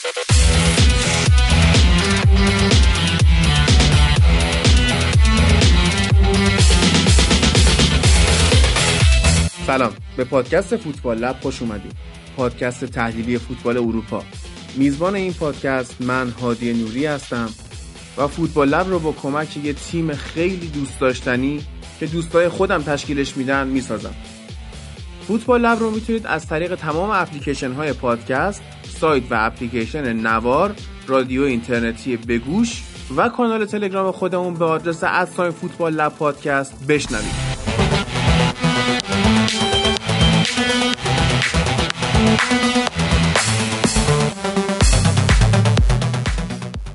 سلام. به پادکست فوتبال لب خوش اومدید. پادکست تحلیلی فوتبال اروپا. میزبان این پادکست من هادی نوری هستم و فوتبال لب رو با کمک یه تیم خیلی دوست داشتنی که دوستای خودم تشکیلش میدن می‌سازم. فوتبال لب رو می‌تونید از طریق تمام اپلیکیشن های پادکست سایت و اپلیکیشن نوار رادیو اینترنتی بگوش و کانال تلگرام خودمون به آدرس ادساین فوتبال لب پادکست بشنوید.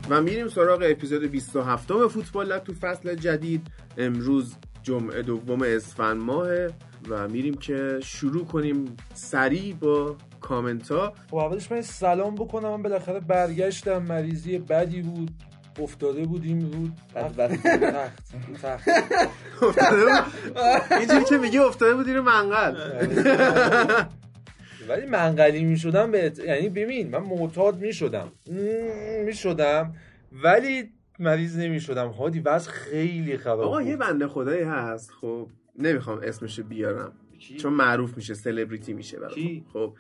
و میریم سراغ اپیزود 27 فوتبال لب تو فصل جدید. امروز جمعه دوم اسفند ماهه و میریم که شروع کنیم سریع با کامنت ها خب اولش من سلام بکنم. من بالاخره برگشتم. مریضی بدی بود. افتاده بودیم بود. بدبخت. تخت تخت افتاده بود؟ اینجوری که میگه افتاده بود رو منقل. ولی منقلی می شدم به یعنی ببین من معتاد می شدم می شدم ولی مریض نمی شدم هادی وضع خیلی خراب آقا. یه بنده خدایی هست. خب نمی‌خوام اسمشو بیارم؟ چون معروف میشه سلبریتی میشه براتون. کی؟ خب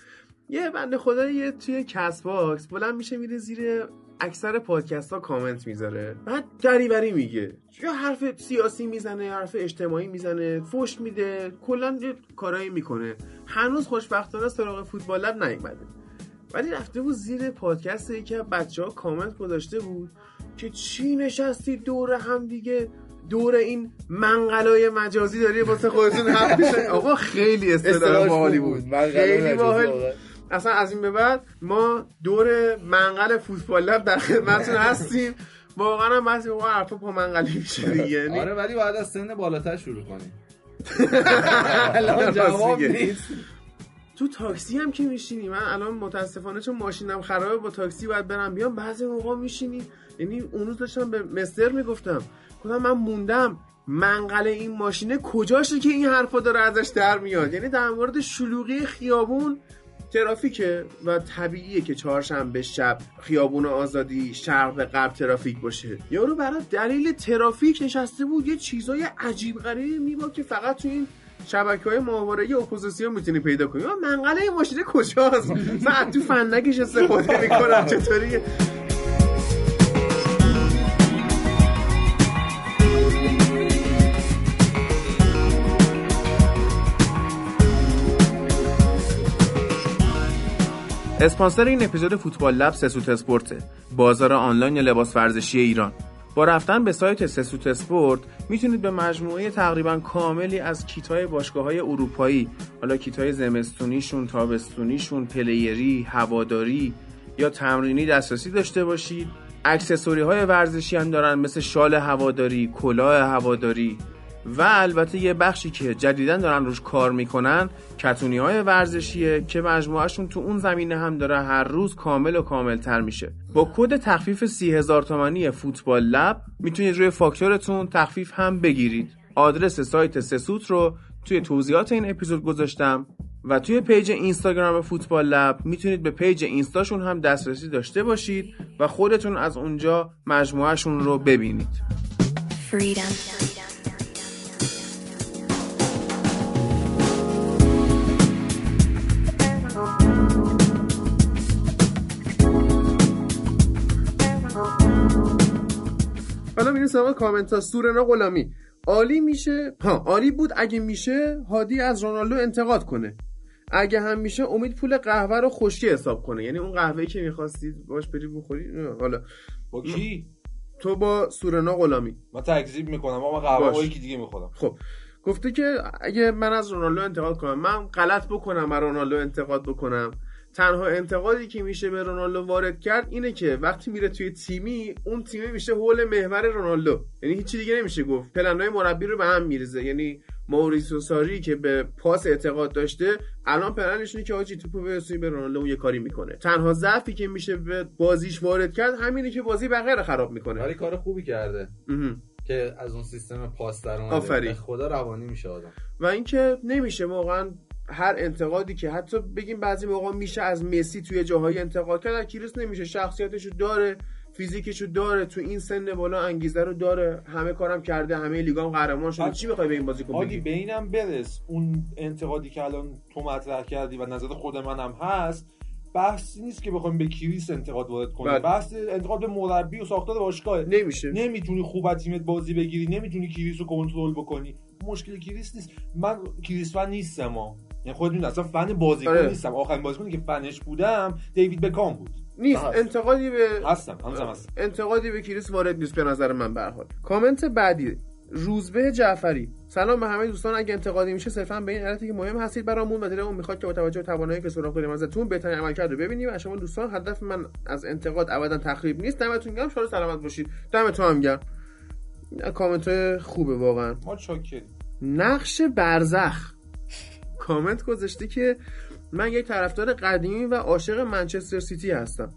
یه بنده خدایی توی Castbox بلند میشه میره زیر اکثر پادکست ها کامنت می‌ذاره. بعد دریوری میگه. یا حرف سیاسی می‌زنه یا حرف اجتماعی می‌زنه فوش میده. کلا یه کارایی می‌کنه. هنوز خوشبختانه سراغ فوتبال لب نیومده. ولی رفته بود زیر پادکست یکی از بچه ها کامنت گذاشته بود که چی نشستی دور هم دیگه؟ دور این منقلای مجازی داری واسه خودتون حرف آقا خیلی اصطلاح باحالی بود. بود. خیلی باحال. اصلا از این به بعد ما دور منقل فوتبال لب در خدمتتون هستیم. واقعا هم بعضی موقع حرفا پا منقلی میشه دیگه یعنی آره ولی باید از سن بالاتر شروع کنیم. الان جواب. نیست. تو تاکسی هم که میشینی؟ من الان متاسفانه چون ماشینم خرابه با تاکسی باید برم بیام بعضی موقع میشینی. یعنی اون روز داشتم به مستر می‌گفتم. گفتم من موندم منقل این ماشینه کجاشه که این حرفا داره ازش در میاد. یعنی در مورد شلوغی خیابون ترافیکه و طبیعیه که چهارشنبه شب خیابون آزادی شرق به غرب ترافیک باشه. یارو برای دلیل ترافیک نشسته بود یه چیزای عجیب غریبی میبا که فقط تو این شبکه های ماهواره اپوزیسیون می‌تونی پیدا کنی. منقله ماشین کجاست؟ من تو فندکش استفاده می‌کنم چطوری اسپانسر این اپیزود فوتبال لب سسوت اسپورته بازار آنلاین لباس ورزشی ایران. با رفتن به سایت سسوت اسپورت می‌تونید به مجموعه تقریبا کاملی از کیتای باشگاه های اروپایی حالا کیتای زمستونیشون تابستونیشون player ی هواداری یا تمرینی دسترسی داشته باشید. accessory های ورزشی هم دارن مثل شال هواداری کلاه هواداری. و البته یه بخشی که جدیدا دارن روش کار می‌کنن کتونی های ورزشیه که مجموعهشون تو اون زمینه هم داره هر روز کامل و کامل تر میشه. با کد تخفیف سی هزار تومانی فوتبال لب می‌تونید روی فاکتورتون تخفیف هم بگیرید. آدرس سایت سسوت رو توی توضیحات این اپیزود گذاشتم و توی page اینستاگرام فوتبال لب می‌تونید به page اینستاشون هم دسترسی داشته باشید و خودتون از اونجا مجموعهشون رو ببینید. Freedom. حالا میریم سراغ کامنت ها سورنا غلامی. عالی میشه؟ ها عالی بود. اگه میشه هادی از رونالدو انتقاد کنه. اگه هم میشه امید پول قهوه رو خوشی حساب کنه. یعنی اون قهوه‌ای که می‌خواستید باش بری بخوری؟ حالا. با کی؟ تو با سورنا غلامی. من تکذیب می‌کنم. من قهوه. با یکی دیگه می‌خورم. خب. گفته که اگه من از رونالدو انتقاد کنم من غلط بکنم از رونالدو انتقاد بکنم. تنها انتقادی که میشه به رونالدو وارد کرد اینه که وقتی میره توی تیمی اون تیمی میشه حول محور رونالدو. یعنی هیچی دیگه نمیشه گفت. پلنهای مربی رو به هم میریزه. یعنی ماوریسیو ساری که به پاس اعتقاد داشته الان پلنش اینه که آجی توپو برسونی به رونالدو اون یه کاری می‌کنه. تنها ضعفی که میشه به بازیش وارد کرد همینه که بازی بقیه رو خراب می‌کنه. ولی کار خوبی کرده. که از اون سیستم پاس در اومده خدا روانی میشه آدم. و اینکه نمیشه واقعا هر انتقادی که حتی بگیم بعضی موقع میشه از مسی توی جاهای انتقاد کرد از کریس نمیشه. شخصیتشو داره فیزیکشو داره تو این سن بالا انگیزه رو داره. همه کارم کرده همه لیگام قهرمان شده. چی بخوای به این بازیکن بگی؟ به اینم برس. اون انتقادی که الان تو مطرح کردی و نظر خود منم هست بحثی نیست که بخوایم به کریس انتقاد وارد کنیم. بله. بحث انتقاد به مربی و ساختار باشگاه. نمیشه. نمی‌تونی خوب از تیمت بازی بگیری نمی‌تونی کریس رو کنترل بکنی. مشکل کریس نیست. من کریس فن نیستم یعنی خودت می‌دونی اصلا فن بازیکن آره. نیستم. آخرین بازیکنی که فنش بودم دیوید بکام بود. نیست. هست. انتقادی به هستم هنوزم هستم. انتقادی به کریس وارد نیست به نظر من به هر حال. کامنت بعدی. روزبه جعفری. سلام به همه دوستان. اگه انتقادی میشه صرفا به این علتی که مهم هستید برامون و دلمون می‌خواد که با توجه به توانایی که سراغ داریم ازتون بهترین عملکرد رو ببینیم. و شما دوستان هدف من از انتقاد ابدا تخریب نیست. دمتون گرم. شاد و سلامت باشید. دمتون هم گرم. کامنت خوبه واقعا. ما چاکریم نقش برزخ. کامنت گذاشته که من یک طرفدار قدیمی و عاشق منچستر سیتی هستم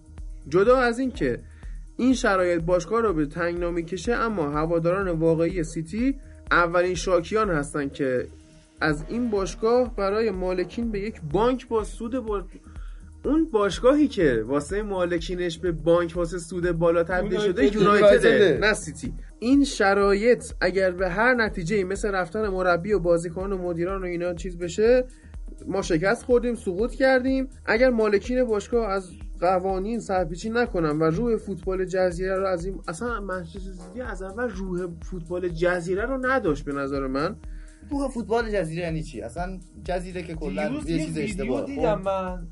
جدا از این که این شرایط باشگاه رو به تنگنا می‌کشه اما هواداران واقعی سیتی اولین شاکیان هستن که از این باشگاه برای مالکین به یک بانک با سود با اون باشگاهی که واسه مالکینش به بانک واسه سود بالا تبدیل شده یونایتد. نه سیتی این شرایط اگر به هر نتیجه مثل رفتن مربی و بازیکن و مدیران و اینا چیز بشه ما شکست خوردیم سقوط کردیم. اگر مالکین باشگاه از قوانین سرپیچی نکنن و روح فوتبال جزیره رو از این اصلا منچستر سیتی از اول روح فوتبال جزیره رو نداشت به نظر من. روح فوتبال جزیره یعنی چی؟ اصلا جزیره که کلا یه چیز اشتباهه دیدم خب؟ من.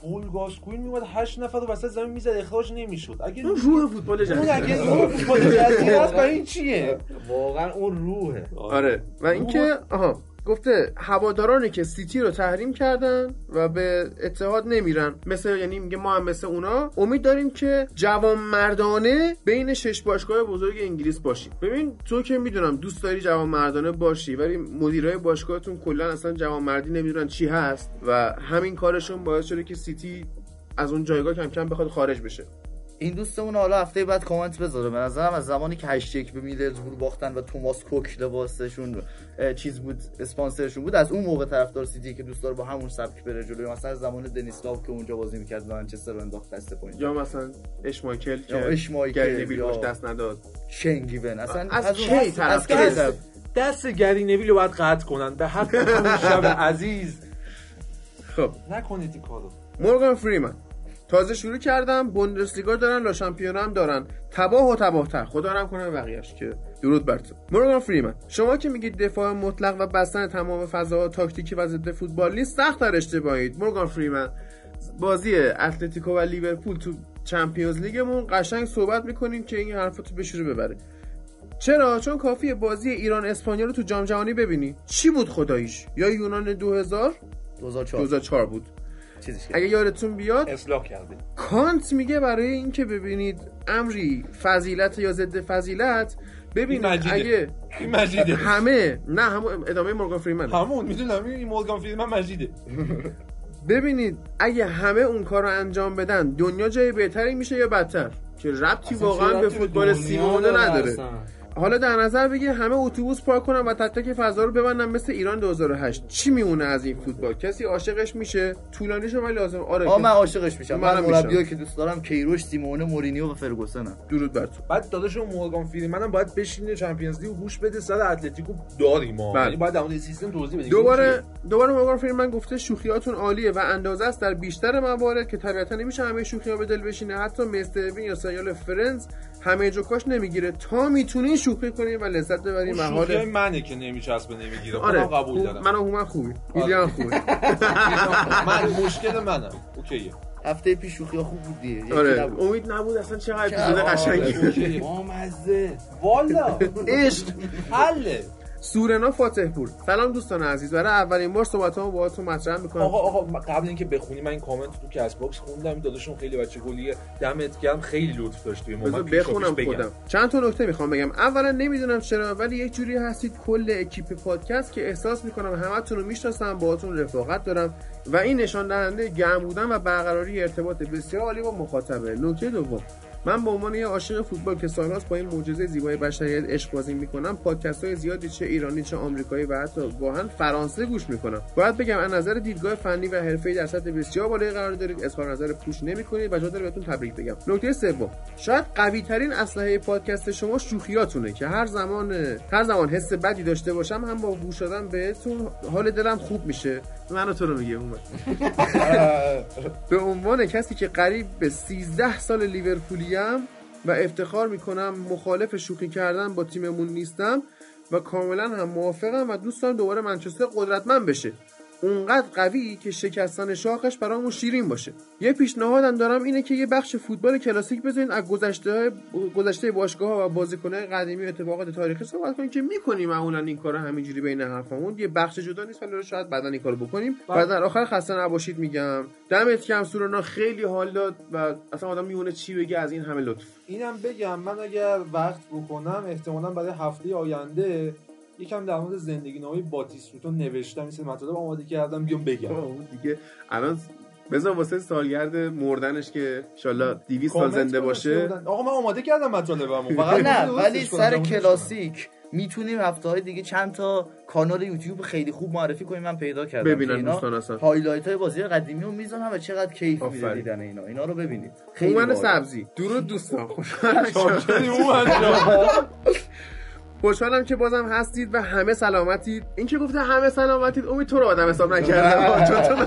پول گاسکوین میومد هشت نفر رو وسط زمین می‌زد اخراج نمی‌شد. اگه اون روح فوتبال اون جزیره. اگه روح فوتبال جزیره. است برای این چیه؟ واقعا اون روحه. آره. و اینکه آها. گفته هوادارانی که سیتی رو تحریم کردن و به اتحاد نمیرن. مثل یعنی میگه ما هم مثل اونا. امید داریم که جوان مردانه بین شش باشگاه بزرگ انگلیس باشیم. ببین تو که می‌دونم دوست داری جوان مردانه باشی ولی مدیرای باشگاهتون کلا اصلا جوان مردی نمی‌دونن چی هست و همین کارشون باعث شده که سیتی از اون جایگاه کم کم بخواد خارج بشه. این دوستمون حالا هفته بعد کامنت بذاره. به نظرم از زمانی که 8 یک به میدلزبور باختن و توماس کوک لباسشون چیز بود اسپانسرشون بود از اون موقع طرفدار سیتی که دوست داره با همون سبک بره جلوی. مثلا از زمان دنیسلاو که اونجا بازی می‌کرد و منچستر رو انداخت دست پایین. یا مثلا اشمایکل یا که اشمایکل، باش دست نداد. شنگیون. اصلا از کی از- طرف از؟ دست گری نویل رو باید قطع کنن. به حق شب عزیز. خب. نکنید این کارو. مورگان فریمن. تازه شروع کردم بوندسلیگا دارن لا شامپیونا هم دارن. تباه و تباهتر. خدا رحم کنه بقیه‌اش که درود بر تو. مورگان فریمن شما که میگید دفاع مطلق و بستن تمام فضاها تاکتیکی و ضد فوتبال نیست سخت در اشتباهید. مورگان فریمن بازی اتلتیکو و لیورپول تو چمپیونز لیگمون قشنگ صحبت می‌کنیم که این حرفاتو بشوره ببره. چرا؟ چون کافیه بازی ایران اسپانیا رو تو جام جهانی ببینی. چی بود خداییش؟ یا یونان 2000 2004 2004 بود. چیزش کرد. اگه یادتون بیاد اصلاح کرده کانت میگه برای اینکه ببینید امری فضیلت یا ضد فضیلت ببینید مجیده. اگه این مجیده. همه نه همون ادامه مورگان فریمن همون می‌دونم این مورگان فریدمن مجیده. ببینید اگه همه اون کار رو انجام بدن دنیا جای بهتری میشه یا بدتر؟ که ربطی واقعا به فوتبال سیمونه نداره. حالا در نظر بگیر همه اتوبوس پارک کنن و تک تک فضا رو ببندن مثل ایران 2008 چی میمونه از این فوتبال؟ کسی عاشقش میشه؟ طولانیشو ولی لازم آره آه من عاشقش میشم. من منم مربیایی. که دوست دارم کیروش سیمونه مورینیو و فرگوسنم. درود بر تو. بعد داداشم مورگان فریمن هم باید بشینه Champions League گوش بده سر اتلتیکو داریم ما. بله. یعنی باید در مورد سیستم توضیح بدیم. دوباره دوباره مورگان فریمن گفته شوخیاتون عالیه و اندازه است در بیشتر موارد که طبیعتا نمیشه همه شوخی‌ها به دل بشینه. حتی مستر بین یا سریال فرنز همه جوکاش نمی‌گیره. تا می‌تونین شوخی کنین و لذت ببرین اون و شوخی منه که نمیچسبه نمی‌گیره. آره. خودم قبول دارم. من هومن خوبی ایلیان خوبی من مشکل منم. okay ه. هفته پیش شوخی ها خوب بود دیگه. آره. نبود. امید نبود اصلا چقدر چقدر؟ اپیزود آره. قشنگی اوکیه. مامزه والا. عشق. حله. سورنا فاتح پور سلام دوستان عزیز. برای اولین بار صحبتامو باهاتون مطرح می‌کنم. آقا آقا قبل اینکه بخونی من این کامنت تو Castbox خوندم. داداشمون خیلی بچه گلیه دمت گرم. خیلی لطف داشت توی ما بذار من بخونم بگم. خودم. چند تا نکته می‌خوام بگم. اولا نمی‌دونم چرا ولی یک جوری هستید کل اکیپ پادکست که احساس می‌کنم همتون رو می‌شناسم باهاتون رفاقت دارم و این نشان دهنده گرم بودن و برقراری ارتباط بسیار عالی با مخاطبه. نکته دوم. من به عنوان یه عاشق فوتبال که سالهاست با این معجزه زیبای بشریت عشق بازی می‌کنم پادکست های زیادی چه ایرانی چه آمریکایی و حتی گاهن فرانسه گوش می‌کنم. باید بگم از نظر دیدگاه فنی و حرفه‌ای در سطح بسیار بالایی قرار دارید. اظهار نظر پوش نمی‌کنید و جا داره بهتون تبریک بگم. نکته سوم شاید قوی ترین اسلحه پادکست شما شوخیاتونه که هر زمان هر زمان حس بدی داشته باشم هم با گوش دادن بهتون حال دلم خوب میشه. منو تو رو میگه اومد به عنوان کسی که قریب به 13 سال لیورپولیم و افتخار می‌کنم مخالف شوخی کردن با تیممون نیستم و کاملا هم موافقم و دوست دارم دوباره منچستر قدرتمند بشه. اونقدر قوی که شکستن شاخش برامون شیرین باشه. یه پیشنهادم دارم اینه که یه بخش فوتبال کلاسیک بذارین از گذشته گذشته باشگاه ها و بازیکنهای قدیمی و اتفاقات تاریخی صحبت کنیم که می‌کنیم معمولا این کارو همینجوری بین حرفمون یه بخش جدا نیست ولی شاید بعدا این کارو بکنیم. و در آخر خسته نباشید میگم. دمت کم سورانا خیلی حال داد و اصلا آدم میونه چی بگه از این همه لطف. اینم بگم من اگر وقت بکنم احتمالا برای هفته آینده یکم در مورد زندگی نامه باتیستوتا نوشتم این سری مطالب آماده کردم بیام بگم اون دیگه الان بذار واسه سالگرد مردنش که انشالله 200 سال زنده باشه. آقا من آماده کردم مطالبمو فقط نه ولی. سر کلاسیک می‌تونیم هفته های دیگه چند تا کانال یوتیوب خیلی خوب معرفی کنیم من پیدا کردم ببینن دوستان اصلا. highlight های بازی قدیمی رو می‌زنم و چقدر کیف میده. دیدن اینا اینا رو ببینید خیلی. سبزی درود دوستان جان. خوشحالم که بازم هستید و همه سلامتید. این که گفته همه سلامتید امید تو رو آدم حساب نکردم. چون تو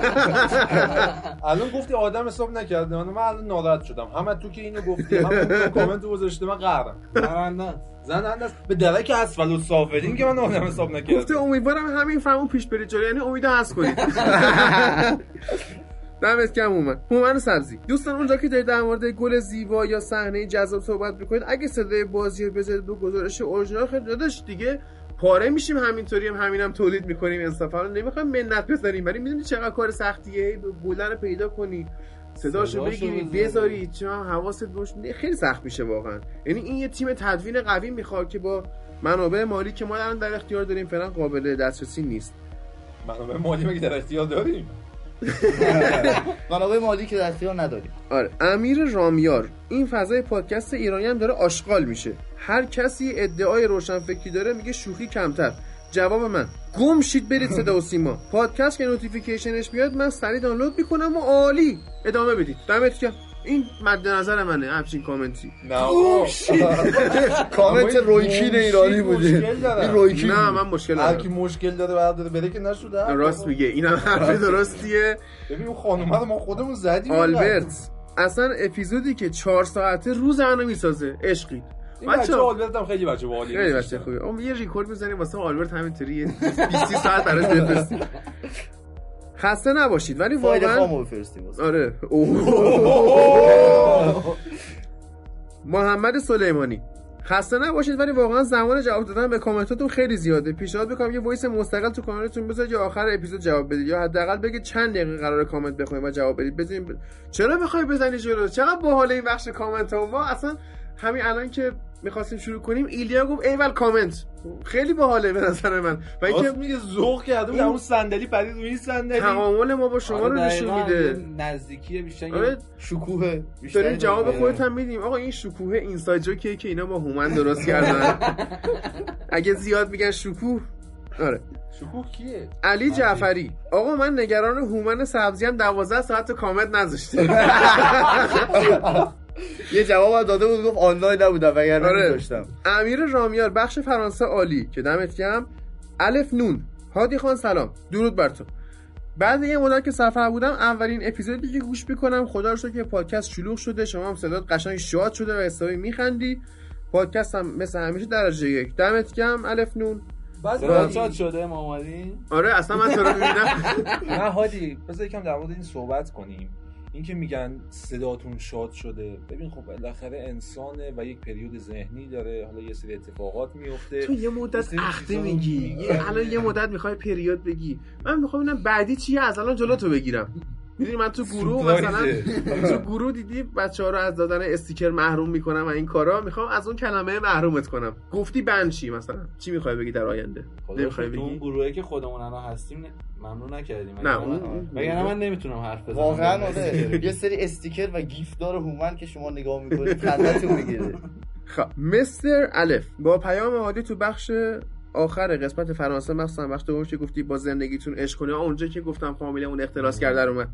الان گفتی آدم حساب نکرده. من من الان ناراحت شدم. هم تو که اینو گفتی هم که کامنت گذاشته من قهرم. برنده زن است به درک اسفل و سافلین که من آدم حساب گفته نکردم امیدوارم همین فرمون پیش برید جلو. یعنی امیدو هست کنید. دمت کم اومد هومن سبزی. دوستان اونجا که دارید در مورد گل زیبا یا صحنه جذاب صحبت می‌کنید اگه صدای بازی رو بذارید به گزارش اورجینال خیلی داداش دیگه پاره میشیم. همینطوری هم همینم تولید می‌کنیم انصافا. رو نمی‌خوایم منت بزنیم ولی می‌دونید چقدر کار سختیه؟ گلن رو پیدا کنی صداشو بگیری. بذاری چه هم حواست باشه خیلی سخت میشه واقعا. یعنی این یه تیم تدوین قوی می‌خواد که با منابع مالی که ما الان در اختیار داریم فعلا قابل دسترسی نیست. منابع مالی مگه در اختیار داریم؟ منابع مالی که در اختیار نداریم. آره. امیر رامیار این فضای پادکست ایرانی هم داره آشغال میشه. هر کسی ادعای روشنفکری داره میگه شوخی کمتر. جواب من. گم شید برید صدا و سیما. پادکست که notification ش بیاد من سریع دانلود می‌کنم و عالی. ادامه بدید. دمت گرم. این مد نظر منه همچین کامنتی. کامنت روی کین این ایرانی بوده. داره. این روی کین نه. من مشکل هر کی ندارم. مشکل داره برداره بره که نشده. راست میگه. اینم حرف درستیه. ببین اون خانومه رو ما خودمون زدیم. آلبرت اصلا اپیزودی که چهار ساعته روز منو می‌سازه عشقی. این بچه آلبرت هم خیلی بچه باحالیه خیلی بچه خوبه. اون یه ریکورد می‌زنیم واسه آلبرت همینطوری یه 20 ساعت براش بفرستیم. خسته نباشید ولی فایل واقعا خامو بفرستیم واسه. آره. محمد سلیمانی. خسته نباشید ولی واقعا زمان جواب دادن به کامنتاتون خیلی زیاده. پیشنهاد می‌کنم یه voice مستقل تو کانالتون بذارید یا آخر اپیزود جواب بدید. یا حداقل بگید چند دقیقه قرار کامنت بخونیم و جواب بدید. بزنید ب... چرا می‌خوای بزنی جلو؟ چقدر باحال این بخش کامنت ها ما اصلا همین الان که می‌خواستیم شروع کنیم ایلیا گفت ایول کامنت. خیلی باحاله به نظر من. و اینکه میگه ذوق کرده اون صندلی پرید روی این صندلی. تعامل ما با شما رو نشون میده. نزدیکی بیشتر آره. شکوه بیشتری داریم. جواب داره. خودت هم میدیم. آقا این شکوه اینساید جوکیه که اینا با هومن درست کردن. اگه زیاد میگن شکوه آره. شکوه کیه؟ علی جعفری. آقا من نگران هومن سبزی هم 12 ساعت تو کامنت نذاشته. یه جواب داده بود گفت آنلاین نبودم وگرنه آره. می‌ذاشتم امیر رامیار بخش فرانسه عالی که دمت گرم. الف نون. هادی خان سلام. درود بر تو. بعد یه مدت که سفر بودم اولین اپیزودی که گوش می‌کنم خدا رو شکر که پادکست شلوغ شده. شما هم صدات قشنگ شاد شده و حسابی میخندی. پادکست هم مثل همیشه درجه یک. دمت گرم. الف نون. وقتا- شاد شده ما آره اصلا من تو رو می‌بینم؟ نه هادی بذار یکم در مورد این صحبت کنیم. این که میگن صداتون شاد شده ببین خب بالاخره انسانه و یک پریود ذهنی داره. حالا یه سری اتفاقات میفته. تو یه مدت اخته میگی. الان یه مدت می‌خوای پریود بگی. من می‌خوام ببینم بعدی چیه؟ از الان جلو تو بگیرم. می‌دونی من تو گروه مثلا. تو گروه دیدی بچه ها رو از دادن استیکر محروم می‌کنم و این کارا؟ می‌خوام از اون کلمه محرومت کنم. گفتی بنچی مثلا؟ چی می‌خوای بگی در آینده؟ نمی‌خوای تو اون بگی گروهی که خودمون الان هستیم ممنون نکردیم. نه، اون- من- من نمی‌تونم حرف بزنم. واقعا آره. یه سری استیکر و گیف دار هومن که شما نگاه می‌کنید خندتون می‌گیره. خب مستر الف با پیام عادی تو بخش آخر قسمت فرانسه مخصوصا بخش دوم که گفتی با زندگیتون عشق کنی. اونجا که گفتم فامیل اون اختلاس کرده در اومد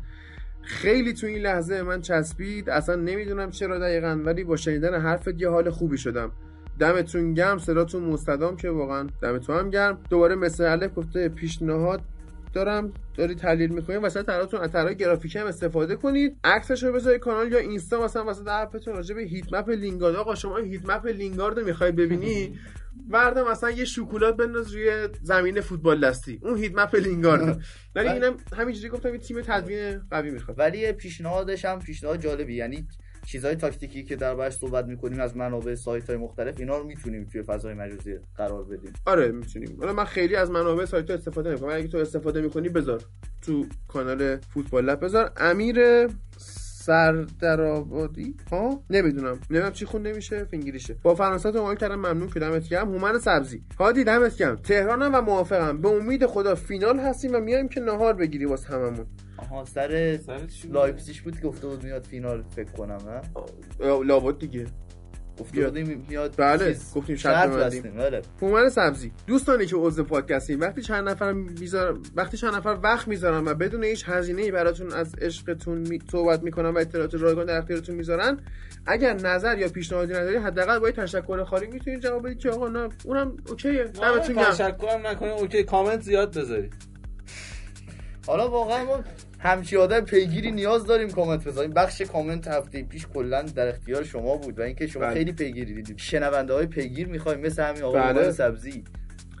خیلی تو این لحظه من چسبید. اصلا نمی‌دونم چرا دقیقا ولی با شنیدن حرفت یه حال خوبی شدم. دمتون گرم صداتون مستدام که واقعا دمتون هم گرم. دوباره مثل الف گفته پیشنهاد دارم. داری تحلیل می‌کنید واسه طرحتون از طرح گرافیکی هم استفاده کنید. عکسش رو بذارید کانال یا اینستا. مثلا واسه حرفتون راجع به هیت مپ لینگارد. آقا شما هیت مپ لینگارد رو می‌خوای ببینی؟ وردا مثلا یه شکلات بنداز روی زمین فوتبال دستی. اون هیت مپ لینگارد ولی اینم همینجوری گفتم یه تیم تدوین قوی می‌خواد. ولی پیشنهادش هم پیشنهاد جالبی. یعنی چیزهای تاکتیکی که در بحث صحبت می‌کنیم از منابع سایت های مختلف اینا رو می‌تونیم توی فضای مجازی قرار بدیم. آره می‌تونیم. حالا من خیلی از منابع سایت استفاده نمی‌کنم. اگه تو استفاده می‌کنی بذار تو کانال فوتبال لب. بذار امیر سردرآبادی ها؟ نمی‌دونم. نمی‌دونم چی خون نمیشه فینگلیشه با فرانسه تو کردم ممنون که دمت گرم. هومن سبزی. هادی دمت گرم. تهرانم و موافقم. به امید خدا فینال هستیم و میایم که نهار بگیری واسه هممون. آها سر سر؟ لایپزیگ بود که گفته بود میاد فینال فکر کنم نه؟ آه، لابد دیگه. گفته بودیم میاد بله، چیز- گفتیم شرط. بستیم آره. هومن سبزی. دوستانی که عضو پادکستیم وقتی چند نفر میذار وقتی چند نفر وقت می‌ذارن و بدون هیچ هزینه ای براتون از عشقتون می... صحبت می‌کنن و اطلاعات رایگان در اختیارتون می‌ذارن اگر نظر یا پیشنهادی نداری حداقل با تشکر خالی می‌تونید جواب بدید که آقا نه اونم okay ه دمتون گرم. تشکرم نکنیم okay کامنت زیاد بذارید حالا واقعا ما همچی آدم پیگیری نیاز داریم کامنت بذاریم. بخش کامنت هفته پیش کلا در اختیار شما بود و اینکه شما بله. خیلی پیگیری دیدید. شنونده های پیگیر می‌خوایم مثل همین آقا بله. سبزی.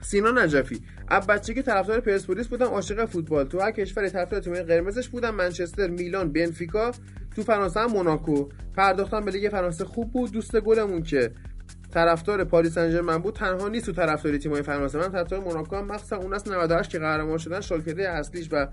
سینا نجفی. از بچگی طرفدار پرسپولیس بودم عاشق فوتبال. تو هر کشوری طرفدار تیم قرمزش بودم منچستر میلان بنفیکا. تو فرانسه هم موناکو. پرداختم به لیگ فرانسه خوب بود. دوست گلمون که طرفدار پاریس سن ژرمن بود تنها نیست تو طرفداری تیم‌های فرانسه. من طرفدار موناکو هم مخصوصا اون از 98 که قهرمان شدن شاکله اصلیش و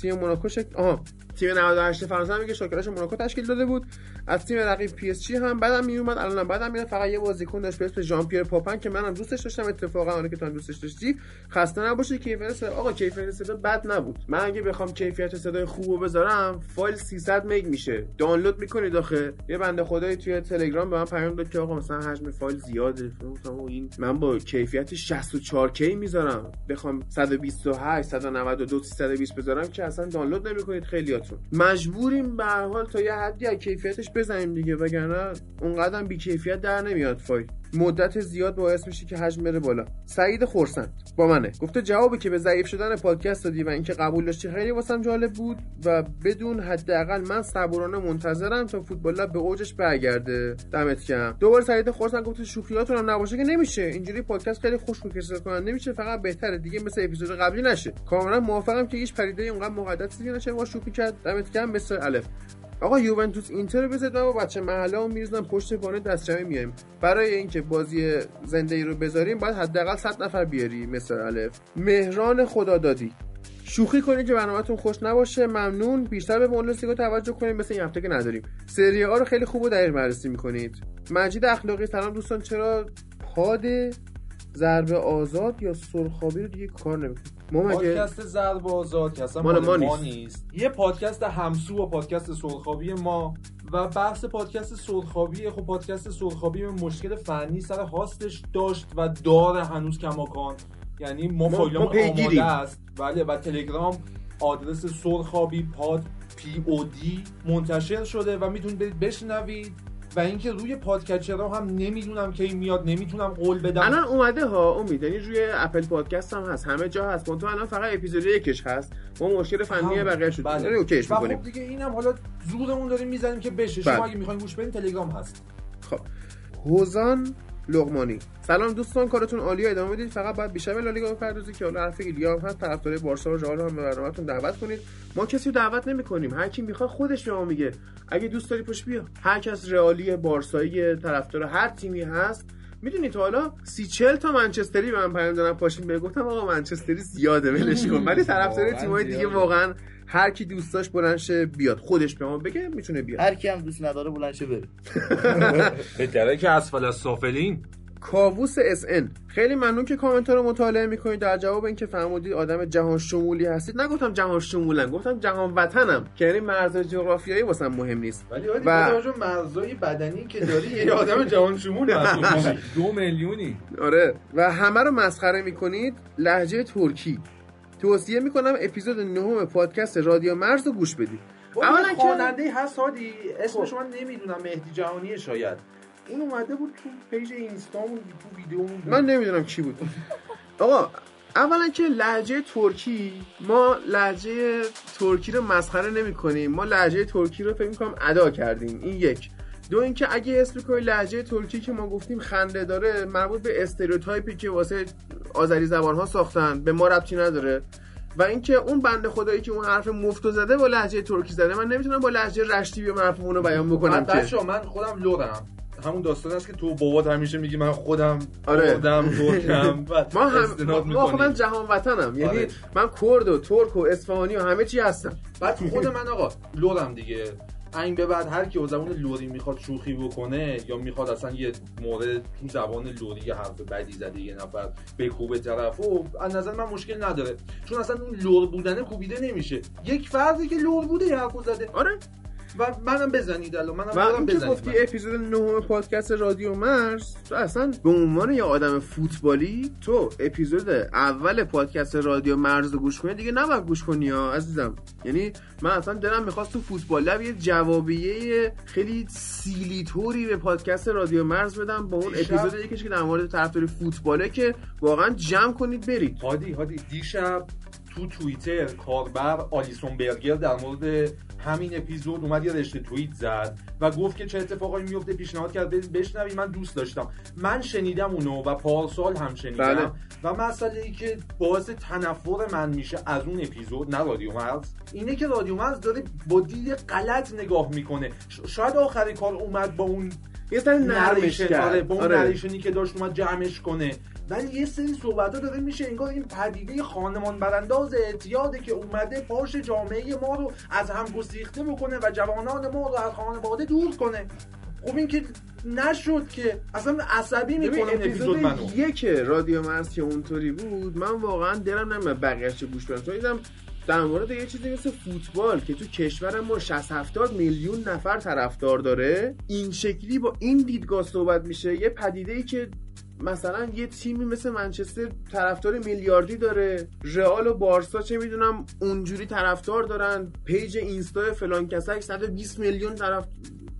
تیم موناکو شک... آها. تیم 98 فرانسه میگه شاکلش موناکو تشکیل داده بود. از تیم رقیب PSG هم بعدم میومد الانم بعدم میاد. فقط یه بازیکن داشت به اسم ژان پیر پاپن که منم دوستش داشتم اتفاقا اون که تو دوستش داشتی خسته نباشه کیفیت آقا کیفیت صدا بد نبود. من اگه بخوام کیفیت صدای خوبو بذارم فایل 300 مگ میشه. دانلود می‌کنید آخه. یه بنده خدایی توی تلگرام به من پیام داد که آقا مثلا حجم فایل زیاده. گفتم این من با کیفیت 64K می‌ذارم. بخوام 128 192 320 بذارم که اصلا دانلود نمی‌کنید. مجبوریم به هر حال تا یه حدی از کیفیتش بزنیم دیگه وگرنه اونقدر بی کیفیت در نمیاد فایل مدت زیاد باعث میشه که حجم بره بالا. سعید خورسند. با منه. گفته جوابی که به ضعیف شدن پادکست دادی و اینکه قبول داشتی خیلی واسم جالب بود و بدون حداقل من صبورانه منتظرم تا فوتبال به اوجش برگرده. دمت گرم. دوباره سعید خورسند گفته شوخیاتون هم نباشه که نمیشه. اینجوری پادکست خیلی خوش کسر کنن نمیشه فقط بهتره. دیگه مثل اپیزود قبلی نشه. کاملا موافقم که هیچ پدیده اونقدر مقدس دیگه نشه ما شوخی کرد. دمت گرم. مثل الف. آقا یوونتوس اینتر رو بزد با بچه محله هم میریزم پشت بانه دستجمعی میایم برای اینکه بازی زنده ای رو بذاریم باید حداقل 100 نفر بیاری مثل الف. مهران خدا دادی شوخی کنید که برنامهتون خوش نباشه. ممنون. بیشتر به بوندسلیگا توجه کنید مثل این هفته که نداریم. سری آ رو خیلی خوب و دقیق بررسی می‌کنید. مجید اخلاقی. سلام دوستان. چرا پاد ضربه آزاد یا سرخابی رو دیگه کار نمی‌کنه؟ ما مگه پادکست ضرب آزاد که اصلا مال ما ما نیست. یه پادکست همسو با پادکست سرخابی ما و بحث پادکست سرخابی خب پادکست سرخابی مشکل فنی سر هاستش داشت و داره هنوز کماکان یعنی ما ما- فایلمون. آماده است بله و تلگرام آدرس سرخابی پاد پی او دی منتشر شده و می‌تونید برید بشنوید و اینکه روی پادکچرها هم نمی‌دونم کی میاد نمی‌تونم قول بدم. الان اومده ها امید یعنی روی اپل پادکست هم هست. همه جا هست. تو الان فقط اپیزود یکش هست. ما مشکل فنی. بقیه شد. بله. اوکیش می‌کنیم خب دیگه اینم حالا زورمون داریم می‌زنیم که بشه. بله. شما اگه می‌خواین گوش بدین تلگرام هست. خب. حوزان لقمانی. سلام دوستان کارتون عالی ادامه بدید. فقط باید بیشتر به لالیگا بپردازید که حالا حرف ایلیا هم هست. طرفدار بارسا و رئال هم به برنامه‌تون دعوت کنید. ما کسی رو دعوت نمی‌کنیم. هر کی می‌خواد خودش به ما میگه. اگه دوست داری پشت بیا. هر کس رئالی بارسایی طرفدار هر تیمی هست. می‌دونی تو حالا سی چل تا منچستری به من پیام دادن. پاشین بگم گفتم آقا منچستری زیاده ولش کن. ولی طرفدار تیمای دیگه. واقعا هر کی دوست داشت بلند شه بیاد. خودش به ما بگه می‌تونه بیاد. هر کی هم دوست نداره بلند شه بره. بهتره که اسفل السافلین کاووس اس ان. خیلی ممنون که کامنت رو مطالعه می‌کنید. در جواب اینکه فرمودید آدم جهان شمولی هستید. نگفتم جهان شمولم گفتم جهان وطنم. که یعنی مرزهای جغرافیایی واسم مهم نیست. ولی و- مرزهای بدنی که داری یه آدم جهان شمول دو میلیونی. آره. و همه رو مسخره می‌کنید. لهجه ترکی. توصیه می‌کنم اپیزود نهم پادکست رادیو مرز رو گوش بدید. اولا خواننده هست هادی. اسمش من نمی‌دونم مهدی جهانی شاید. این اومده بود تو پیج اینستامون تو ویدیومون من نمی‌دونم کی بود. آقا اولا که لهجه ترکی ما لهجه ترکی رو مسخره نمی کنیم ما لهجه ترکی رو فکر می‌کنم ادا کردیم. این یک. دو اینکه اگه اسم کنی لهجه ترکی که ما گفتیم خنده داره مربوط به استریوتایپی که واسه آذری زبان ها ساختن به ما ربطی نداره و اینکه اون بنده خدایی که اون حرف مفتو زده با لهجه ترکی زده من نمی‌تونم با لهجه رشتی بیام حرفمون رو بیان بکنم که من خودم لرم همون داستان است که تو بابات همیشه میگی من خودم آره. خودم ترکم ما هم ما خب من می‌کنی. جهان وطنم یعنی آره. من کرد و ترک و اصفهانی و همه چی هستم بعد خود من آقا لورم دیگه این به بعد هر کی با زبان لوری می‌خواد شوخی بکنه یا می‌خواد اصلا یه مورد تو زبان لوری یه حرف بدی زده یه نفر بکوبه طرف و از نظر من مشکل نداره. چون اصلا اون لور بودنه کوبیده نمیشه. یک فردی که لور بوده یه حرفو زده. آره. و منم بزنید الان منم اینکه بزنید گفتی من. اپیزود نهم پادکست رادیو مرز تو اصلا به عنوان یه آدم فوتبالی تو اپیزود اول پادکست رادیو مرز رو گوش کنی دیگه نباید گوش کنی ها عزیزم یعنی من اصلا دلم می‌خواست تو فوتبال لب یه جوابیه خیلی سیلی طوری به پادکست رادیو مرز بدم با اون اپیزود یکیش که در مورد طرفداری فوتباله که واقعا جمع کنید برید هادی هادی دیشب تو توییتر کاربر آلیسون برگر در مورد همین اپیزود اومد یه رشته توییت زد و گفت که چه اتفاقایی میفته پیشنهاد کرد برید بشنوید من دوست داشتم. من شنیدم اونو و پارسال هم شنیدم بله. و مسئله ای که باعث تنفر من میشه از اون اپیزود نه رادیو مرز اینه که رادیو مرز داره با دید غلط نگاه می‌کنه. شاید آخری کار اومد با اون یه سری نرمش آره کرد. با اون آره. که داشت اومد جمعش کنه. ولی یه سری صحبت ها داره میشه انگار این پدیده خانمان برانداز اعتیاده که اومده پاش جامعه ما رو از هم گسیخته بکنه و جوانان ما رو از خانواده دور کنه. خب این که نشد که اصلا عصبی می‌کنه اپیزود منو. یک رادیو مرز که اونطوری بود. من واقعا دلم نمیاد بقیه‌اش گوش بدم. چون دیدم در مورد یه چیزی مثل فوتبال که تو کشور ما 60 70 میلیون نفر طرفدار داره این شکلی با این دیدگاه صحبت میشه. یه پدیده ای که مثلا یه تیمی مثل منچستر طرفدار میلیاردی داره رئال و بارسا چه می‌دونم اونجوری طرفدار دارن پیج اینستا فلان کسک 120 میلیون طرف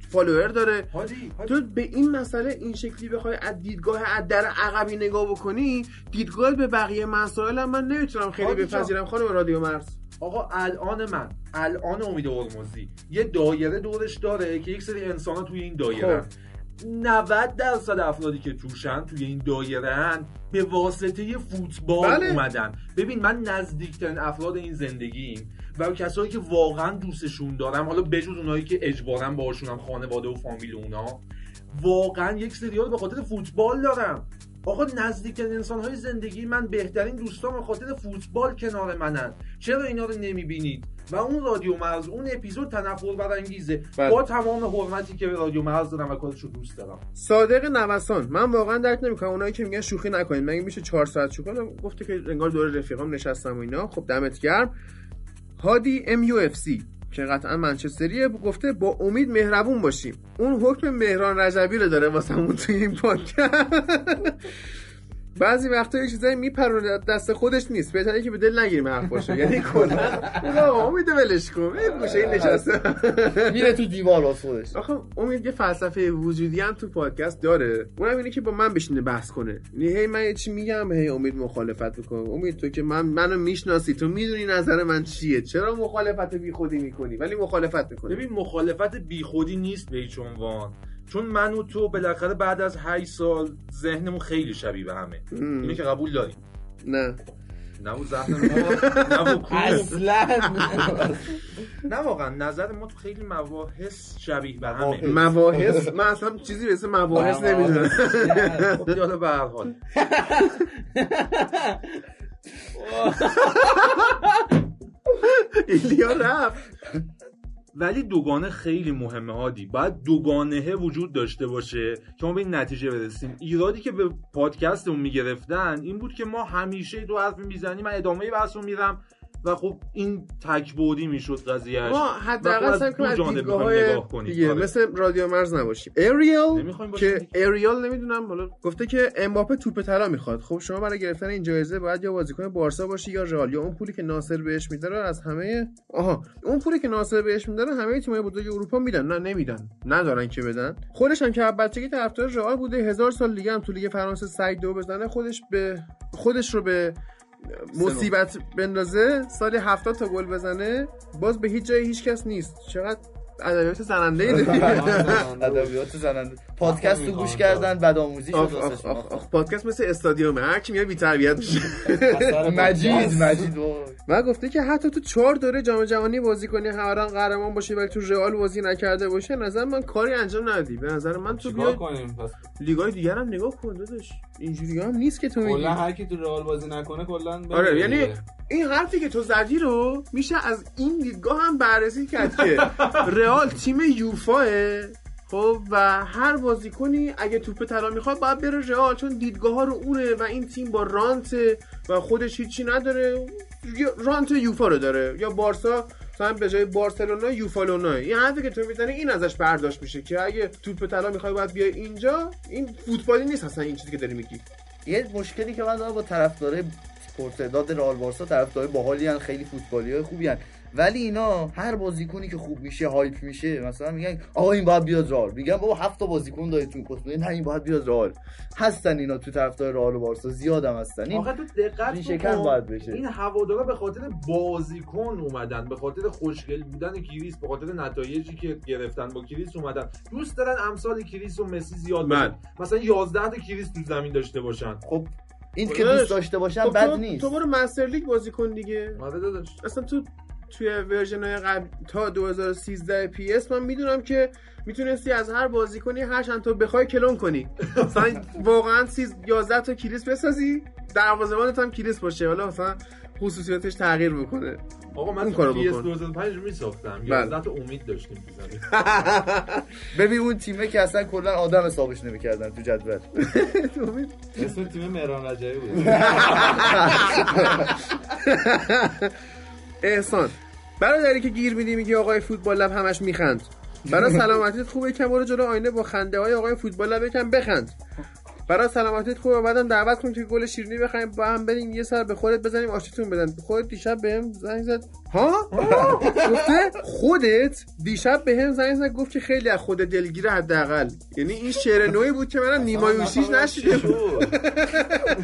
فالوور داره هادی هادی تو به این مسئله این شکلی بخوای از دیدگاه از در عقبی نگاه بکنی دیدگاه به بقیه مسائل هم من نمی‌تونم خیلی. بپذیرم خانم رادیو مرز آقا الان من الان امید هرمزی یه دایره دورش داره که یک سری انسان توی این دایره خب. 90 درصد افرادی که توشن توی این دایره به واسطه فوتبال بله. اومدن. ببین من نزدیکترین افراد این زندگیم و کسایی که واقعا دوستشون دارم حالا بجز اونایی که اجبارا باشونم خانواده و فامیل اونا واقعا یک سری رو به خاطر فوتبال دارم. آقا نزدیکترین انسان های زندگی من بهترین دوستان به خاطر فوتبال کنار منن. چرا اینا رو نمی‌بینید؟ و اون رادیو مرز اون اپیزود تنفر برانگیزه بله. با تمام حرمتی که به رادیو مرز دارم و کارش رو دوست دارم. صادق نوسان من واقعا درک نمی‌کنم. اونایی که میگن شوخی نکنید. مگه میشه 4 ساعت شوخی کنم؟ گفته که انگار دور رفیقام نشستم و اینا. خب دمت گرم. هادی ام یو اف سی که قطعا منچستریه گفته با امید مهربون باشیم. اون حکم مهران رجبی رو داره واسمون توی این پادکست. بعضی وقتا یه چیزایی میپرونه دست خودش نیست. بهتره که به دل نگیریم حرفاشو یعنی کلا آقا امید ولش کن. این گوشه این نشسته. میره تو دیوار واسه خودش. آخه امید یه فلسفه وجودی هم تو پادکست داره. اونم اینه که با من بشینه بحث کنه. یعنی هی من یه چی میگم هی امید مخالفت می‌کنه. امید تو که من منو می‌شناسی تو می‌دونی نظر من چیه؟ چرا مخالفت بی خودی می‌کنی؟ ولی مخالفت می‌کنی. ببین مخالفت بیخودی نیست به هیچ عنوان. چون من و تو بالاخره بعد از 8 سال ذهنمون خیلی شبیه به همه. اینو که قبول داریم. نه. نه بود زخم مرغ نه. اصلا. نه واقعا نظر ما تو خیلی مباحث شبیه بر همه. مباحث. من اصلا چیزی به اسم مباحث. نمی‌دونم. خب حالا به هر حال. ایلیا رفت. ولی دوگانه خیلی مهمه هادی. باید دوگانه وجود داشته باشه که ما به این نتیجه برسیم. ایرادی که به پادکستمون می‌گرفتن این بود که ما همیشه دو حرف می‌زنیم من ادامه بحث رو میرم. و خب این تکبودی می‌شد قضیهش ما حداقل سعی کنیم از دیدگاه های نگاه کنیم. دیگه آره. مثل رادیو مرز نباشیم. اریال که اریال نمی‌دونم حالا گفته که امباپه توپ طلا می‌خواد. خب شما برای گرفتن این جایزه باید یا بازیکن بارسا باشی یا رئال یا اون پولی که ناصر بهش میده رو از همه آها اون پولی که ناصر بهش میده رو همه تیم‌های بزرگ اروپا میدن. نه نمیدن. ندارن که بدن. خودش هم که بچگی طرفدار رئال بوده هزار سال دیگه هم تو لیگ فرانسه سعی دو بزنه خودش به خودش رو به مصیبت بندازه سالی 70 تا گل بزنه باز به هیچ جای هیچ کس نیست. چقدر ادبیات زننده ای ادبیات زننده. پادکست رو گوش کردن بد آموزی شد پادکست مثل استادیومه. هر کی میاد بی تربیت میشه. مجید مجید. و گفته که حتی تو چهار دوره جام جهانی بازی کنی هران قهرمان باشی ولی تو رئال بازی نکرده باشه نظر من کاری انجام ندی به نظر من تو بیا کنیم؟ پس لیگای دیگر هم نگاه کن داداش. اینجوری هم نیست که تو میگی کلا هر کی تو رئال بازی نکنه کلا آره یعنی. این حرفی که تو زدی رو میشه از این دیدگاه هم بررسی کرد که رئال تیم یوفاه خب و هر بازیکنی اگه توپ طلا می‌خواد باید بره رئال چون دیدگاه ها رو اونه و این تیم با رانت و خودش هیچی نداره یا رانت یوفا رو داره یا بارسا مثلا به جای بارسلونا یوفالونا. این حرفی که تو می‌زنی این ازش برداشت میشه که اگه توپ طلا می‌خوای باید بیای اینجا این فوتبالی نیست اصلا این چیزی که داری میگی. یه مشکلی که من دارم با طرفدارای پرتعداد رئال بارسا طرفدارای باحالی خیلی فوتبالی های خوبی ان ولی اینا هر بازیکنی که خوب میشه هایپ میشه مثلا میگن آقا این باید بیاد رئال. میگن بابا هفت تا بازیکن داری تو پست نه این باید بیاد رئال. هستن اینا تو طرفدار رئال و بارسا. زیادم هستن. این آخه تو دقت بکن، کن باید بشه. این هوادارا به خاطر بازیکن اومدن به خاطر خوشگل بودن کریس به خاطر نتایجی که گرفتن با کریس اومدن. دوست دارن امثال کریس و مسی زیاد من. مثلا 11 تا کریس تو زمین داشته باشن. خب این که داداش، دوست داشته باشن خب بد نیست تو برو master league بازی کن دیگه. آره داداش. اصلا تو توی ورژن های قبل تا 2013 PES من می‌دونم که می‌تونستی از هر بازیکنی هر چند تا بخوای کلون کنی. مثلا واقعا 11 تا کلیس بسازی دروازه‌بانت هم کلیس باشه. حالا مثلا خصوصیاتش تغییر بکنه. آقا من کارو PS بکن. 2005 رو میساختم. بله. 11 تا امید داشتیم تو زمین. ببین اون تیمه که اصلا کلا آدم حسابش نمی‌کردن تو جدول. اسم تیم مهران رجبی بود. احسان. برادری که گیر میدی میگی آقای فوتبال لب همش میخند. برای سلامتیت خوبه که برو جلو آینه با خنده های آقای فوتبال لب یکم بخند. برای سلامتیت خوبه بعدم دعوت کن که گل شیرینی بخریم با هم بریم یه سر به خودت بزنیم آشتیتون بدن. خودت دیشب بهم زنگ زد. ها؟ گفته خودت دیشب بهم زنگ زد گفت که خیلی از خود دلگیره حداقل. یعنی این شعر نوعی بود که منم نیمایوشیش نشیده بود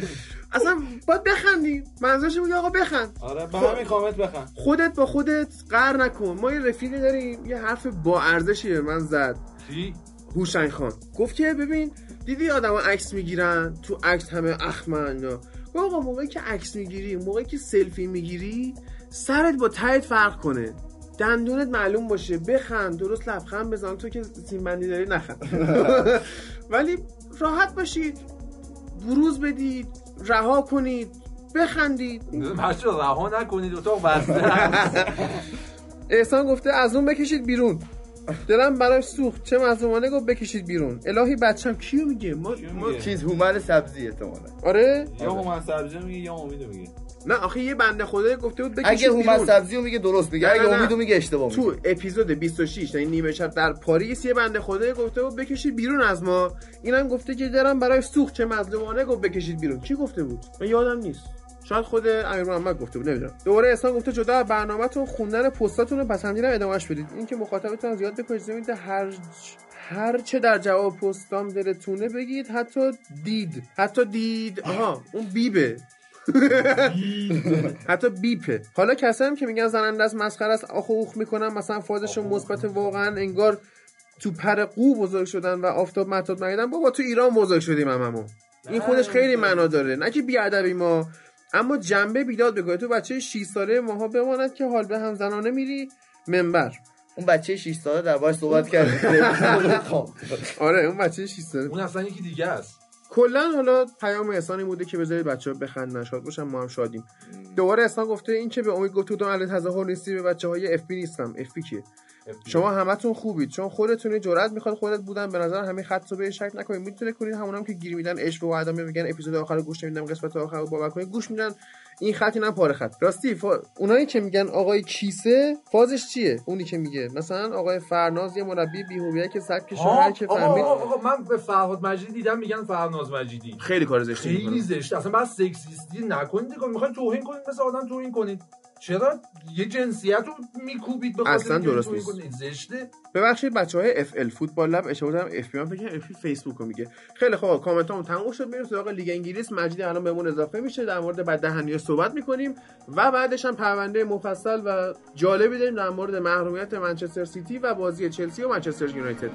اصلا باید بخندی. منظورش میگه آقا بخند. آره به همین کامنت بخن خودت با خودت قهر نکن. ما یه رفیقی داریم یه حرف با ارزشی به من زد. چی؟ هوشنگ خان. گفت که ببین دیدی آدما عکس می‌گیرن؟ تو عکس همه اخمن اینا گفت آقا موقعی که عکس می‌گیری موقعی که سلفی می‌گیری سرت با تایت فرق کنه. دندونت معلوم باشه. بخند درست لبخند بزن. تو که سیمبندی داری نخند. ولی راحت باشید بروز بدید رها کنید بخندید. بچه رها نکنید اتاق بسته. احسان گفته از اون بکشید بیرون. دلم براش سوخت. چه مظلومانه گفت بکشید بیرون. الهی بچم کیو میگه؟ ما, ما- میگه؟ چیز هومن سبزی احتمالا. آره؟ یا هومن سبزی میگه یا امیدو میگه. نه آخه یه بنده خدایی گفته بود بکشید اگه هومن بیرون. سبزی رو میگه درست میگه. اگه. امیدو میگه اشتباه تو اپیزود 26 یعنی نیمه شب در پاریس یه بنده خدایی گفته بود بکشید بیرون از ما. اینم گفته که دلم برای سوخت چه مظلومانه گفت بکشید بیرون. کی گفته بود؟ من یادم نیست. شاید خود امیر محمد گفته بود نمی‌دونم. دوباره احسان گفته جدا از برنامه‌تون خوندن پستاتون رو پسندیدم ادامهش بدید. این که مخاطبتون زیاد بکنید میده هر هر چه در جواب پستام دلتونه بگید حتی دید. حتی دید. آها اون بیبه. حتی بیپه. حالا کسایی هم که میگن زننده است مسخره است آخ اوخ می‌کنن مثلا فازشون مثبت واقعا انگار تو پر قو بزرگ شدن و آفتاب مطاب ندیدن بابا تو ایران بزرگ شدیم هممون این خودش خیلی معنا داره. نه که بیادبی ما اما جنبه بیداد بگاه تو بچه 6 ساله ماها بماند که حال به هم زنانه میری منبر. اون بچه 6 ساله در باش صحبت کردیم آره اون بچه 6 ساله. اون اصلا یکی دیگه است. کلا حالا پیام احسان این بوده که بذارید بچه ها بخندن. شاد باشن ما هم شادیم. دوباره احسان گفته این که به امید گفته بودم علی تظاهر نیستی به بچه های اف بی نیستم. اف بی کیه؟ شما همتون خوبید. چون خودتون جرأت می‌خواد خودت بودن. به نظر همین خط رو به شک نکنید. می‌تونه کنید همون هم که گیر میدن عشق و ادامه میگن. اپیزود آخر رو گوش نمیدم قسمت آخر رو باور کنید. گوش میدن. این خط اینم پاره خط. راستی فا... اونایی که میگن آقای کیسه فازش چیه؟ اونی که میگه. مثلا آقای فرناز یه مربی بی‌هویت که سبک شهر که فهمید. آقا آقا من به فرهاد مجیدی دیدم میگن فرناز مجیدی. خیلی کار زشتی. خیلی زشته اصلا بعد سکسیستی نکنید دیگه می‌خواین توهین کنید مثل آدم توهین کنید. چرا یه جنسیت رو میکوبید به خاطر اصلا درست نیست. زشته؟ ببخشید بچه های اف ال فوتبال لب اشتباه دارم اف بی کنم اف فیسبوک رو میگه. خیلی خوب کامنت هم تموم شد. میریم سراغ لیگ انگلیس. مجید الان بهمون اضافه میشه. در مورد بعد دهنی صحبت می‌کنیم. و بعدش هم پرونده مفصل و جالبی داریم در مورد محرومیت منچستر سیتی و بازی چلسی و منچستر یونایتد.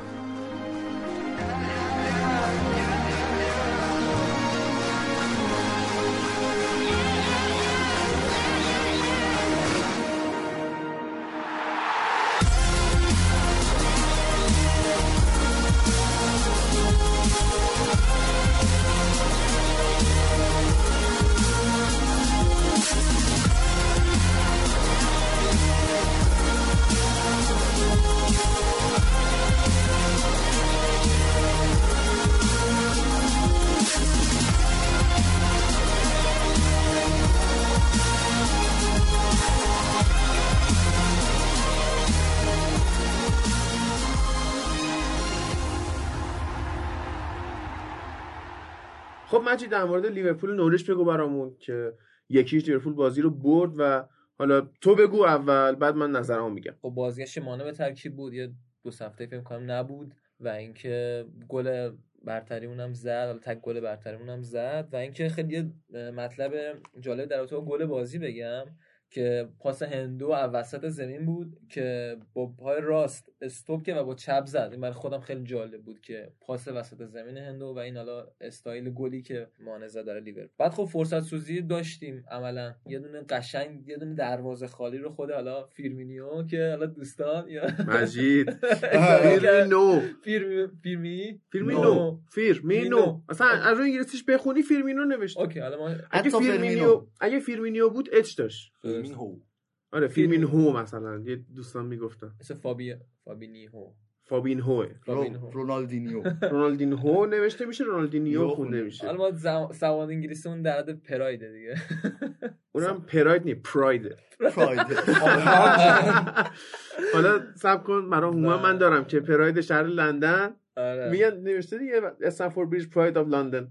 مجید در مورد لیورپول نوریچ بگو برامون که یکیش لیورپول بازی رو برد و حالا تو بگو اول بعد من نظرمو میگم. خب بازگشت مانه به ترکیب بود یه دو هفته فکر کنم نبود و اینکه گل برتریمون هم زد حالا تک گل برتریمون هم زد و اینکه خیلی مطلب جالب در رابطه گل بازی بگم. که پاس هندو از وسط زمین بود که با پای راست استوپ کرد و با چپ زد. این برای خودم خیلی جالب بود که پاس وسط زمین هندو و این حالا استایل گلی که مانه زد در لیورپول. بعد خب فرصت سوزی داشتیم عملا. یه دونه قشنگ یه دونه دروازه خالی رو خود حالا فیرمینیو که حالا دوستان یا مجید. فیرمینو. فیرمی فیرمی فیرمینو. نو. فیرمینو. مینو. اصلا از روی انگلیسیش بخونی فیرمینو نوشته. اوکی حالا ما اگه فیرمینیو. اگه فیرمینیو بود اچ داشت. فیرمین هو. آره فیرمین هو مثلا. یه دوستان می‌گفتن. مثل فابی فابینیهو فابین هو. رونالدینیو. رونالدین هو نوشته میشه رونالدینیو یو خونده خونده. میشه حالا ما سواد انگلیسیمون در حد پرایده دیگه. اونم پراید نی پراید. پراید. حالا صبر کن برای هومن من دارم که پراید شهر لندن. آره. میگن نوشته دیگه استمفورد بریج pride of London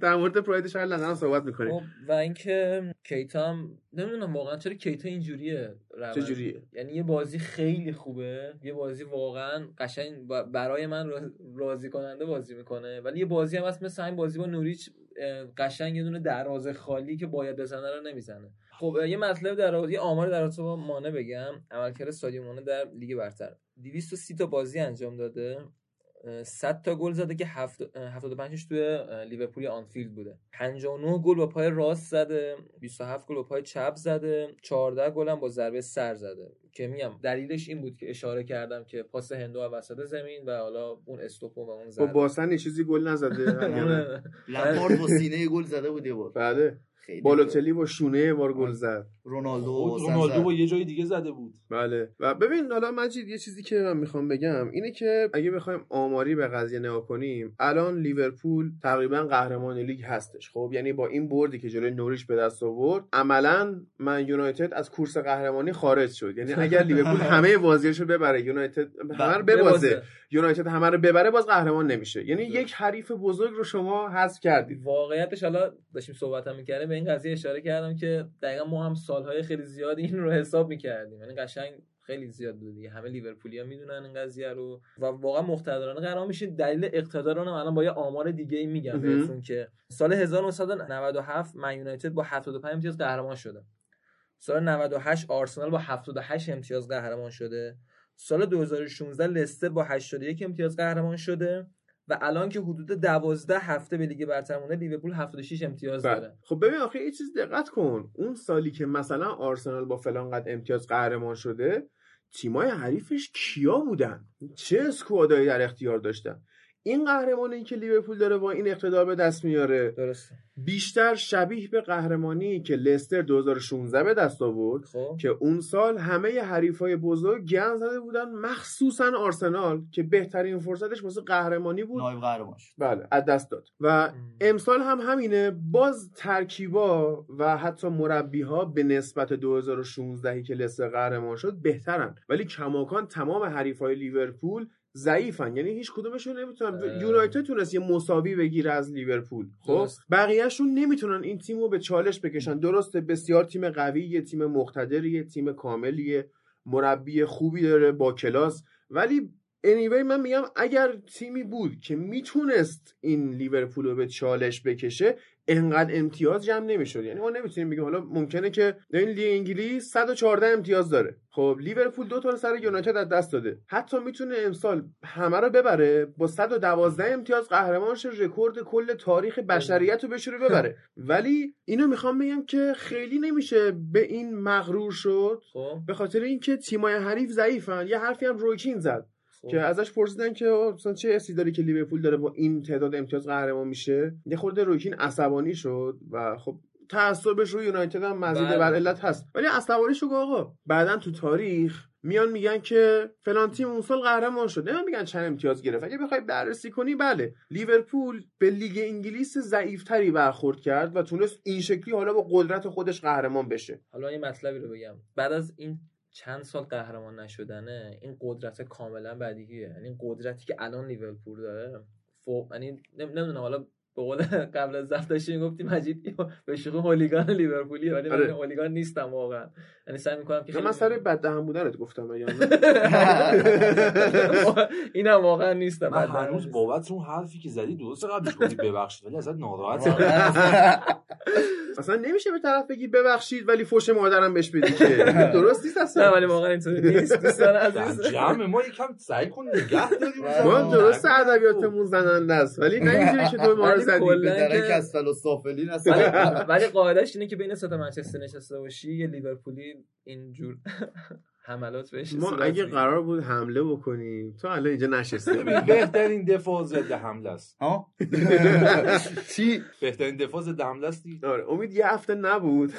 در مورد پراید شهر لندن هم صحبت می‌کنیم. خب و اینکه کیتا هم نمی‌دونم واقعا چرا کیتا اینجوریه. چجوریه؟ یعنی یه بازی خیلی خوبه. یه بازی واقعا قشنگ برای من را- راضی کننده بازی می‌کنه. ولی یه بازی هم هست مثل همین بازی با نوریچ قشنگ یه دونه دروازه خالی که باید بزنه رو نمی‌زنه. خب یه مطلب در رابطه- یه آمار در رابطه با مانه بگم. عملکرد سادیو مانه در لیگ برتر. 230 تا بازی انجام داده. 100 تا گل زده که هفت- اه، 75 ش توی لیورپول آنفیلد بوده. 59 گل با پای راست زده 27 گل با پای چپ زده 14 گل هم با ضربه سر زده. که میگم دلیلش این بود که اشاره کردم که پاس هندو از وسط زمین و حالا اون استوپو و اون با ضربه. باسن یه چیزی گل نزده. آره. لمپارد با سینه گل زده بود یه بار. بله. خیلی بالوتلی با شونه بار گل زد. رونالدو واسه رونالدو. با یه جای دیگه زده بود. بله. و ببین حالا مجید یه چیزی که من می‌خوام بگم اینه که اگه بخوایم آماری به قضیه نگاه کنیم الان لیورپول تقریبا قهرمان لیگ هستش. خب یعنی با این بردی که جلوی نوریچ به دست آورد عملا من یونایتد از کورس قهرمانی خارج شد. یعنی اگر لیورپول همه بازیاشو ببره یونایتد همه رو ببازه. ببازه. یونایتد همه رو ببره باز قهرمان نمیشه. یعنی یک حریف بزرگ رو شما حذف کردید. واقعیتش حالا داشتیم صحبت هم می‌کردیم به این قضیه اشاره کردم که دقیقا ما هم سالهای خیلی زیاد این رو حساب می‌کردیم. یعنی قشنگ خیلی زیاد بود دیگه. همه لیورپولیا می‌دونن این قضیه رو و واقعا مقتدرانه. قرار میشه دلیل اقتدار الان با یه آمار دیگه ای میگم. بهتون که سال 1997 من یونایتد با 75 امتیاز قهرمان شده. سال 98 آرسنال با 78 امتیاز قهرمان شده. سال 2016 لستر با 81 امتیاز قهرمان شده. و الان که حدود دوازده هفته به لیگ برتر مونده لیورپول 76 امتیاز بله. داره. خب ببین آخه یه چیز دقت کن. اون سالی که مثلا آرسنال با فلان قد امتیاز قهرمان شده تیمای حریفش کیا بودن؟ چه اسکوادایی در اختیار داشتن؟ این قهرمانی که لیورپول داره با این اقتدار به دست میاره درسته. بیشتر شبیه به قهرمانی که لستر 2016 به دست آورد خب. که اون سال همه حریفای بزرگ گن زده بودن مخصوصا آرسنال که بهترین فرصتش واسه قهرمانی بود. نایب قهرمان بله از دست داد. و امسال هم همینه باز ترکیبا و حتی مربی ها به نسبت 2016 که لستر قهرمان شد بهترن. ولی کماکان تمام حریفای لیورپول ضعیفن. یعنی هیچ کدومشون نمی‌تونن. یونایتد تونست یه مساوی بگیره از لیورپول. خب؟ درست. بقیهشون نمی‌تونن این تیمو به چالش بکشن. درسته بسیار تیم قوی یه تیم مقتدریه تیم کاملیه مربی خوبی داره با کلاس. ولی anyway من میگم اگر تیمی بود که می‌تونست این لیورپول رو به چالش بکشه انقدر امتیاز جمع نمی‌شد. یعنی ما نمی‌تونیم بگیم حالا ممکنه که این لیگ انگلیس 114 امتیاز داره. خب لیورپول دو تا سر یونایتد از دست داده. حتی می‌تونه امسال همه رو ببره با 112 امتیاز قهرمان شه رکورد کل تاریخ بشریت رو بشه رو ببره. ولی اینو می‌خوام بگم که خیلی نمیشه به این مغرور شد. خب. به خاطر اینکه تیمای حریف ضعیفن. یه حرفی هم روی کین زد. که ازش پرسیدن که مثلا چه حسی داری که لیورپول داره با این تعداد امتیاز قهرمان میشه؟ یه خورده رویکین عصبانی شد و خب تعصبش رو یونایتد هم مزید بله. بر علت هست. ولی عصبانی که آقا بعدا تو تاریخ میان میگن که فلان تیم اون سال قهرمان شد. نمیان میگن چند امتیاز گرفت. اگه بخوای بررسی کنی بله. لیورپول به لیگ انگلیس ضعیفتری برخورد کرد و تونست این شکلی حالا با قدرت خودش قهرمان بشه. حالا یه مطلبی رو بگم. بعد از این چند سال قهرمان نشدنه این قدرت کاملا بدیهیه یعنی قدرتی که الان لیورپول داره فوق یعنی نم- نمی‌دونم حالا به قول قبل از ضبط داشتیم گفتی مجید به شوخی هولیگان لیورپولی ولی من آره. هولیگان نیستم واقعا یعنی سعی می‌کنم که نه، من سر بد دهن بودنت گفتم یا نه؟ اینم واقعا نیستم من هنوز. بابت اون حرفی که زدی درست قبلش گفتی ببخشید ولی ازت ناراحتم اصلا نمیشه به طرف بگی ببخشید ولی فوش مادرم بهش بدی که. درست نیست نه اصلا ولی واقعا اینطوری نیست. دوستان عزیز. جمع ما یکم سعی کن نگه داریم ما درست ادبیاتمون زننده است ولی نه اینجوری که تو ما رو ولی زدی. به درک فل و سافلین ولی ولی قاعدش اینه که بین سه تا منچستر نشسته باشی یه لیورپولی اینجور حملات بهش ما اگه. قرار بود حمله بکنیم تو الان اینجا نشستی ببین بهترین دفاع ضد حمله است ها چی بهترین دفاع ضد حمله است. آره امید یه هفته نبود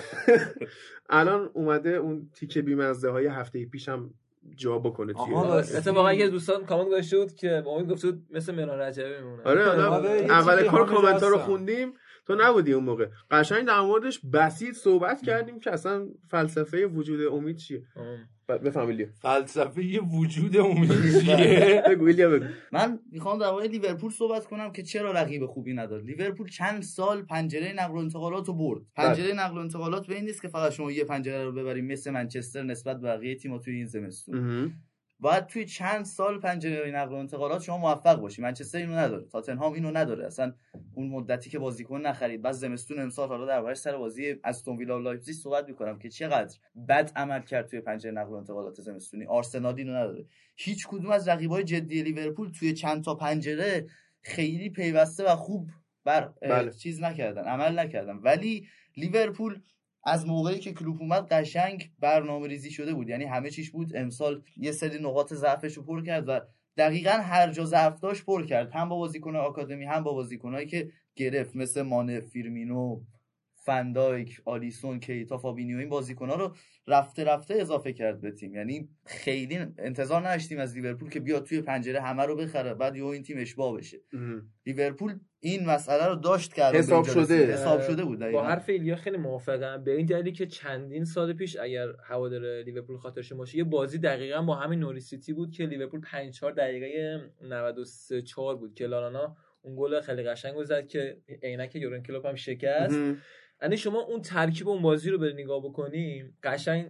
الان اومده اون تیکه بیمزه های هفته پیشم جا بکنه توی. اتفاقا یه دوستان کامنت گذاشته بود که با امید گفته بود مثل مهران رجبی میمونه آره آره، اول کار کامنت رو هستن. خوندیم تو نبودی اون موقع. قشنگ در موردش بسیط صحبت کردیم که اصلا فلسفه وجود امید چیه؟ آم. ب- بفهم ایلیا فلسفه وجود امید چیه؟ بگو ایلیا بگو. من می‌خوام در مورد لیورپول صحبت کنم که چرا رقیب خوبی نداره لیورپول چند سال پنجره نقل و انتقالات رو برد. پنجره نقل و انتقالات به این نیست که فقط شما یه پنجره رو ببریم مثل منچستر نسبت به بقیه تیم‌ها توی این زمستون. باید توی چند سال پنجره نقل و انتقالات شما موفق باشی. منچستر اینو نداره. تاتنهام اینو نداره. اصلا اون مدتی که بازیکن نخرید. بعد زمستون امسال حالا دربارش سر بازی استون ویلا و لایپزیگ صحبت می‌کنم که چقدر بد عمل کرد توی پنجره نقل و انتقالات زمستونی. آرسنال اینو نداره. هیچ کدوم از رقیبای جدی لیورپول توی چند تا پنجره خیلی پیوسته و خوب بر بله. چیز نکردن عمل نکردن. ولی لیورپول از موقعی که کلوپ اومد قشنگ برنامه ریزی شده بود. یعنی همه چیش بود. امسال یه سری نقاط ضعفش رو پر کرد و دقیقا هر جا ضعف داشت پر کرد. هم با بازیکن آکادمی هم با بازیکنهایی که گرفت مثل مانه فیرمینو فندایک آلیسون کیتا فابینیو این بازیکنها رو رفته رفته اضافه کرد به تیم یعنی خیلی انتظار نداشتیم از لیورپول که بیاد توی پنجره همه رو بخره بعد یهو این تیم اشباع بشه. لیورپول این مسئله رو داشت به حساب شده. حساب شده بود با. حرف ایلیا خیلی موافقم به این دلیلی که چندین سال پیش اگر هوادار لیورپول خاطرش باشه یه بازی دقیقا با همین نوریچ سیتی بود که لیورپول 5 4 دقیقه 93 4 بود که لالانا اون گل خیلی قشنگ زد که عینک یورن کلوپ هم شکست. یعنی شما اون ترکیب اون بازی رو به نگاه بکنیم قشنگ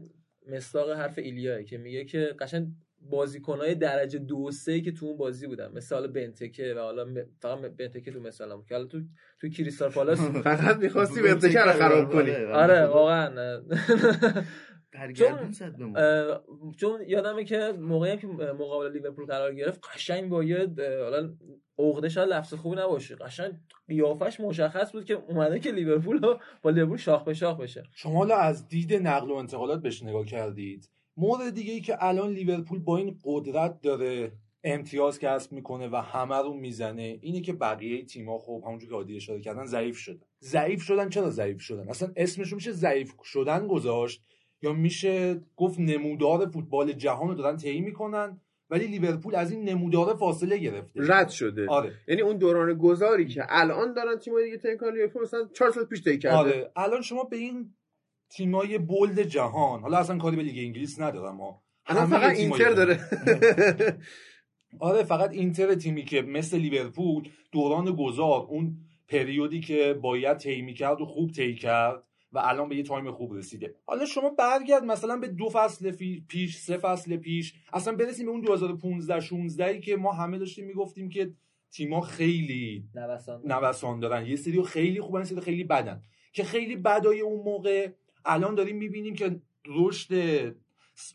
مصداق حرف ایلیاه که میگه که قشنگ بازیکنهای درجه دو و سه که تو اون بازی بودن. مثل حالا بنتکه و حالا م- فقط بنتکه تو مثلا که حالا تو تو کریستال پالاس فقط می‌خواستی بنتکه رو خراب کنی. آره. واقعا. برگردون زد به ما اه، چون یادمه که موقعی هم که مقابل لیورپول قرار گرفت قشنگ با یه حالا عقده شاید لفظ خوبی نباشه. قشنگ قیافش مشخص بود که اومده که لیورپول رو با لیورپول شاخ به شاخ بشه. شما حالا از دید نقل و انتقالات بهش نگاه کردید. مورد دیگه ای که الان لیورپول با این قدرت داره امتیاز کسب می‌کنه و همه رو می‌زنه اینه که بقیه تیم‌ها خب همونجور که عادی اشاره کردن ضعیف شدن. ضعیف شدن چرا ضعیف شدن؟ اصلا اسمش میشه ضعیف شدن گذاشت یا میشه گفت نمودار فوتبال جهان رو دارن طی می‌کنن؟ ولی لیورپول از این نمودار فاصله گرفته. رد شده. آره. یعنی اون دوران گذاری که الان دارن تیم‌های دیگه می‌کنن لیورپول مثلا 4 سال پیش کرده. آره. الان شما به این تیمای bold جهان حالا اصلا کاری به لیگ انگلیس ندارم ها الان فقط اینتر داره. آره فقط اینتر تیمی که مثل لیورپول دوران گذار اون پریودی که باید طی می‌کرد و خوب طی کرد. و الان به یه time خوب رسیده. حالا شما برگرد مثلا به دو فصل پیش سه فصل پیش. اصلا برسیم به اون 2015 16 که ما همه داشتیم می‌گفتیم که تیما خیلی نوسان نوسان دارن. یه سری خیلی خوبن سری خیلی بدن. که خیلی بدای اون موقع الان داریم می‌بینیم که رشد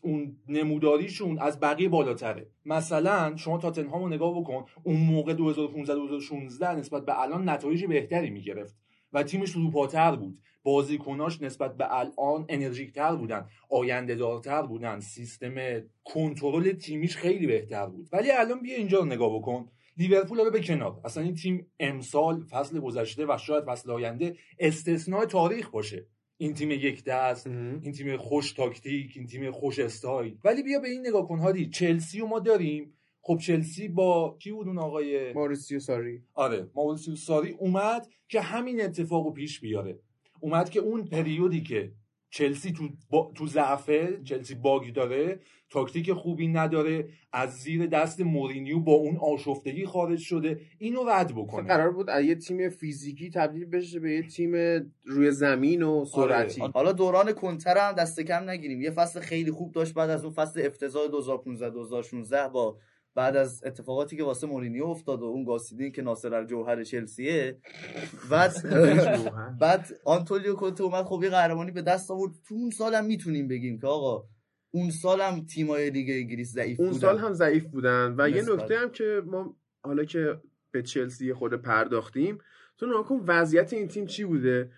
اون نموداریشون از بقیه بالاتره. مثلا شما تاتنهام رو نگاه بکن. اون موقع 2015 2016 نسبت به الان نتایج بهتری می‌گرفت. و تیمش روپاتر بود. بازیکناش نسبت به الان انرژیکتر بودن آینده دارتر بودن. سیستم کنترل تیمیش خیلی بهتر بود. ولی الان بیا اینجا رو نگاه بکن. لیورپول رو به کنار. اصلا این تیم امسال فصل گذشته و شاید فصل آینده استثناء تاریخ باشه. این تیم یک دست این تیم خوش تاکتیک این تیم خوش استایل. ولی بیا به این نگاه کن هادی. چلسی رو ما داریم. خب چلسی با کی بود اون آقای؟ ماریسیو ساری. آره ماوریسیو ساری اومد که همین اتفاق رو پیش بیاره. اومد که اون پریودی که چلسی تو, با... تو ضعفه چلسی باگ داره تاکتیک خوبی نداره از زیر دست مورینیو با اون آشفتگی خارج شده اینو رد بکنه. قرار بود از یه تیم فیزیکی تبدیل بشه به یه تیم روی زمین و سرعتی. حالا دوران کنتر هم دست کم نگیریم. یه فصل خیلی خوب داشت بعد از اون فصل افتضاح 2015 2016 با بعد از اتفاقاتی که واسه مورینیو افتاد و اون گاسیدین که ناصر الجوهر چلسیه بعد بعد آنتونیو کونته اومد خب یه قهرمانی به دست آورد. تو اون سالم می‌تونیم بگیم که آقا اون سالم تیمای لیگ انگلیس ضعیف اون بودن. سال هم ضعیف بودن. و یه. نکته هم که ما حالا که به چلسی خود پرداختیم تو نگاه کن وضعیت این تیم چی بوده؟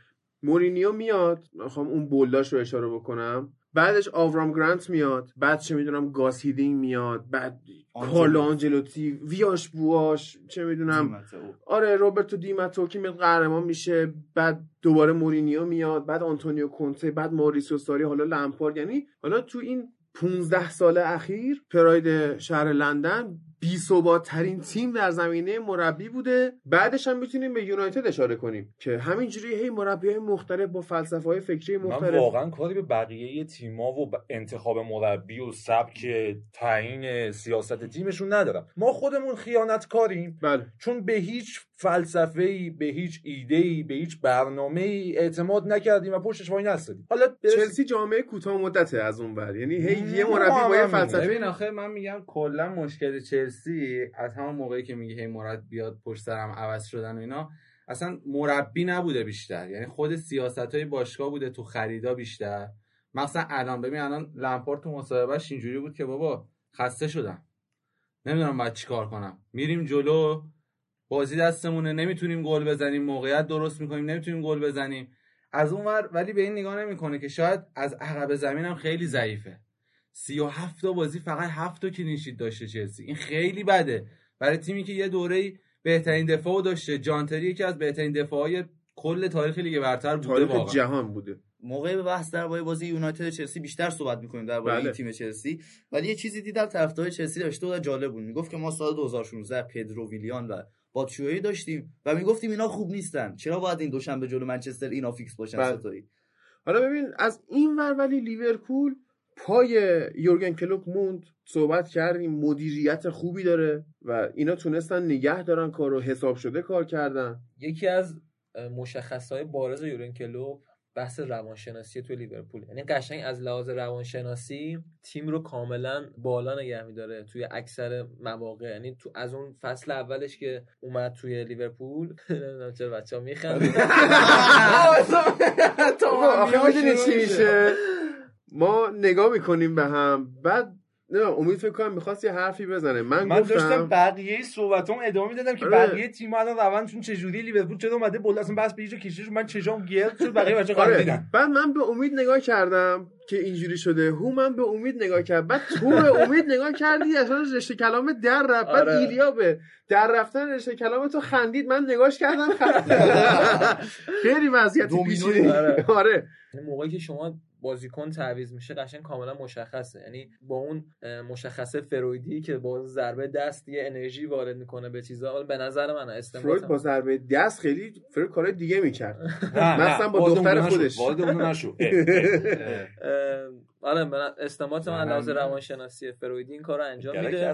مورینیو میاد. می‌خوام اون bold اش رو اشاره بکنم. بعدش آورام گرنت میاد بعد چه می‌دونم گاس هیدینک میاد بعد. کارلو آنجلوتی ویاش بواش چه می‌دونم. آره روبرتو دیماتو که میاد قهرمان میشه بعد دوباره مورینیو میاد بعد آنتونیو کونته بعد موریسیو ساری حالا لمپارد یعنی حالا تو این 15 سال اخیر پراید شهر لندن بی ترین تیم در زمینه مربی بوده. بعدش هم می‌تونیم به یونایتد اشاره کنیم که همینجوری هی مربی های مختلف با فلسفه های فکری من مختلف واقعا کاری به بقیه تیما و انتخاب مربی و سبک تعیین سیاست تیمشون ندارم. ما خودمون خیانت کاریم بله. چون به هیچ فلسفه ای به هیچ ایده ای به هیچ برنامه ای اعتماد نکردیم و پشتش وای نستادیم. حالا برسیم- چلسی جامعه کوتاه مدته از اون ور یعنی هی یه مربی با یه. فلسفه ببین آخه من میگم کلا مشکل چلسی از همون موقعی که میگه هی مربی بیاد پشت سرم عوض شدن و اینا اصلا مربی نبوده بیشتر. یعنی خود سیاست های باشگاه بوده تو خریدا بیشتر. مثلا الان. ببین الان لمپارد تو مصاحبهش اینجوری بود که بابا خسته شدم. نمی‌دونم باید چیکار کنم. میریم جلو بازی دستمونه نمی‌تونیم گل بزنیم موقعیت درست می‌کنیم نمی‌تونیم گل بزنیم. از اون ور ولی به این نگاه نمی‌کنه که شاید از عقب زمین هم خیلی ضعیفه. سی و هفت تا بازی فقط هفت تا clean sheet داشته چلسی. این خیلی بده. برای تیمی که یه دوره بهترین دفاع داشته. جان تری یکی از بهترین دفاعهای کل تاریخ لیگ برتر بوده تاریخ واقعا. جهان بوده. موقع بحث درباره بازی یونایتد چلسی بیشتر صحبت می‌کنیم درباره بله. این تیم چلسی. ولی یه چیزی دیدم طرفدار چلسی داشته و جالب بود. می‌گفت که ما سال 2016 پدرو ویلیان و باتشویی داشتیم و می‌گفتیم اینا خوب نیستن. چرا باید این دوشنبه جلو منچستر اینا fix باشن بله. ستایی حالا ببین از این ور ولی لیورپول پای یورگن کلوپ موند صحبت کردیم مدیریت خوبی داره و اینا تونستن نگه دارن کار رو حساب شده کار کردن. یکی از مشخصهای بارز یورگن کلوپ بحث روانشناسی تو لیورپول. یعنی قشنگ از لحاظ روانشناسی تیم رو کاملا بالا نگه میداره توی اکثر مواقع. یعنی تو از اون فصل اولش که اومد توی لیورپول نمی‌دونم چرا بچه‌ها میخندن. می‌دونی چی میشه؟ ما نگاه می‌کنیم به هم بعد نه امید فکر کنم می‌خواست یه حرفی بزنه. من, من داشتم گفتم بقیه صحبتام ادامه می‌دادم که آره. بقیه تیم الان روندشون چجوری؟ لیورپول چرا اومده بالا؟ اصلا بس به کشیدش من چشام گرد شد بقیه بچه آره. دیدن بعد من به امید نگاه کردم که اینجوری شده. هو من به امید نگاه کرد. بعد تو به امید نگاه کردی اصلا رشته کلام در رفت. بعد آره. ایلیا به در رفتن رشته کلام تو خندید. من نگاش کردم خندید خیلی وضعیت. پیچیده. آره. آره. موقعی که شما بازیکن تعویض میشه قشنگ کاملا مشخصه یعنی با اون مشخصه فرویدی که با ضربه دست یه انرژی وارد می‌کنه به چیزا به نظر من استنباط فروید با ضربه دست خیلی فروید کارهای دیگه می‌کرد نه، نه، مثلا با دختر خودش. وارد اون نشو. آره استنباط من لحاظ. روانشناسی فرویدی این کارو انجام میده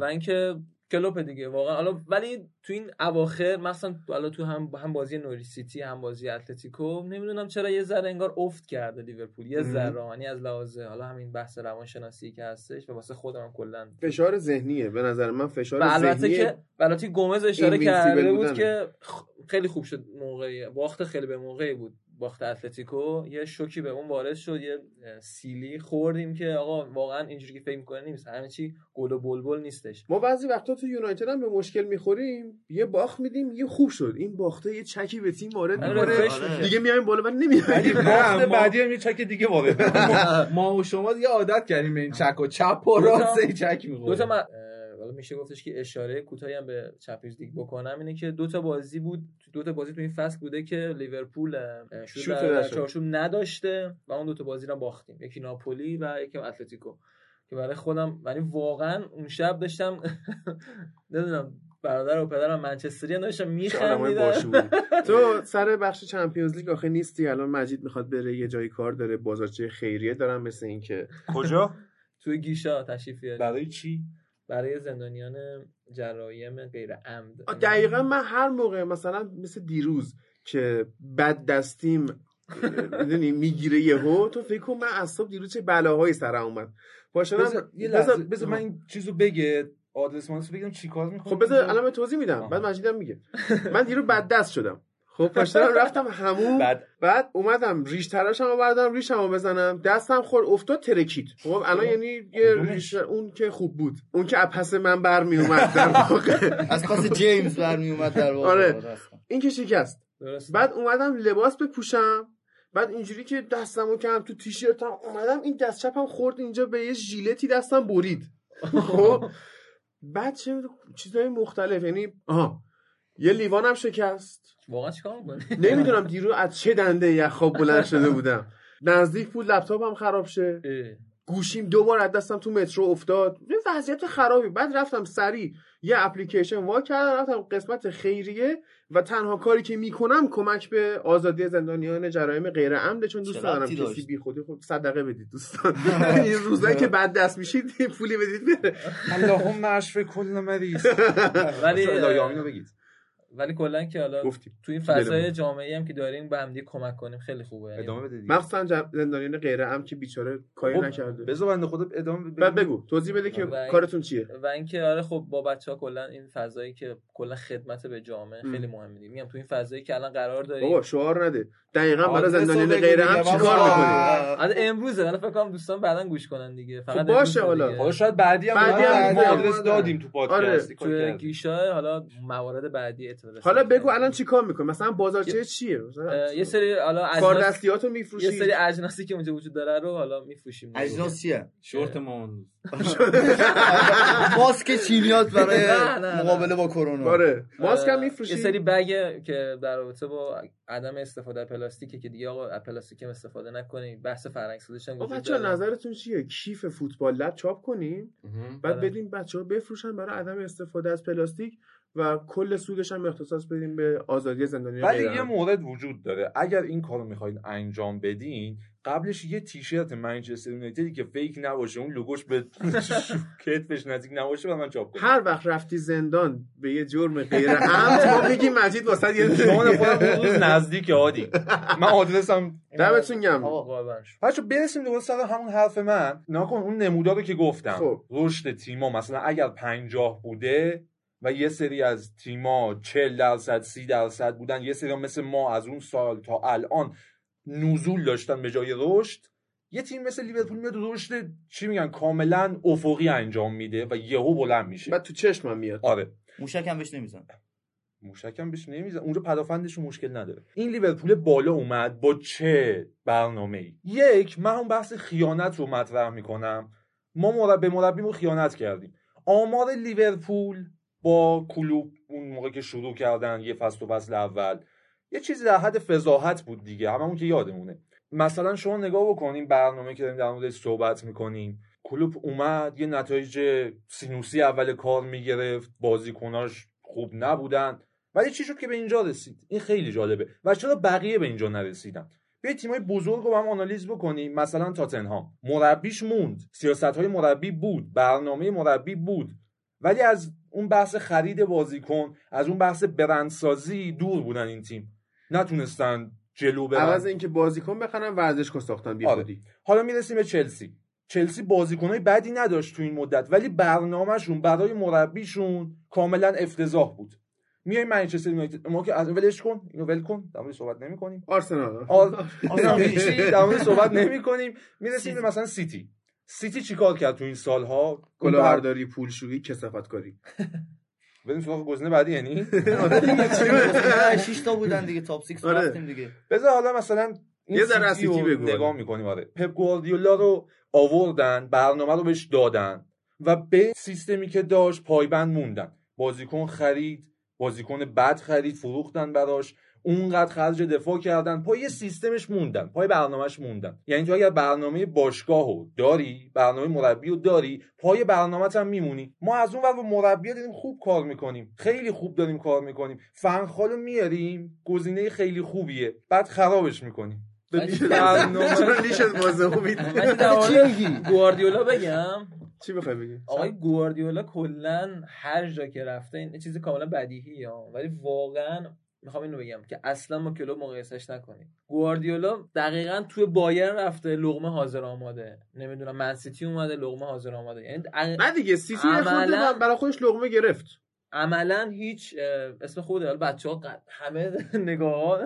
و اینکه کلوپ دیگه واقعا. حالا ولی تو این اواخر مثلا حالا تو هم هم بازی نوری سیتی هم بازی اتلتیکو نمی‌دونم چرا یه ذره انگار افت کرده لیورپول. یه. ذره یعنی از لحاظ حالا همین بحث روانشناسی که هستش و واسه خودم کلا فشار ذهنیه. به نظر من فشار و البته که البته گومز اشاره کرده بود. که خیلی خوب شد موقعی. باخت خیلی به موقعی بود. باخت اتلتیکو یه شوکی به اون وارد شد یه سیلی خوردیم که آقا واقعا اینجوری که فکر می‌کنه نیست همه چی گل و بلبل نیستش. ما بعضی وقتا تو یونایتد هم به مشکل می‌خوریم یه باخت میدیم یه خوب شد. این باخته یه چکی به تیم وارد آره، می‌کنه. دیگه میایم بالا ولی نمیایم باخت بعدی هم یه چک دیگه وارد ما و شما دیگه عادت کردیم به این چک و چپ و راست چک دو تا می‌خوریم حالا میشه گفتش که اشاره کوتاهی هم به چمپیونز لیگ بکنم اینه که دو تا بازی بود دو تا بازی تو این فصل بوده که لیورپول شوت در-. چارچوب نداشته و اون دو تا بازی رو باختیم. یکی ناپولی و یکی اتلتیکو. که برای خودم یعنی واقعا اون شب داشتم نمی‌دونم برادر و پدرم منچستری هم داشتم میخندیدم. تو سر بخش چمپیونز لیگ آخه نیستی الان مجید می‌خواد بره یه جایی کار داره بازارچه خیریه دارم مثل این که کجا؟ توی گیشا تشریف برای چی؟ برای زندانیان جرایم غیر عمد دقیقا من هر موقع مثلا مثل دیروز که بد دستیم می‌دونی می‌گیره یهو تو فکر کن من از صبح دیروز چه بلاهایی سرم اومد. لحظه بذار من این چیزو بگه آدرس مانس بگم چیکار می‌کنه خب بذار الان به توضیح میدم آه. بعد مجیدم میگه. من دیروز بد دست شدم. خب پاشدم رفتم همون بعد بعد اومدم ریش تراشمو بردارم ریشمو بزنم. دستم خورد افتاد ترکید خب الان یعنی یه کدومش؟ ریش اون که خوب بود. اون که از پس من برمی اومد در واقع. از پاس جیمز برمی اومد در واقع. آره. این که شکست. درست بعد اومدم لباس بپوشم. بعد اینجوری که دستمو کردم تو تیشرتم اومدم این دست چپم خورد اینجا به یه ژیلتی دستم برید. خب بعد چه چیزای مختلف. یعنی آها. یه لیوانم شکست. واقعا چیکار نمی‌دونم دیرو از چه دنده یخاب بلند شده بودم. نزدیک بود لپتاپم خراب شه. گوشیم دو بار از دستم تو مترو افتاد. یه وضعیت خرابی. بعد رفتم سریع یه اپلیکیشن وا کردم رفتم قسمت خیریه و تنها کاری که می‌کنم کمک به آزادی زندانیان جرایم غیر عمده چون دوست ربطی کسی؟ بی خودی خود صدقه بدید دوستان. این روزایی که بعد دست میشید پولی بدید بره. اللهم اشف کل مریض. ولی- بگید. ولی کلا که حالا گفتیم. تو این. فضای جامعه هم که داریم به هم دیگه کمک کنیم خیلی خوبه. یعنی ادامه بده دیگه مخصوصا جم- زندانیان غیر عم که بیچاره کاری خب، نکرده. بذار بنده خدا ادامه بده بعد بگو توضیح بده که و- کارتون چیه؟ و اینکه آره خب با بچه ها کلا این فضایی که کلا خدمت به جامعه. خیلی مهمه میگم تو این فضایی که الان قرار داریم. بابا شعار نده. دقیقا برای زندانیان غیر بابا. چیکار می‌کنی آره امروزه الان فکر کنم دوستان بعدا گوش کنن دیگه فقط خب باشه حالا. حالا شاید بعدی هم بعدی هم. آدرس دادیم تو پادکست آره. توی کردیم. گیشا حالا موارد بعدی اطلاع حالا بگو الان. چیکار می‌کنی مثلا بازارچه چیه یه سری حالا کار اجناس دستیاتو یه میفروشی سری اجناسی که اونجا وجود داره رو حالا میفروشیم اجناس چیه شورت ما ماسک چینیات برای. مقابله با کرونا آره ماسک هم میفروشی یه سری بگ که در رابطه با عدم استفاده از پلاستیکه که دیگه آقا از پلاستیک هم استفاده نکنید بحث فرهنگسازیش هم آقا وجود بچه داره. نظرتون چیه؟ کیف فوتبال لب چاپ کنیم بعد آره. بدیم بچه ها بفروشن برای عدم استفاده از پلاستیک. و کل سودش هم اختصاص بدیم به آزادی زندانی ولی یه مورد وجود داره. اگر این کارو می‌خواین انجام بدین قبلش یه تیشرت منچستر یونایتدی که فیک نباشه اون لوگوش به کتفش نزدیک نباشه و من چاپ کنم. هر وقت رفتی زندان به یه جرم غیر عمد ما میگیم مجید واسه یه خودم اون روز نزدیک عادی. من آدرسم دمتون گرم. آقا قربان شو. بچه برسیم درست سر همون حرف من. نکن اون نمودار رو که گفتم. خب. رشد تیما مثلا اگر پنجاه بوده و یه سری از تیما 40 درصد 30 درصد بودن. یه سری مثل ما از اون سال تا الان نزول داشتن به جای رشد. یه تیم مثل لیورپول میاد رشد چی میگن کاملا افقی انجام میده و یهو بلند میشه. بعد تو چشمم میاد. آره. موشک هم بهش نمیزن. موشکم بهش نمیزن. اونجا پدافندشون مشکل نداره. این لیورپول بالا اومد با چه برنامه ای یک من اون بحث خیانت رو مطرح می‌کنم. ما مربی به مربیمون خیانت کردیم. آمار لیورپول با کلوب اون موقع که شروع کردن یه فصل و فصل اول یه چیزی در حد فضاحت بود دیگه. هممون که یادمونه. مثلا شما نگاه بکنیم برنامه که داریم در موردش صحبت می‌کنیم کلوب اومد یه نتایج سینوسی اول کار می‌گرفت بازیکناش خوب نبودن ولی چی شد که به اینجا رسید؟ این خیلی جالبه. و چرا بقیه به اینجا نرسیدن؟ بیا تیمای بزرگ رو هم آنالیز بکنیم. مثلا تاتنهام. مربیش موند. سیاست های مربی بود. برنامه مربی بود. ولی از اون بحث خرید بازیکن از اون بحث برندسازی دور بودن این تیم. نتونستن جلو برن. عوض اینکه بازیکن بخرن ورزشگاه ساختن بی آره. حالا می‌رسیم به چلسی. چلسی بازیکنای بدی نداشت تو این مدت ولی برنامهشون برای مربیشون کاملا افتضاح بود. میای منچستر یونایتد. ما که از ولش کن. اینو ول کن. در صحبت نمی‌کنیم. آرسنال. آر... هیچی در صحبت نمی‌کنیم. می‌رسیم به مثلا سیتی. سیتی چیکار کرد تو این سالها؟ کلاهبرداری پولشویی کثافت کاری. بریم سراغ گزینه بعدی یعنی؟ 6 تا بودن دیگه تاپ 6 آره. رفتیم دیگه. بذار حالا مثلا یه ذره از سیتی بگو. نگاه می‌کنیم آره. پپ گواردیولا رو آوردن برنامه رو بهش دادن و به سیستمی که داشت پایبند موندن. بازیکن خرید بازیکن بد خرید فروختن براش. اونقدر خرج دفاع کردن. پای سیستمش موندن. پای برنامهش موندن. یعنی تو اگر برنامه باشگاهو داری برنامه مربی رو داری پای برنامه هم میمونی. ما از اون ور با مربی داریم خوب کار می‌کنیم. خیلی خوب داریم کار می‌کنیم. فنخالو میاریم. گزینه خیلی خوبیه. بعد خرابش می‌کنیم. چرا خوبید گواردیولا بگم؟ چی می‌خوای بگی؟ آقای گواردیولا کلا هر جا که رفته این چیز کاملا بدیهیه ها ولی واقعا می‌خوام اینو بگم که اصلا ما کلوب مقایسش نکنیم. گواردیولا دقیقا توی بایرن رفته لقمه حاضر آماده. نمی‌دونم منسیتی اومده لقمه حاضر آماده. یعنی عق- نه دیگه سیتی عملاً- برای خودش لقمه گرفت. عملا هیچ اسم حالا بچه ها همه نگاه ها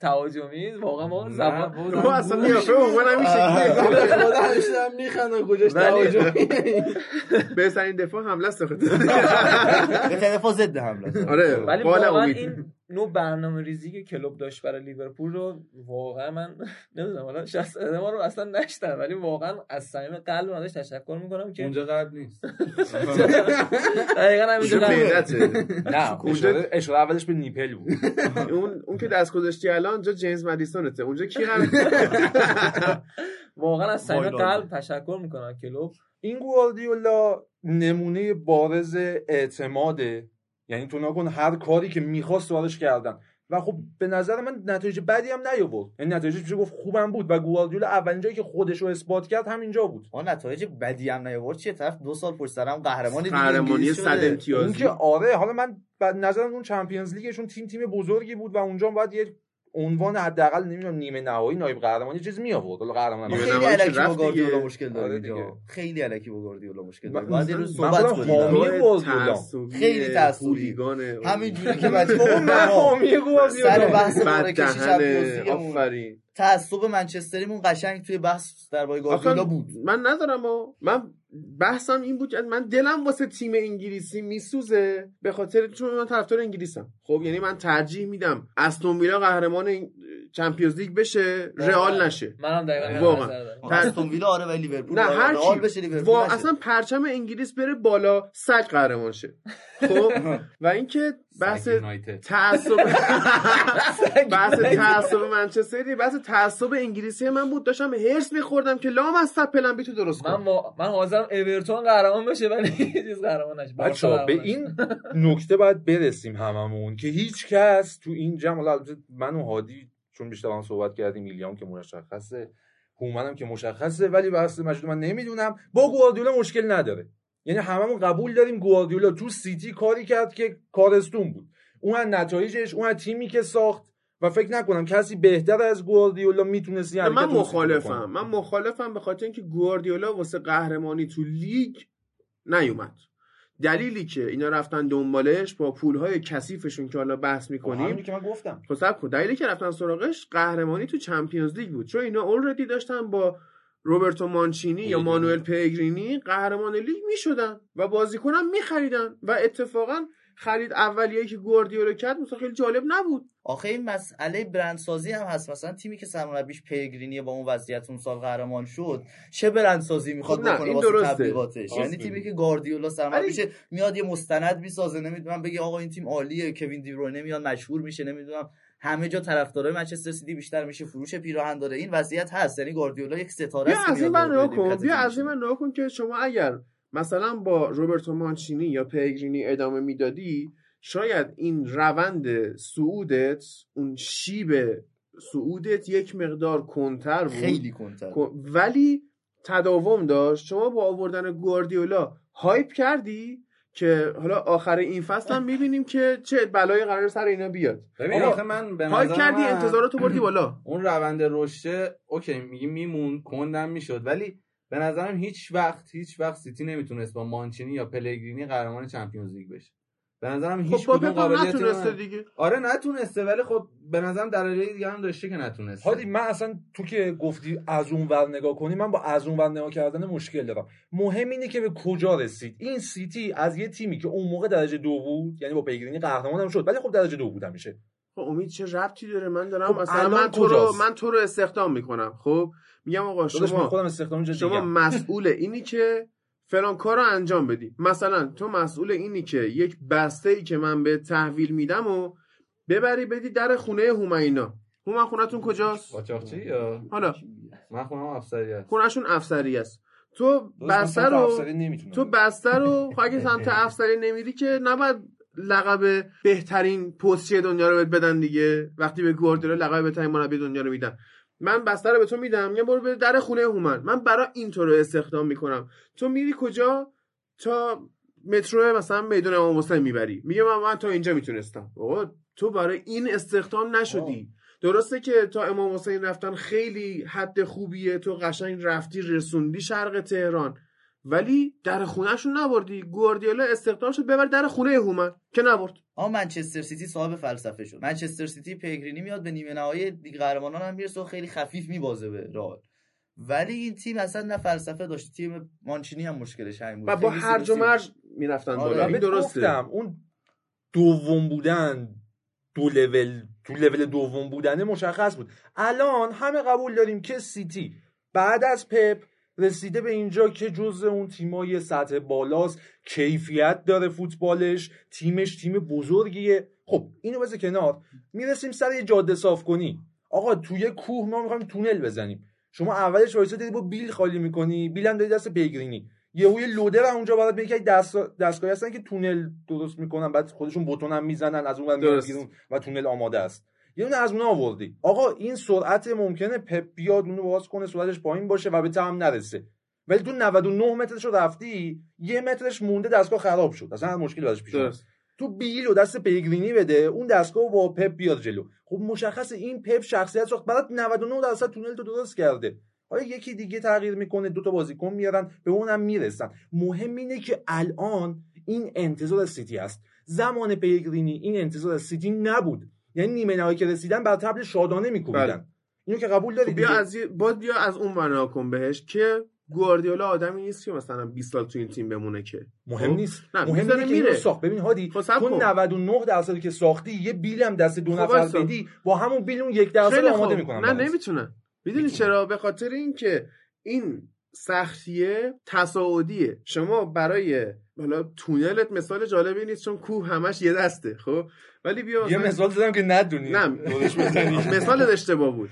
تهاجمی واقعا ما زبان ما اصلا قیافه همین شکلیه خدا همیشه میخندن کجاش تهاجمی. بهترین دفاع حمله است. به طرف ضد حمله آره ولی بالا واقعا امید. این نوع برنامه ریزی که کلوب داشت برای لیورپول رو واقعا من نمی‌دونم حالا شخص ما رو اصلا نشتم ولی واقعا از صمیم قلب ازش تشکر می‌کنم که اونجا قلب نیست. دقیقا همینجا. نه. اشاره, اشاره اولش به نیپل بود. اون اون که دست گذاشتی الان اونجا جیمز مدیسونته. اونجا کی قرار واقعا از صمیم. قلب تشکر می‌کنم کلوب. این گواردیولا نمونه بارز اعتماده. یعنی تو نکن هر کاری که می‌خواست وارش کردن. و خب به نظر من نتایج بدی هم نیاورد. یعنی نتایجش میشه گفت خوبم بود و گواردیولا اولین جایی که خودش رو اثبات کرد همینجا بود. ما نتایج بدی هم نیاورد. چیه؟ طرف دو سال پشت سر هم قهرمان لیگ قهرمانی انگلیس صد شده. اون امتیازی. که آره حالا من به نظرم اون چمپیونز لیگشون تیم تیم بزرگی بود و اونجا باید یه عنوان حداقل نمی‌دونم نیمه نهایی نایب قهرمان یه چیز می آورد حالا قهرمان. خیلی الکی با گاردیولا. مشکل آره داریم دیگه. اینجا. خیلی الکی با گاردیولا مشکل یه من- روز صحبت کنیم خیلی تعصبی. همینجوری که بچه بابا من ما حامی گواردیولا. سر بحث آفرین تعصب منچستریمون قشنگ توی بحث درباره گاردیولا بود من ندارم من بحثم این بود که من دلم واسه تیم انگلیسی میسوزه به خاطر چون من طرفدار انگلیسم خب یعنی من ترجیح میدم استون ویلا قهرمان این- چمپیونز لیگ بشه رئال نشه منم دقیقا واقعا. نظر دارم. استون ویلا آره ولی لیورپول نه آره، هر کی بشه لیورپول. اصلا پرچم انگلیس بره بالا سگ قهرمان شه خب و اینکه بحث. تعصب بحث تعصب منچستری بحث تعصب انگلیسی من بود. داشتم هرس میخوردم که لام از پلن بی تو درست من کن وا- من حاضرم اورتون قهرمان بشه ولی چیز قهرمان نشه بچه به. این نکته باید برسیم هممون که هیچ کس تو این جمع حالا البته من و هادی چون بیشتر هم صحبت کردیم میلیام که مشخصه هومنم که مشخصه ولی بحث مجید من نمی‌دونم. با گواردیولا مشکل نداره. یعنی هممون قبول داریم گواردیولا تو سیتی کاری کرد که کارستون بود. اون از نتایجش اون از تیمی که ساخت و فکر نکنم کسی بهتر از گواردیولا می‌تونست این من. مخالفم. من مخالفم به خاطر اینکه گواردیولا واسه قهرمانی تو لیگ نیومد. دلیلی که اینا رفتن دنبالش با پولهای کثیفشون که حالا بحث می‌کنیم. همونی که من گفتم. خب دلیلی که رفتن سراغش قهرمانی تو چمپیونز لیگ بود. چون اینا اولردی داشتن با روبرتو مانچینی یا. مانوئل پیگرینی قهرمان لیگ می‌شدن و بازیکنم میخریدن و اتفاقا خرید اولیه‌ای که گواردیولا کرد مثلا خیلی جالب نبود آخه این مسئله برندسازی هم هست مثلا تیمی که سرمربیش پیگرینی با اون وضعیت اون سال قهرمان شد چه برندسازی می‌خواد خب نه، بکنه واسه. تبلیغاتش یعنی. تیمی که گاردیولا سرمربیش میاد یه مستند می‌سازه نمی‌دونم بگه آقا این تیم عالیه کوین دیبروینه میاد مشهور میشه نمی‌دونم همه جا طرفدارای منچستر سیتی بیشتر میشه فروش پیراهن داره. این وضعیت هست. یعنی گاردیولا یک ستاره است از این من کن. بیا از. این من کن که شما اگر مثلا با روبرتو مانچینی یا پیگرینی ادامه می‌دادی شاید این روند صعودت اون شیب صعودت یک مقدار کنتر بود. خیلی کنتر کن- ولی تداوم داشت. شما با آوردن گواردیولا هایپ کردی؟ که حالا آخر این فصل هم می‌بینیم که چه بلایی قرار سر اینا بیاد. ببین آخه من به نظر کردی من انتظاراتو بردی بالا. اون روند رشته اوکی میگی میمون کندم می‌شد ولی به نظرم هیچ وقت هیچ وقت سیتی نمی‌تونست با مانچینی یا پلگرینی قهرمان Champions League بشه. به نظرم هیچ خب کدوم قابلیتی نتونسته. دیگه. آره نتونسته ولی خب به نظرم دلایل دیگه هم داشته که نتونسته. هادی من اصلا تو که گفتی از اون ور نگاه کنی من با از اون ور نگاه کردن مشکل دارم. مهم اینه که به کجا رسید. این سیتی از یه تیمی که اون موقع درجه دو بود یعنی با پلگرینی قهرمان هم شد ولی خب درجه دو بود همیشه. خب امید چه ربطی داره؟ من دارم خب مثلا الان من تو رو کجاست؟ من تو رو استخدام می‌کنم. خب میگم آقا شما خودم استخدام شما. مسئول اینی که فلان کار رو انجام بدی. مثلا تو مسئول اینی که یک بسته ای که من به تحویل میدم و ببری بدی در خونه هومینا. هومن خونتون کجاست؟ قاچاقچی یا؟ حالا. من خونم افسریت خونشون افسری است. تو بسته رو افسری تو بسته رو خب اگه سمت افسری نمیری که نباید لقب بهترین پستچی دنیا رو بهت بدن دیگه. وقتی به گواردیولا لقب بهترین مربی دنیا رو میدن. من بسته رو به تو میدم یه برو به در خونه هومن. من برای این تو رو استخدام می‌کنم. تو میری کجا؟ تا مترو مثلا میدون امام حسین می‌بری. میگه من, من تا اینجا می‌تونستم. آقا تو برای این استخدام نشدی. درسته که تا امام حسین رفتن خیلی حد خوبیه. تو قشنگ رفتی رسوندی شرق تهران. ولی در خونهشون نبردی. گواردیولا استخدام شد ببر در خونه هومن که نبرد. اما منچستر سیتی صاحب فلسفه شد. منچستر سیتی پیگرینی میاد به نیمه نهایی لیگ قهرمانان هم می‌رسه و خیلی خفیف میبازه به رئال. ولی این تیم اصلا نه فلسفه داشت تیم مانچینی هم مشکلش همین بود. و با هرج و مرج می‌رفتن آره، بالا. این بهت درسته. اون دوم بودن دو لول تو لول دوم بودنه مشخص بود. الان همه قبول داریم که سیتی بعد از پپ رسیده به اینجا که جز اون تیمای سطح بالاست. کیفیت داره فوتبالش. تیمش تیم بزرگیه. خب اینو بذار کنار. می‌رسیم سر یه جاده صاف کنی. آقا توی کوه ما می‌خوایم تونل بزنیم. شما اولش وایسا دیدی با بیل خالی می‌کنی. بیل هم داری دست پیگرینی. یهو یه لودر اونجا برات میگه دست دستگاهی هستن که تونل درست می‌کنن. بعد خودشون بتون هم می‌زنن از اون و تونل آماده است. یه دونه از اونها آوردی. آقا این سرعت ممکنه پپ بیاد اونو باز کنه سرعتش پایین باشه و به تم نرسه. ولی تو 99 مترش رو رفتی یه مترش مونده دستگاه خراب شد. اصلا مشکلی ازش پیش تو بیل و دست پیگرینی بده اون دستگاه با پپ بیاد جلو. خب مشخص این پپ شخصیت ساخت. برات 99 درصد تونل تو درست کرده. حالا یکی دیگه تغییر می‌کنه؟ دو تا بازیکن میارن به اونم می‌رسن. مهم اینه که الان این انتظار سیتی است زمان پیگرینی این انتظار سیتی نبود. یعنی نیمه نهایی که رسیدن بر تبل شادانه میکوبیدن بله. اینو که قبول داری خب بیا. از باز بیا از اون ور کن بهش که گواردیولا آدمی نیست که مثلا 20 سال تو این تیم بمونه که مهم خب؟ نیست نه مهم اینه میره ساخت ببین هادی خب تو کن. 99 درصدی که ساختی یه بیل هم دست دو خب نفر. بدی با همون بیل اون یک درصد آماده. می‌کنن نه نمی‌تونن می‌دونی چرا به خاطر اینکه این سختیه تصاعدیه شما برای حالا تونلت مثال جالبی نیست چون کوه همش یه دسته خب؟ ولی بیا یه مثال زدم که ندونی. نه مثال اشتباه بود.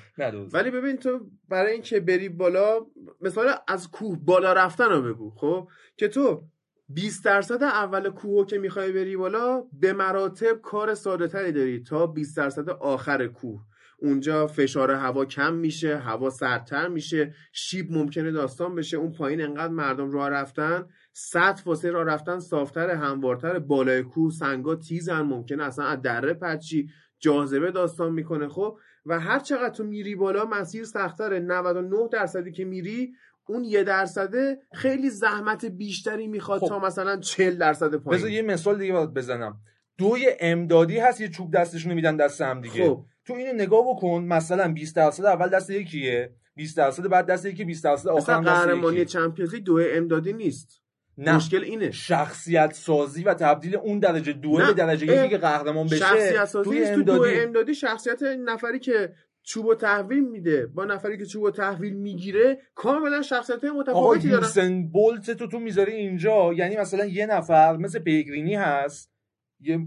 ولی ببین تو برای اینکه بری بالا مثال از کوه بالا رفتن رو بگو خب؟ که تو 20 درصد اول کوه که می‌خوای بری بالا به مراتب کار ساده تری داری تا 20 درصد آخر کوه. اونجا فشار هوا کم میشه هوا سردتر میشه شیب ممکنه داستان بشه اون پایین انقدر مردم راه رفتن سطح واسه راه رفتن صافتر هموارتر بالای کوه سنگا تیزن ممکنه اصلا از دره پچی جاذبه داستان می‌کنه خب؟ و هر چقدر تو میری بالا مسیر سختره 99 درصدی که میری اون یه درصده خیلی زحمت بیشتری می‌خواد خب. تا مثلا 40 درصد بذار پایین یه مثال دیگه برات بزنم. دوی امدادی هست یه چوب دستشون میدن دست هم دیگه. خب. تو اینو نگاه بکن مثلا 20 درصد اول دست یکیه 20 درصد بعد دست یکی 20 درصد آخر قهرمانی. چمپیونز لیگ دو امدادی نیست. نه. مشکل اینه. شخصیت سازی و تبدیل اون درجه دو. به درجه. یکی که قهرمان بشه شخصیت سازی توی نیست. تو دو امدادی امدادی. شخصیت نفری که چوب و تحویل میده با نفری که چوب و تحویل می‌گیره کاملا شخصیت متفاوتی دارن. یوسن بولت تو تو می‌ذاری اینجا. یعنی مثلا یه نفر مثل پیگرینی هست یه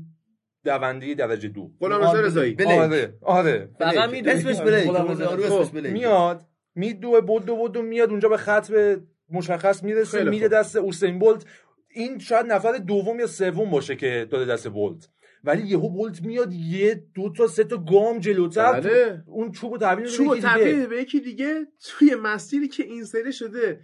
دونده درجه دو. غلام رضا رضایی. بلیک. آره آره. فقط می‌دونی اسمش بلیک. اسمش بلیک. میاد میدوه بدو بدو میاد اونجا به خط به مشخص می‌رسه میده. دست اوسین بولت این شاید نفر دوم یا سوم باشه که داده دست بولت ولی یهو بولت میاد یه دو تا سه تا گام جلوتر بله اون چوب و تحویل می‌ده چوب و یکی دیگه. تحویل به یکی دیگه توی مسیری که این سری شده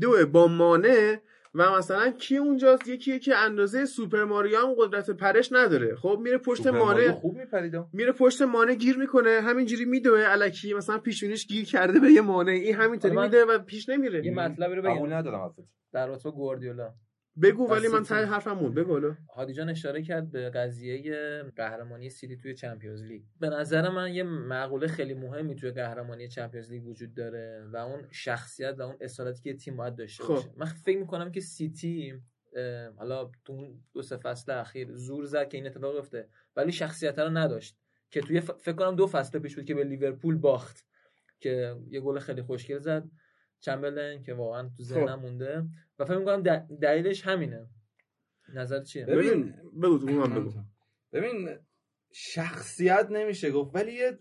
دو با مانع و مثلا کی اونجاست؟ یکی که اندازه سوپر ماریو هم قدرت پرش نداره. خب میره پشت مانع خوب میپرید. میره پشت مانع گیر می‌کنه. همینجوری میدوه الکی مثلا پیشونیش گیر کرده به یه مانع این همینطوری میده و پیش نمیره. یه مطلبی رو بگم. ندارم حرفت. در رابطه گواردیولا. بگو ولی من تیم. حرفم موند بگو حالا. هادی جان اشاره کرد به قضیه قهرمانی سیتی توی Champions League به نظر من یه مقوله خیلی مهمی توی قهرمانی Champions League وجود داره و اون شخصیت و اون اصالتی که تیم باید داشته خب. باشه من فکر می‌کنم که سیتی حالا تو اون دو سه فصل اخیر زور زد که این اتفاق افته ولی شخصیت رو نداشت که توی ف... فکر کنم دو فصل پیش بود که به لیورپول باخت که یه گل خیلی خوشگل زد چمبرلین که واقعا تو ذهنم مونده. و فکر می‌کنم دلیلش همینه. نظر چیه؟ ببین بگو بگو. ببین شخصیت نمیشه گفت ولی یه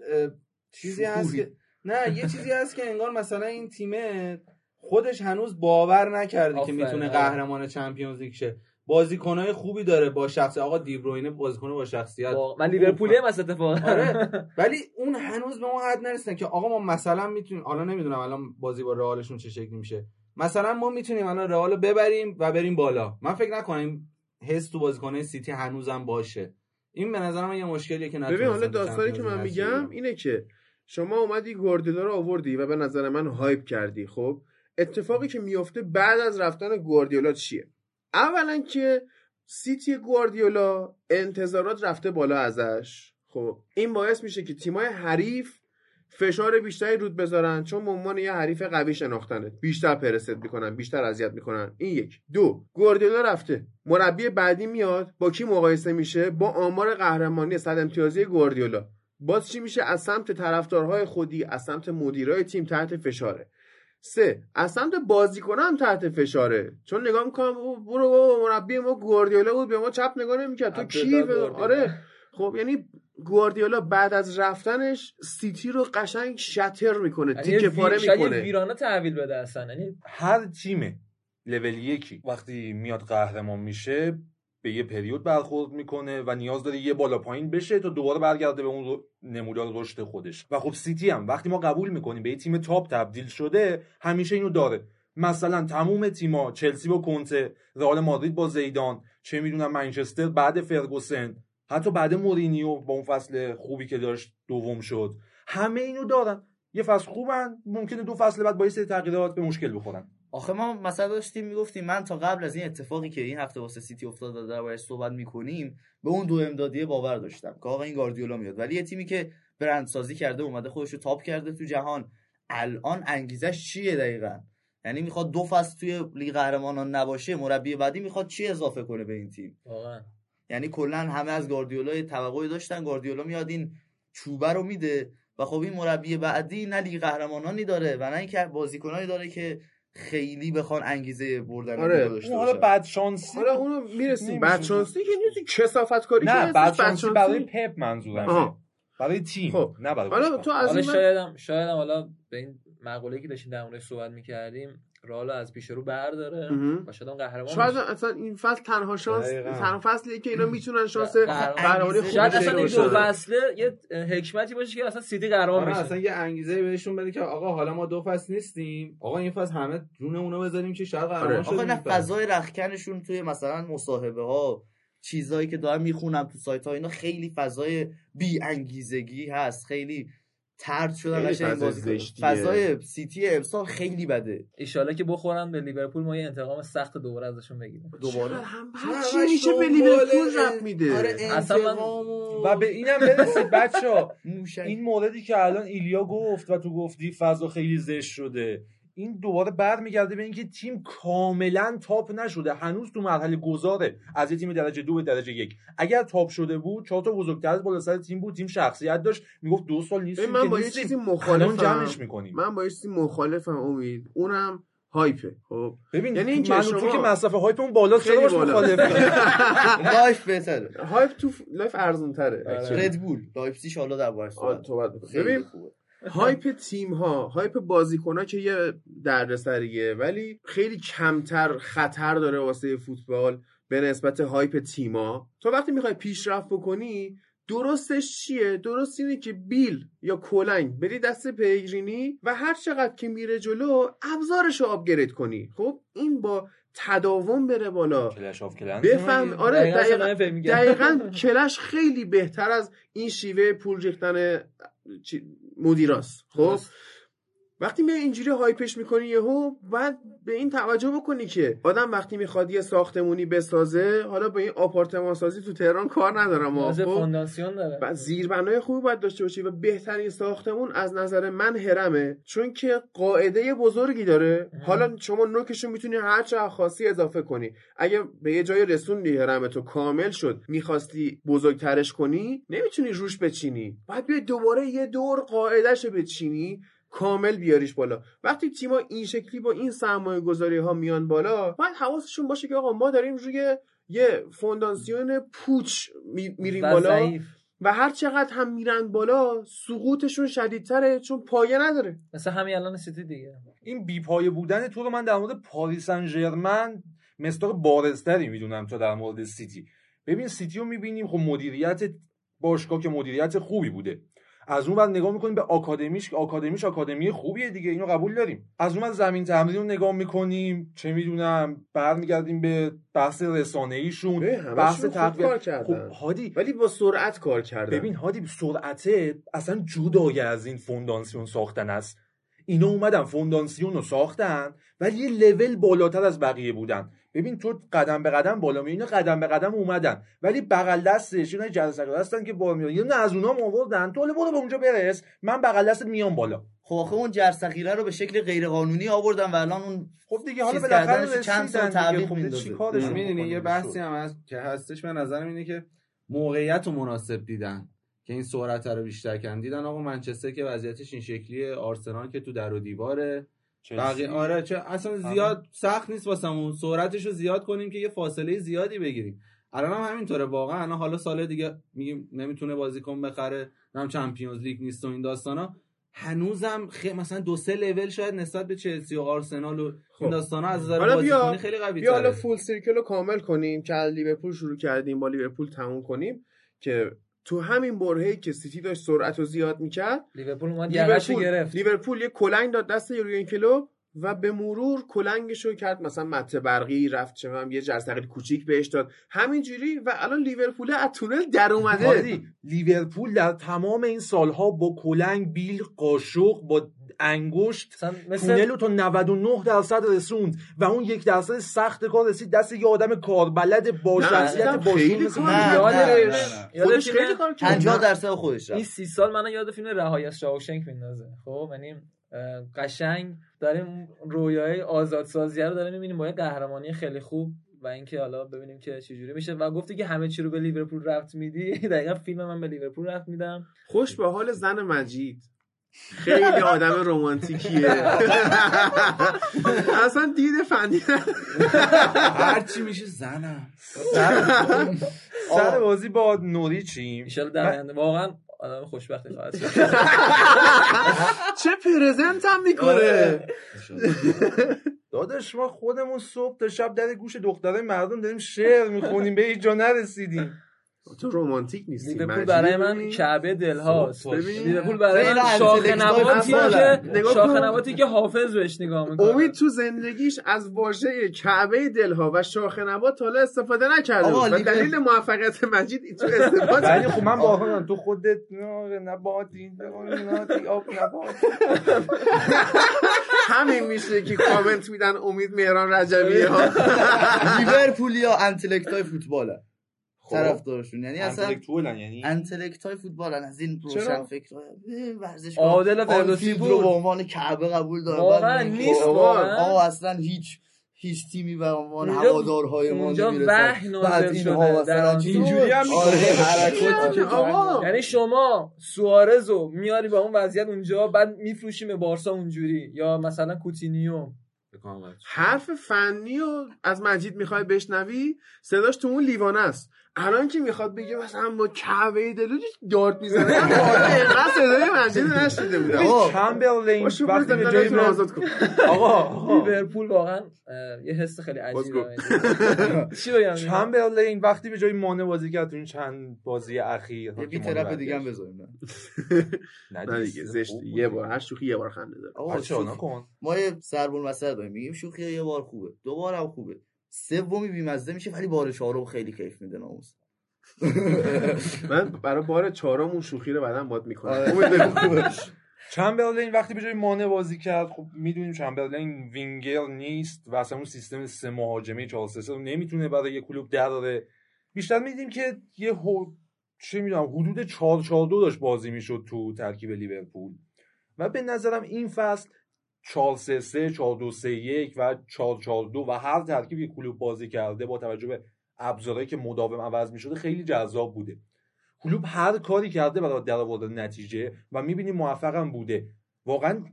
چیزی هست. که نه یه چیزی هست که انگار مثلا این تیمه خودش هنوز باور نکرده که می‌تونه آره. قهرمان چمپیونز لیگ شه. بازیکنای خوبی داره با شخصیت آقا دیبروینه بازیکن با شخصیت. من لیورپولی هم از اتفاقا. آره ولی اون هنوز به اون حد نرسیدن که آقا ما مثلا می‌تونیم حالا نمی‌دونم الان بازی با رئالشون چه شکلی میشه. مثلا ما می‌تونیم الان رئال رو ببریم و بریم بالا. من فکر نکنم حس تو بازیکنای سیتی هنوزم باشه. این به نظر من یه مشکلیه که ببین حالا داستانی که من میگم. اینه که شما اومدی گواردیولا رو آوردی و به نظر من هایپ کردی خب؟ اتفاقی که میفته بعد از رفتن گواردیولا چیه؟ اولا که سیتی گواردیولا انتظارات رفته بالا ازش. خب این باعث میشه که تیمای حریف فشار بیشتری رود بذارن چون به عنوان یه حریف قوی شناختنت بیشتر پرست می‌کنن بیشتر اذیت می‌کنن. این یک. دو گواردیولا رفته. مربی بعدی میاد. با کی مقایسه میشه؟ با آمار قهرمانی صد امتیازی گواردیولا. باز چی میشه؟ از سمت طرفدارهای خودی از سمت مدیرای تیم تحت فشاره. سه از سمت بازیکن هم تحت فشاره. چون نگاه می‌کنم برو بابا مربی ما گواردیولا بود به ما چپ نگاه نمی‌کرد. تو کی. آره. خب یعنی گواردیولا بعد از رفتنش سیتی رو قشنگ شتر می‌کنه یعنی تیکه پاره می‌کنه. ویرانه تحویل بده اصلا. یعنی هر تیم لول یکی وقتی میاد قهرمان میشه به یه پریود برخورد می‌کنه و نیاز داره یه بالا پایین بشه تا دوباره برگرده به اون نمودار رشد خودش. و خب سیتی هم وقتی ما قبول می‌کنیم به یه تیم تاپ تبدیل شده همیشه اینو داره. مثلا تموم تیما چلسی با کنته رئال مادرید با زیدان چه می‌دونم منچستر بعد فرگوسن حتی بعد مورینیو با اون فصل خوبی که داشت دوم شد. همه اینو دارن. یه فصل خوبن ممکنه دو فصل بعد با یه سری تغییرات به مشکل بخورن. آخه ما مثلا داشتیم می‌گفتیم من تا قبل از این اتفاقی که این هفته واسه سیتی افتاد و دربارش صحبت می‌کنیم به اون دوی امدادیه باور داشتم که آقا این گاردیولا میاد. ولی یه تیمی که برندسازی کرده اومده خودش رو top کرده تو جهان الان انگیزش چیه دقیقا؟ یعنی می‌خواد دو فصل توی لیگ قهرمانان نباشه مربی بعدی می‌خواد چی اضافه کنه به این تیم؟ واقعا. یعنی کلا همه از گاردیولا توقعی داشتن گاردیولا میاد این چوبه رو میده و خب این مربی بعدی نه لیگ قهرمانانی داره و نه اینکه بازیکنایی داره که خیلی بخوان انگیزه بردن آره. داشته اون حالا. بد شانسی حالا اونو می‌رسیم. بعد شانسی که نیست کسافت کاری نه بد شانسی. برای پپ منظورم. برای تیم خب. نه برای حالا. تو از حالا شایدم شایدم حالا به این مقوله که داشتیم در موردش صحبت می‌کردیم رئال از پیش رو برداره. و شاید هم قهرمان شاید. اصلا این فصل تنها شانس. تنها فصلیه که اینا می‌تونن شانس قهرمان- قهرمانی خوبی شاید اصلا این. دو فصله یه حکمتی باشه که اصلا سیتی قهرمان آره بشه اصلا یه انگیزه بهشون بده که آقا حالا ما دو فصل نیستیم آقا این فصل همه جونمونو بذاریم که شاید قهرمان آره. آقا نه فصل. فضای رختکنشون توی مثلا مصاحبه ها چیزایی که دارم می‌خونم تو سایت ها اینا خیلی فضای بی انگیزگی هست خیلی طرد شدن خیلی قشنگ فضای بازی. فضای سیتی امسال خیلی بده. ایشالا که بخورن به لیورپول ما یه انتقام سخت دوباره ازشون بگیریم. دوباره. هم چی میشه به لیورپول رفت میده. آره اصلا من- و به اینم برسید بچه موشک. این موردی که الان ایلیا گفت و تو گفتی فضا خیلی زشت شده. این دوباره برمیگرده به اینکه تیم کاملا تاپ نشده. هنوز تو مرحله گذاره. از یه تیم درجه دو به درجه یک. اگر تاپ شده بود چهار تا بزرگتر از بالا سر تیم بود. تیم شخصیت داشت. می‌گفت دو سال نیست. من با یه چیزی مخالفم. جمعش می‌کنیم. من با یه چیزی مخالفم امید. اونم hype ه. خب. ببین یعنی اینکه من و تو که مصرف hype اون بالا خیلی چرا باش. مخالف Life بهتره hype تو Life ارزون تره ردبول لایپزیگ حالا در تو ببین خوبه. hype تیم ها hype بازیکن ها که یه دردسریه ولی خیلی کمتر خطر داره واسه فوتبال به نسبت hype تیما تو وقتی می‌خوای پیشرفت بکنی درستش چیه؟ درست اینه که بیل یا کلنگ بدی دست پیگرینی و هر چقدر که میره جلو ابزارش رو upgrade کنی. خب این با تداوم بره بالا. Clash of Clans بفهم آره دقیقاً دقیقاً کلش خیلی بهتر از این شیوه پول ریختن مدیراست. خب؟ وقتی می اینجوری هایپش می‌کنی یهو بعد به این توجه بکنی که آدم وقتی می‌خواد یه ساختمونی بسازه حالا به این آپارتمان سازی تو تهران کار ندارم نیاز خب. فونداسیون داره. بعد زیربنای خوبی باید داشته باشی و بهترین ساختمون از نظر من هرمه چون که قاعده بزرگی داره. حالا شما نوکشو می‌تونی هر چه خاصی اضافه کنی. اگه به یه جای رسوندی هرم تو کامل شد می‌خواستی بزرگترش کنی نمی‌تونی روش بچینی. باید بیای دوباره یه دور قاعدهش بچینی کامل بیاریش بالا. وقتی تیما این شکلی با این سرمایه گذاری ها میان بالا باید حواسشون باشه که آقا ما داریم روی یه فونداسیون پوچ می- میریم بالا ضعیف. و هر چقدر هم میرن بالا سقوطشون شدیدتره چون پایه نداره. مثل همین الان سیتی دیگه. این بیپایه بودن تو رو من در مورد پاریس سن ژرمن مصداق بارزتری می‌دونم تا در مورد سیتی. ببین سیتی رو می‌بینیم خب مدیریت باشگاه که مدیریت خوبی بوده. از اون بعد نگاه می‌کنیم به آکادمیش آکادمیش آکادمی خوبیه دیگه اینو قبول داریم. از اون بعد زمین تمرین رو نگاه می‌کنیم چه می‌دونم برمیگردیم به بحث رسانه ایشون بحث تقویت. کردن خب هادی ولی با سرعت کار کردن. ببین هادی سرعته اصلا جدای از این فونداسیون ساختن است. اینا اومدن فونداسیون رو ساختن ولی یه لول بالاتر از بقیه بودن. ببین تو قدم به قدم بالا می اینا قدم به قدم اومدن. ولی بغل دستش اینا جلسه هستن که بالا میاد یه نه از اونها آوردن. تو برو به اونجا برس. من بغل دستت میام بالا. خب آخه اون جرثقیله رو به شکل غیرقانونی آوردن و الان اون خب دیگه حالا بالاخره چند سال. تعویق خب میندازه. می‌دونی؟ یه بحثی هم هست که هستش. به نظرم اینه که موقعیت رو مناسب دیدن. که این سرعت رو بیشتر کردن. دیدن آقا منچستر که وضعیتش این شکلیه. آرسنال که تو در و دیواره. بقیه آره چه اصلا زیاد سخت نیست واسمون. سرعتش رو زیاد کنیم که یه فاصله زیادی بگیریم. الان هم همینطوره واقعا. الان حالا سال دیگه میگیم نمی‌تونه بازیکن بخره نم چمپیونز لیگ نیست و این داستانا. هنوزم خیلی مثلا دو سه لول شاید نسبت به چلسی و آرسنال و این خب. داستانا از نظر بازیکنی خیلی قوی بیا حالا فول سیرکل رو کامل کنیم که از لیورپول شروع کردیم با لیورپول تموم کنیم که تو همین برهه‌ای که سیتی داشت سرعت رو زیاد می‌کرد لیورپول اومد لیورپول گرفت. لیورپول یه کلنگ داد دست یورگن کلوپ و به مرور کلنگش رو کرد. مثلا مته برقی رفت چه یه جرثقیل کوچیک بهش داد. همینجوری و الان لیورپول از تونل در اومده. لیورپول در تمام این سالها با کلنگ بیل قاشق با انگشت مثلا تونل مثل رو تا 99 درصد رسوند و اون یک درصد سخت کار رسید. دست یه آدم کاربلد با شخصیت عزیزم، باشون خیلی مثل کار نه، یاد- نه، نه، خودش نه. خودش یاد خیلی فیلم کار کرد. 50 درصد خودش این رفت سی سال منو یاد فیلم رهایی از شاوشنک میندازه. خب یعنی قشنگ داریم رویای آزادسازی رو داریم می‌بینیم با یه قهرمانی خیلی خوب و اینکه حالا ببینیم که چجوری میشه. و گفتی که همه چی رو به لیورپول رفت میدی. دقیقا فیلم من به لیورپول رفت میدم. خوش به حال زن مجید. خیلی آدم رومانتیکیه اصلا دید فنی هرچی میشه زنم. سر بازی با نوریچیم. ایشالا در واقعا آدم خوشبختی خواهد شد. چه پرزنت هم می‌کنه. آره. داداش ما خودمون صبح تا شب در گوش دختره مردم داریم شعر می‌خونیم. به هیچ جا نرسیدیم. تو رومانتیک نیستی لیورپول برای من. کعبه دل هاست ببین. لیورپول برای من شاخ انتلکتوال نباتی فوتباله. که نگاه شاخ کن. نباتی که حافظ بهش نگاه می‌کنه امید تو زندگیش از واژه کعبه دلها و شاخ نبات تا حالا استفاده نکرده و دلیل موفقیت مجید تو استفاده ولی خب من باور تو خودت نه، نباتی نه، آب نباتی همین میشه که کامنت میدن امید مهران رجبیه ها لیورپولیا انتلکتای فوتبالن خب. طرفدارشون یعنی اصلا انتلکتوالن یعنی؟ انتلکتای فوتبالن از این؟ روشن فکر ورزش عادل فردوسی. رو به عنوان کعبه قبول داره. واقعا نیست آقا، اصلا هیچ هیچ تیمی به عنوان اونجا- هوادارهای ما نازل بعد شده اینها در مثلا اینجوری هم آره آقا. یعنی شما سوارزو میاری با اون وضعیت اونجا بعد میفروشیم به بارسا اونجوری. یا مثلا کوتینیو. حرف فنی رو از مجید می‌خوای بشنوی؟ صداش تو اون لیوانه است. الان که می‌خواد بگه مثلا با کعبه دلو دارت می‌زنه؟ من صدای مجید بودم. آقا، چمبرلین باشو برو وقتی به جای زندانتون آزاد کن آقا لیورپول واقعا یه حس خیلی. عجیبه چی بگم چمبرلین وقتی به جای مانه بازی کرد تو این چند بازی اخیر یه بی طرف دیگه هم بذاریم نه. دیگه زشت یه بار هر شوخی یه بار خنده داره. آقا. نکن ما یه سربون مسئله داریم میگیم شوخی یه بار خوبه. دو بار هم خوبه. سومی بیمزه میشه ولی بار چهارم خیلی کیف میده ناموس. من برای بار چهارم اون شوخی رو بعدا باد می‌کنم. آره. چمبرلین وقتی به جای مانه بازی کرد خب می‌دونیم چمبرلین وینگر نیست و اصلا اون سیستم سه مهاجمه 4 3 رو نمی‌تونه برای یه کلوب دراره بیشتر میدیم که یه هو... چه می‌دونم حدود 4 4 2 داشت بازی می‌شد تو ترکیب لیورپول. و به نظرم این فصل 4 3 3 4 2 3 1 و 4 4 2 و هر ترکیب یه کلوب بازی کرده با توجه به ابزارهایی که مداوم عوض می‌شده خیلی جذاب بوده. کلوب هر کاری کرده برای در آوردن نتیجه و می‌بینیم موفقم بوده. واقعا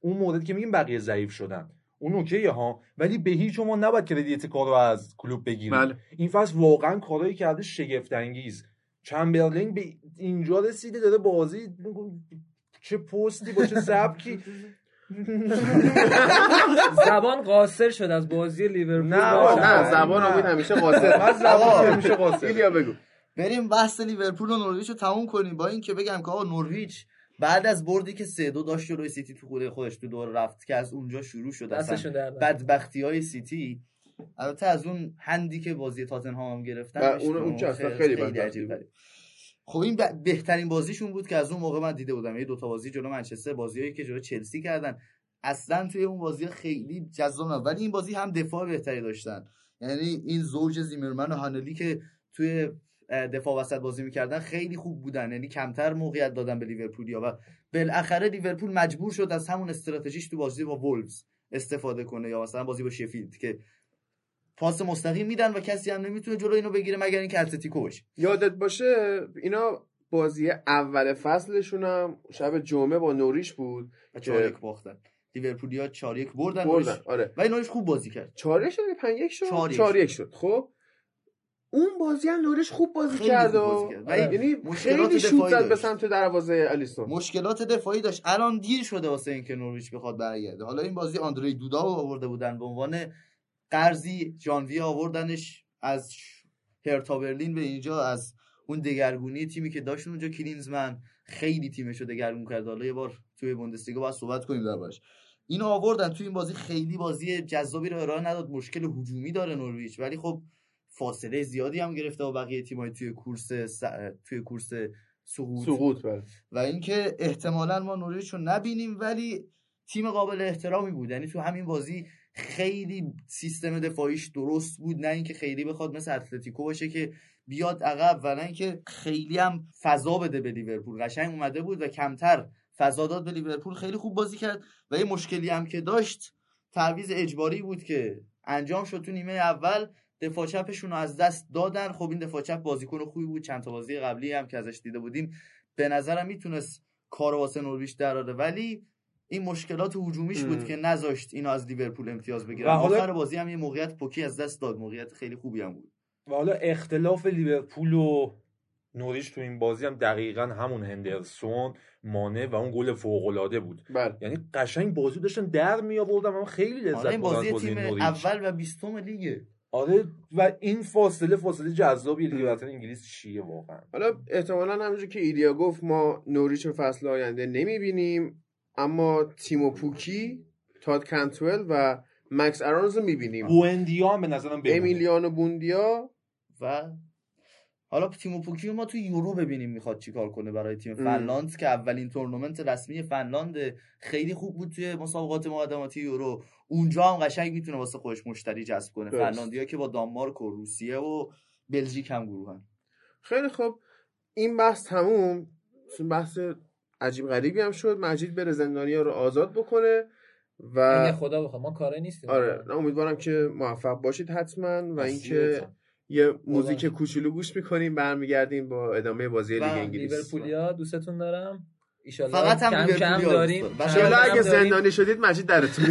اون مورد که میگیم بقیه ضعیف شدن. اون اوکیه ها ولی به هیچ ما نباید کردیت کارو از کلوب بگیریم بله. این فصل واقعا کارایی کرده شگفت انگیز چمبرلین به اینجا رسیده داره بازی چه پستی با چه سبکی. زبان قاصر شد از بازی لیورپول. نه، نه. زبان. امید همیشه قاصر. من زبان همیشه قاصر. ایلیا بگو. بریم بحث لیورپول و نورویچ رو تموم کنیم. با اینکه بگم که آقا نورویچ بعد از بردی که سه دو داشت جلوی سیتی تو خود خودش تو دور رفت که از اونجا شروع شد اصلا. بدبختی های سیتی. البته از اون هندی که بازی تاتنهام هم گرفتن اون- اون اصلا خیلی خب این بهترین بازیشون بود که از اون موقع من دیده بودم. یه دوتا بازی جلو منچستر بازیایی که جلو چلسی کردن. اصلا توی اون بازی خیلی جذاب نبود. ولی این بازی هم دفاع بهتری داشتن. یعنی این زوج زیمرمن و هانلی که توی دفاع وسط بازی می‌کردن خیلی خوب بودن. یعنی کمتر موقعیت دادن به لیورپولیا و بالاخره لیورپول مجبور شد از همون استراتژیش تو بازی با وولفز استفاده کنه یا مثلا بازی با شفیلد که پاس مستقیم میدن و کسی هم نمی‌تونه جلو اینو بگیره مگر اینکه اتلتیکو باشه یادت باشه اینا بازی اول فصلشون هم شب جمعه با نوریش بود و 4 1 باختن. لیورپولیا 4 1 بردن بردن. آره. ولی نوریچ خوب بازی کرد. 4 شد یا 5 1 شد؟ چهار یک 4 1 شد. خب اون بازی هم نورش خوب بازی کرد و. ولی یعنی مشکلات خیلی شوت دفاعی زد به. سمت دروازه الیسون. مشکلات دفاعی داشت. الان دیر شده واسه اینکه نوریچ بخواد برگرده. حالا این بازی آندری دودا رو آورده بودن به عنوان قرضی جانوی آوردنش از هرتا برلین به اینجا از اون دگرگونی تیمی که داشت اونجا کلینزمن خیلی تیمش رو دگرگون کرد. حالا یه بار توی بوندسلیگا باید صحبت کنیم دربارش. اینو آوردن توی این بازی خیلی بازی جذابی رو ارائه نداد مشکل هجومی داره نورویچ ولی خب فاصله زیادی هم گرفته با بقیه تیم‌های توی کورس س... توی کورس سقوط. سقوط بله. و اینکه احتمالا ما نوریچ رو نبینیم ولی تیم قابل احترامی بود. یعنی تو همین بازی خیلی سیستم دفاعیش درست بود. نه اینکه خیلی بخواد مثل اتلتیکو باشه که بیاد عقب و نه اینکه خیلی هم فضا بده به لیورپول. قشنگ اومده بود و کمتر فضا داد به لیورپول. خیلی خوب بازی کرد و یه مشکلی هم که داشت تعویض اجباری بود که انجام شد تو نیمه اول. دفاع چپشون رو از دست دادن. خب این دفاع چپ بازیکن خوبی بود. چند تا بازی قبلی هم که ازش دیده بودیم. به نظرم می‌تونست کار واسه نورویچ دراره. ولی این مشکلات هجومیش. بود که نذاشت اینو از لیورپول امتیاز بگیرن. و حالا- آخر بازی هم یه موقعیت پوکی از دست داد. موقعیت خیلی خوبی هم بود. و حالا اختلاف لیورپول و نوریچ تو این بازی هم دقیقا همون هندرسون مانه و اون گل فوق العاده بود. بله. یعنی قشنگ بازی داشتن در می آوردن من خیلی لذت حالا این بازی بازی تیم نوریچ اول و بیستم لیگه. آره و این فاصله فاصله جذابیه لیگ برتر انگلیس چیه واقعا؟ حالا احتمالا همونجور که ایلیا گفت ما نوریچ رو فصل آینده نمی‌بینیم. اما تیمو پوکی تاد کنتول و مکس ارانز رو می‌بینیم بوندیا هم به نظرم بمونه. امیلیانو بوندیا و حالا تیمو پوکی رو ما تو یورو ببینیم می‌خواد چیکار کنه برای تیم. فنلاند که اولین تورنمنت رسمی فنلاند خیلی خوب بود توی مسابقات مقدماتی یورو اونجا هم قشنگ می‌تونه واسه خودش مشتری جذب کنه. فنلاندیا که با دانمارک و روسیه و بلژیک هم گروهن خیلی خوب این بحث تموم بحث عجیب غریبی هم شد. مجید بره زندانیا رو آزاد بکنه و خدا بخواد ما کاره نیستیم. آره نه امیدوارم که موفق باشید حتما و اینکه. یه موزیک کوچولو گوش می‌کنیم برمیگردیم با ادامه بازی لیگ انگلیس. لیورپولیا دوستتون دارم. ایشالله فقط هم کم کم داریم. اگه. زندانی شدید مجید درتون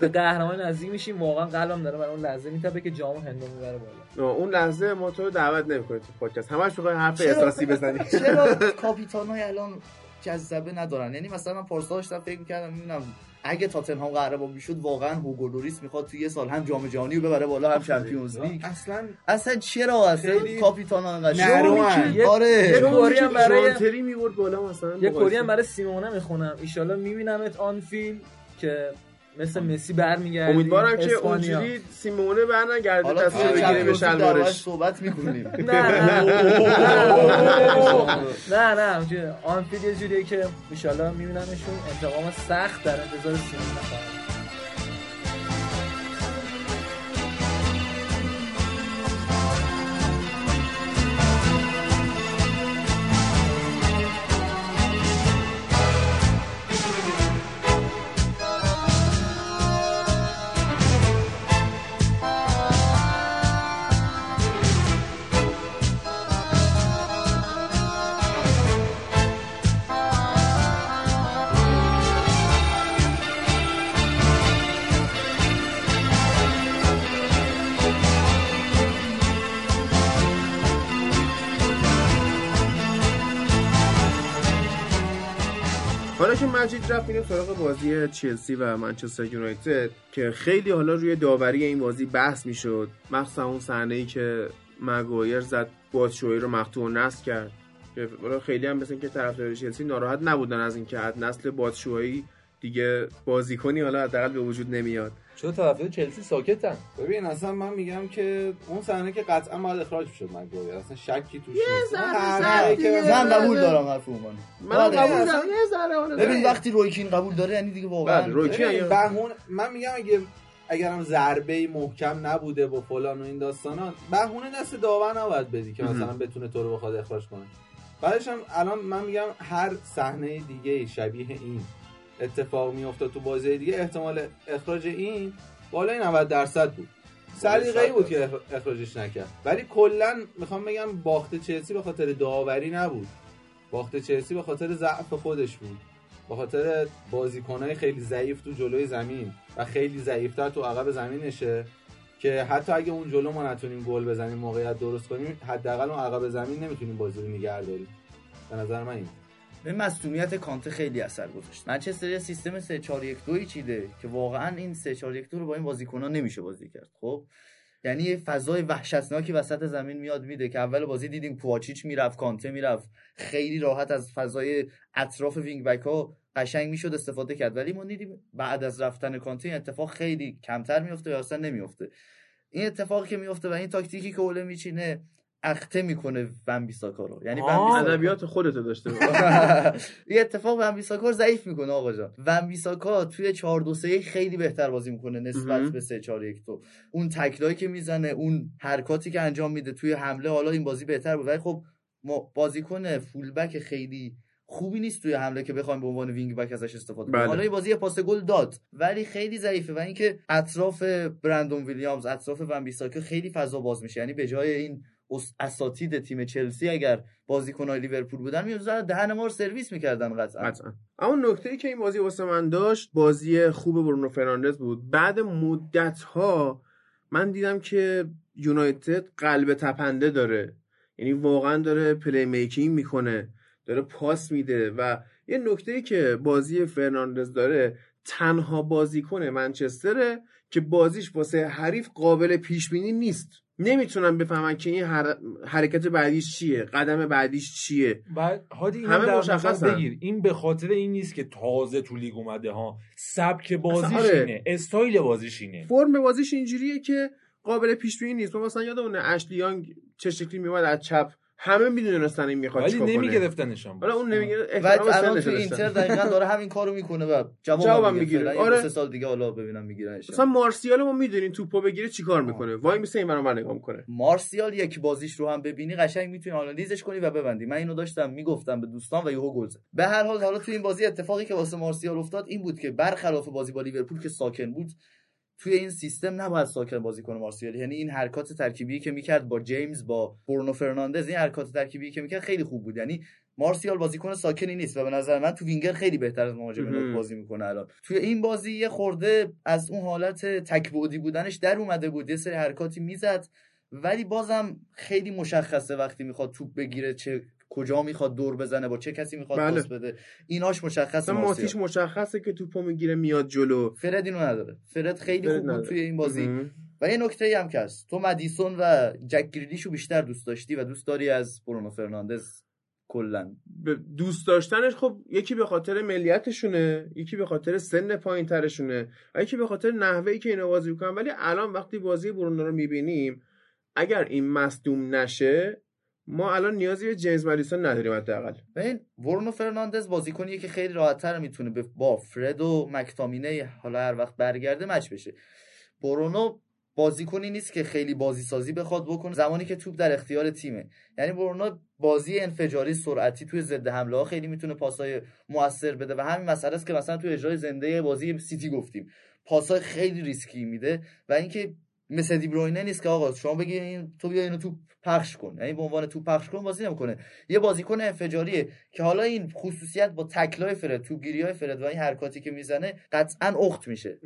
به قهرمان نزدیک میشیم. واقعا قلبم داره برای اون لحظه میتپه که جامو هندو می‌بره بالا. اون لحظه ما تو رو دعوت نمی‌کنیم تو پادکست. همش می‌خوای حرف؟ احساسی بزنی چرا کاپیتان های الان جذبه ندارن. یعنی مثلا من پارسال داشتم فکر می‌کردم می‌بینم اگه تاتنهام قهرمان می‌شد واقعا هوگو لوریس می‌خواد توی یه سال هم جام جهانی رو ببره بالا هم چمپیونز لیگ. اصلا اصلا چرا اصلا خیلی کاپیتان انقدر آره. یه کوری هم برای جانتری میورد بالا مثلا یه کوری هم. برای سیمونه می‌خونم. ایشالله میبینمت آن فیلم که مثل مسی برمیگردی امیدوارم که. اونجوری سیمونه برنگرده حالا رو بگیره به شلوارش صحبت می‌کنیم. نه نه. نه نه آنفیلد یه جوریه که ایشالله میبینمشون. انتقام سخت در انتظار سیمونه میریم سراغ بازی چلسی و منچستر یونایتد که خیلی حالا روی داوری این بازی بحث می‌شد. مخصوصا اون صحنه ای که مگوایر زد بازشویی رو مقطوع نصب کرد. که خیلی هم مثل که طرفدار چلسی ناراحت نبودن از اینکه از نسل بازشویی دیگه بازیکنی حالا حداقل به وجود نمیاد. چرا طرفدار چلسی ساکتن. ببین اصلا من میگم که اون صحنه که قطعا باید اخراج می‌شد مگوایر اصلا شکی توش نیست. اون من قبول دارم حرف اومان من بله. قبول دارم. یه ذره حالا. ببین. وقتی رویکین قبول داره یعنی دیگه واقعا بله، روی- ببین، اگه- بهونه من میگم اگه اگرم ضربه محکم نبوده و فلان و این داستانا بهونه دست داور نباید بدی که مثلا بتونه تو رو بخواد اخراج کنه. بعدش هم الان من میگم هر صحنه دیگه شبیه این. اتفاق میافتاد تو بازی دیگه احتمال اخراج این بالای 90 درصد بود. سلیقه‌ای بود که اخ- اخراجش نکرد. ولی کلا می‌خوام بگم باخت چلسی به خاطر داوری نبود. باخت چلسی به خاطر ضعف خودش بود. به خاطر بازیکنهای خیلی ضعیف تو جلوی زمین و خیلی ضعیفتر تو عقب زمینشه که حتی اگه اون جلو ما نتونیم گل بزنیم موقعیت درست کنیم حداقل اون عقب زمین نمی‌تونیم بازی رو نگه داریم. به نظر من این. به مصونیت کانته خیلی اثر گذاشت. منچستر سیستم 3 4 1 2 چیده که واقعا این 3 4 1 2 رو با این بازیکن‌ها نمیشه بازی کرد. خب؟ یعنی یه فضای وحشتناکی وسط زمین میاد میده که اول بازی دیدیم پواچیچ می‌رفت کانته می‌رفت. خیلی راحت از فضای اطراف وینگ بک ها قشنگ می‌شد استفاده کرد. ولی ما دیدیم بعد از رفتن کانته این اتفاق خیلی کمتر میفته یا اصلا نمیفته این اتفاقی که میفته و این تاکتیکی که اوله میچینه اخته می‌کنه ون بیساکا رو یعنی ادبیات خودتو داشته. این اتفاق ون بیساکا رو ضعیف می‌کنه آقا جان ون بیساکا توی 4 2 3 خیلی بهتر بازی می‌کنه نسبت. به 3 4 1 2 اون تکلایی که می‌زنه اون حرکاتی که انجام میده توی حمله حالا این بازی بهتر بود ولی خب ما بازیکن fullback خیلی خوبی نیست توی حمله که بخوایم به عنوان wing back ازش استفاده کنیم بله. حالا این بازی یه پاس گل داد ولی خیلی ضعیفه و اینکه اطراف برندون ویلیامز اطراف ون بیساکا خیلی فضا باز میشه یعنی به جای این اساتید تیم چلسی اگر بازیکن‌های لیورپول بودن میوزن دهن ما رو سرویس می‌کردن قطعا. قطعا. اما نکته ای که این بازی واسه من داشت بازی خوب برونو فرناندز بود. بعد مدت ها من دیدم که یونایتد قلب تپنده داره. یعنی واقعا داره playmaking می‌کنه داره پاس میده و یه نکته ای که بازی فرناندز داره تنها بازیکن منچستره که بازیش واسه حریف قابل پیش بینی نیست. نمی‌تونن بفهمن که این حر... حرکت بعدیش چیه قدم بعدیش چیه. بعد هادی همه. نظر بگیر. این به خاطر این نیست که تازه تو لیگ اومده ها. سبک بازیش آره. اینه. استایل بازیش اینه. فرم بازیش اینجوریه که قابل پیش بینی نیست. ما مثلا یادمونه اشلی یانگ چه شکلی میومد از چپ همه می‌دونستن این می‌خواد ولی چیکار کنه نمیگرفتنشم حالا اون احترام الان سنش تو اینتر. دقیقا داره همین کارو می‌کنه و جوابم جوابم می‌گیره. می‌گیره آره. آره. سه سال دیگه حالا ببینم میگیرنش مثلا مارسیال ما می‌دونین توپو بگیره چیکار می‌کنه وای میسه این برام نگاه می‌کنه مارسیال یک بازیش رو هم ببینی قشنگ می‌تونی آنالیزش کنی و ببندی من اینو داشتم می‌گفتم به دوستان و یهو گل زد به هر حال حالا تو این بازی اتفاقی که واسه مارسیال افتاد این بود که برخلاف بازی با لیورپول که ساکن بود توی این سیستم نباید ساکن بازی کنه مارسیال. یعنی این حرکات ترکیبی که می‌کرد با جیمز با برونو فرناندز این حرکات ترکیبی که می‌کرد خیلی خوب بود. یعنی مارسیال بازیکن ساکنی نیست و به نظر من تو وینگر خیلی بهتر از مهاجم. نوک بازی می‌کنه الان. توی این بازی یه خورده از اون حالت تک‌بعدی بودنش در اومده بود. یه سری حرکاتی می‌زد ولی بازم خیلی مشخصه وقتی می‌خواد توپ بگیره چه کجا می‌خواد دور بزنه با چه کسی می‌خواد بله. پاس بده. ایناش مشخصه مارسیال مشخصه که توپو می‌گیره میاد جلو. فرد اینو نداره. فرد خیلی فرد خوب بود نداره. توی این بازی. و یه نکته هم که هست. تو مدیسون و جک گریلیشو بیشتر دوست داشتی و دوست داری از برونو فرناندز کلا؟ دوست داشتنش خب یکی به خاطر ملیتشونه یکی به خاطر سن پایین ترشونه و یکی به خاطر نحوه‌ای که اینا بازی می‌کنن. ولی الان وقتی بازی برونو رو می‌بینیم اگر این مصدوم نشه ما الان نیازی به جیمز مدیسون نداریم حداقل. و این برونو فرناندز بازیکنیه که خیلی راحتتر می‌تونه با فرد و مکتامینه حالا هر وقت برگرده مچ بشه. برونو بازیکنی نیست که خیلی بازی سازی بخواد بکنه زمانی که توپ در اختیار تیمه. یعنی برونو بازی انفجاری سرعتی توی ضد حمله ها خیلی می‌تونه پاسای موثر بده و همین مسئله است که مثلا توی اجرای زنده بازی سیتی گفتیم. پاسای خیلی ریسکی میده و اینکه مثل دیبروینه نیست که آقا شما بگی این تو بیا اینو تو پخش کن. یعنی به عنوان تو پخش کن بازی نمی‌کنه. یه بازیکن انفجاریه که حالا این خصوصیت با تکلای فرد توپگیری های فرد و این حرکاتی که می‌زنه قطعا اخت میشه.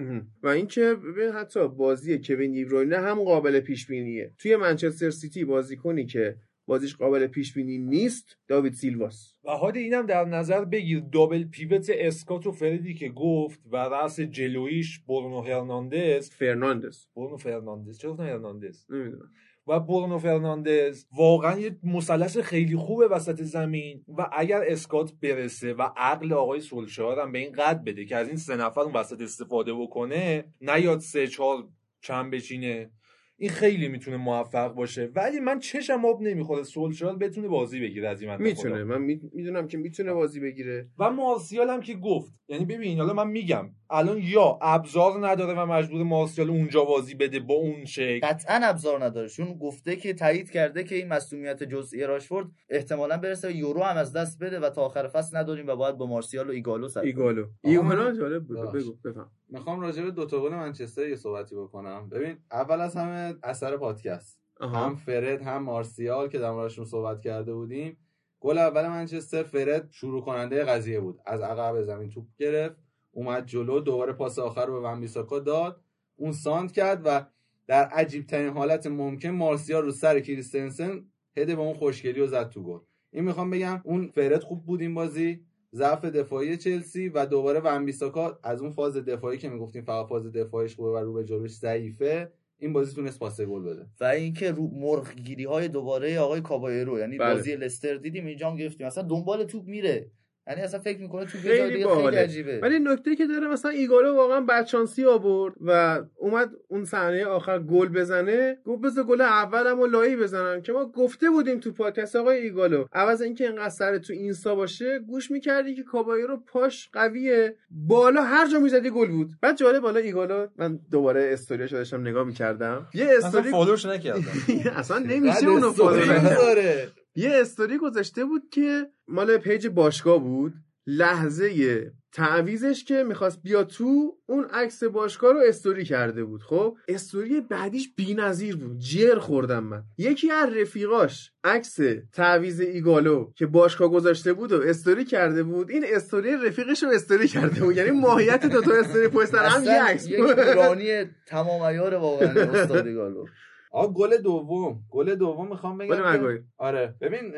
و اینکه ببین حتی بازی کوین دیبروینه هم قابل پیش بینیه توی منچستر سیتی بازیکنی که بازیش قابل پیش بینی نیست. داوید سیلواس. و هادی اینم در نظر بگیر. double pivot اسکات و فردی که گفت و رأس جلویش برونو هرناندز. فرناندز. برونو فرناندز. چرا هرناندز؟ نمی‌دونم. و برونو فرناندز واقعا یه مثلث خیلی خوبه وسط زمین و اگر اسکات برسه و عقل آقای سولشار هم به این قد بده که از این سه نفر اون وسط استفاده بکنه نیاد سه چهار چند بچینه. این خیلی می‌تونه موفق باشه. ولی من چشم آب نمی‌خوره. سولشار بتونه بازی بگیره از این می‌تونه. من می- می‌دونم که می‌تونه بازی بگیره. و مارسیال هم که گفت. یعنی ببین حالا من میگم. الان یا ابزار نداره و مجبور مارسیال اونجا بازی بده با اون شکل. قطعا ابزار نداره. چون گفته که تایید کرده که این مصدومیت جزئی راشفورد احتمالا برسه و یورو هم از دست بده و تا آخر فصل نداریم و باید با مارسیال و ایگالو سر. ایگالو. ایگالو جالب بود. بگو بفهم. می‌خوام راجع به دو تا گل منچستر یه صحبتی بکنم. ببین اول از همه اثر پادکست. هم فرد هم مارسیال که در موردشون صحبت کرده بودیم. گل اول منچستر فرد شروع کننده قضیه بود. از عقب زمین توپ گرفت. اومد جلو دوباره پاس آخر رو به ون بیساکا داد. اون ساند کرد و در عجیب ترین حالت ممکن مارسیال رو سر کریستنسن هده به اون خوشگلی و زد تو گل. این می‌خوام بگم اون فرد خوب بود این بازی. ضعف دفاعی چلسی و دوباره ون بیساکا از اون فاز دفاعی که می‌گفتیم فقط فاز دفاعیش خوبه و رو به جلوش ضعیفه این بازی تونست پاس گل بده. و اینکه رو مرغ گیری های دوباره آقای کابایرو یعنی بله. بازی لستر دیدیم اینجا هم گرفتیم. اصلا دنبال توپ میره. یعنی اصلا فکر می‌کنه یه خیلی دیگه خیلی باحاله. عجیبه. ولی نکته که داره مثلا ایگالو واقعا بدشانسی آورد و اومد اون صحنه آخر گل بزنه گفت بذار گل اولم و لایی بزنم که ما گفته بودیم تو پادکست آقای ایگالو عوض اینکه اینقدر سر تو اینستا باشه گوش می‌کردی که کابایرو پاش قویه. بالا هر جا می‌زدی گل بود. بعد جالب بالا ایگالو من دوباره استوریاشو داشتم نگاه می‌کردم. یه اصلا story follow ش نکردم. اصلا نمیشه اونو follow. یه استوری گذاشته بود که مال page باشگاه بود. لحظه تعویضش که می‌خواست بیا تو اون عکس باشگاه رو استوری کرده بود خب؟ استوری بعدیش بی‌نظیر بود. جر خوردم من. یکی از رفیقاش عکس تعویض ایگالو که باشگاه گذاشته بود و استوری کرده بود این استوری رفیقش رو استوری کرده بود. یعنی ماهیت دو تا استوری پشت هم یه عکس. ایرانی تمام عیار واقعا استاد ایگالو. آ گل دوم گل دوم می‌خوام بگم که-. آره. ببین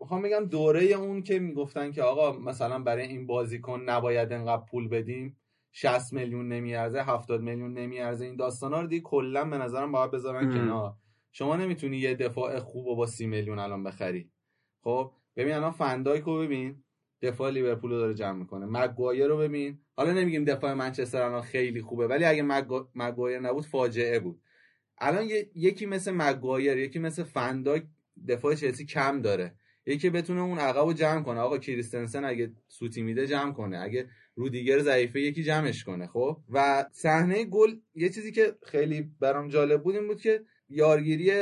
می‌خوام بگم دوره اون که می‌گفتن که آقا مثلا برای این بازیکن نباید انقدر پول بدیم 60 میلیون نمیارزه 70 میلیون نمیارزه این داستانا رو دیگه کلا به نظرم باید بذارن. کنار. شما نمی‌تونی یه دفاع خوب و با 30 میلیون الان بخری. خب ببین الان فندایک رو ببین دفاع لیورپول رو داره جمع می‌کنه. مگوایر رو ببین. حالا نمیگیم دفاع منچستر الان خیلی خوبه ولی اگه مگوا- مگوایر نبود فاجعه بود. الان یکی مثل مگوایر یکی مثل فندایک دفاع چلسی کم داره. یکی بتونه اون عقب جمع کنه. آقا کریستنسن اگه سوتی میده جمع کنه. اگه رودیگر ضعیفه یکی جمعش کنه خب؟ و صحنه گل یه چیزی که خیلی برام جالب بود این بود که یارگیری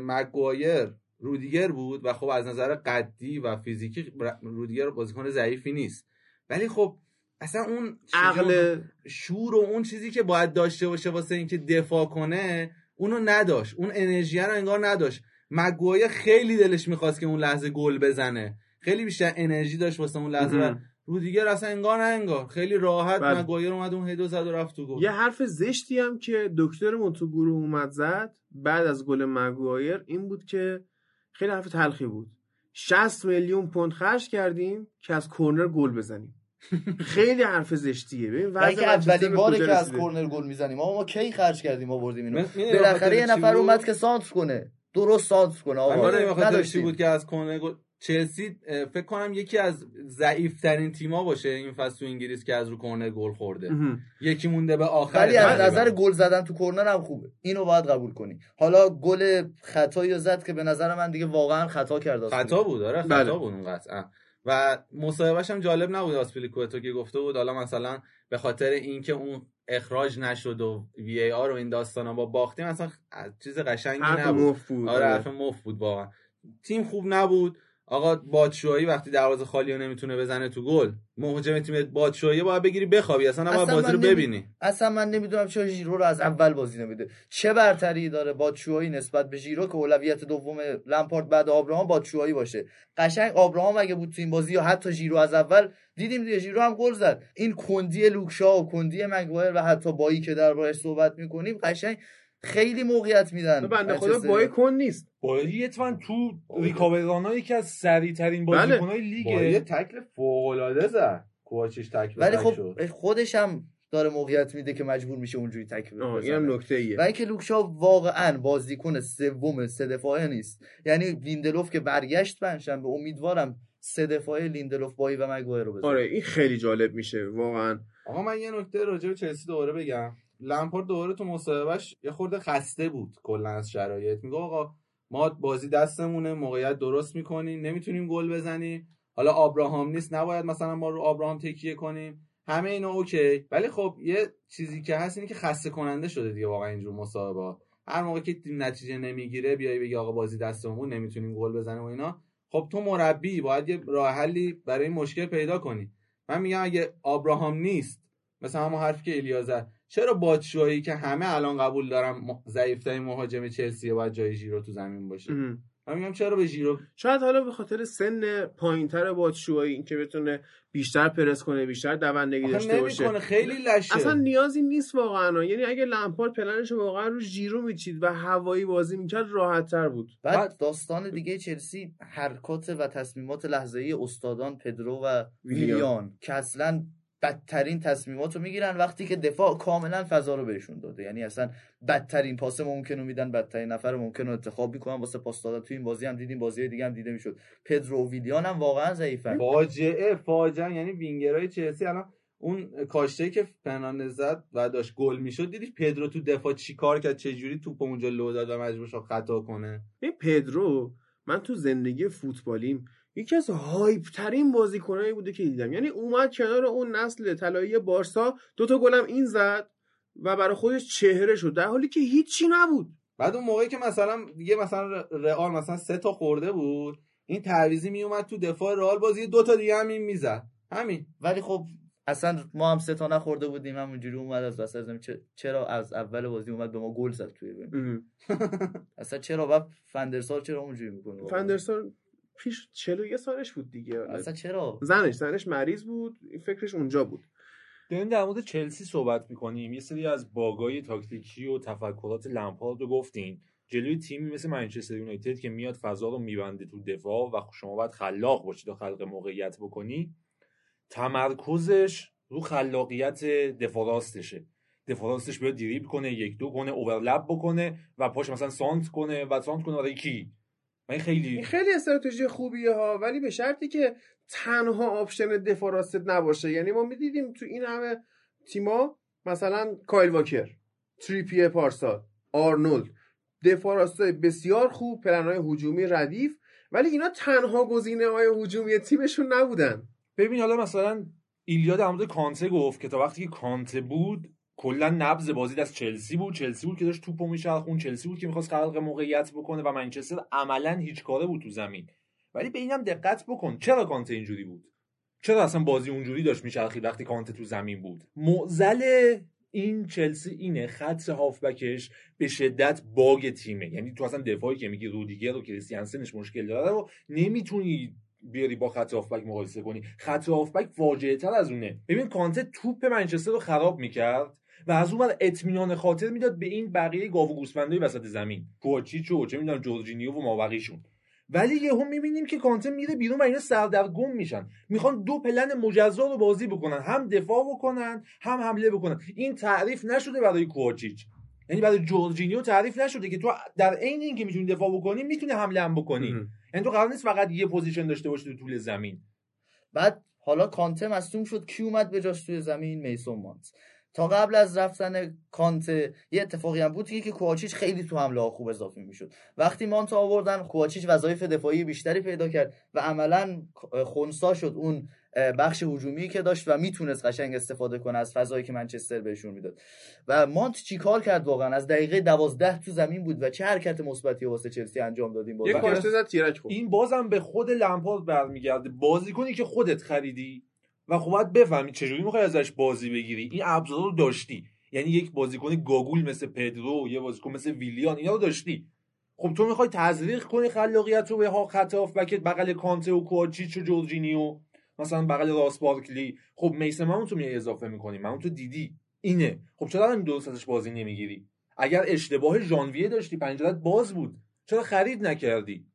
مگوایر رودیگر بود و خب از نظر قدی و فیزیکی رودیگر بازیکن ضعیفی نیست. ولی خب اصلا اون عقل شور و اون چیزی که باید داشته باشه واسه اینکه دفاع کنه اونو نداشت. اون انرژی رو انگار نداشت. مگوایر خیلی دلش می‌خواست که اون لحظه گل بزنه. خیلی بیشتر انرژی داشت واسه اون لحظه. و مهم. رودیگر اصلا انگار نه انگار. خیلی راحت بله. مگوایر اومد اون هدو زد و رفت تو گل. یه حرف زشتی هم که دکترمون تو گروه اومد زد بعد از گل مگوایر این بود که خیلی حرف تلخی بود. 60 میلیون پوند خرج کردیم که از کرنر گل بزنیم. خیلی حرف زشتیه ببین وضع اولین باره که از. کرنر گل می‌زنیم آقا ما کی خرج کردیم آوردیم اینو بالاخره یه نفر؟ اومد که سانتر کنه درست سانتر کنه آقا نداشتیم. بود که از کنه گل چلسی فکر کنم یکی از ضعیف ترین تیما باشه این فصل تو انگلیس که از رو کرنر گل خورده. یکی مونده به آخر ولی از. نظر گل زدن تو کرنر هم خوبه اینو باید قبول کنی حالا گل خطایی رو زد که به نظر من دیگه واقعا خطا کرد. خطا بود آره بله. خطا بود اون قطعا و مصاحبهش هم جالب نبود آسپیلیکوئتو که گفته بود حالا مثلا به خاطر اینکه اون اخراج نشد و وی ای آر و این داستانا با باختیم اصلا چیز قشنگی حرف نبود. بود آره. حرف مفت بود واقعا. تیم خوب نبود. آقا بادشاهی وقتی دروازه خالی رو نمی‌تونه بزنه تو گل مهاجم تیم بادشاهی باید بگیری بخوابی اصلا نباید بازی رو نمی- ببینی. اصلا من نمی‌دونم چرا ژیرو رو از اول بازی نمیده. چه برتری داره باتشوهایی نسبت به ژیرو که اولویت دوم لمپارد بعد آبراهام باتشوهایی باشه. قشنگ آبراهام اگه بود تو این بازی یا حتی ژیرو از اول دیدیم دیگه ژیرو هم گل زد. این کندی لوکشا و کندی مگوایر و حتی بایی که دربارش صحبت می‌کنیم قشنگ خیلی موقعیت میدن. بنده خدا. بای کن نیست. بایی اتفاقا تو ریکاوران یکی از سریع ترین بله. بازیکن‌های با یه لیگه تکل فوق العاده زد. کوچش تکل ولی خب شد. خودش هم داره موقعیت میده که مجبور میشه اونجوری تکل بزنه. این هم نکته ایه و اینکه لوکشا واقعا بازیکن سوم سه دفاعه نیست. یعنی لیندلوف که برگشت به امیدوارم سه دفاعه لیندلوف بایی و مگوایر رو بزنه. آره این خیلی جالب میشه واقعا. آقا من یه نکته راجع به چلسی دوباره بگم. لمپارد دوباره تو مصاحبهش یه خورده خسته بود کلا از شرایط. میگه آقا ما بازی دستمونه موقعیت درست می‌کنیم نمی‌تونیم گل بزنیم حالا آبراهام نیست نباید مثلا ما رو آبراهام تکیه کنیم. همه اینا اوکی. ولی خب یه چیزی که هست اینه که خسته کننده شده دیگه واقعا اینجور مصاحبه هر موقع که تیم نتیجه نمی‌گیره بیای بگی آقا بازی دستمون نمی‌تونیم گل بزنیم و اینا. خب تو مربی باید یه راه حلی برای این مشکل پیدا کنی. من میگم اگه آبراهام نیست مثلا همون حرفی که ایلیا زد چرا باتشوهی که همه الان قبول دارم ضعیفترین مهاجم چلسیه باید جای ژیرو تو زمین باشه. من میگم چرا به ژیرو شاید حالا به خاطر سن پایینتر باتشوهایی این که بتونه بیشتر پرس کنه بیشتر دوندگی داشته باشه. نمی‌کنه خیلی لشه. اصلا نیازی نیست واقعا. یعنی اگه لمپارد پلنش رو واقعا رو ژیرو میچید و هوایی بازی می‌کرد راحت تر بود. بعد داستان دیگه چلسی حرکات و تصمیمات لحظه ای استادان پدرو و. ویلیان که اصلا بدترین تصمیمات رو می‌گیرن وقتی که دفاع کاملا فضا رو بهشون داده. یعنی اصلا بدترین پاس ممکن رو میدن بدترین نفر ممکن رو انتخاب می‌کنن. واسه پاس دادن تو این بازی هم دیدیم بازی دیگه هم دیده می‌شد. پدرو و ویلیان هم واقعا ضعیفن فاجعه فاجعه. یعنی وینگرهای چلسی الان اون کاشته که فرناندز زد و داشت گل می‌شد دیدی پدرو تو دفاع چیکار کرد؟ چه جوری توپ اونجا لو داد و مجبور شد خطا کنه؟ این پدرو من تو زندگی فوتبالیم یکی از هایپ ترین بازیکنایی بوده که دیدم. یعنی اومد کنار اون نسل طلایی بارسا دوتا گلم این زد و برای خودش چهره شد. در حالی که هیچی نبود. بعد اون موقعی که مثلا دیگه مثلا رئال مثلا سه تا خورده بود این تعویزی میومد تو دفاع رئال بازی دو تا دیگه هم این می‌زد. همین. ولی خب اصلا ما هم سه تا نخورده بودیم همونجوری اومد از وسط زمین. چرا از اول بازی اومد به ما گل زد توی اصلا چرا؟ بعد فندرسال چرا اونجوری می‌کنه؟ فندرسون پیش 41 سالش بود دیگه. اصلا چرا؟ زنش زنش مریض بود این فکرش اونجا بود. داریم در مورد چلسی صحبت می‌کنیم. یه سری از باگای تاکتیکی و تفکرات لمپارد رو گفتین. جلوی تیمی مثل منچستر یونایتد که میاد فضا رو میبنده تو دفاع و شما باید خلاق باشی تا خلق موقعیت بکنی تمرکزش رو خلاقیت دفاع راستشه. دفاع راستش بیاد دریبل کنه یک دو کنه overlap بکنه و پاش مثلا سانتر کنه و سانتر کنه برای کی؟ من خیلی این خیلی استراتژی خوبیه ها ولی به شرطی که تنها option دفاع راستت نباشه. یعنی ما می‌دیدیم تو این همه تیما مثلا کایل واکر تریپیه پارسال آرنولد. دفاع راستای بسیار خوب پلنهای هجومی ردیف ولی اینا تنها گزینه های هجومی تیمشون نبودن. ببین حالا مثلا ایلیا در مورد کانته گفت که تا وقتی که کانته بود کلا نبض بازی از چلسی بود. چلسی بود که داشت توپو میچرخون. چلسی بود که می‌خواست خلق موقعیت بکنه و منچستر عملا هیچ کاره بود تو زمین. ولی به اینم دقت بکن. چرا کانته اینجوری بود؟ چرا اصلا بازی اونجوری داشت میچرخید وقتی کانته تو زمین بود؟ معضل این چلسی اینه. خط هافبکش به شدت باگ تیمه. یعنی تو اصلا دفاعی که میگی رودیگر و کریستیانسنش مشکل داره رو نمی‌تونی بیاری با خط هافبک مقایسه کنی. خط هافبک واجعه تر از اونه. ببین کانته توپ منچستر رو خراب می‌کرد. و از اون اطمینان خاطر می‌داد به این بقیه گاو و گوسفندای وسط زمین. کوچیچ و چه می‌دونم جورجینیو و مابقیشون. ولی یهو می‌بینیم که کانته میره بیرون و اینا سردرگم میشن. می‌خوان دو پلن مجزا رو بازی بکنن. هم دفاع بکنن هم حمله بکنن. این تعریف نشده برای کوچیچ. یعنی برای جورجینیو تعریف نشده که تو در عین اینکه می‌تونی دفاع بکنی می‌تونی حمله هم بکنی. یعنی تو قرار نیست فقط یه position داشته باشی تو طول زمین. بعد حالا کانته مصدوم شد. کی اومد به جاش توی زمین؟ میسون مانت تا قبل از رفتن کانته یه اتفاقی هم بود که کواچیچ خیلی تو حمله ها خوب اضافه می‌شد. وقتی مانت آوردن کواچیچ وظایف دفاعی بیشتری پیدا کرد و عملا خونسا شد اون بخش هجومی که داشت و می‌تونست قشنگ استفاده کنه از فضایی که منچستر بهشون می‌داد. و مانت چیکار کرد واقعا؟ از دقیقه دوازده تو زمین بود و چه حرکت مثبتی واسه چلسی انجام دادیم یه کاشته زد تیرک این بازم به خود لمپارد برمیگرده. بازیکنی که خودت خریدی و خب باید بفهمی چجوری می‌خوای ازش بازی بگیری. این ابزار رو داشتی. یعنی یک بازیکن گاگول مثل پدرو یه بازیکن مثل ویلیان اینا رو داشتی. خب تو می‌خوای تزریق کنی خلاقیت رو به ها خط بکت بغل کانته و کوچیچ و جورجینیو مثلا بغل راس بارکلی. خب میسن من تو میای اضافه می‌کنی. من تو دیدی. اینه. خب چرا این درست ازش بازی نمی‌گیری؟ اگر اشتباه ژانویه داشتی پنجرت باز بود. چرا خرید نکردی؟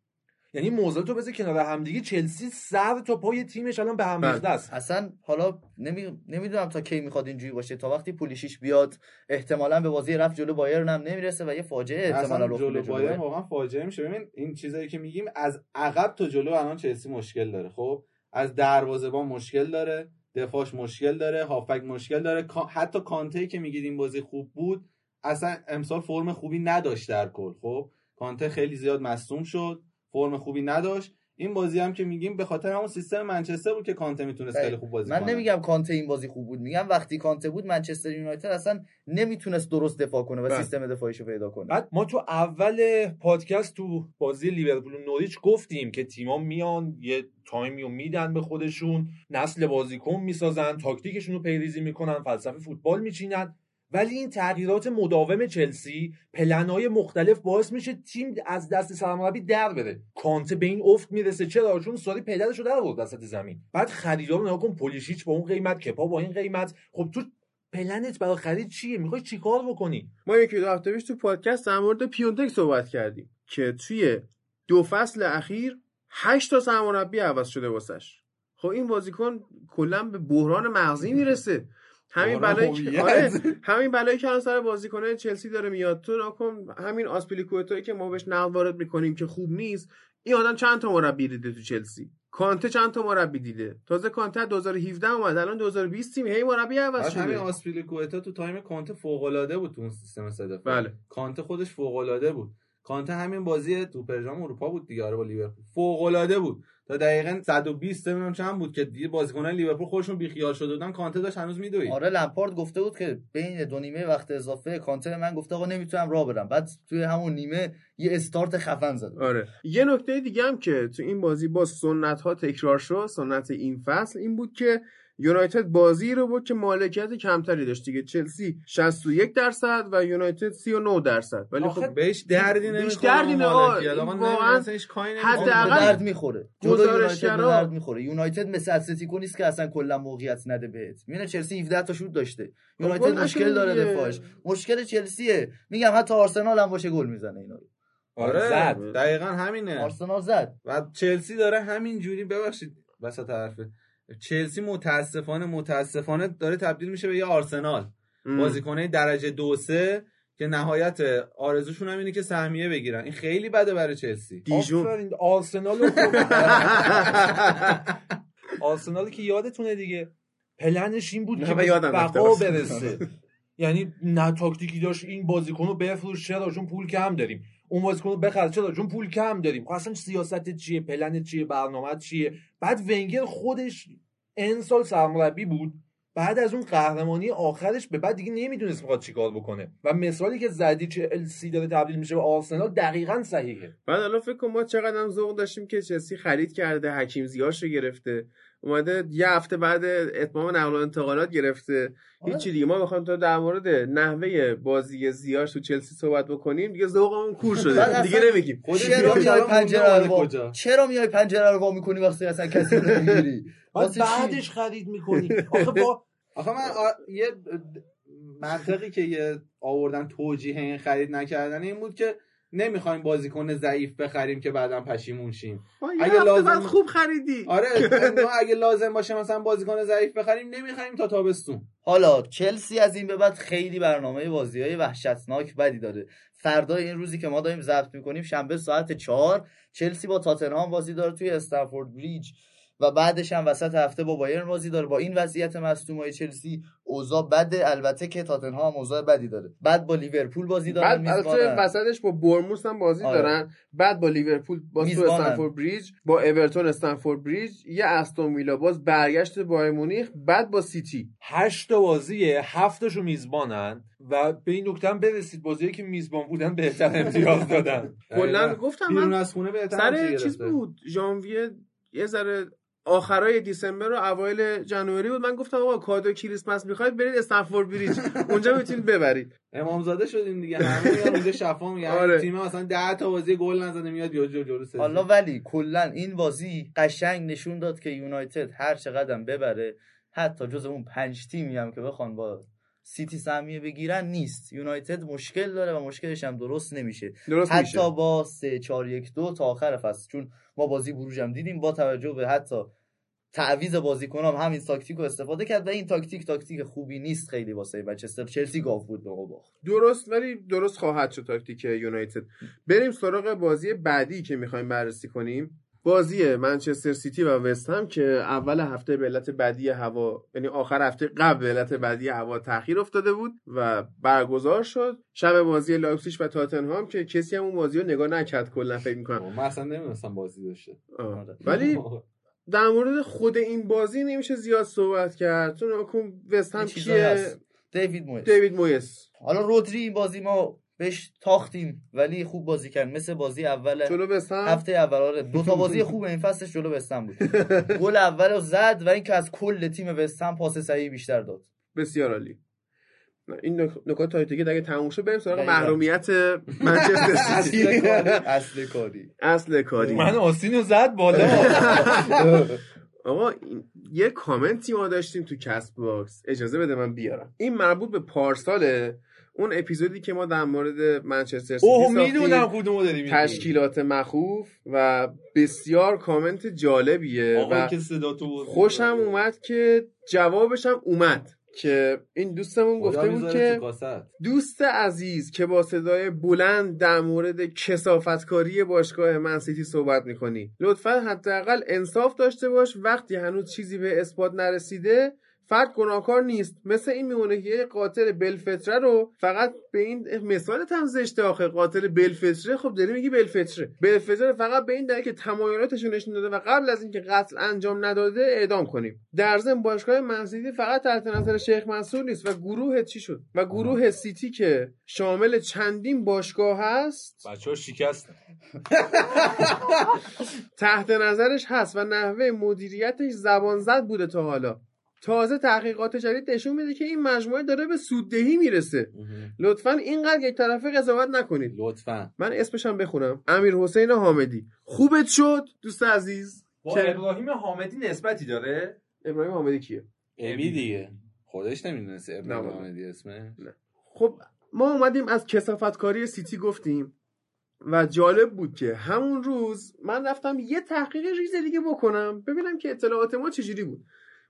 یعنی موضوع تو بذار کنار همدیگه. چلسی سر تا پای تیمش الان به هم ریخته است. اصلا حالا نمی... نمی‌دونم تا کی می‌خواد اینجوری باشه. تا وقتی پولیشیش بیاد احتمالا به بازی رفت جلو بایرن هم نمی‌رسه و یه فاجعه احتمالا رخ جلو بایرن واقعا فاجعه میشه. ببین این چیزایی که میگیم از عقب تا جلو الان چلسی مشکل داره. خب از دروازه‌بان مشکل داره دفاعش مشکل داره هافک مشکل داره. حتی کانته که میگید این بازی خوب بود اصلا امسال فرم خوبی نداشت در کل. خب کانته خیلی زیاد مصدوم شد. فرم خوبی نداشت. این بازی هم که میگیم به خاطر همون سیستم منچستر بود که کانته می‌تونست خیلی خوب بازی من کنه. نمیگم کانته این بازی خوب بود. میگم وقتی کانته بود منچستر یونایتد اصلا نمی‌تونست درست دفاع کنه و بله. سیستم دفاعیشو پیدا کنه. بعد ما تو اول پادکست تو بازی لیورپول و نوریچ گفتیم که تیما میان یه تایمی رو میدن به خودشون نسل بازیکن می‌سازن تاکتیکشون رو پیریزی می‌کنن فلسفه فوتبال میچینن. ولی این تغییرات مداوم چلسی پلنهای مختلف باعث میشه تیم از دست سرمربی در بره. کانته به این افت می‌رسه. چرا؟ چون ساری پدرش رو در آورد وسط زمین. بعد خریدار رو نگاه کن. پولیشیچ با اون قیمت کپا با این قیمت. خب تو پلنت برای خرید چیه؟ می‌خوای چیکار بکنی؟ ما یکی دو هفته پیش تو پادکست در مورد پیونتک صحبت کردیم که توی دو فصل اخیر هشت تا سرمربی عوض شده واسش. خب این بازیکن کلا به بحران مغزی می‌رسه. همین بلایی که آره همین بلایی که سر بازیکنه چلسی داره میاد. تو نکن همین آسپیلیکوئتایی که ما بهش نقد وارد می‌کنیم که خوب نیست این آدم چند تا مربی دیده تو چلسی؟ کانته چند تا مربی دیده؟ تازه کانته 2017 اومد الان 2020 تیم هی مربی عوض شده. همین آسپیلیکوئتا تو time کانته فوق العاده بود تو اون سیستم سه بله. کانته خودش فوق العاده بود. کانته همین بازی تو سوپرجام اروپا بود دیگه آره با لیورپول. فوق العاده بود. تا دقیقا 120 نمی‌دونم چند بود که دیگه بازیکنان لیورپول خودشون بیخیال شده بودن کانته داشت هنوز میدوید. آره لمپارد گفته بود که بین دو نیمه وقت اضافه کانته من گفته آقا نمی‌تونم راه برم بعد توی همون نیمه یه استارت خفن زد. آره. یه نکته دیگه هم که تو این بازی با سنت ها تکرار شد سنت این فصل این بود که یونایتد بازی رو بود که مالکیت کمتری داشت دیگه. چلسی 61 درصد و یونایتد 39 درصد. ولی خب بهش دردی نمی‌خوره بهش دردی واقعا حداقل درد می‌خوره. یونایتد گزارشگرا درد می‌خوره. یونایتد مثل اتلتیکو نیست که اصلا کلا موقعیت نده بهت. میونه چلسی 17 تا شوت داشته. یونایتد گل مشکل داره. دفاعش. مشکل چلسیه. میگم حتی آرسنال هم باشه گل می‌زنه اینا رو. آره زد. دقیقا همینه. آرسنال زد. و چلسی داره همین جوری ببخشید وسط حرفه. چلسی متاسفانه متاسفانه داره تبدیل میشه به یه آرسنال. بازیکنه درجه دو سه که نهایت آرزوشون هم اینه که سهمیه بگیرن. این خیلی بده برای چلسی. دیجون. آرسنال رو آرسنال که یادتونه دیگه. پلنش این بود نه، که به بقا. برسه. یعنی نه تاکتیکی داشت این بازیکن رو بفروش چرا؟ چون پول کم داریم. اون بازیکن رو بخر چرا؟ چون پول کم داریم. خب اصلا سیاست چیه؟ پلن چیه؟ برنامه چیه؟ بعد ونگر خودش این سال سرمربی بود. بعد از اون قهرمانی آخرش به بعد دیگه نمی‌دونست می‌خواد چیکار بکنه. و مثالی که زدی چه السی داره تبدیل میشه به آرسنال دقیقا صحیحه. بعد حالا فکر کن ما چقدر هم ذوق داشتیم که چلسی خرید کرده حکیم زیاش رو گرفته. اومده یه هفته بعد اتمام نقل و انتقالات گرفته. آره. هیچی دیگه. ما بخوایم تا در مورد نحوه بازی زیاش تو چلسی صحبت بکنیم. دیگه ذوقمون کور شده. دیگه نمیگیم. چرا میای پنجره رو چرا میای پنجره رو وا می‌کنی وقتی اصلا کسی رو نمی‌گیری؟ بعدش خرید می‌کنی. آخه با آخه من یه منطقی که یه آوردن توجیه این خرید نکردن این بود که نمی‌خوایم بازیکن ضعیف بخریم که بعدا پشیمون شیم. اگه لازم- خوب خریدی. آره ما اگه لازم باشه مثلا بازیکن ضعیف بخریم نمی‌خریم تا تابستون. حالا چلسی از این به بعد خیلی برنامه بازی های وحشتناک بدی داره. فردا این روزی که ما داریم ضبط می‌کنیم شنبه ساعت چهار چلسی با تاتنهام بازی داره توی استنفورد بریج. و بعدش هم وسط هفته با بایرن بازی داره. با این وضعیت مصدومای چلسی اوضاع بده. البته که تاتنهام اوضاع بدی داره. بعد با لیورپول بازی دارن بعد وسطش با برموس هم بازی آره. دارن. بعد با لیورپول تو میزبانن. استنفورد بریج با اورتون استنفورد بریج یه استون ویلا. باز برگشت بایر مونیخ بعد با سیتی. هشت تا بازیه هفتاشو میزبانن و به این نکته هم برسید. بازیایی که میزبان بودن بهتر امتیاز دادن. کلا گفتم من از خونه بهتر سر چیز. بود. ژانویه یه ذره آخرای دیسمبر و اوایل جنوری بود. من گفتم آقا کادو کریسمس می‌خواید برید استنفورد بریج. اونجا می‌تونید ببرید. امامزاده شدیم دیگه. همه اونجا شفا میگن. آره. تیم مثلا 10 تا بازی گل نزده میاد یا جو جلو سه حالا ولی کلا این بازی قشنگ نشون داد که یونایتد هر چقدر ببره حتی جز اون پنج تیمی هم که بخوان با سیتی سهمیه بگیرن نیست. یونایتد مشکل داره و مشکلش هم درست نمیشه. درست حتی میشه. با 3 4 1 2 تا آخر فصل. چون ما بازی بروژ هم دیدیم با توجه به حتی تعویض بازیکنام همین تاکتیک رو استفاده کرد و این تاکتیک تاکتیک خوبی نیست خیلی واسه منچستر. چلسی گاف بود به باخت. درست ولی درست خواهد شد تاکتیک یونایتد. بریم سراغ بازی بعدی که می‌خوایم بررسی کنیم. بازی منچستر سیتی و وست هم که اول هفته به علت بدی هوا یعنی آخر هفته قبل به علت بدی هوا تاخیر افتاده بود و برگزار شد. شب بازی لایپزیگ و تاتنهام که کسی هم اون بازی رو نگاه نکرد کلا فکر می‌کنم. من اصلا نمی‌دونستم بازی داشته. آره. ولی در مورد خود این بازی نمیشه زیاد صحبت کرد. چون وست هم کیه. دیوید مویس دیوید مویس حالا رودری این بازی ما بهش تاختیم ولی خوب بازی کرد. مثل بازی اول جلو وست هم هفته اول آره. دو تا بازی خوب این فصلش جلو وستهم بود. گل اول رو زد و اینکه از کل تیم وستهم پاس صحیح بیشتر داد. بسیار عالی. این نک- نکات تاکتیکی دیگه تموم شد. بریم سراغ. محرومیت منچستر اصل سیتی. کاری. اصل کاری. اصل کاری. من آستین رو زد بالا. آقا این- یه کامنتی ما داشتیم تو کست باکس. اجازه بده من بیارم. این مربوط به پارساله؟ اون اپیزودی که ما در مورد منچستر سیتی تشکیلات مخوف و بسیار کامنت جالبیه و که صدا تو برد. خوشم اومد که جوابش هم اومد که این دوستمون گفته بود که. دوست عزیز که با صدای بلند در مورد کثافتکاری باشگاه منسیتی صحبت می‌کنی لطفا حداقل انصاف داشته باش وقتی هنوز چیزی به اثبات نرسیده فرد گناهکار نیست. مثل این میمونه که یه قاتل بلفتره رو فقط به این مثال هم زشته آخه. قاتل بلفتره خب داری میگی بلفتره بلفتره فقط به این دلیل که تمایلاتش رو نشون داده و قبل از اینکه قتل انجام نداده اعدام کنیم. در ضمن باشگاه منسیتی فقط تحت نظر شیخ منصور نیست و گروه چی شد؟ و گروه سیتی که شامل چندین باشگاه هست؟ بچه ها شکست. تحت نظرش هست و نحوه مدیریتش زبان زد بوده تا حالا. تازه تحقیقات جدید نشون میده که این مجموعه داره به سوددهی می‌رسه. لطفا اینقدر یک طرفه قضاوت نکنید. لطفا. من اسمش هم بخونم. امیر حسین حامدی. خوبت شد دوست عزیز؟ با که- ابراهیم حامدی نسبتی داره؟ ابراهیم حامدی کیه؟ ابی دیگه. خودش نمی‌دونسته نه ابراهیم. حامدی اسمه خب ما اومدیم از کسافتکاری سیتی گفتیم و جالب بود که همون روز من رفتم یه تحقیق ریز دیگه بکنم. ببینم که اطلاعات ما چجوری بود.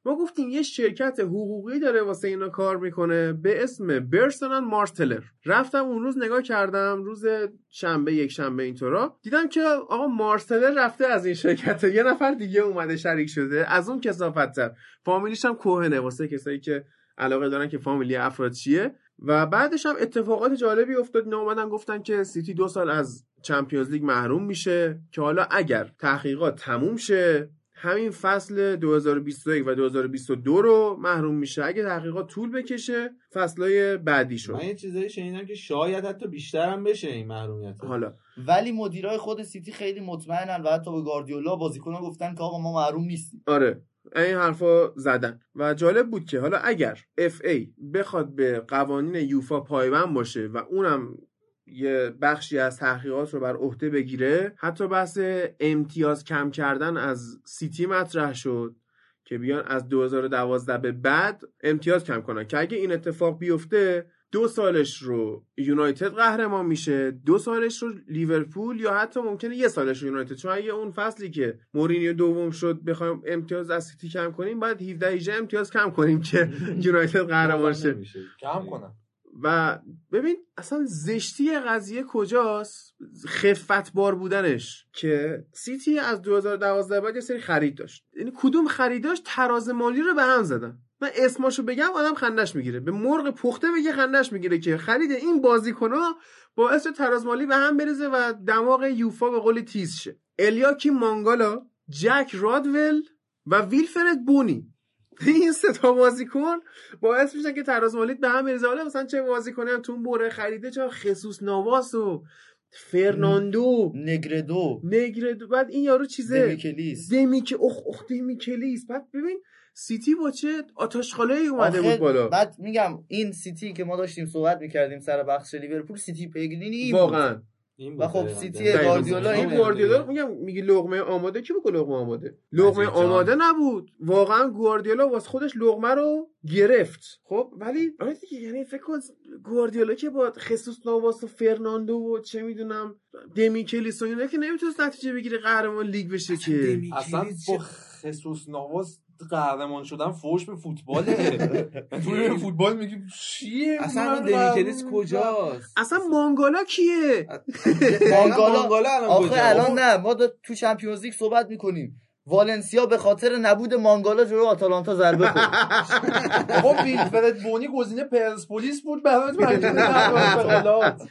ما گفتیم یه شرکت حقوقی داره واسه اینا کار می‌کنه به اسم برسنان مارتلر. رفتم اون روز نگاه کردم روز شنبه یک شنبه اینطورا. دیدم که آقا مارتلر رفته از این شرکت. یه نفر دیگه اومده شریک شده. از اون کثافت‌تر فامیلیش هم کوهنه. واسه کسایی که علاقه دارن که فامیلی افراد چیه. و بعدش هم اتفاقات جالبی افتاد. اینا اومدن گفتن که سیتی دو سال از Champions League محروم میشه. که حالا اگر تحقیقات تموم شه همین فصل 2021 و 2022 رو محروم میشه. اگه تحقیقات طول بکشه فصلهای بعدی شد. من یه چیزایی شنیدم که شاید حتی بیشتر هم بشه این محرومیت. حالا. ولی مدیرای خود سیتی خیلی مطمئنن و حتی به گاردیولا بازیکنان گفتن که آقا ما محروم نیستیم. آره. این حرفا زدن. و جالب بود که حالا اگر اف ای بخواد به قوانین یوفا پایبند باشه و اونم یه بخشی از تحقیقات رو بر عهده بگیره. حتی بحث امتیاز کم کردن از سیتی مطرح شد که بیان از 2012 به بعد امتیاز کم کنن. که اگه این اتفاق بیفته دو سالش رو یونایتد قهرمان میشه دو سالش رو لیورپول یا حتی ممکنه یه سالش رو یونایتد. چون اگه اون فصلی که مورینیو دوم شد بخوایم امتیاز از سیتی کم کنیم باید 17 18 امتیاز کم کنیم که یونایتد قهرمان شه. کم کنم و ببین اصلا زشتی قضیه کجاست؟ خفت بار بودنش. که سیتی از 2012 بعد یه سری خرید داشت. یعنی کدوم خریداش تراز مالی رو به هم زدن. من اسماشو بگم آدم خندش می‌گیره. به مرغ پخته بگه خندش می‌گیره که خرید این بازیکنها باعث تراز مالی به هم بریزه و دماغ یوفا به قول تیز شه. الیاکی مانگالا جک رادول و ویلفرد بونی. این سه تا بازیکن باعث میشن که تراز مالیت به هم بریزه. حالا مثلا چه بازیکنی هم تو بره خریده؟ چه خصوص نواس و فرناندو؟ نگردو. نگردو. بعد این یارو چیزه؟ دمیکلیس. دمیک اخ اخ دمیکلیس. بعد ببین سیتی با چه آت آشغالی اومده بود بالا. بعد میگم این سیتی که ما داشتیم صحبت می‌کردیم سر بخش لیورپول سیتی بود. واقعا. و خب. سیتی دقیقاً. گواردیولا این. گواردیولا میگم میگی لقمه آماده کی بگه لقمه آماده لقمه. آماده نبود واقعا گواردیولا واسه خودش لقمه رو گرفت خب ولی آره دیگه یعنی فکر کن گواردیولا که با خصوص نواس و فرناندو و چه می‌دونم دمیکلیس و اینا که نمی‌تونست نتیجه بگیره قهرمان لیگ بشه که اصلا با خصوص نواز قهرمان شدن فوش به فوتباله تو به فوتبال میگی چیه؟ اصلا قهرمان کجاست؟ اصلا مانگالا کیه؟ مانگالا الان آخه؟ الان نه ما تو چمپیونز لیگ صحبت می‌کنیم. والنسیا به خاطر نبود مانگالا جلو آتالانتا ضربه خورد. بابا ویلفرد بونی گزینه پرسپولیس بود برات مجبور نبود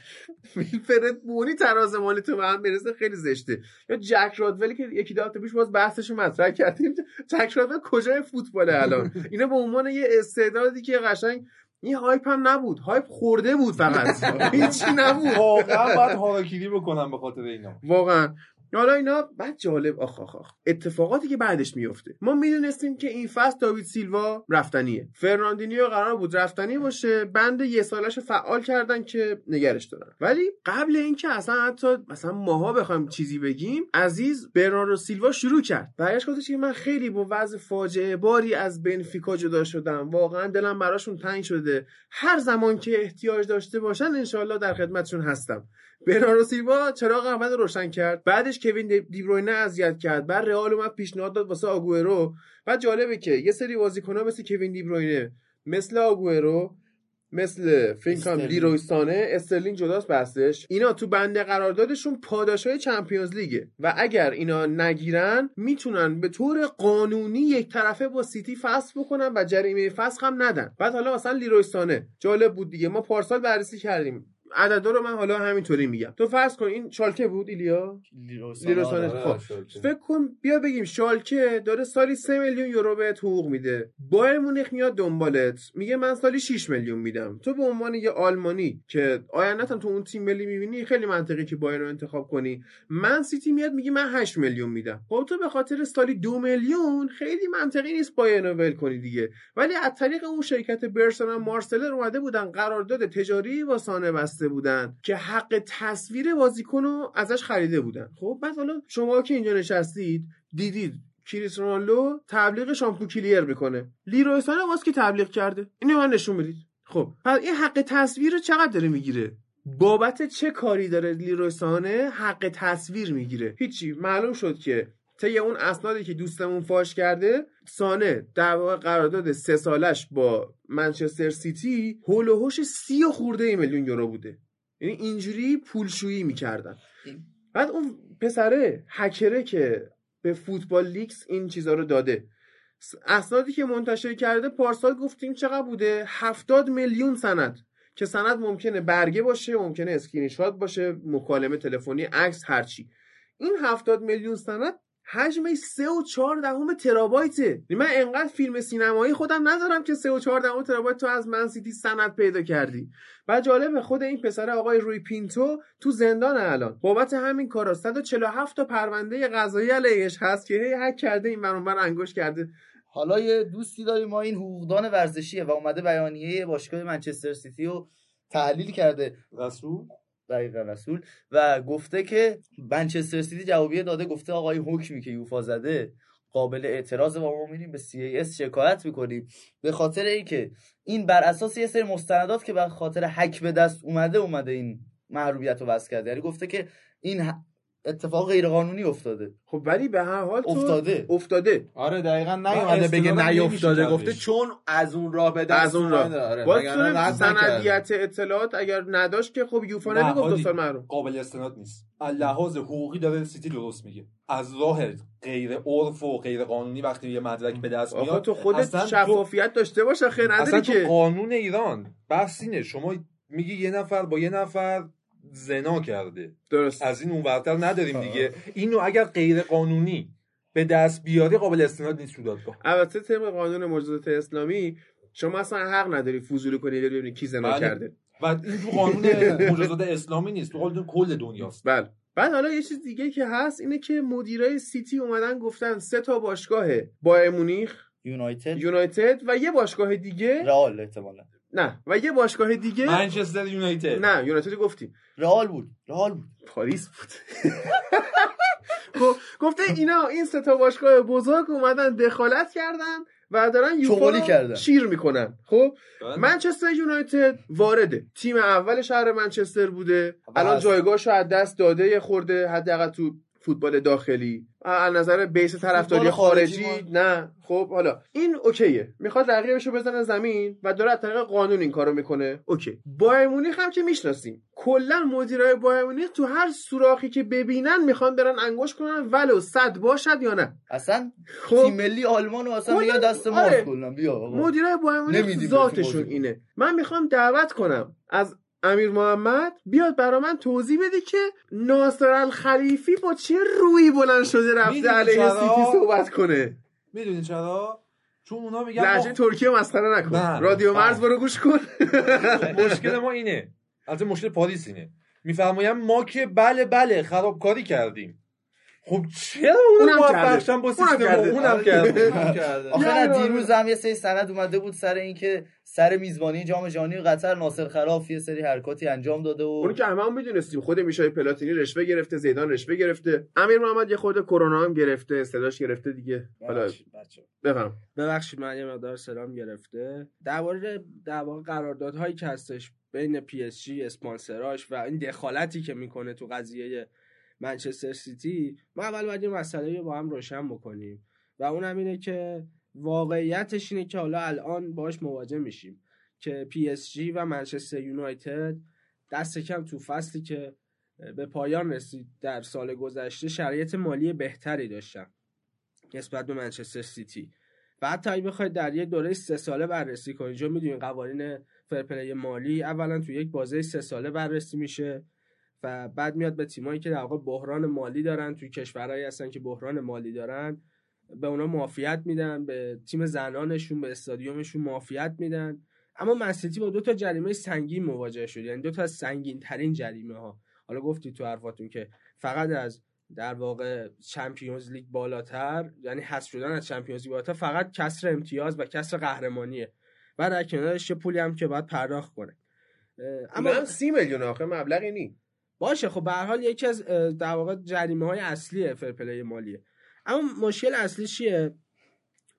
ویلفرد بونی تراز مالیتو به هم بزنه خیلی زشته. یا جک رادول که یکی دو هفته پیش باز بحثش رو مطرح کردیم جک رادول کجای فوتباله الان؟ اینا به عنوان یه استعدادی که قشنگ این hype هم نبود. hype خورده بود فقط. هیچی نبود. واقعا باید هاراکیری بکنم به خاطر اینا. واقعا. حالا اینا بعد جالب آخ آخ آخ. اتفاقاتی که بعدش میفته. ما می‌دونستیم که این فصل داوید سیلوا رفتنیه. فرناندینیو قرار بود رفتنی باشه. بند یه سالش فعال کردن که نگهش دارن. ولی قبل اینکه اصلا حتی مثلا ماها بخوایم چیزی بگیم عزیز برناردو سیلوا شروع کرد. برگشت گفتش که من خیلی با وضع فاجعه باری از بنفیکا جدا شدم. واقعا دلم براشون تنگ شده. هر زمان که احتیاج داشته باشن انشالله در خدمتشون هستم. برناردو سیلوا چراغ رو روشن کرد. بعدش کوین دی- دیبروینه اذیت کرد. بعد رئال اومد پیشنهاد داد واسه آگوئرو. بعد جالبه که یه سری بازیکن‌ها مثل کوین دیبروینه مثل آگوئرو مثل فکر کنم استرلینگ. لیروی سانه استرلینگ جداست بحثش اینا تو بند قراردادشون پاداشای Champions League ه و اگر اینا نگیرن می‌تونن به طور قانونی یک طرفه با سیتی فسخ بکنن و جریمه فسخ هم ندن. بعد حالا مثلا لیروی سانه جالب بود دیگه. ما پارسال بررسی کردیم. عددا رو من حالا همینطوری میگم. تو فرض کن این شالکه بود ایلیا؟ لیروسانه آره، خب. فکر کن بیا بگیم شالکه داره سالی 3 میلیون یورو بهت حقوق میده. بایر مونیخ میاد دنبالت. میگه من سالی 6 میلیون میدم. تو به عنوان یه آلمانی که آیندت هم تو اون تیم ملی می‌بینی خیلی منطقی که بایر رو انتخاب کنی. من سیتی میاد میگه من 8 میلیون میدم. خب تو به خاطر سالی 2 میلیون خیلی منطقی نیست بایر رو ول کنی دیگه. ولی از طریق اون شرکت برسون و مارسلر اومده بودن قرارداد تجاری با سانه بسته. بودن که حق تصویر بازیکن رو ازش خریده بودن. خب بعد حالا شما که اینجا نشستید دیدید کریس رونالدو تبلیغ شامپو کلیر می‌کنه. لیروی سانه واسه که تبلیغ کرده؟ اینو من نشون بدید خب پس این حق تصویر رو چقدر داره می‌گیره؟ بابت چه کاری داره لیروی سانه حق تصویر می‌گیره؟ هیچی. معلوم شد که طی اون اسنادی که دوستمون فاش کرده سانه در واقع قرارداد سه سالش با منچستر سیتی هول و هوش سی و خورده میلیون یورو بوده. یعنی اینجوری پولشویی می‌کردن. بعد اون پسره هکره که به فوتبال لیکس این چیزا رو داده. اسنادی که منتشر کرده پارسال گفتیم چقدر بوده؟ هفتاد میلیون سند. که سند ممکنه برگه باشه ممکنه اسکرین شات باشه مکالمه تلفنی عکس هرچی. این هفتاد میلیون سند حجمش سه و چهار دهم ترابایته. یعنی من انقدر فیلم سینمایی خودم ندارم که سه و چهار دهم ترابایت تو از من سیتی سند پیدا کردی. و جالب خود این پسر آقای روی پینتو تو زندان الان. بابت همین کارا 147 تا پرونده قضایی علیهش هست که هی هک کرده این بر انگوش کرده. حالا یه دوستی داریم. ما این حقوقدان ورزشیه و اومده بیانیه باشگاه منچستر سیتی رو تحلیل کرده. رسول؟ دقیقا رسول. و گفته که منچستر سیتی جوابیه داده گفته آقای حکمی که یوفا زده قابل اعتراض و ما میریم به CAS شکایت می‌کنیم. به خاطر اینکه این بر اساس یه سری مستندات که به خاطر حک به دست اومده اومده این محروبیت رو کرده. یعنی گفته که این اتفاق غیر قانونی افتاده خب ولی به هر حال تو افتاده افتاده آره دقیقا نیومده بگه نیافتاده گفته. چون از اون راه به دست از اون راه. اومده. آره. سندیت اطلاعات اگر نداشت که خب یوفا نه، نمی‌گفت دو سال محروم قابل استناد نیست از لحاظ حقوقی داره سیتی درست میگه از راه غیر عرف و غیر قانونی وقتی یه مدرک به دست میاد تو خودت اصلا تو- شفافیت داشته باشه اصلا نداری تو که قانون ایران بحث اینه شما میگی یه نفر با یه نفر زنا کرده. درست. از این اونورتر نداریم دیگه. اینو اگر غیر قانونی به دست بیاری قابل استناد نیست تو دادگاه. البته طبق قانون مجازات اسلامی شما اصلا حق نداری فضولی کنی بری ببینی کی زنا بله. کرده. و این تو قانون مجازات اسلامی نیست. تو قانون کل دنیاست. بله. بعد حالا یه چیز دیگه که هست اینه که مدیرای سیتی اومدن گفتن سه تا باشگاه با مونیخ یونایتد. یونایتد و یه باشگاه دیگه رئال احتمالا. نه. و یه باشگاه دیگه منچستر یونایتد. نه یونایتد گفتیم. رئال بود رئال بود. پاریس بود. خب، گفته اینا این سه تا باشگاه بزرگ اومدن دخالت کردن و دارن یوفا کردن. شیر می‌کنن. خب بله. منچستر یونایتد وارده. تیم اول شهر منچستر بوده. و الان. جایگاهشو از دست داده یه خورده حداقل تو فوتبال داخلی. از نظر بیس طرفداری خارجی خارجی نه. خب حالا این اوکیه. می‌خواد رقیبشو بزنه زمین و داره از طریق قانون این کارو می‌کنه. اوکی. بایر مونیخ هم که می‌شناسیم. کلا مدیرای بایر مونیخ تو هر سوراخی که ببینن می‌خوان برن انگوش کنن ولو صد باشد یا نه. اصلا خب. تیم ملی آلمان رو اصلا میگه دست ما آره. کلا. بیا. مدیرای بایر مونیخ ذاتشون اینه. من می‌خوام دعوت کنم از امیر محمد بیاد برا من توضیح بده که ناصر الخلیفی با چه روی بلند شده رفته علیه؟ سیتی صحبت کنه؟ می‌دونی چرا؟ چون اونا میگن لحجه ما- ترکیه مسخره نکن. نه، رادیو. مرز برو گوش کن. مشکل ما اینه. البته مشکل پاریس اینه. میفرمایم ما که بله بله خرابکاری کردیم. خب چرا اونم. موفق شدن با سیستم کرده. اونم کرده آره. دیروز هم یه سری سند اومده بود سر اینکه سر میزبانی جام جهانی قطر ناصر خلاف یه سری حرکاتی انجام داده و اونو که همه هم می‌دونستیم خود میشل پلاتینی رشوه گرفته زیدان رشوه گرفته امیر محمد یه خورده کرونا هم گرفته صداش گرفته دیگه حالا. بفهم ببخشید من یه مقدار صدام گرفته درباره در واقع قراردادهایی که هستش بین پی اس جی اسپانسراش و این دخالتی که می‌کنه تو قضیه منچستر سیتی ما اول باید یه مسئله رو با هم روشن بکنیم. و اون هم اینه که واقعیتش اینه که حالا الان باش مواجه میشیم که پی اس جی و منچستر یونایتد دست کم تو فصلی که به پایان رسید در سال گذشته شرایط مالی بهتری داشتن نسبت به منچستر سیتی. و حتی اگه بخواید در یک دوره سه ساله بررسی کنید چون می‌دونید قوانین fair play مالی اولا تو یک بازه سه ساله بررسی میشه. و بعد میاد به تیمایی که در واقع بحران مالی دارن توی کشورهایی هستن که بحران مالی دارن به اونا معافیت میدن به تیم زنانشون به استادیومشون معافیت میدن. اما منسیتی با دو تا جریمه سنگین مواجه شد یعنی دو تا از سنگین ترین جریمه ها حالا گفتی تو حرفاتون که فقط از در واقع چمپیونز لیگ بالاتر یعنی حذف شدن از چمپیونز لیگ بالاتر فقط کسر امتیاز و کسر قهرمانیه. و در کنارش پولی هم که باید پرداخت کنه. اما اما سی میلیون آخه مبلغی نی باشه خب به حال یکی از در واقع جریمه های اصلی fair play مالیه. اما مشکل اصلی چیه؟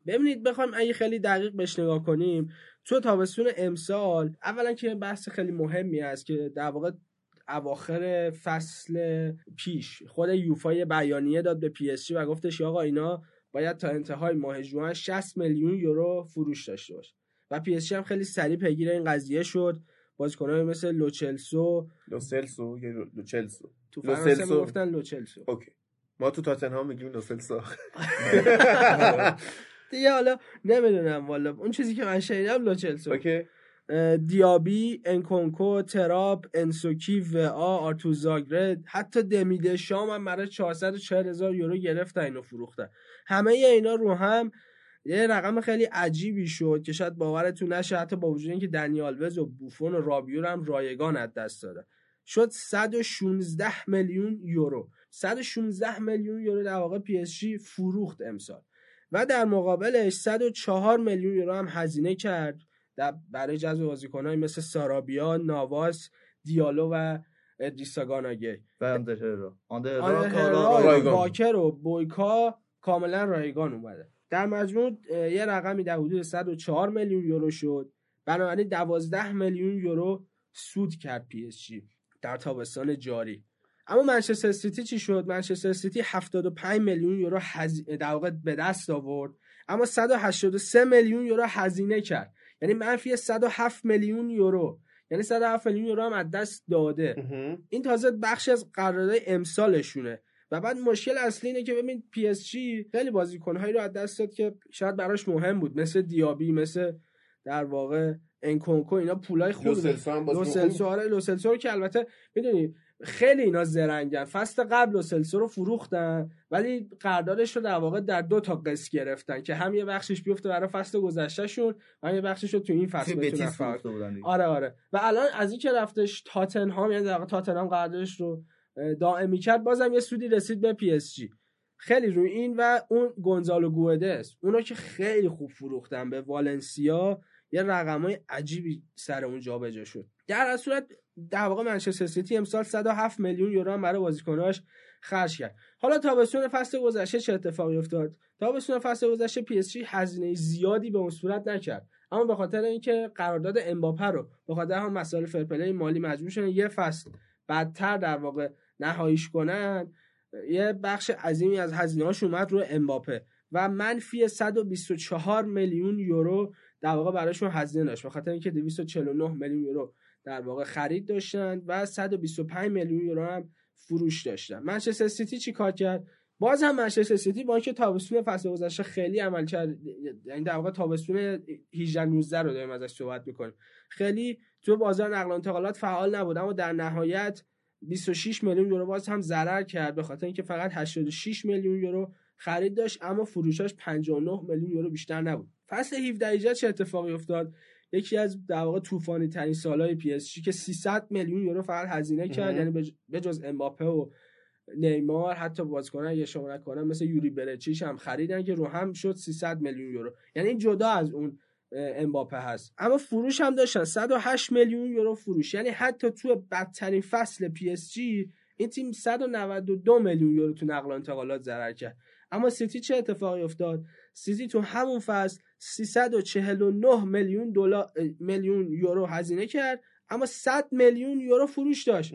ببینید بخوایم اگه خیلی دقیق بهش نگاه کنیم تو تابستون امسال اولا که بحث خیلی مهمی است که در واقع اواخر فصل پیش خود یوفا یه بیانیه داد به پی اس و گفتش آقا اینا باید تا انتهای ماه ژوئن 60 میلیون یورو فروش داشته باشه و پی اس هم خیلی سریع پیگیر این قضیه شد. بازیکنان مثل لوچلسو لوسلسو یا لو- لوچلسو تو. فرانسه می‌گفتن لوچلسو اوکی. ما تو تاتنهام میگیم لوسلسو دیگه حالا نمی‌دونم والا. اون چیزی که من شنیدم لوچلسو اوکی. دیابی انکونکو تراب انسوکی و آ آرتو زاگرد حتی دمیده شام هم برای 440 هزار یورو گرفتن اینو فروختن. همه اینا رو هم یه رقم خیلی عجیبی شد که شاید باورتون نشه حتی با وجود اینکه دنیال و بوفون و رابیور هم رایگان از دست دادن. شد 116 میلیون یورو. 116 میلیون یورو در واقع پی اس جی فروخت امسال. و در مقابلش 104 میلیون یورو هم هزینه کرد در برای جذب بازیکن‌های مثل سارابیا، ناواس، دیالو و ادریساگاناگی و اندرهرا آره اندرهرا هرا، رایگان. واکر و بویکا کاملا رایگان اومده. در مجموع یه رقمی در حدود 104 میلیون یورو شد. بنابراین 12 میلیون یورو سود کرد پی اس جی در تابستان جاری. اما منچستر سیتی چی شد؟ منچستر سیتی 75 میلیون یورو هز... در واقع به دست آورد. اما 183 میلیون یورو هزینه کرد. یعنی منفی 107 میلیون یورو. یعنی 107 میلیون یورو هم از دست داده. این تازه بخشی از قرارداد امسالشونه. و بعد مشکل اصلی اینه که ببین پی اس جی خیلی بازیکنهایی رو از دست داد که شاید براش مهم بود مثل دیابی مثل در واقع انکونکو اینا پولای خوب. لوسلسو آره لوسلسو رو که البته می‌دونی خیلی اینا زرنگن فصل قبل لوسلسو رو فروختن ولی قراردادش رو در واقع در دو تا قسط گرفتن که هم یه بخشش بیفته برای فصل گذشتهشون و هم یه بخشش رو تو این فصل بتونن. آره آره و الان از این که رفتش تاتنهام یعنی در واقع تاتنهام قراردادش رو دائمی کرد بازم یه سودی رسید به پی اس جی. خیلی روی این و اون گونزالو گوئدس. اونا که خیلی خوب فروختن به والنسیا یه رقمای عجیبی سر اون جابجا شد. در هر صورت در واقع منچستر سیتی امسال 107 میلیون یورو هم برای بازیکناش خرج کرد. حالا تابستون فصل گذشته چه اتفاقی افتاد؟ تابستون فصل گذشته پی اس جی هزینه زیادی به اون صورت نکرد. اما به خاطر اینکه قرارداد امباپه رو به خاطر هم مسائل fair play مالی مجبور شدن یه فصل بعدتر در واقع نهاییش کنن یه بخش عظیمی از هزینه هاش اومد رو امباپه و منفی 124 میلیون یورو در واقع براشون هزینه داشت. به خاطر اینکه 249 میلیون یورو در واقع خرید داشتن و 125 میلیون یورو هم فروش داشتن. منچستر سیتی چی کار کرد؟ باز هم منچستر سیتی با اینکه تابستون فصل گذشته خیلی عمل کرد یعنی در واقع تابستون 18 19 رو داریم ازش صحبت می‌کنیم. خیلی تو بازار نقل و انتقالات فعال نبود اما در نهایت 26 میلیون یورو باز هم ضرر کرد به خاطر اینکه فقط 86 میلیون یورو خرید داشت اما فروشاش 59 میلیون یورو بیشتر نبود. فصل 17 18 چه اتفاقی افتاد؟ یکی از در واقع طوفانی ترین سالهای پی اس جی که 300 میلیون یورو فقط هزینه کرد. یعنی به جز امباپه و نیمار حتی بازیکنان اگه شما نکنم مثل یوری برچیش هم خریدن که رو هم شد 300 میلیون یورو. یعنی این جدا از اون امباپه هست. اما فروش هم داشتن. 108 میلیون یورو فروش. یعنی حتی تو بدترین فصل پی اس جی این تیم 192 میلیون یورو تو نقل و انتقالات ضرر کرد. اما سیتی چه اتفاقی افتاد؟ سیتی تو همون فصل 349 میلیون دلار میلیون یورو هزینه کرد. اما 100 میلیون یورو فروش داشت.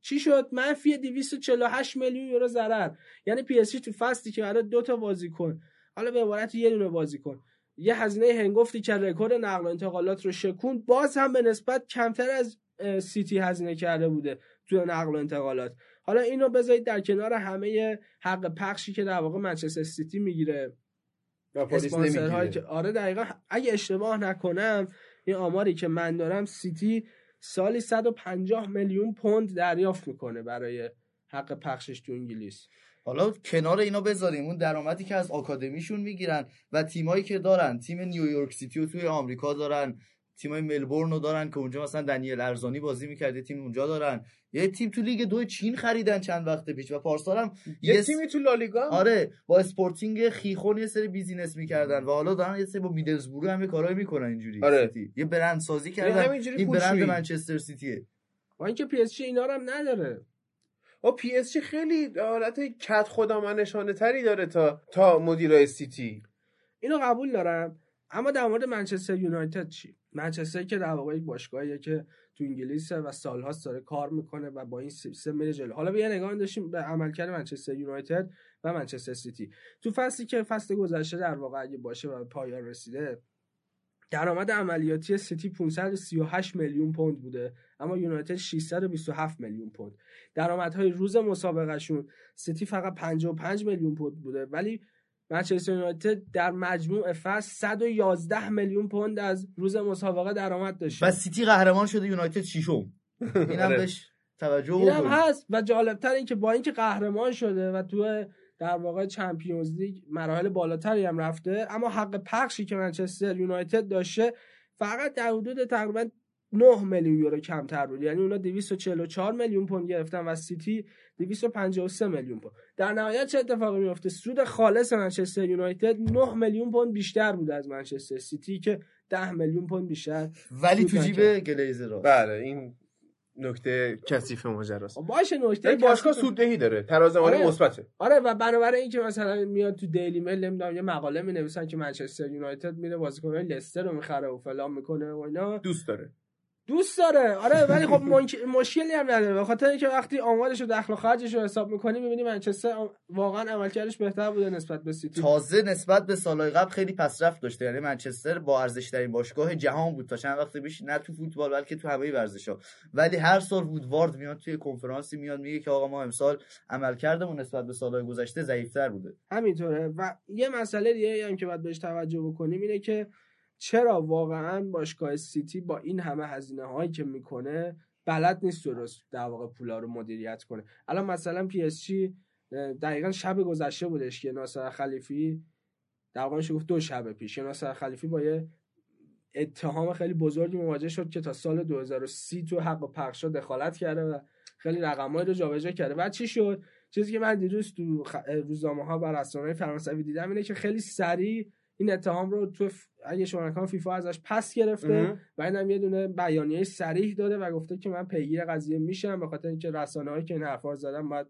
چی شد؟ منفی 248 میلیون یورو ضرر. یعنی پی اس جی تو فصلی که برای دو تا بازیکن. حالا به عبارت یه دونه بازیکن. یه هزینه هنگفتی که رکورد نقل و انتقالات رو شکوند باز هم به نسبت کمتر از سیتی هزینه کرده بوده تو نقل و انتقالات. حالا اینو بذارید در کنار همه حق پخشی که در واقع منچستر سیتی می‌گیره. اسپانسرهایی که آره دقیقا اگه اشتباه نکنم این آماری که من دارم سیتی سالی 150 میلیون پوند دریافت می‌کنه برای حق پخشش تو انگلیس. حالا کنار اینا بذاریم. اون درآمدی که از آکادمیشون می‌گیرن و تیمایی که دارن تیم نیویورک سیتی رو توی آمریکا دارن تیمای ملبورن رو دارن که اونجا مثلا دنیل ارزانی بازی می‌کرد یه تیم اونجا دارن. یه تیم تو لیگ دو چین خریدن چند وقت پیش و پارسال هم یه یه تیمی تو لالیگا؟ آره با اسپورتینگ خیخون یه سری business می‌کردن و حالا دارن یه سری با میدلزبرو هم کارایی می‌کنن اینجوری. آره. سیتی. یه برند سازی کردن. این برند. منچستر سیتیه. با اینکه پی اس جی اینا رو هم نداره. و پی اس جی خیلی حالت کت خدا من نشانه تری داره تا تا مدیرای سیتی. اینو قبول دارم. اما در مورد منچستر یونایتد چی؟ منچستر که در واقع یک باشگاهیه که تو انگلیسه و سالهاست داره کار می‌کنه و با این سیستم میره جلو. حالا بیا نگاه داشتیم به عملکرد منچستر یونایتد و منچستر سیتی. تو فصلی که فصل گذشته در واقع اگه باشه و پایان رسیده درآمد عملیاتی سیتی 538 میلیون پوند بوده اما یونایتد 627 میلیون پوند. درآمدهای روز مسابقهشون سیتی فقط 55 میلیون پوند بوده ولی منچستر یونایتد در مجموع فصل 111 میلیون پوند از روز مسابقه درآمد داشته. و سیتی قهرمان شده یونایتد ششم. اینم آره. بهش توجه اینم هست. و جالبتر این که با اینکه قهرمان شده و تو در واقع Champions League مراحل بالاتری هم رفته. اما حق پخشی که منچستر یونایتد داشته فقط در حدود تقریبا 9 میلیون یورو کمتر بود. یعنی اونا 244 میلیون پوند گرفتن و سیتی 253 میلیون پوند. در نهایت چه اتفاقی میفته سود خالص منچستر یونایتد 9 میلیون پوند بیشتر بود از منچستر سیتی که 10 میلیون پوند بیشتر ولی تو جیب. گلیزرها بله این نکته کثیف ماجراست. باشه نکته این باشگاه سوددهی داره ترازمانی آره. مثبته. آره و بنابراین اینکه مثلا میاد تو دیلی میل نمی‌دونم یه مقاله می نویسن که منچستر یونایتد میره بازیکنان لستر رو می‌خره و فلان می‌کنه و اینا. دوست داره. دوست داره. آره ولی خب مشکلی هم نداره. به خاطر اینکه وقتی آمارش و دخل و خرجش رو حساب می‌کنی می‌بینی منچستر واقعا عملکردش بهتر بوده نسبت به سیتی. تازه نسبت به سالهای قبل خیلی پسرفت داشته. یعنی منچستر با ارزش ترین باشگاه جهان بود تا چند وقت پیش. نه تو فوتبال بلکه تو همه ورزش ها ولی هر سال وودوارد میاد توی کنفرانسی میاد میگه که آقا ما امسال عملکردمون نسبت به سالهای گذشته ضعیفتر بوده. همینطوره. و یه مسئله دیگه هم که باید بهش توجه بکنیم اینه که چرا واقعا باشگاه سیتی با این همه هزینه هایی که می‌کنه بلد نیست درست در واقع پولا رو مدیریت کنه الان مثلا پی اس جی دقیقا شب گذشته بودش که ناصر خلیفی در واقع گفت دو شب پیش که ناصر خلیفی با یه اتهام خیلی بزرگی مواجه شد که تا سال 2030 تو حق و پخشا دخالت کرده و خیلی رقمایی رو جابجا کرده بعد چی شد چیزی که من دیروز تو. روزنامه ها و رسانه‌های فرانسوی دیدم اینه که خیلی سریع این اتهام رو تو ف... اگه شما فیفا ازش پس گرفته مهم. و اینم یه دونه بیانیه صریح داده و گفته که من پیگیر قضیه میشم به خاطر اینکه رسانه‌هایی که این حرفا زدن باید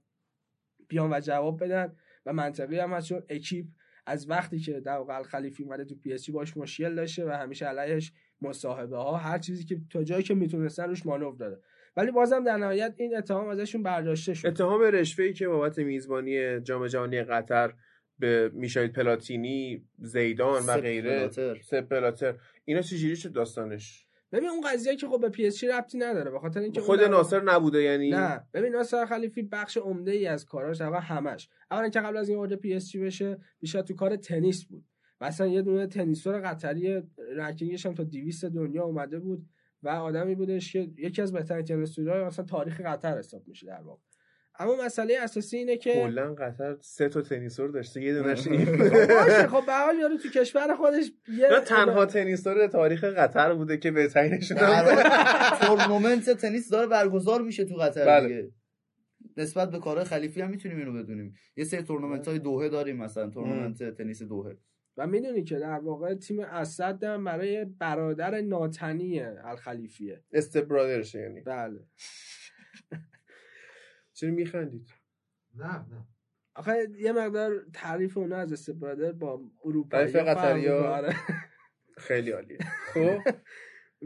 بیان و جواب بدن و منطقی هم هست چون اکیپ از وقتی که در واقع خلیفی اومده تو پی اس باش مشکل داشته و همیشه علیهش مصاحبه ها هر چیزی که تا جایی که می‌تونستن روش مانور داده ولی بازم در نهایت این اتهام ازشون برداشته شد اتهام رشوه‌ای که بابت میزبانی جام جهانی قطر به میشایل پلاتینی زیدان و غیره. سپ بلاتر اینا چجوری شد داستانش؟ ببین اون قضیه که خب به پی اس جی ربطی نداره به خاطر اینکه خود ناصر نبوده یعنی نه. ببین ناصر خلیفی بخش عمده ای از کاراش در واقع همش. اولا که قبل از این وارد پی اس جی بشه بیشتر تو کار تنیس بود. مثلا یه دونه تنیسور قطری ranking ش هم تا 200 دنیا اومده بود و آدمی بودش که یکی از بهترین تنیسورهای مثلا تاریخ قطر حساب میشه در واقع. اما مسئله اساسی اینه که کلا قطر سه تا تنیسور داشته یه دونش این باشه خب به حال یارو تو کشور خودش یه نه تنها تنیسور تاریخ قطر بوده که بهترینشون واقع تورنمنت تنیس داره برگزار میشه تو قطر بله. دیگه. نسبت به کارهای خلیفی هم می‌تونیم اینو بدونیم. یه سری تورنمنت های دوحه داریم مثلا تورنمنت تنیس دوحه. و می‌دونی که در واقع تیم اسد هم برای برادر ناتنی الخلیفیه. استبرادرشه یعنی. بله. چرا میخندید؟ نه نه. آخه یه مقدار تعریف اونا از استبرادر با اروپا تعریف قطریا. خیلی عالیه. خب.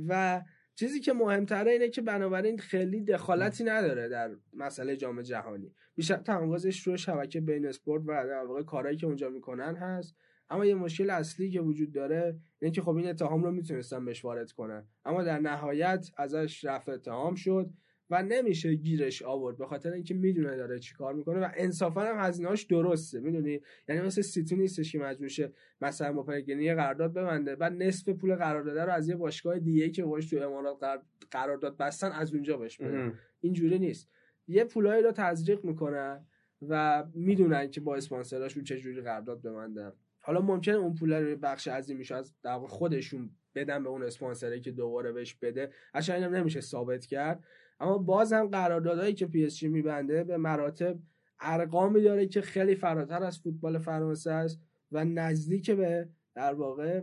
و چیزی که مهمتره اینه که بنابراین خیلی دخالتی نداره در مسئله جام جهانی. بیشتر تمرکزش روی شبکه بین اسپورت و در واقع کارهایی که اونجا می‌کنن هست. اما یه مشکل اصلی که وجود داره اینه که خب این اتهام رو می‌تونستن بهش وارد کنن. اما در نهایت ازش رفع اتهام شد. و نمیشه گیرش آورد به خاطر اینکه می‌دونه داره چیکار می‌کنه و انصافا هم هزینه‌اش درسته می‌دونی؟ یعنی مثل سیتی نیستش که مجبور شه مثلا با یه قرارداد ببنده. و نصف پول قرارداد رو از یه باشگاه دیگه که باش تو امارات قرار- قرارداد بستن از اونجا بهش بده. اینجوری نیست. یه پولایی رو تزریق می‌کنن و می‌دونن که با اسپانسراشون چه جوری قرارداد ببندن. حالا ممکنه اون پول رو بخش عظیمیش از در خودشون بدن به اون اسپانسره که دوباره بهش بده. اصلا اینم نمیشه ثابت کرد. اما باز هم قراردادهایی که پی اس جی میبنده به مراتب ارقامی داره که خیلی فراتر از فوتبال فرانسه است و نزدیک به در واقع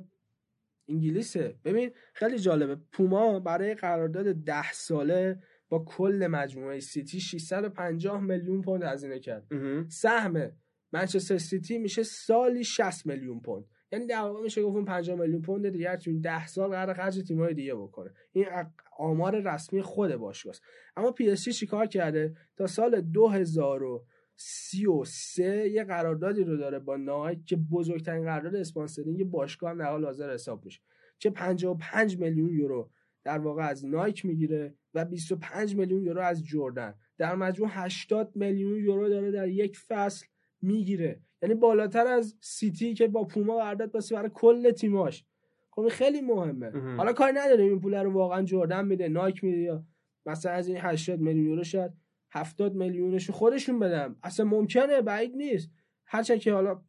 انگلیسه. ببین خیلی جالبه. پوما برای قرارداد ده ساله با کل مجموعه سیتی 650 میلیون پوند هزینه کرد. سهم منچستر سیتی میشه سالی 60 میلیون پوند. یعنی در واقع میشه گفت اون 50 میلیون پوند دیگه تیم 10 سال قرار خرج تیم‌های دیگه بکنه. این آمار رسمی خود باشگاه است اما پی اس چیکار کرده؟ تا سال 2033 یه قراردادی رو داره با نایک که بزرگترین قرارداد sponsoring باشگاه هم در حال حاضر حساب میشه. که 55 میلیون یورو در واقع از نایک می‌گیره و 25 میلیون یورو از جردن. در مجموع 80 میلیون یورو داره در یک فصل می‌گیره. یعنی بالاتر از سیتی که با پوما قرارداد بسته برای کل تیماش. خب این خیلی مهمه. مهم. حالا کاری نداریم. این پول رو واقعا جردن میده نایک میده یا مثلا از این 80 میلیون یورو شاید 70 میلیونش رو خودشون بدم اصلا ممکنه بعید نیست. هرچند که حالا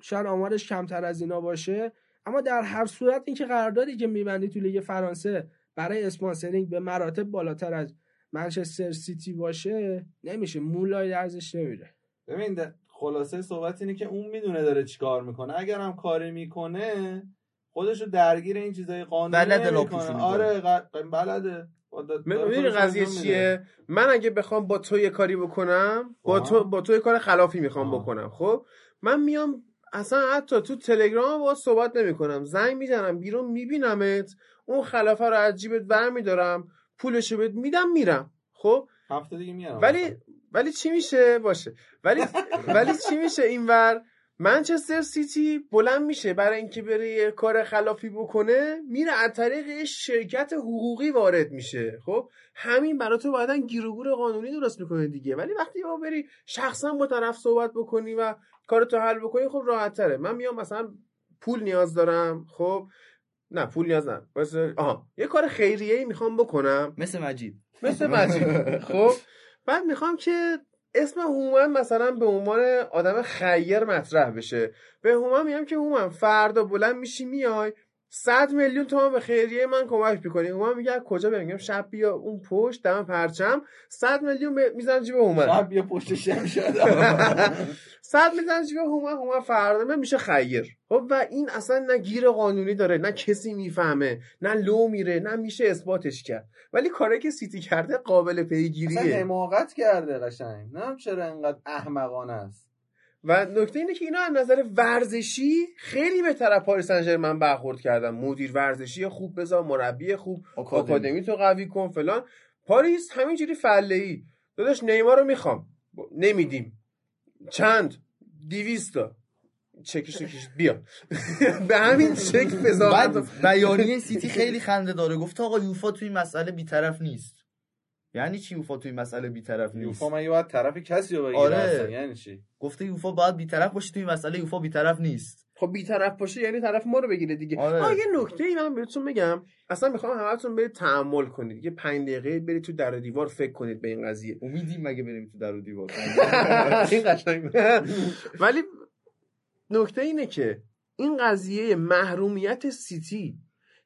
شاید آمارش کمتر از اینا باشه اما در هر صورت اینکه قراردادی که میبندی تو لیگ فرانسه برای sponsoring به مراتب بالاتر از منچستر سیتی باشه نمیشه. مو لای درزش نمیره. ببین ده- خلاصه صحبت اینه که اون می‌دونه داره چیکار می‌کنه. اگر هم کاری می‌کنه خودشو درگیر این چیزای قانونی بلده لاپوشونی آره بلده. می‌دونی قضیه. چیه؟ من اگه بخوام با تو یه کاری بکنم با. تو با تو یه کار خلافی می‌خوام. بکنم خب؟ من میام اصلا حتی تو تلگرام با صحبت نمی‌کنم. زنگ می‌زنم بیرون میبینمت. اون خلافه رو از جیبت برمیدارم. پولشو بهت میدم میرم خب؟ هفته دیگه میارم ولی ولی چی میشه؟ باشه. ولی ولی چی میشه اینور؟ منچستر سیتی بلند میشه برای اینکه بره یه کار خلافی بکنه میره از طریق شرکت حقوقی وارد میشه. خب؟ همین برای تو بعدا گیر و گور قانونی درست می‌کنه دیگه. ولی وقتی با بری شخصا با طرف صحبت بکنی و کارتو حل بکنی خب راحت تره من میام مثلا پول نیاز دارم. خب؟ نه پول نیاز ندارم. آها یه کار خیریه ای می‌خوام بکنم. مثل مجید. مثل مجید. خب؟ بعد می‌خوام که اسم هومن مثلا به عنوان آدم خیر مطرح بشه. به هومن میگم که هومن فردا بلند میشی میای 100 میلیون تومان به خیریه من کمک می‌کنی. هومن میگه کجا برم میگم شب بیا اون پشت دم پرچم. 100 میلیون می‌زنم جیب هومن. شب بیا پشت شم شد. 100 می‌زنم جیب هومن. هومن فردا میشه خیر. خب و این اصلا نه گیر قانونی داره نه کسی می‌فهمه نه لو میره نه میشه اثباتش کرد. ولی کاری که سیتی کرده قابل اصلا پیگیریه حماقت کرده قشنگ. نه چرا انقدر احمقانه است. و نکته اینه که اینا از نظر ورزشی خیلی به طرف پاریس سن ژرمن برخورد کردن. مدیر ورزشی خوب بذار مربی خوب آکادمی. تو قوی کن فلان. پاریس همینجوری فله ای داداش نیمار رو می‌خوام. نمیدیم. چند؟ دیویستا چکش چکش بیا. به همین شکل فضاحت بیانیه سیتی خیلی خنده داره. گفت آقا یوفا توی این مسئله بیطرف نیست. یعنی چی یوفا توی این مسئله بیطرف نیست؟ یوفا مگه باید طرف کسی رو بگیره آره. اصلا یعنی چی؟ گفته یوفا باید بیطرف باشه توی این مسئله یوفا بیطرف نیست. خب بیطرف باشه یعنی طرف ما رو بگیره دیگه. آره. آه یه نکته ای من بهتون بگم. اصلا می‌خوام همتون برید تحمل کنید. یه پنج دقیقه برید تو در و دیوار فکر کنید به این قضیه. امیدیم مگه بریم تو در و دیوار. این قشنگ. ولی نکته اینه که این قضیه محرومیت سیتی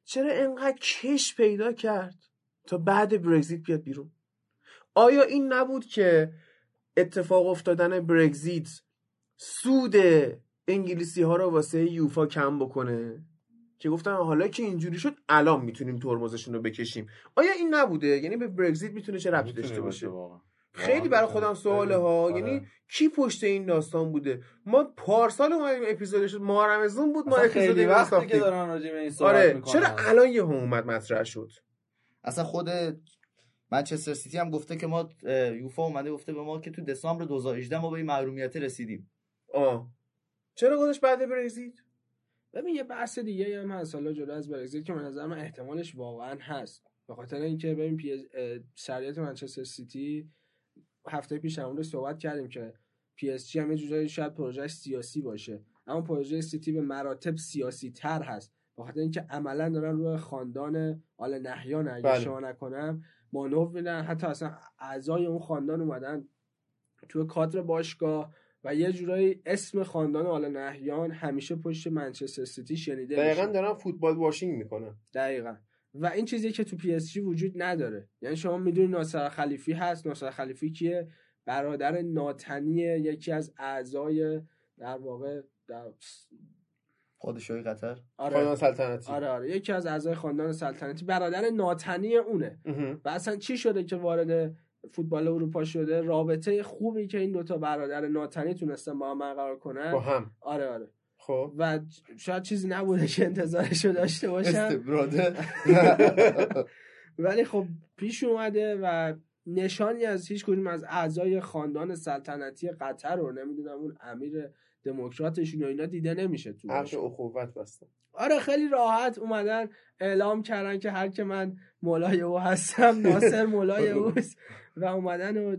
چرا انقدر کش پیدا کرد تا بعد برگزیت بیاد بیرون؟ آیا این نبود که اتفاق افتادن برگزیت سود انگلیسی ها رو واسه یوفا کم بکنه که گفتن حالا که اینجوری شد الان می‌تونیم ترمزشون رو بکشیم آیا این نبوده یعنی به برگزیت می‌تونه چه ربطی داشته باشه. خیلی برای. خودم سواله. ها آره. یعنی کی پشت این داستان بوده ما پارسال اومدیم اپیزود شد ماه رمضان بود ما اپیزود وقتی که. دارن راجع به این صحبت آره می‌کنن چرا الان یه اومد مطرح شد اصلا خود منچستر سیتی هم گفته که ما یوفا اومده گفته به ما که تو دسامبر 2018 ما به این محرومیت رسیدیم. آه. چرا خودش بعد برگزیت؟ ببین یه بحث دیگه هم هست. حالا جدا از برگزیت که به نظر من احتمالش واقعا هست. به خاطر اینکه ببین پی شرایط منچستر سیتی هفته پیش هم رو صحبت کردیم که پی اس جی هم یه جورایی شاید پروژه سیاسی باشه. اما پروژه سیتی به مراتب سیاسی تر هست. به خاطر اینکه عملا دارن روی خاندان آل نهیان اگه بله. اشتباه نکنم مانور میدن. حتی اصلا اعضای اون خاندان اومدن تو کادر باشگاه و یه جورایی اسم خاندان آل نهیان همیشه پشت منچستر سیتی شنیده دقیقا دارن فوتبال washing می‌کنن. دقیقا. و این چیزی که تو پی اس جی وجود نداره. یعنی شما می‌دونی ناصر خلیفی هست. ناصر خلیفی کیه؟ برادر ناتنی یکی از اعضای در واقع در پادشاهی قطر. خاندان آره سلطنتی. آره آره. یکی از اعضای خاندان سلطنتی. برادر ناتنی اونه. و اصلا چی شده که وارد فوتبال اروپا شده؟ رابطه خوبی که این دوتا برادر ناتنی تونستن با هم برقرار کنن؟ با هم. آره آره. خب. و شاید چیزی نبوده که انتظارشو داشته باشم استبراده ولی خب پیش اومده و نشانی از هیچ کدوم از اعضای خاندان سلطنتی قطر رو نمی‌دونم اون امیر دموکراتشون و اینا دیده نمیشه تو باشگاه. اخوت بستن. آره خیلی راحت اومدن اعلام کردن که هر که من مولای او هستم ناصر مولای اوست. و اومدن و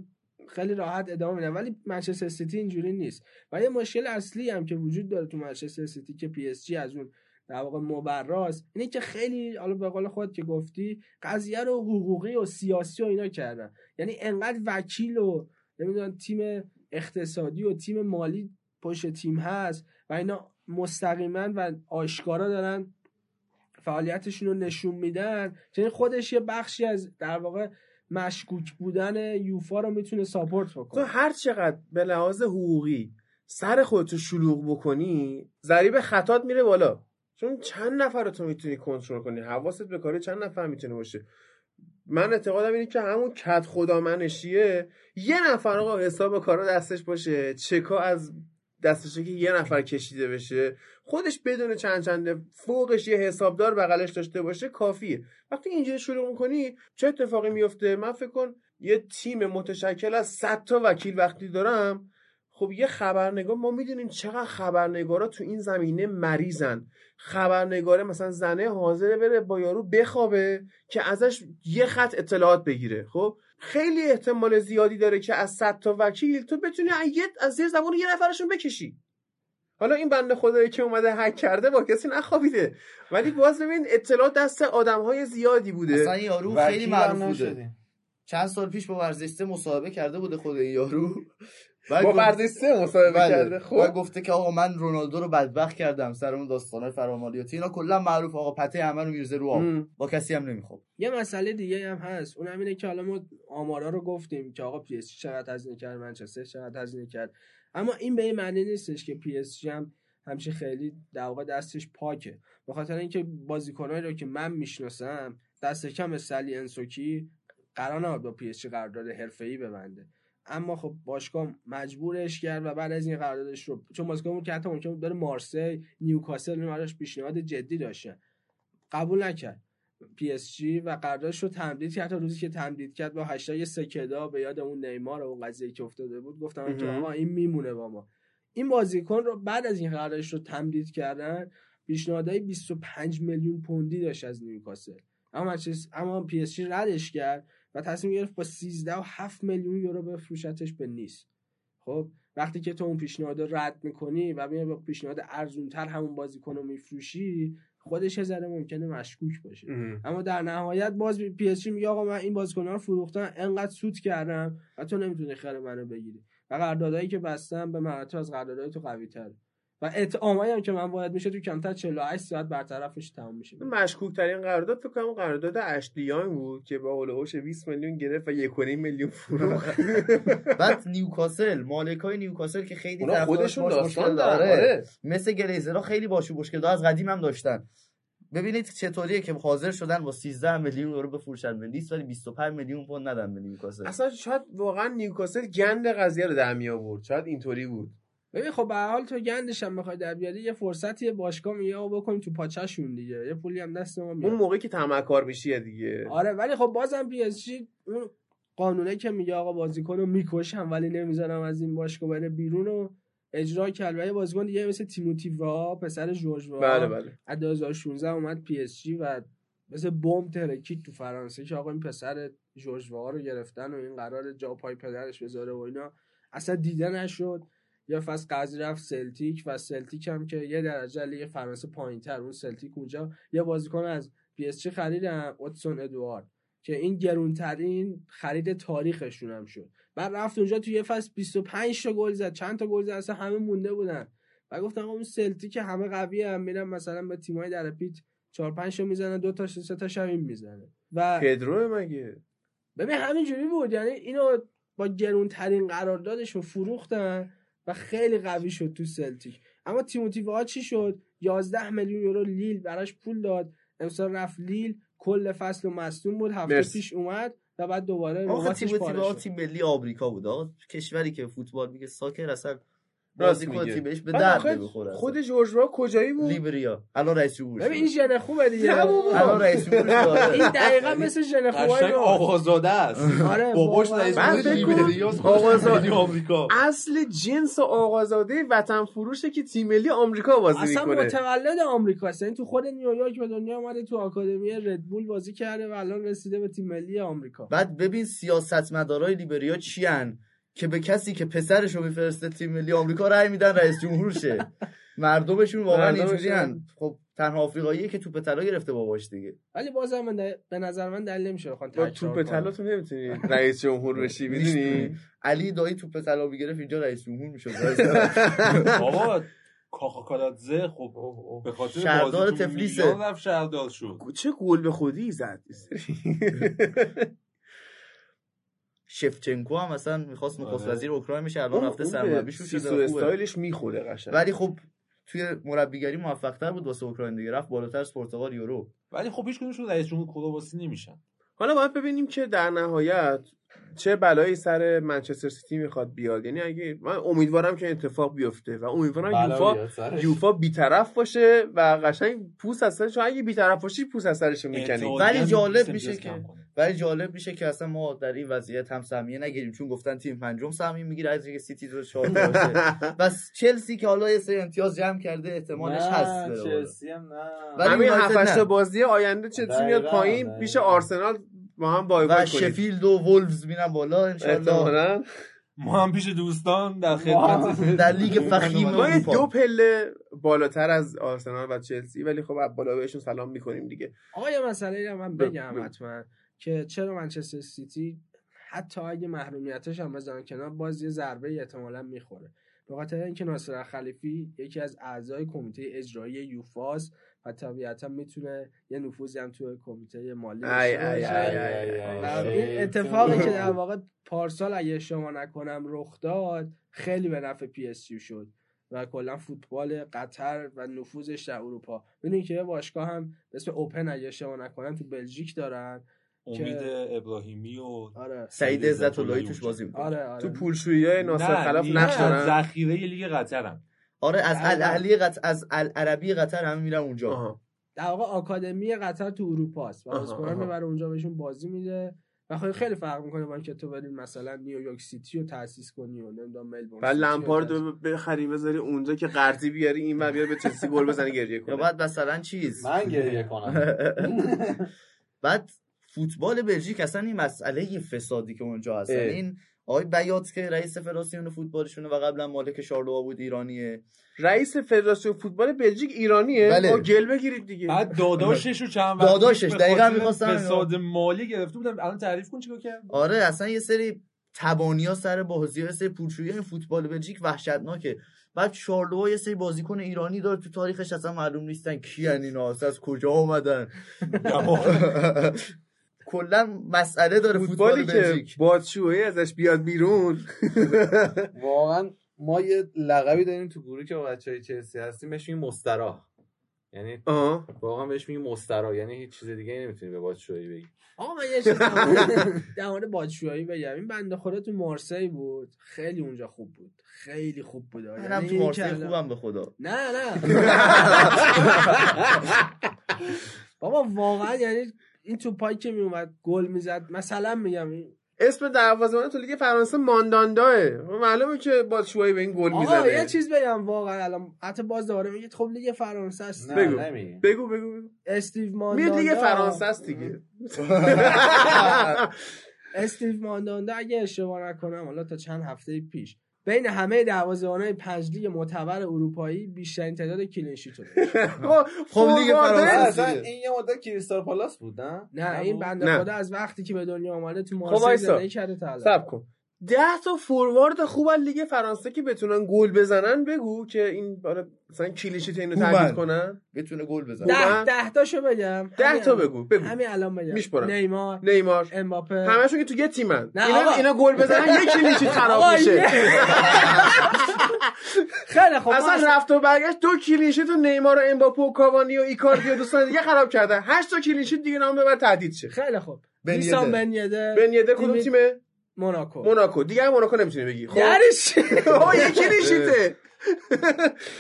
خیلی راحت ادامه میدن. ولی منچستر سیتی اینجوری نیست. و یه مشکل اصلی هم که وجود داره تو منچستر سیتی که پی اس جی از اون در واقع مبراست اینه که خیلی حالا به قول خود که گفتی قضیه رو حقوقی و سیاسی و اینا کردن. یعنی انقدر وکیل و نمی‌دونم تیم اقتصادی و تیم مالی پشت تیم هست و اینا مستقیما و آشکارا دارن فعالیتشون رو نشون میدن. که این خودش یه بخشی از در واقع مشکوک بودن یوفا رو می‌تونه ساپورت تو بکنه هر چقدر به لحاظ حقوقی سر خودتو شلوغ بکنی ضریب خطات میره بالا. چون چند نفر رو تو می‌تونی کنترل کنی؟ حواست به کاری چند نفر می‌تونه باشه؟ من اعتقادم اینه که همون کت خدا منشیه یه نفر آقا حساب کارا دستش باشه چکا از دستشه که یه نفر کشیده بشه خودش بدون چند چنده فوقش یه حسابدار بغلش داشته باشه کافیه. وقتی اینجوری شروع می‌کنی چه اتفاقی میفته من فکر کن یه تیم متشکل از 100 تا وکیل وقتی دارم خب یه خبرنگار ما می‌دونیم چقدر خبرنگارا تو این زمینه مریضن. خبرنگاره مثلا زنه حاضره بره با یارو بخوابه که ازش یه خط اطلاعات بگیره خب؟ خیلی احتمال زیادی داره که از 100 تا وکیل تو بتونی از زیر زبون یه نفرشون بکشی. حالا این بنده خدایی که اومده هک کرده با کسی نخوابیده. ولی باز ببین اطلاعات دست آدم های زیادی بوده. اصلا یارو خیلی معروف بوده. چند سال پیش با ورزشسته مصاحبه کرده بوده خود این یارو. با ورزش سه مصاحبه بله. کرده و خب گفته که آقا من رونالدو رو بدبخت کردم سر اون داستانای فرامالیاتی اینا کلا معروف. آقا پته همه رو میرزه رو آب. با کسی هم نمی‌خواد یه مسئله دیگه هم هست. اون هم اینه که حالا ما آمارا رو گفتیم که آقا پی اس جی چقدر هزینه کرد منچستر چقدر هزینه کرد. اما این به این معنی نیستش که پی اس جی هم همچین خیلی در واقع دستش پاکه. به خاطر اینکه بازیکنایی رو که من می‌شناسم دست کم استنلی انسوکی قرار نبود با پی اس جی قرارداد حرفه‌ای ببنده. اما خب باشگاه مجبورش کرد و بعد از این قراردادش رو چون بازیکن که حتی ممکن بود بره مارسی نیوکاسل اینو براش پیشنهاد جدی داشتن قبول نکرد. پی اس جی و قراردادش رو تمدید کرد. تا روزی که تمدید کرد با هشتگ se queda به یاد اون نیمار و اون قضیه که افتاده بود گفتم که. آقا این میمونه با ما. این بازیکن رو بعد از این قراردادش رو تمدید کردن پیشنهادهای 25 میلیون پوندی داشت از نیوکاسل. اما منچستر- اما پی اس جی ردش کرد. و تصمیم گرفت با 13 و 7 میلیون یورو بفروشتش به نیس. خب وقتی که تو اون پیشنهاد رو رد می‌کنی و میای با پیشنهاد ارزونتر همون بازیکن رو میفروشی خودش ذره ممکنه مشکوک باشه. ام. اما در نهایت باز پی اس میگه آقا من این بازیکن‌ها رو فروختم انقدر سود کردم و تو نمی‌تونی خر منو بگیری. و قراردادایی که بستم به مراتب از قراردادهای تو قوی و اطعامایی هم که من باید میشه تو کمتر 48 ساعت برطرف میشه تموم میشه. مشکوک ترین قرارداد فکر کنم قرارداد اشلیان بود که با هولوش 20 میلیون گرفت و 1.5 میلیون فروخت. بعد نیوکاسل مالکای نیوکاسل که خیلی خودشون داستان داره. آره. مثل گلیزرها خیلی باشو مشکل داره از قدیم هم داشتن. ببینید چطوریه که حاضر شدن با 13 میلیون یورو بفروشن به نیست ولی 25 میلیون پوند ندن به نیوکاسل. اصلا شاید واقعا نیوکاسل گند قضیه رو در می آورد. شاید اینطوری بود. ببین خب به حال تو گندش هم بخوای در بیاری یه فرصتی باشگاه میگه آقا بکنیم تو پاچه‌شون دیگه. یه پولی هم دست ما میاد. اون موقعی که طمعکار بشیه دیگه. آره ولی خب بازم پی اس جی اون قانونه که میگه آقا بازیکن رو می‌کشم ولی نمی‌ذارم از این باشگاه بره بیرون رو اجرا کرد. و یه بازیکن دیگه مثل تیموتی وا پسر جورج وا بله بله. از 2016 اومد پی اس جی و مثل بمب ترکید تو فرانسه که آقا این پسر جورج وه‌آ رو گرفتن و این قرار جا پای پدرش بذاره و اینا. اصلا دیده نشد. یه فصل قرضی رفت سلتیک و سلتیک هم که یه درجه لیگ فرانسه پایینتر اون سلتیک اونجا. یه بازیکن از پی اس جی خریدن اودسون ادوارد که این گرونترین خرید تاریخشون هم شد. بعد رفت اونجا تو یه فصل 25 تا گل زد چند تا گل زد اصلا همه مونده بودن. و گفتم اون سلتیک که همه قوی هم میرن مثلا به تیمای در پیت 4 5 تا می‌زنن دو تا سه تا شب این می‌زنه. و پدرو مگه؟ ببین همینجوری بود یعنی اینو با گرونترین قراردادش رو فروختن. و خیلی قوی شد تو سلتیک. اما تیموتی وها چی شد؟ 11 میلیون یورو لیل براش پول داد. امسال رفت لیل کل فصل و مصدوم بود. هفته مرسی. پیش اومد و بعد دوباره آخه تیم تیم ملی آمریکا بود آقا. کشوری که فوتبال میگه ساکر اصلا راست بازی میگه. تیمش به درد بخوره خود جورجوا کجایی بود لیبریا. الان رئیس جمهور ببین این ژن خوبه دیگه. الان رئیس جمهور. این دقیقا مثل ژن خوبه قشنگ آقازاده است. آره باباش. رئیس جمهور لیبریا است، آقازاده- آمریکا. اصل جنس آقازاده وطن فروشه که تیم ملی آمریکا بازی اصلا می‌کنه. متولد آمریکاست یعنی تو خود نیویورک به دنیا اومده تو آکادمی ردبول بازی کرده و الان رسیده به تیم ملی آمریکا. بعد ببین سیاستمدارای لیبریا چیان که به کسی که پسرشو میفرسته تیم ملی آمریکا رأی میدن رئیس جمهور شه مردمشون واقعا اینجوریان. خب تنها آفریقاییه که توپ طلا گرفته باباش دیگه. ولی بازم من دل- به نظر من دلیل نمیشه بخوان توپ. طلا تو نمی‌تونی رئیس جمهور بشی می‌دونی؟ علی دایی توپ طلا می‌گرفت اینجا رئیس جمهور می‌شد. بابا کاخاکارادزه خب به خاطر شهردار رفت شهردار شد. چه گل به خودی زد. شفچنکو هم مثلا می‌خواست نخست آره. وزیر اوکراین میشه الان رفته سرمربیش سیسو شده. استایلش می‌خوره قشنگ ولی خب توی مربیگری موفق تر بود واسه اوکراین دیگه رفت بالاتر از پرتغال یورو ولی خب هیچ کدومشون رئیس جمهور کرواسی نمیشن حالا باید ببینیم که در نهایت چه بلایی سر منچستر سیتی می‌خواد بیاد یعنی اگه من امیدوارم که اتفاق بیفته و امیدوارم یوفا یوفا بیطرف باشه و قشنگ پوست از سرش اگه بیطرف باشی پوست از سرش می‌کنی ولی جالب میشه که-. ولی جالب میشه که اصلا ما در این وضعیت هم سهمیه نگیریم چون گفتن تیم پنجم سهمیه می‌گیره از اینکه سیتی رو چهار باشه بس چلسی که حالا یه سری امتیاز جمع کرده احتمالش هست. چلسی هم نه ولی همین هفت. بازی آینده چلسی میاد پایین. پیش آرسنال با هم بای و بای کنید شفیلد و وولفز میرن بالا انشالله ما هم پیش دوستان در خدمت. در لیگ فخیم ما. دو پله بالاتر از آرسنال و چلسی ولی خب بالا بهشون سلام می‌کنیم دیگه. آقا یه مسئله رو من بگم. حتما که چرا منچستر سیتی حتی اگه محرومیتش هم بزنن کنار باز یه ضربه احتمالا می‌خوره. به خاطر اینکه ناصر خلیفی یکی از اعضای کمیته اجرایی یوفاس و طبیعتا می‌تونه یه نفوذی هم توی کمیته مالی باشه. این اتفاقی که در واقع پارسال اگه اشتباه نکنم رخ داد خیلی به نفع پی اس شد و کلا فوتبال قطر و نفوذش در اروپا. ببینید که یه باشگاه هم به اسم اوپن اگه اشتباه نکنم تو بلژیک دارن امید ابراهیمی و آره. سعید عزت اللهی توش بازی می‌کنه. آره آره. تو پولشویی های ناصر الخلیفی نقش دارن. ذخیره لیگ قطرم. آره از. الاهلی قطر از العربی قطر همه میرن اونجا آها. در واقع آکادمی قطر تو اروپا است و بازیکنان. می‌بره اونجا بهشون بازی میده و خیلی خیلی فرق می‌کنه با اینکه تو بری مثلا نیویورک سیتی رو تاسیس کنی و نمی‌دونم ملبورن بعد سیتی رو لمپارد تأسیس- رو بخری بذاری اونجا که قرضی بیاری این و بیار به چلسی گل بزنه گریه یا کنه بعد مثلا چیز من گریه کنم بعد فوتبال بلژیک اصلا این مسئله فسادی که اونجا هست. یعنی این آقای بیات که رئیس فدراسیون فوتبالشونه و قبلا مالک شارلووا بود ایرانیه. رئیس فدراسیون فوتبال بلژیک ایرانیه؟ بله. با گل بگیرید دیگه. بعد داداشش رو چند وقت داداشش، دقیقاً می‌خواستم فساد مالی گرفته بودم. الان تعریف کن چیکار کرد آره اصلا یه سری تبانیا سر بازی ها سری پولشویی این فوتبال بلژیک وحشتناکه. بعد شارلووا یه سری بازیکن ایرانی داره تو تاریخش اصلا معلوم نیستن کیان اینا از کجا اومدن کلا مسئله داره فوتبال فوتبالی که بلژیک. بادشوهی ازش بیاد بیرون. واقعا ما یه لقبی داریم تو گروه که با بچه های چلسی هستیم بهش میگیم مستراح. یعنی واقعا بهش میگیم مستراح. یعنی هیچ چیز دیگه نمی‌تونی به باشگاهی بگی آقا من یه چیز در مورد- بادشاهی بگم. این بنده خدا تو مارسی بود. خیلی اونجا خوب بود. خیلی خوب بود. منم یعنی تو مارسی خوبم به خدا. نه نه. بابا واقعا یعنی این توپایی که میومد گل می‌زد. مثلا میگم این اسم دروازه‌بان تو لیگ فرانسه مانداندا معلومه که باتشوایی به این گل آقا یه می‌زنه چیز بگم واقعا الان حتی باز دوباره میگید خب لیگ فرانسه است. نه بگو. بگو بگو بگو. استیو میاد مانداندا لیگ فرانسه است دیگه. استیو مانداندا اگه اشتباه نکنم حالا تا چند هفته پیش. بین همه دروازه‌بان‌های پنج لیگ معتبر اروپایی بیشترین تعداد clean sheet رو داشت. خب لیگ فرانسه آره، است اصلا دیگه. این یه مدت کریستال پالاس بود نه نه این بنده. خدا از وقتی که به دنیا آمده تو خب مارسی. زندگی کرده تا الان. کن ده تا فوروارد خوب از لیگ فرانسه که بتونن گل بزنن بگو که این آره مثلا clean sheet اینو. تهدید کنن؟ بتونه گل بزنه. ده ده تاشو بگم. ده تا. بگو بگو. همین الان بگم. نیمار نیمار. امباپه. همشون که تو یه تیمن. اینا. اینا گل بزنن یه clean sheet خراب میشه. خیلی خب اصلا رفت و برگشت دو clean sheet و نیمار و امباپه و کاوانی و ایکاردی و دوستان دیگه خراب کردن هشت تا clean sheet دیگه نام ببر تهدید شه. خیلی خوب. بن نیسان یدر. بن یدر بن یدر کدوم تیمه؟ موناکو. موناکو. دیگه موناکو نمی‌تونی بگی. خب؟ آه یکی نشیته.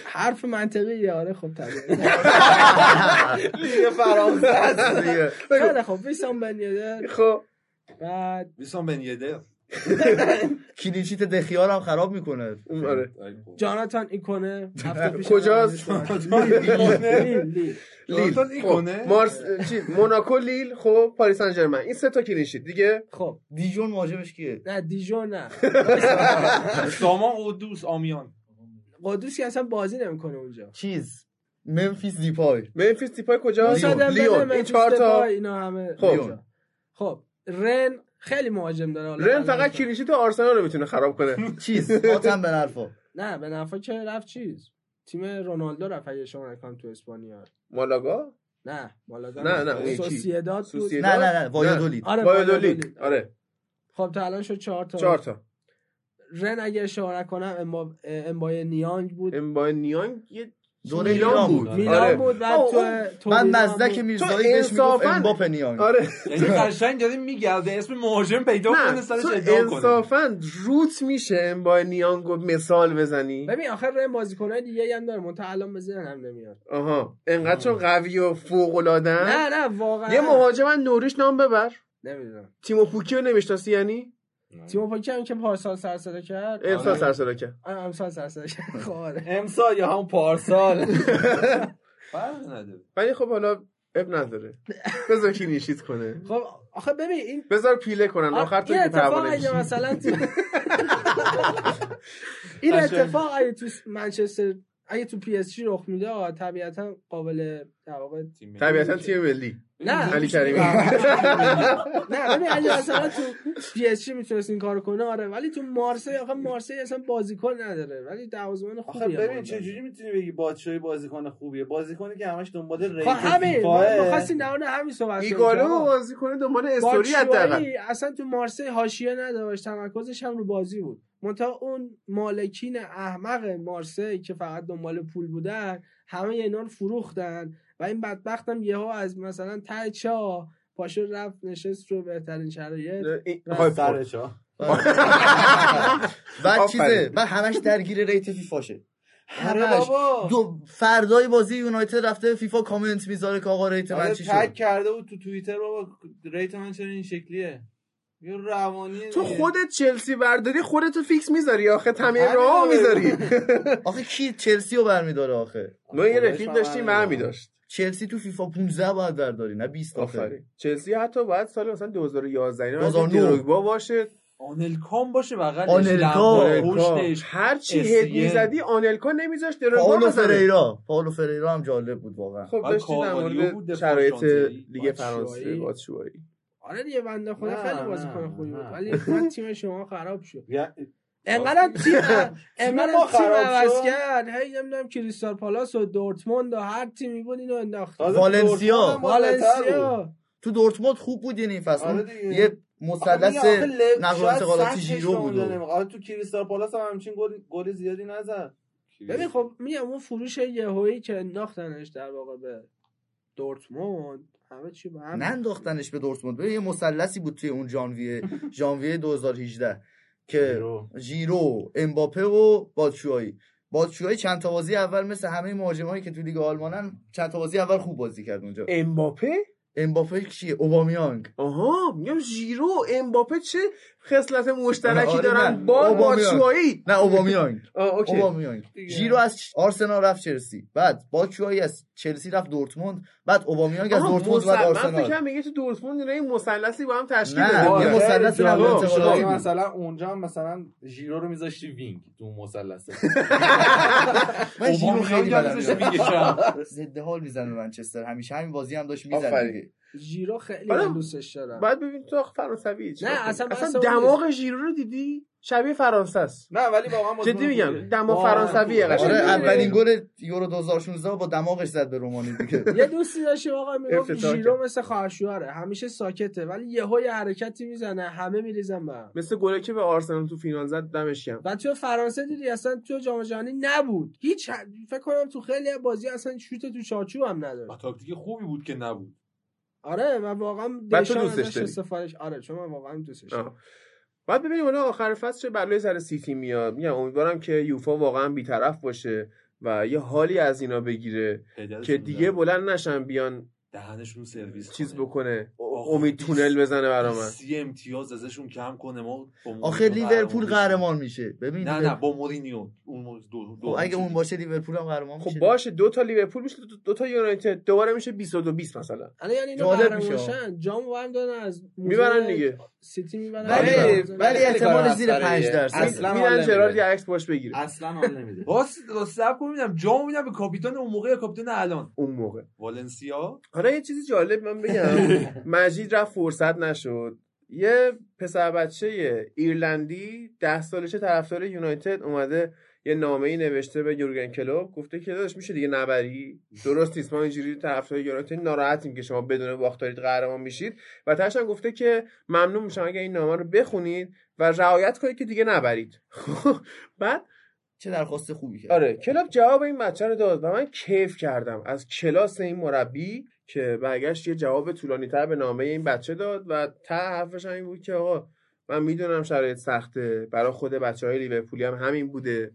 حرف منطقی آره خب طبیعی. لیگ فرانسه. است. دیگه. خیلی خب ویسام بن یدر خب. بعد ویسام بن یدر کلینشیت دخیار هم خراب می‌کنه. اون آره. جاناتان ایکونه. کجاست؟ لیل لیل. لیل. جاناتان خب؟ مارس چی؟ موناکو لیل. خب. پاریس سن ژرمن این سه تا کلینشیت. دیگه؟ خب. دیجون مهاجمش کیه؟ نه دیجون نه. سامان قدوس آمیان. قدوس که اصلا بازی نمی‌کنه اونجا. چیز؟ ممفیس دیپای. منفیس دیپای دمبله، لیون. این منفیس چهار تا اینا همه خب. خب. رن خیلی مهاجم داره حالا. رن فقط کلینشیت آرسنال رو می‌تونه خراب کنه. چیز؟ هاتم به نرفا نه به نفع که رفت چیز؟ تیم رونالدو رفت اگه شما نکنم تو اسپانیا. مالاگا؟ نه مالاگا نه، نه،. سوسییداد. نه نه نه وایادولید آره وایادولید. آره. خب تا الان شد چهار تا. چهار تا. رن اگه اشاره کنم امبا... امبای نیانگ بود. امبای نیانگ یه دوره میلان ایران بود. بود. میلان آره. بود بعد تو من مزدک. میرزایی بهش می‌گفت انصافاً- امباپ نیانگ آره. یعنی قشنگ داره میگرده اسم مهاجم پیدا کنه نه سرش ادعا کنه. انصافا روت میشه امبای نیانگو مثال بزنی. ببین آخر رن بازیکنای دیگه هم داره منتها الان ذهن هم نمیاد. آها. انقدر چون قوی و فوق العاده نه نه واقعا. یه مهاجم از نوریش نام ببر. نمی‌دونم. تیمو پوکی رو نمی‌شناسی یعنی؟ تیمو پاکی هم که پارسال سر صدا کرد امسال آره. سرسرا کرد آره، امسال سر صدا کرد خب آره. امسال یا هم پارسال فرق نداره ولی خب حالا اب نداره بذار کلینشیت کنه خب آخه ببین این بذار پیله کنن آخر تو که اگه. مثلا این. اتفاق اگه تو منچستر اگه تو پی اس جی رخ میده آقا، طبیعتا قابل در واقع طبیعتا تیم ملی. نه. علی کریمی. نه ببین اگه مثلا تو پی اس جی می‌تونست این کارو کنه آره ولی تو مارسی آخه مارسی اصلا بازیکن نداره ولی دروازه‌بان آخه خوبیه ببین واقعا. چجوری می‌تونی بگی باتشوایی بازیکن خوبیه؟ بازیکنی که همش دنبال rate خب همین فیفا ما خواستیم در مورد همین صحبت کنیم ایگالو آقا، بازی کنه دنبال استوری حداقل. اصلا تو مارسی حاشیه نداشت تمرکزش هم رو بازی بود. منتها اون مالکین احمق مارسی که فقط دنبال پول بودن همه اینا رو فروختن و این بدبخت هم یهو از مثلا ته چا پاشو رفت نشست رو بهترین شرایط. سر. چا بعد آفرین. چیزه بعد همش درگیر ریت فیفاشه آره همش. بابا. دو فردای بازی یونایتد رفته فیفا کامنت می‌ذاره که آقا rate من آره چی tag شد؟ کرده بود تو توییتر بابا rate من چرا این شکلیه؟ یه روانیه تو. خودت چلسی برداری خودتو فیکس می‌ذاری آخه همین راه رو می‌ذاری. آخه کی چلسی رو برمیداره آخه؟ ما یه رفیق من داشتیم برمی‌دارم. برمی داشت. چلسی تو فیفا 15 باید برداری نه 20 آخه. آفرین. چلسی حتی باید سال مثلا 2011 اینا 2009 دروگبا باشه. آنلکام باشه بغلش. آنلکا. لبا، پشتش هر چی. هد می‌زدی آنلکا نمیذاشت دروگبا پاولو بزنه. فریرا. پاولو فریرا هم جالب بود واقعا. خب داشتی در مورد شرایط. لیگ. فرانسه باتشوایی آره دیگه بنده خدا خیلی بازیکن خوبی بود. ولی تیم شما خراب شد انقدر تیم انقدر ما تیم خراب عوض شد. کرد هی نمی‌دونم کریستال پالاس و دورتموند و هر تیمی بود اینو انداخت والنسیا. والنسیا تو دورتموند خوب بود این فصل آره. یه مثلث نقل و شاید انتقالاتی سطحش ژیرو به بود. آره تو کریستال پالاس هم همچین گل گل زیادی نزد ببین خب میگم اون فروش یهویی که انداختنش در واقع به دورتموند همه چی به هم ننداختنش به دورتموند. ببین یه مثلثی بود توی اون ژانویه ژانویه 2018 که ژیرو. ژیرو امباپه و باتشوایی باتشوایی چند تا بازی اول مثل همه مهاجمایی که تو لیگ آلمانن چند تا بازی اول خوب بازی کرد اونجا. امباپه؟ امباپه کیه اوبامیانگ. آها میگم ژیرو و امباپه چه؟ خصلت مشترکی آره، دارن نه. با اوبامیانگ. باتشوایی نه اوبامیانگ اوبامیانگ. ژیرو از آرسنال رفت چلسی بعد باتشوایی از چلسی رفت دورتموند بعد اوبامیانگ از دورتموند بعد مثلث- من آرسنال فکرم میگه تو دورتموند اینا یه مثلثی با هم تشکیل نه، دادن. یه آره، مثلث. مثلا اونجا هم مثلا ژیرو رو میذاشتی وینگ تو اون مثلث من ژیرو خیلی. میگه ضد حال می‌زنه منچستر همیشه همین بازی هم داشت می‌زنه ژیرو خیلی حالا من دوستش دارم. بعد ببین تو فرانسوی نه،؟ اصلا اصلا دماغ ژیرو رو دیدی؟ شبیه فرانسه است. نه ولی واقعا جدی میگم. دماغ واقعا. فرانسویه خوبه. قشنگ. آره؟ اولین گل یورو 2016 با دماغش زد به رومانی دیگه. یه دوستی داشتیم آقا می‌گفت ژیرو کرد. مثل خواهرشوهره. همیشه ساکته ولی یهو یه حرکتی می‌زنه همه میریزن به مثل گلی که به آرسنال تو فینال زد دمش گرم. و تو فرانسه دیدی اصلا تو جام جهانی نبود. هیچ فکر کنم تو خیلی از بازی اصلا شوت تو چارچوب هم نداشت. تاکتیک خوبی بود که نبود. آره من واقعا دشان دوستش؟ استفادهش آره چون من واقعا دوستش. دارم بعد ببینیم حالا آخر فصل چه بلایی سر سیتی میاد میگم امیدوارم که یوفا واقعا بیطرف باشه و یه حالی از اینا بگیره که دیگه بلند نشن بیان دهنشون سرویس چیز کنه. بکنه. امید تونل بزنه برا من. سی امتیاز ازشون کم کنه. ما آخه لیورپول. قهرمان میشه. ببین نه نه با مورینیو. اون دو, دو خب اگه اون باشه لیورپول هم قهرمان خب میشه باشه. دو تا لیورپول میشه دو, دو تا یونایتد. دوباره میشه 22 20 مثلا. الان یعنی اینا جالب قهرمان میشه. شن. جام و هم دادن از می‌برن دیگه. سیتی می‌برن. ولی ولی- احتمال زیر مسخره 5 ایه. درصد. اصلا میرن. جرارد یه عکس باش بگیره. اصلا حال نمیده. راست راست سب کن میدم جام میدم به کاپیتان اون موقع یا کاپیتان الان؟ اون موقع. والنسیا؟ حالا یه چیزی جالب من بگم. مجید رفت فرصت نشد. یه پسر بچه ایرلندی ده سالشه طرفدار یونایتد اومده یه نامه ای نوشته به یورگن کلوپ گفته که داداش میشه دیگه نبری؟ درست نیست ما اینجوری طرفدار یونایتد ناراحتیم که شما بدون باخت دارید قهرمان میشید. و تاش هم گفته که ممنون میشم اگه این نامه رو بخونید و رعایت کنید که دیگه نبرید. بعد چه درخواست خوبی کرد. آره کلاب جواب این بچه رو داد و من کیف کردم. از کلاس این مربی که برگشت یه جواب طولانی تر به نامه این بچه داد و ته حرفش این بود که آقا من می‌دونم شرایط سخته. برای خود بچه های لیورپولی هم همین بوده.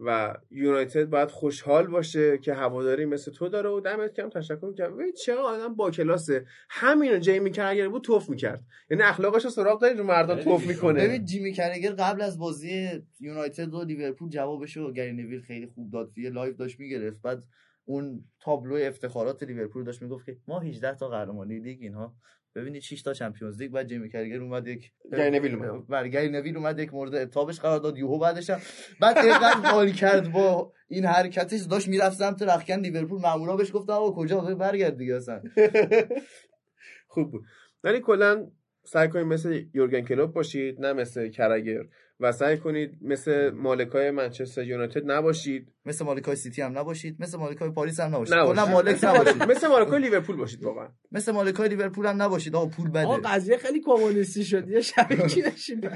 و یونایتد باید خوشحال باشه که هواداری مثل تو داره و دمت کم تشکر کنم ببین چه آدم با کلاسه؟ همینو جیمی کرگر بود توف می‌کرد. یعنی اخلاقش رو سراغ داری رو مردم توف می‌کنه. ببین جیمی کرگر قبل از بازی یونایتد و لیورپول جوابشو گری نویل خیلی خوب داد. یه live داشت می‌گرفت. بعد اون تابلو افتخارات لیورپول داشت می‌گفت که ما 18 تا قهرمانی لیگ اینها ببینید 6 تا چمپیونز لیگ بعد جیمی کرگر اومد یک گری نویل اومد. بر گری نویل اومد یک مورد عتابش قرار داد یهو بعدش هم بعد اینقدر حال کرد با این حرکتش داشت می‌رفت سمت رخکن لیورپول مامورا بهش گفتن آقا کجا؟ برگرد دیگه اصلا. خوب بود. ولی کلا سعی کنید مثل یورگن کلوپ باشید نه مثل کرگر و سعی کنید مثل مالکای منچستر یونایتد نباشید. مثل مالکای سیتی هم نباشید مثل مالکای پاریس هم نباشید. نباشید. کلا مالک مثل نباشید. مالک- مثل مالکای لیورپول باشید واقعا. مثل مالکای لیورپول هم نباشید. آقا پول آقا بده قضیه خیلی کمونیستی شد. یه شبکی نشید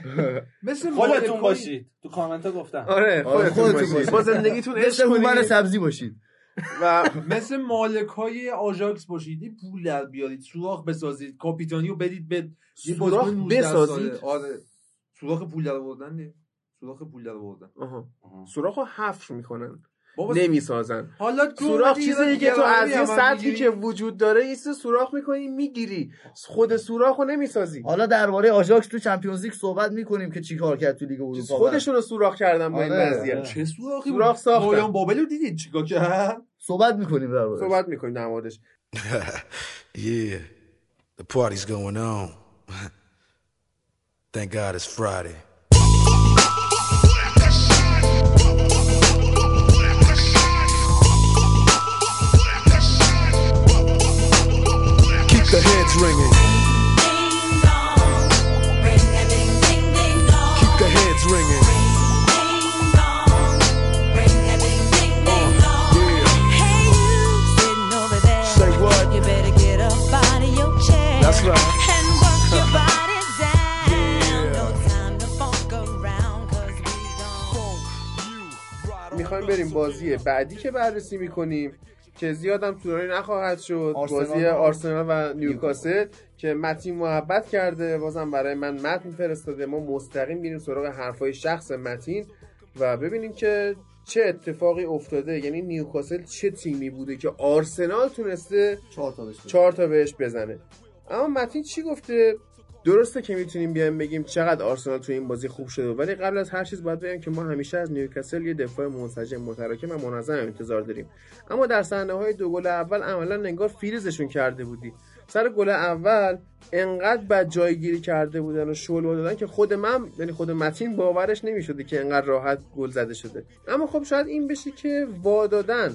مثل خودتون باشید. تو کامنت ها گفتم. آره آره، خودتون باشید. با زندگیتون مثل عشق کنید. سبزی باشید. و مثل مالک های آژاکس باشید یه پول در بیارید سوراخ بسازید کاپیتانی رو بدید به سوراخ بازیکن 19 بسازید؟ آره. سوراخ پول در آوردن سوراخ پول در آوردن سوراخ رو حفر می‌کنن. نمی‌سازن. حالا سوراخ چیزی که تو از یه هم سطحی می‌گیری؟ که وجود داره یه چیز سوراخ می‌کنی می‌گیری. خود سوراخ رو نمی‌سازی. حالا درباره آژاکس تو چمپیونز لیگ صحبت می‌کنیم که چیکار کرد تو لیگ اروپا. خودشون رو سوراخ کردن با این آره، وضعیت. چه سوراخی سوراخ ساختن. پایان بابل رو دیدید چیکار کرد؟ صحبت می‌کنیم درباره صحبت می‌کنیم در موردش. Yeah, the party's going on. Thank God it's Friday. Heads ringing. Keep the heads ringing. Say what? You better get up out of your chair. That's right. And work your body down. No time to fuck around, 'cause we gone. می‌خوایم بریم بازی بعدی که بررسی می‌کنیم که زیادم طولانی نخواهد شد. آرسنال بازی آرسنال و نیوکاسل. که متین محبت کرده. بازم برای من متن فرستاده. ما مستقیم میریم سراغ حرفای شخص متین و ببینیم که چه اتفاقی افتاده. یعنی نیوکاسل چه تیمی بوده که آرسنال تونسته. چهار تا بهش بزنه. اما متین چی گفته؟ درسته که می‌تونیم بیایم بگیم چقدر آرسنال تو این بازی خوب شده ولی قبل از هر چیز باید بگم که ما همیشه از نیوکاسل یه دفاع منسجم متراکم و منظم انتظار داریم. اما در صحنه های دو گل اول عملا انگار فریزشون کرده بودی. سر گل اول انقدر بد جایگیری کرده بودن و شل دادن که خود من یعنی خود متین باورش نمی‌شده که انقدر راحت گل زده شده. اما خب شاید این بشه که وادادن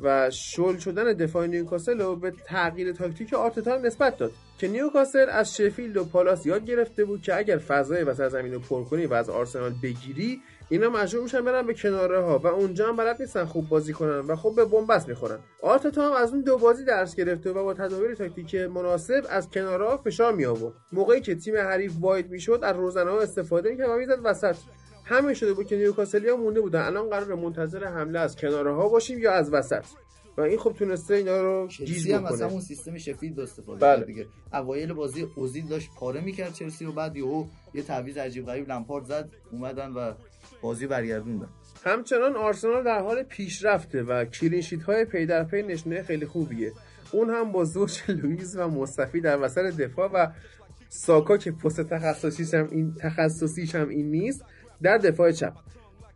و شل شدن دفاع نیوکاسل رو به تغییر تاکتیک آرتتا نسبت داد که نیوکاسل از شفیلد و پالاس یاد گرفته بود که اگر فضای وسط زمین رو پر کنی و از آرسنال بگیری اینا مجبور میشن برن به کناره ها و اونجا هم بلد نیستن خوب بازی کنن و خب به بنبست می‌خورن. آرتتا هم از اون دو بازی درس گرفته و با تدابیر تاکتیک مناسب از کناره ها فشار می آورد موقعی که تیم حریف واید می‌شد از روزنه ها استفاده می‌کرد و می‌زد وسط. همین شده بود که نیوکاسلیا مونده بودن. الان قرار منتظر حمله از کناره ها باشیم یا از وسط. و این خب تونسته اینا رو چلسی هم از همون سیستم شفیلد استفاده بله. کرد دیگه. اوایل بازی اوزیل داشت پاره می‌کرد چلسی و بعد یهو یه تعویض عجیب غریب لمپارد زد اومدن و بازی برگردوندن. همچنان آرسنال در حال پیشرفته و clean sheet های پی در پی نشونه خیلی خوبیه. اون هم با زوج لوئیز و مصطفی در وسط دفاع و ساکا که پست تخصصیش هم این تخصصیش هم این نیست در دفاع چپ.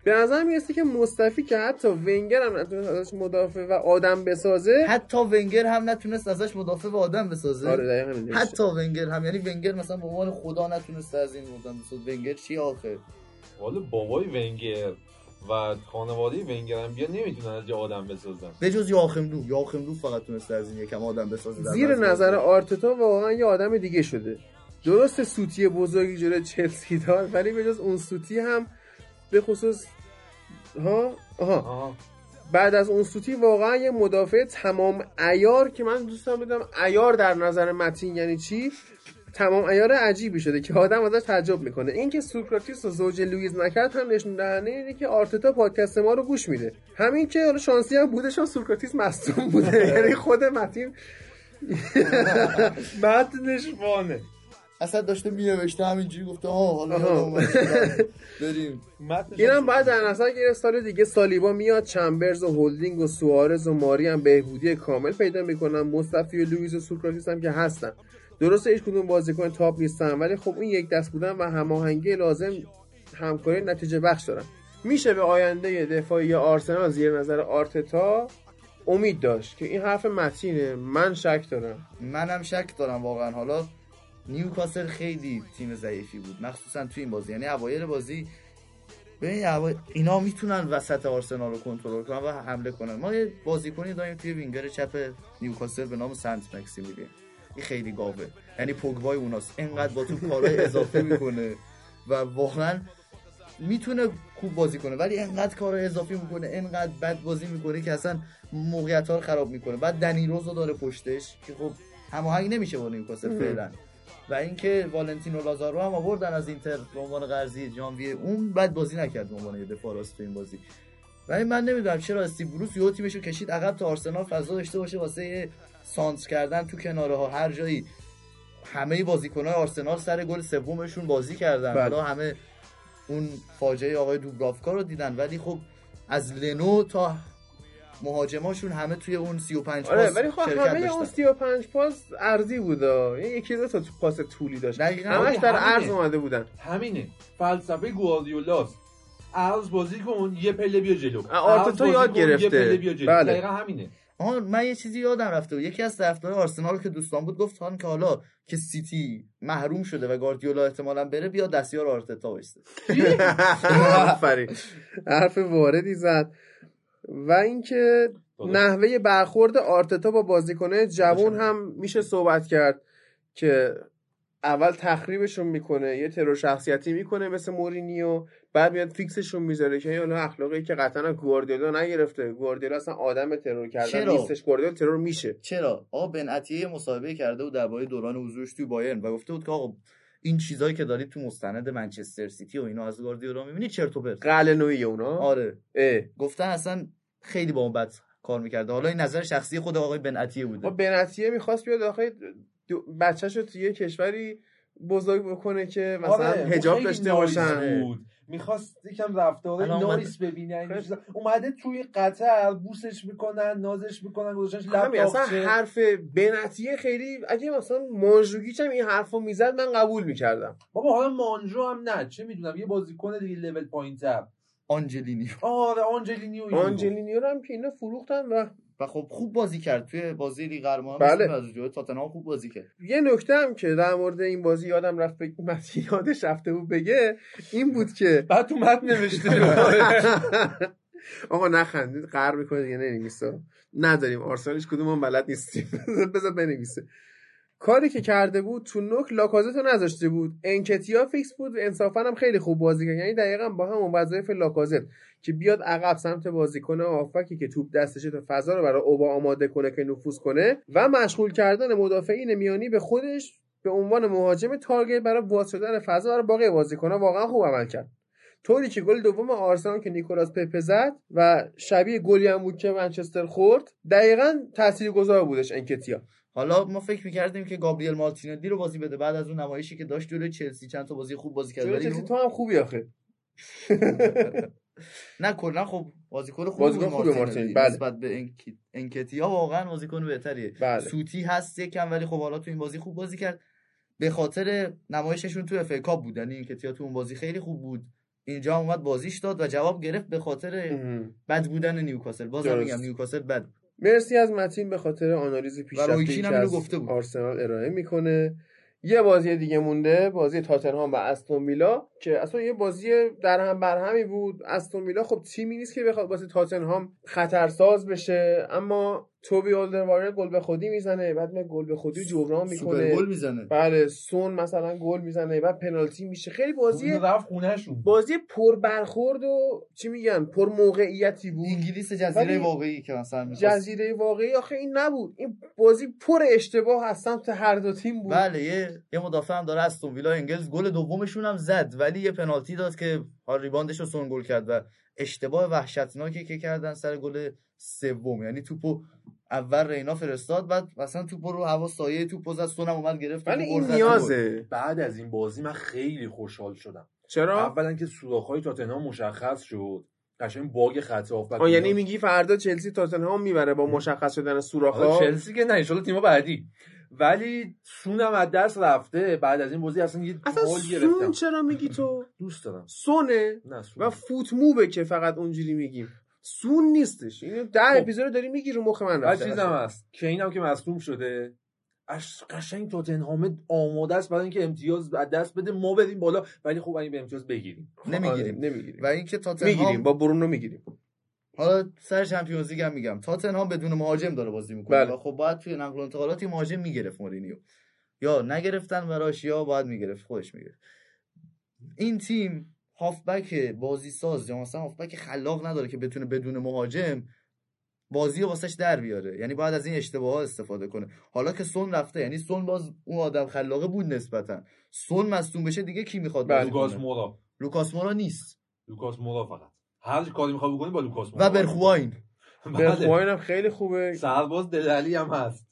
به نظر می‌رسه که مصطفی که حتی ونگر هم نتونست ازش مدافع و آدم بسازه حتی ونگر هم نتونست ازش مدافع و آدم بسازه. آره. حتی ونگر هم. یعنی ونگر مثلا به عنوان خدا نتونست از این آدم بسازه. ونگر چی آخه؟ والا بابای ونگر و خانواده ونگر هم بیا نمی‌تونن از یه آدم بسازن. به جز یاخم لو یاخم لو فقط تونسته از این یکم آدم بسازه. زیر نظر. آرتتا واقعا یه آدم دیگه شده. درست سوتی بزرگی جلوی چلسی دار ولی به جز اون سوتی هم به خصوص ها؟ آها. آها. بعد از اون سوتی واقعا یه مدافع تمام ایار که من دوستم بدم ایار در نظر متین یعنی چی؟ تمام عیار عجیبی شده که آدم ازش تعجب می‌کنه. این که سوکراتیس و زوج لوئیز نکرد هم نشون دهنده اینه که آرتتا پادکست ما رو گوش میده. همین که حالا شانسی هم بوده چون سوکراتیس مصدوم بوده. یعنی خود متین متنش وانه. اصلا داشته مینوشته همینجوری گفته آه حالا. بریم. اینم باید در نظر گرفت سال دیگه سالیبا میاد چمبرز و هولدینگ و سوارز و ماری هم بهبودی کامل پیدا می‌کنن. مصطفی و لوئیس و سوکراتیس هم که هستن. درسته هیچ کدوم بازیکن تاپ نیستن ولی خب این یک دست بودن و هماهنگی لازم همکاری نتیجه بخش دارن. میشه به آینده دفاعی آرسنال زیر نظر آرتتا امید داشت که این حرف متینه. من شک دارم. منم شک دارم واقعا. حالا نیوکاسل خیلی تیم ضعیفی بود مخصوصا توی این بازی. یعنی اوایل بازی ببین اوا- اینا می‌تونن وسط آرسنال رو کنترل کنن و حمله کنن. ما یه بازیکنی داریم توی وینگر چپ نیوکاسل به نام سنت مکسیمیلیان این خیلی گاوه. یعنی پوگبای اوناست. انقدر با تو کارهای اضافه می‌کنه و واقعا می‌تونه خوب بازی کنه. ولی انقدر کار اضافی می‌کنه انقدر بد بازی می‌کنه که اصلا موقعیت ها رو خراب می‌کنه. بعد دنیروز رو داره پشتش که خب هماهنگ نمیشه با نیوکاسل فعلا. و اینکه والنتینو لازارو هم آوردن از اینتر به عنوان قرضی جانویه اون بد بازی نکرد به عنوان دفاع راست تو این بازی ولی من نمی‌دونم چرا استیو بروس یهو تیمشو کشید عقب تا آرسنال فضا داشته باشه واسه سانتر کردن تو کناره ها هر جایی همه بازیکن‌های آرسنال سر گل سومشون بازی کردن بله. حالا همه اون فاجعه آقای دوبرافکا رو دیدن ولی خب از لنو تا مهاجماشون همه توی اون 35 پاس آره ولی خب همه داشتن. اون 35 پاس ارزی بودا یکی دو تا تو پاس طولی داشت. دقیقاً. همش در همینه. عرض اومده بودن. همینه. فلسفه گواردیولاست. عرض بازی کن یه پله بیا جلو. آرتتا یاد یه گرفته. پله بیا جلو. بله. دقیقا همینه. آها من یه چیزی یادم رفته بود. یکی از طرفدارای آرسنال که دوستان بود گفت خان که حالا که سیتی محروم شده و گاردیولا احتمالا بره بیا دستیار آرتتا بشه آفرین. حرف واردی زد. و اینکه نحوه برخورد آرتتا با بازیکنه جوان هم میشه صحبت کرد که اول تخریبشون می‌کنه یه ترور شخصیتی می‌کنه مثل مورینیو بعد میاد fix شون می‌ذاره که حالا اخلاقی که قطعا گواردیولا نگرفته. گواردیولا اصلا آدم ترور کردن چرا؟ نیستش. گواردیولا ترور میشه. چرا؟ آقا بن عطیه مصاحبه کرده بود درباره دوران حضورش توی بایرن و گفته بود که آقا این چیزایی که دارید تو مستند منچستر سیتی و اینا از گاردیولا می‌بینی چرت و پرت. قله نوعی اونا؟ آره. اه. گفتن اصلا خیلی با اون بد کار می‌کرده. حالا این نظر شخصی خود آقای بن عطیه ما بوده بن عطیه می‌خواست بیاد آخه بچهش رو توی یه کشوری بزرگ بکنه که مثلا آره، حجاب خیلی داشته باشن. بود. می‌خواست یکم اومد- نایس ببینه. اومده توی قطر بوسش می‌کنن نازش می‌کنن گذاشتنش لب همین اصلا. حرف بن عطیه خیلی اگه مثلا مانژوکیچ هم این حرفو می‌زد من قبول می‌کردم بابا حالا مانجو هم نه چه می‌دونم یه بازیکن دیگه لول پایینتر آنجلینی آره آنجلینیو. آنجلینیو رو هم که اینا فروختن و و خب خوب بازی کرد. توی بازی لیگ قهرمانان بله. از تاتنهام خوب بازی کرد. یه نکته هم که در مورد این بازی یادم رفت بگ... متین یادش رفته بود بگه این بود که بعد تو متن نوشته آقا نخندید قهر می‌کنه دیگه ننویسه نداریم آرسنال هیچ کدوم هم بلد نیستیم. بذار بنویسه. کاری که کرده بود تو نوک لاکازت رو نذاشته بود. انکتیا fix بود انصافا هم خیلی خوب بازی کرد. یعنی دقیقا با همون وظایف لاکازت که بیاد عقب سمت بازیکن آفکی که توپ دستشه تا فضا رو برای اوبا آماده کنه که نفوذ کنه و مشغول کردن مدافعین میانی به خودش به عنوان مهاجم تارگت برای باز شدن فضا برای باقی بازیکن‌ها واقعا خوب عمل کرد. طوری که گل دوم آرسنال که نیکولاس پپه زد و شبیه گلی هم بود که منچستر خورد دقیقا تاثیرگذار بودش انکتیا. حالا ما فکر می‌کردیم که گابریل مارتینلی رو بازی بده. بعد از اون نمایشی که داشت جلوی چلسی چند تا بازی خوب بازی کرد. ولی چلسی تو هم خوبی آخه. نه کلا خب بازیکن خوب بازیکن بود خوبه مارتینلی، بله. نسبت به انک- انکتیا واقعا بازیکن بهتریه. بله. سوتی هست یکم ولی خب حالا تو این بازی خوب بازی کرد. به خاطر نمایششون تو FA Cup بود. یعنی انکتیا تو اون بازی خیلی خوب بود. اینجا هم اومد بازیش داد و جواب گرفت به خاطر. بد بودن نیوکاسل. بازم. میگم نیوکاسل بد بود. مرسی از متین به خاطر آنالیز هم که از گفته بود. آرسنال ارائه می‌کنه یه بازی دیگه مونده بازی تاتنهام و استون ویلا که اصلا یه بازی در هم بر همی بود استون ویلا خب تیمی نیست که بخواد واسه تاتنهام خطرساز بشه اما توبی اولدروارد گل به خودی می‌زنه بعد میاد گل به خودی جبران می‌کنه. گل می‌زنه. بله سون مثلا گل می‌زنه بعد پنالتی میشه. خیلی بازی رفت خونهشون. بازی پر برخورد و چی میگن پر موقعیتی بود. انگلیس جزیره واقعی که مثلا می‌خواست- جزیره واقعی آخه این نبود. این بازی پر اشتباه از سمت هر دو تیم بود. بله یه یه مدافع هم داره استون ویلا انگلز. گل دومشون هم زد ولی یه پنالتی داد که ریباندش رو سون گل کرد و اشتباه وحشتناکی که کردن سر گل سوم. یعنی توپو اول رینا فرستاد بعد مثلا توپو رو هوا سایه توپو زد سونم اومد گرفت ولی این. نیازه. بعد از این بازی من خیلی خوشحال شدم. چرا؟ اولا که سوراخ‌های تاتنهام مشخص شد. قشنگ باگ خط هافبک آه یعنی. میگی فردا چلسی تاتنهام می‌بره با مشخص شدن سوراخ‌ها؟ چلسی که نه ان تیم بعدی. ولی سونم از دست رفته بعد از این بازی اصلا یه اصلا سون گرفتم. چرا میگی تو؟ دوست دارم. سونه؟ نه سون و فوت موبه که فقط اونجوری میگیم. سون نیستش. اینو ده خب. اپیزود داری میگی رو مخ من رفته چیزم هست. که اینم که مصدوم شده. اش قشنگ تاتنهام آماده است برای اینکه امتیاز از دست بده. ما بریم بالا ولی خب اگه به امتیاز بگیریم. نمی‌گیریم آره، نمی‌گیریم. و اینکه تاتنهام می‌گیریم با برونو می‌گیریم. حالا سر چمپیونز لیگ هم میگم. تاتنهام بدون مهاجم داره بازی می‌کنه بله. خب باید توی نقل و انتقالات مهاجم می‌گرفت مورینیو. یا نگرفتن براش یا باید می‌گرفت خودش می‌گرفت. این تیم هافبک بازی ساز یا مثلا هافبک خلاق نداره که بتونه بدون مهاجم بازی رو واسش در بیاره. یعنی باید از این اشتباه ها استفاده کنه. حالا که سون رفته یعنی سون باز اون آدم خلاقه بود نسبتا. سون مصدوم بشه دیگه کی می‌خواد بله. بازی لوکاس مورا لوکاس مورا نیست. لوکاس مورا فقط. هر کاری می‌خوای بکنی با لوکاس مورا و برخواین بله. برخواین هم خیلی خوبه. سرباز دلالی هم هست.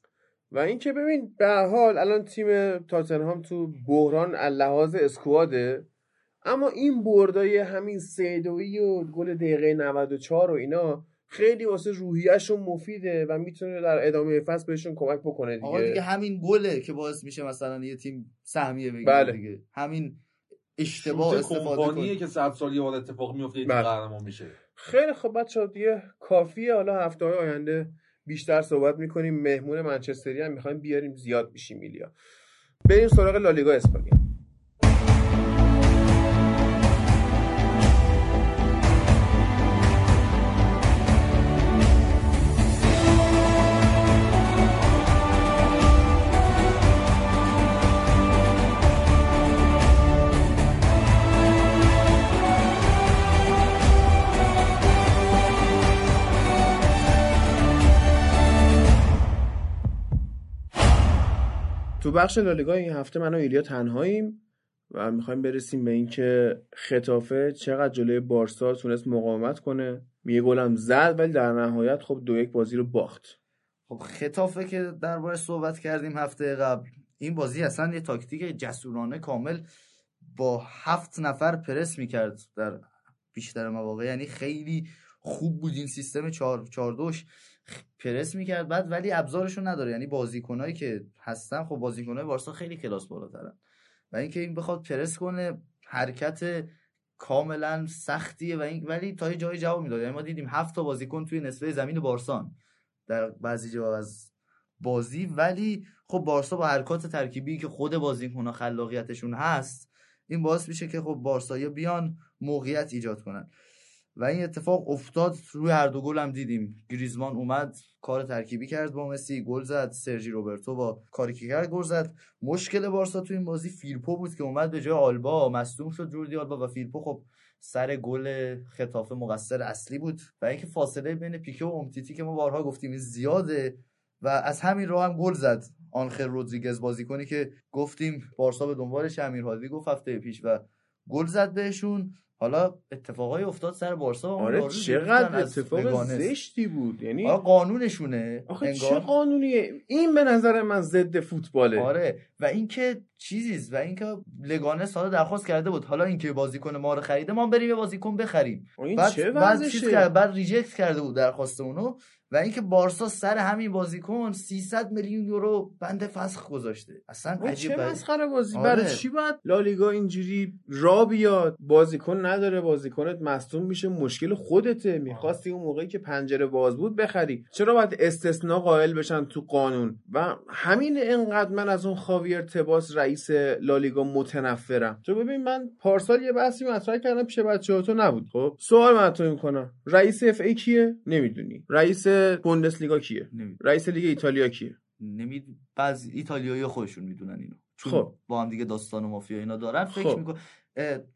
و اینکه ببین به هر حال الان تیم تاتنهام تو بحران لحاظ squad ه اما این بردای همین سه دویی و گل دقیقه 94 و اینا خیلی واسه روحیهشون مفیده و می‌تونه در ادامه فصل بهشون کمک بکنه آقا دیگه دیگه همین گله که باعث میشه مثلا یه تیم سهمیه بگیره بله. دیگه. همین اشتباه استفاده کنه که صد سال یه بار اتفاق میفته تیم بله. قهرمان میشه. خیلی خب بچه دیگه کافیه. حالا هفته های آینده بیشتر صحبت می‌کنیم. مهمون منچستری هم می‌خوایم بیاریم زیاد بشیم میلیا بریم سراغ لالیگا اسپانیا. بخش لالیگا این هفته من و ایلیا تنهاییم و می‌خوایم برسیم به اینکه خطافه چقدر جلوی بارسا تونست مقاومت کنه. یه گلم زد ولی در نهایت خب دو یک بازی رو باخت. خب خطافه که درباره صحبت کردیم هفته قبل این بازی اصلا یه تاکتیک جسورانه کامل با هفت نفر پرس می‌کرد در بیشتر مواقع. یعنی خیلی خوب بود این سیستم چهار, چهار دوش. پرس می‌کرد بعد ولی ابزارشون نداره. یعنی بازیکنایی که هستن خب بازیکنای بارسا خیلی کلاس بالاترن. و اینکه این بخواد پرس کنه حرکت کاملا سختیه و این ولی تا جای جواب می‌داد. یعنی ما دیدیم هفت تا بازیکن توی نصفه زمین بارسان در بعضی جا از بازی. ولی خب بارسا با حرکات ترکیبی که خود بازیکن‌ها خلاقیتشون هست این باعث میشه که خب بارسایی بیان موقعیت ایجاد کنن. و این اتفاق افتاد روی هر دو گل هم دیدیم. گریزمان اومد کار ترکیبی کرد با مسی گل زد سرژی روبرتو با کاری که کرد گل زد. مشکل بارسا تو این بازی فیلپو بود که اومد به جای آلبا مصدوم شد جوردی آلبا و فیلپو خب سر گل خطافه مقصر اصلی بود و اینکه فاصله بین پیکه و امتیتی که ما بارها گفتیم زیاده و از همین راه هم گل زد. آنخر رودریگز بازیکنی که گفتیم بارسا به دنبالش امیر گفت هفته پیش و گل زد بهشون. حالا اتفاقای افتاد سر بارسا و آره چقدر اتفاق. زشتی بود یعنی آره قانونشونه آخه انگار. چه قانونیه این به نظر من ضد فوتباله آره و اینکه چیزیست و اینکه لگانس حالا درخواست کرده بود حالا اینکه بازیکن ما رو خریده ما بریم یه بازیکن بخریم این بعد چه بعد وضعشه؟ چیز کرد بعد ریجکت کرده بود درخواست اونو و اینکه بارسا سر همین بازیکن 300 میلیون یورو بند فسخ گذاشته. اصلا عجیب چه. مسخره بازی؟ آره. برای چی باید لالیگا اینجوری را بیاد؟ بازیکن نداره بازیکنت مصدوم میشه مشکل خودته. می‌خواستی اون موقعی که پنجره باز بود بخری. چرا باید استثناء قائل بشن تو قانون؟ و همین انقدر من از اون خاویر تباس رئیس لالیگا متنفرم. تو ببین من پارسال یه بحثی مطرح کردم پیش بچه‌ها تو نبود. خب سوال مطرح می‌کنم رئیس اف ای کیه؟ نمی‌دونی. رئیس بوندسلیگا کیه نمی- رئیس لیگ ایتالیا کیه نمی بعضی ایتالیایی خودشون می‌دونن اینو چون خب. با هم دیگه داستان و مافیا اینا دارن فکر خب. میکن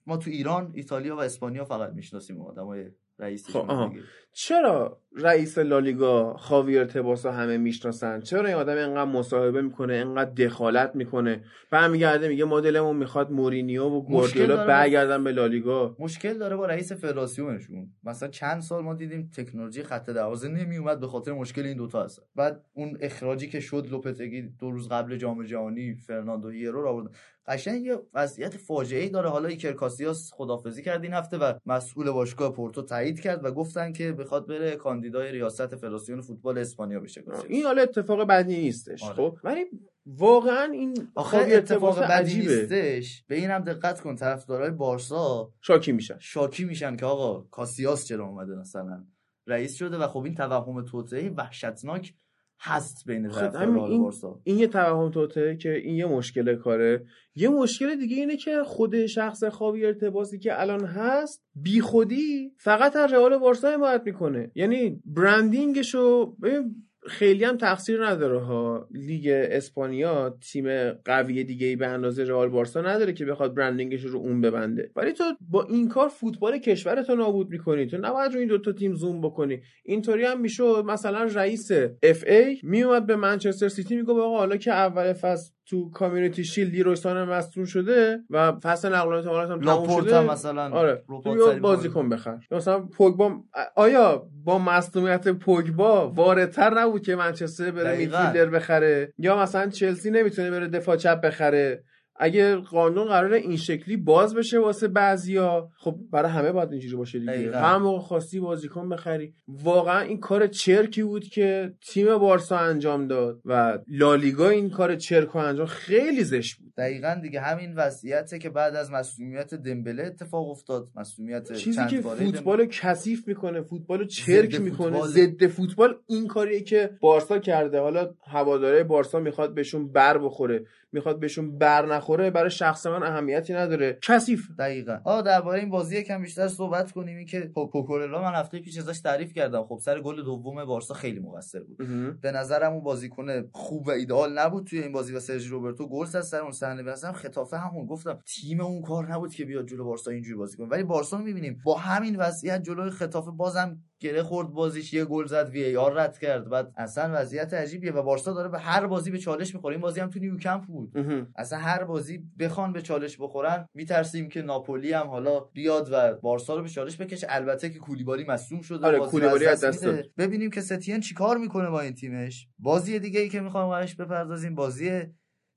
ما تو ایران ایتالیا و اسپانیا فقط می‌شناسیم آدمای رئیسشون خب،. چرا رئیس لالیگا خاویر تباسا همه می‌شناسن؟ چرا این آدم اینقدر مصاحبه می‌کنه اینقدر دخالت می‌کنه؟ برمیگرده میگه مدلمون می‌خواد مورینیو و گواردیولا با- برگردن به لالیگا. مشکل داره با رئیس فدراسیونشون مثلا چند سال ما دیدیم تکنولوژی خط دروازه نمی اومد به خاطر مشکل این دوتا هست بعد اون اخراجی که شد لوپتگی دو روز قبل جام جهانی فرناندو هیرو رو آورد. قشنگ یه وضعیت فاجعه ای داره. حالا ایکر کاسیاس خدافظی کرد این هفته و مسئول باشگاه پورتو تایید کرد و گفتن که بخواد بره کاندیدای ریاست فدراسیون فوتبال اسپانیا بشه. این حالا اتفاق بدی نیستش آره. خب؟ ولی واقعا این آخه اتفاق بدی نیستش. به این هم دقت کن طرفدارای بارسا شاکی میشن. شاکی میشن که آقا کاسیاس چرا اومده مثلا؟ رئیس شده و خب این توهم توطئه وحشتناک هست بین خب، طرفدارای همین این- بارسا این یه توهم توته که این یه مشکل کاره. یه مشکل دیگه اینه که خود شخص خاوی ارتباطی که الان هست بی خودی فقط از رئال بارسا حمایت می‌کنه. یعنی برندینگشو ببین خیلی هم تقصیر نداره ها. لیگ اسپانیا تیم قوی دیگه ای به اندازه رئال بارسا نداره که بخواد برندینگش رو اون ببنده. ولی تو با این کار فوتبال کشورتو نابود می‌کنی. تو نباید رو این دوتا تیم زوم بکنی. اینطوری هم می‌شد. مثلا رئیس FA میومد به منچستر سیتی میگه آقا حالا که اول فصل تو Community Shield لیروی سانه مصدوم شده و فصل نقل و انتقالات هم تموم شده. مثلا آره. تو بازیکن بخر. مثلا پوگبا آیا با مصدومیت پوگبا واردتر نبود که منچستر بره. midfielder بخره؟ یا مثلا چلسی نمی‌تونه بره دفاع چپ بخره؟ اگه قانون قرار این شکلی باز بشه واسه بعضیا خب برای همه باید اینجوری باشه دیگه. هر موقع خواستی بازیکن بخری. واقعا این کار چرکی بود که تیم بارسا انجام داد و لالیگا این کار چرک رو انجام خیلی زشت بود. دقیقا دیگه همین وضعیته که بعد از مسئولیت دمبله اتفاق افتاد. مسئولیت چیزی که فوتبال کثیف می‌کنه فوتبال چرک می‌کنه. ضد فوتبال این کاریه که بارسا کرده. حالا هواداره بارسا می‌خواد بهشون بر بخوره. می‌خواد بهشون بر نخوره برای شخص من اهمیتی نداره. کثیف. دقیقا. آ درباره این بازی یکم بیشتر صحبت کنیم. این که خب کوکورلا من هفته پیش ازش تعریف کردم. خب سر گل دوم بارسا خیلی مقصر بود. به نظرم اون بازیکن خوب و ایدئال نبود توی این بازی و سرژی روبرتو گل زد سر اون صحنه. به نظرم خطافه همون. گفتم تیم اون کار نبود که بیاد جلو بارسا اینجوری بازی کنه. ولی بارسا رو می‌بینیم. با همین وضعیت جلوی خطافه بازم گره خورد بازیش یه گل زد وی ای آر رد کرد. بعد اصلا وضعیت عجیبیه و بارسا داره به هر بازی به چالش می‌خوره. این بازی هم تو نیوکمپ بود. اصلا هر بازی بخوان به چالش بخورن میترسیم که ناپولی هم حالا بیاد و بارسا رو به چالش بکشه. البته که کولیبالی مصدوم شده. آره، کولیبالی از دست. ببینیم که ستین چیکار می‌کنه با این تیمش. بازی دیگه ای که می‌خوام بهش بپردازیم بازی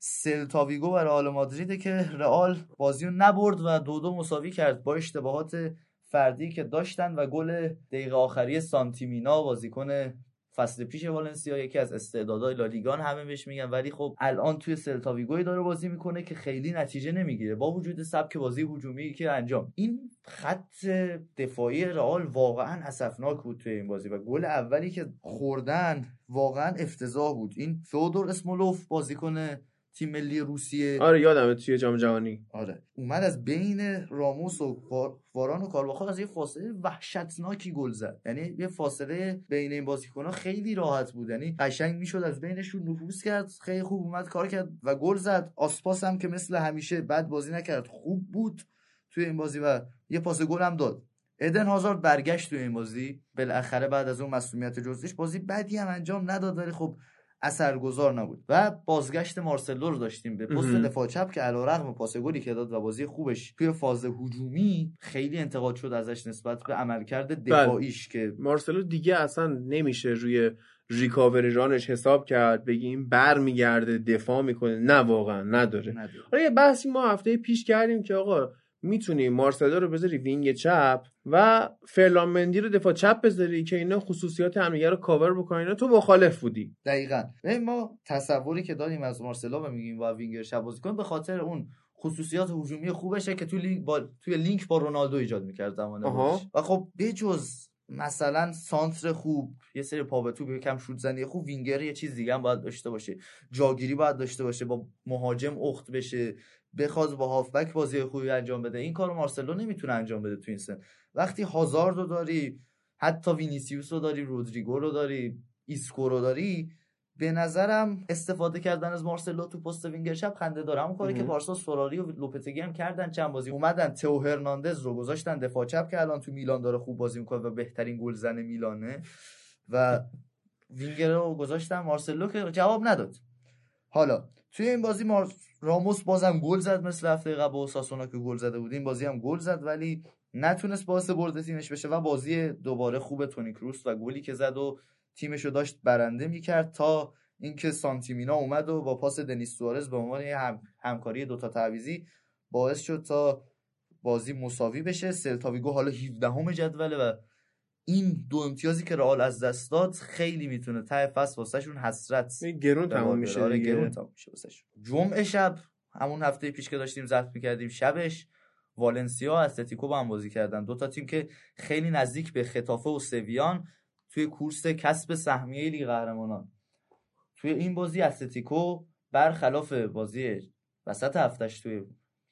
سلتاویگو و رئال مادریده که رئال بازی رو نبرد و دو دو مساوی کرد با اشتباهات فردی که داشتن و گل دقیقه آخری سانتیمینا بازیکن فصل پیش والنسیا یکی از استعدادهای لالیگان همه بهش میگن. ولی خب الان توی سلتاویگوی داره بازی می‌کنه که خیلی نتیجه نمی‌گیره. با وجود سبک بازی هجومی که انجام. این خط دفاعی رئال واقعا اسفناک بود توی این بازی و گل اولی که خوردن واقعا افتضاح بود. این فودور اسمولوف بازیکن تیم ملی روسیه. آره یادمه توی جام جهانی. آره. اومد از بین راموس و وار- واران و کارواخال از یه فاصله وحشتناکی گل زد. یعنی یه فاصله بین این بازیکن‌ها خیلی راحت بود. یعنی قشنگ می‌شد از بینشون نفوذ کرد خیلی خوب اومد کار کرد و گل زد. آسپاس هم که مثل همیشه بد بازی نکرد خوب بود توی این بازی و یه پاس گل هم داد. ادن هازارد برگشت توی این بازی. بالاخره بعد از اون مسئولیت جزئیش بازی بدی هم انجام نداد ولی خب اثرگذار نبود. و بازگشت مارسلو رو داشتیم به پست. دفاع چپ که علیرغم پاس گلی که داد و بازی خوبش توی فاز هجومی خیلی انتقاد شد ازش نسبت به عملکرد دفاعیش که مارسلو دیگه اصلا نمیشه روی ریکاوری رانش حساب کرد بگیم بر میگرده دفاع می‌کنه. نه واقعا نداره. نداره. حالا یه بحثی ما هفته پیش کردیم که آقا می‌تونی مارسلو رو بذاری وینگ چپ؟ و فرلاند مندی رو دفاع چپ بذاری که اینا خصوصیات همدیگه رو کاور بکنن. اینا تو مخالف بودی. دقیقا. ما تصوری که داریم از مارسلو و میگیم با وینگر چپ بازی کن به خاطر اون خصوصیات هجومی خوبشه که توی لینک با توی لینک با رونالدو ایجاد می‌کرد زمان آها. خودش. و خب بجز مثلا سانتر خوب یه سری پا به توپ یکم شوت زنی خوب وینگر یه چیز دیگه هم باید داشته باشه. جاگیری باید داشته باشه با مهاجم اخت بشه بخواد با هافبک بازی خوبی انجام بده. این کارو مارسلو نمی‌تونه انجام بده تو این سن. وقتی هازارد رو داری حتی وینیسیوس رو داری رودریگو رو داری ایسکو رو داری به نظرم استفاده کردن از مارسلو تو پست وینگر چپ خنده داره. همون کاری که مهم. پارسال سولاری و لوپتگی هم کردن چند بازی. اومدن تئو هرناندز رو گذاشتن دفاع چپ که الان تو میلان داره خوب بازی می‌کنه و بهترین گلزن میلانه. و وینگر رو گذاشتن مارسلو که جواب نداد. حالا توی این بازی مار... راموس بازم گل زد مثل هفته قبل با اوساسونا که گل زده بود. این بازی هم گل زد ولی نتونست باعث برد تیمش بشه و بازی دوباره خوب تونی کروس و گلی که زد و تیمش رو داشت برنده می‌کرد تا اینکه سانتیمینا اومد و با پاس دنیس سوارز به عنوان هم... همکاری دوتا تعویضی باعث شد تا بازی مساوی بشه سلتاویگو حالا 17 امه جدوله و این دو امتیازی که رئال از دست داد خیلی می‌تونه ته فصل واسهشون حسرت گرون تمام میشه. آره،. گرون تمام میشه واسهشون. جمعه شب همون هفته پیش که داشتیم ضبط می‌کردیم شبش والنسیا و اتلتیکو با هم بازی کردن. دو تا تیم که خیلی نزدیک به ختافه و سویان توی کورس کسب سهمیه لیگ قهرمانان. توی این بازی اتلتیکو برخلاف بازی وسط هفتش توی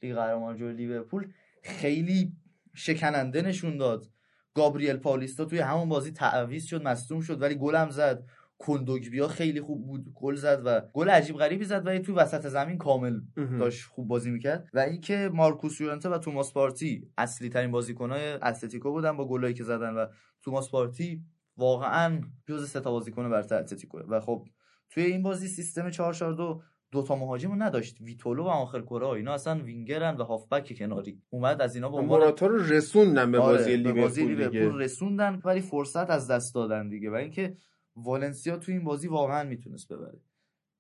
لیگ قهرمانان جلوی لیورپول خیلی شکننده نشون داد. گابریل پائولیستا توی همون بازی تعویض شد مصدوم شد ولی گل هم زد. کوندوگبیا خیلی خوب بود. گل زد و گل عجیب غریبی زد ولی توی وسط زمین کامل. داشت خوب بازی می‌کرد. و اینکه مارکوس یورنته و توماس پارتی اصلی ترین بازیکنهای اتلتیکو بودن با گلایی که زدن و توماس پارتی واقعا جز سه تا بازیکن برتر اتلتیکو. و خب توی این بازی سیستم 442 دو تا مهاجم نداشت. ویتولو و آنخل کوره‌آ اینا اصلا وینگرن و هافبک کناری. اومد از اینا به عنوان موراتا رو رسوندن به آره، بازی بازی لیورپول رسوندن ولی فرصت از دست دادن دیگه. و اینکه والنسیا تو این بازی واقعا می‌تونست ببره.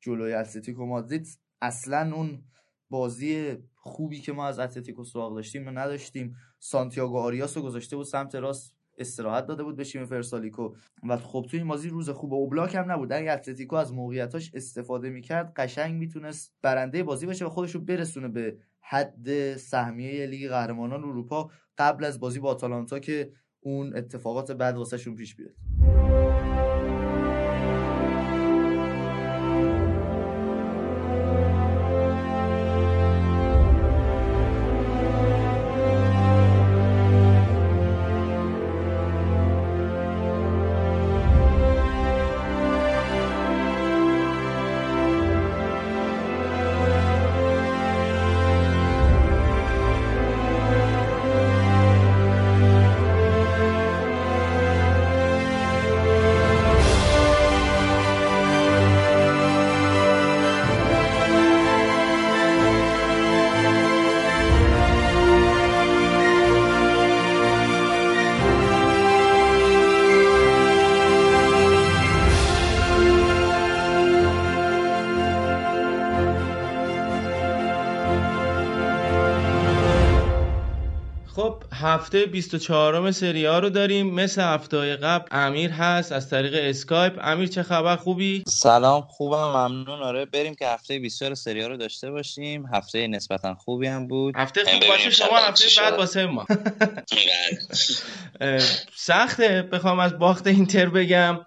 جلوی اتلتیکو مادرید اصلا اون بازی خوبی که ما از اتلتیکو سراغ داشتیم رو نداشتیم. سانتیاگو آریاس رو گذاشته بود سمت راست استراحت داده بود به شیمه ورسالیکو. و خب تو این بازی روز خوب اوبلاک هم نبود. اگه اتلتیکو از موقعیتاش استفاده می‌کرد قشنگ می‌تونست برنده بازی بشه و خودش رو برسونه به حد سهمیه لیگ قهرمانان اروپا قبل از بازی با آتالانتا که اون اتفاقات بعد واسهشون پیش بیاد. هفته 24 سری آ رو داریم. مثل هفته های قبل امیر هست. از طریق اسکایپ. امیر چه خبر؟ خوبی؟ سلام خوبم ممنون. آره بریم که هفته 24 سری آ رو داشته باشیم. هفته نسبتا خوبی هم بود. هفته خوب باشه. شما هفته بعد. واسه ما. سخته. بخوام از باخت اینتر بگم.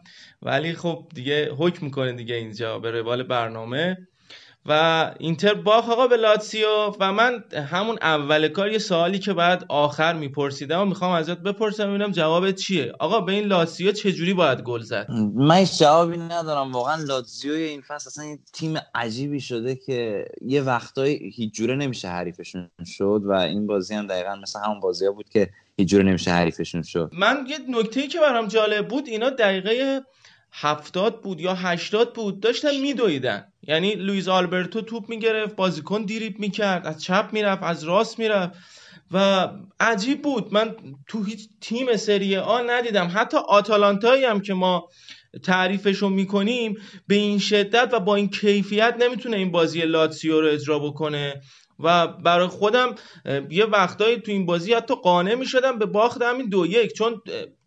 ولی خب دیگه حکم می‌کنه دیگه اینجا. به روال برنامه. و اینتر باخت آقا به لاتسیو و من همون اول کار یه سوالی که بعد آخر میپرسیدم و می‌خوام ازت بپرسم ببینم جوابت چیه. آقا به این لاتسیو چجوری باید گل زد؟ من هیچ جوابی ندارم. واقعا لاتزیو این فصل اصلا یه تیم عجیبی شده که یه وقتایی هیچ جوره نمیشه حریفشون شد و این بازی هم دقیقا مثل همون بازی ها بود که هیچ جوره نمیشه حریفشون شد. من یه نکته که برام جالب بود اینا دقیقه هفتاد بود یا هشتاد بود داشتن میدویدن. یعنی لویز آلبرتو توپ می‌گرفت بازیکن دیریب می‌کرد از چپ می‌رفت از راست می‌رفت و عجیب بود. من تو هیچ تیم سری آ ندیدم. حتی آتالانتایی هم که ما تعریفش رو می‌کنیم به این شدت و با این کیفیت نمی‌تونه این بازی لاتسیو رو اجرا بکنه. و برای خودم یه وقتایی تو این بازی حتی قانع می‌شدم به باخت همین دو یک. چون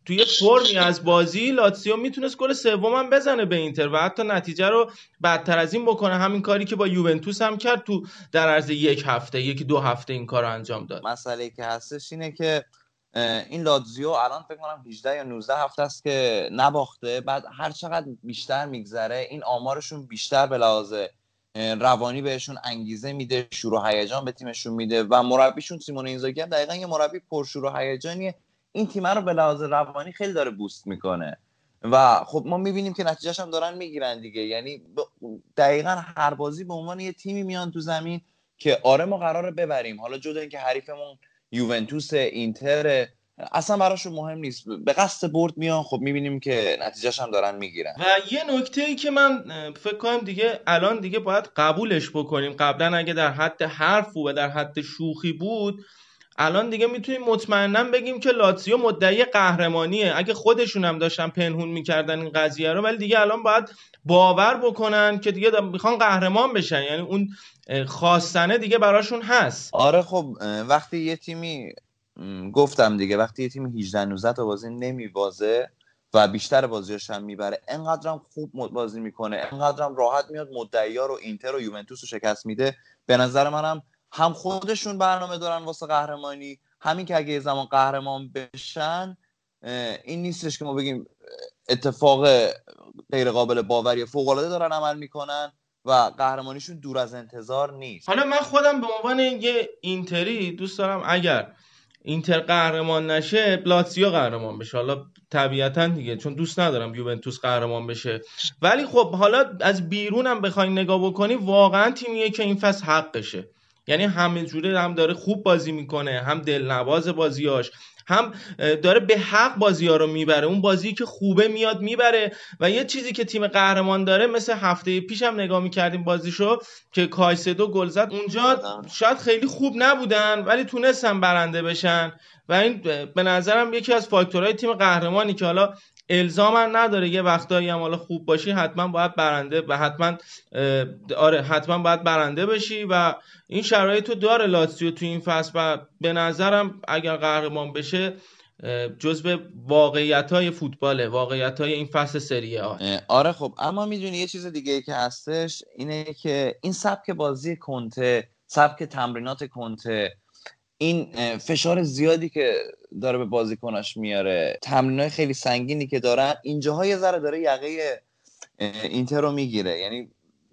توی فرمی از بازی لاتسیو می‌تونست گل سومم بزنه به اینتر و حتی نتیجه رو بدتر از این بکنه. همین کاری که با یوونتوس هم کرد تو در عرض یک هفته یکی دو هفته این کار رو انجام داد. مسئله که هستش اینه که این لاتزیو الان فکر کنم 18 یا 19 هفته است که نباخته. بعد هر چقدر بیشتر میگذره این آمارشون بیشتر به لحاظ روانی بهشون انگیزه میده شور و هیجان به تیمشون میده و مربیشون سیمون اینزاگی هم دقیقا یه مربی پرشور و هیجانیه. این تیم رو به لحاظ روانی خیلی داره بوست می‌کنه. و خب ما می‌بینیم که نتیجهش هم دارن می‌گیرن دیگه. یعنی دقیقا هر بازی به عنوان یه تیمی میان تو زمین که آره ما قراره ببریم. حالا جدا اینکه حریفمون یوونتوس اینتر اصلا براشون مهم نیست. به قصد برد میان خب می‌بینیم که نتیجهش هم دارن می‌گیرن. و یه نکته ای که من فکر کنم دیگه الان دیگه باید قبولش بکنیم. قبلا اگه در حد حرف و در حد شوخی بود الان دیگه می‌تونیم مطمئنا بگیم که لاتزیو مدعی قهرمانیه. اگه خودشون هم داشتن پنهون می‌کردن این قضیه رو ولی دیگه الان باید باور بکنن که دیگه می‌خوان قهرمان بشن. یعنی اون خواستنه دیگه براشون هست. آره خب وقتی یه تیمی گفتم دیگه وقتی یه تیمی 18 19 تا بازی نمیبازه و بیشتر بازیاش هم می‌بره انقدرم خوب بازی می‌کنه انقدرم راحت میاد مدعیا رو اینتر و یوونتوس رو شکست میده به نظر منم هم خودشون برنامه دارن واسه قهرمانی همین که اگه یه زمان قهرمان بشن این نیستش که ما بگیم اتفاق غیر قابل باوری فوق العاده دارن عمل می‌کنن و قهرمانیشون دور از انتظار نیست. حالا من خودم به عنوان یه اینتری دوست دارم اگر اینتر قهرمان نشه لاتزیو قهرمان بشه. حالا طبیعتا دیگه چون دوست ندارم یوونتوس قهرمان بشه. ولی خب حالا از بیرونم بخواین نگاه بکنی واقعا تیمیه که این فصل حقشه. یعنی همه جوره هم داره خوب بازی می‌کنه هم دلنواز بازیاش هم داره به حق بازی ها رو می‌بره. اون بازی که خوبه میاد می‌بره و یه چیزی که تیم قهرمان داره مثل هفته پیش هم نگاه می‌کردیم بازیشو که کایسدو گل زد. اونجا شاید خیلی خوب نبودن ولی تونستن برنده بشن و این به نظرم یکی از فاکتورهای تیم قهرمانی که حالا الزام نداره. یه وقتایی هم حالا خوب باشی حتما باید برنده و حتما آره حتما باید برنده بشی و این شرایط رو داره لاتزیو تو این فصل و به نظرم اگر قهرمان بشه جزو واقعیت های فوتباله واقعیت های این فصل سری آ. اه، آره خب اما می‌دونی یه چیز دیگه ای که هستش اینه که این سبک بازی کنته سبک تمرینات کنته این فشار زیادی که داره به بازیکناش میاره تمرینای خیلی سنگینی که دارن اینجاها یه ذره داره یقه اینتر رو می‌گیره. یعنی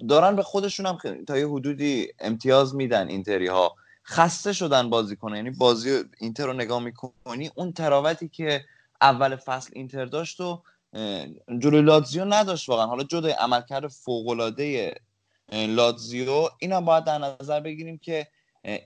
دارن به خودشون هم تا یه حدودی امتیاز میدن اینتری ها خسته شدن بازی کنه یعنی بازی اینتر رو نگاه می‌کنی اون تراوتی که اول فصل اینتر داشت و جلوی لاتزیو نداشت واقعا. حالا جدا عملکرد فوق‌العاده لاتزیو اینم باید در نظر بگیریم که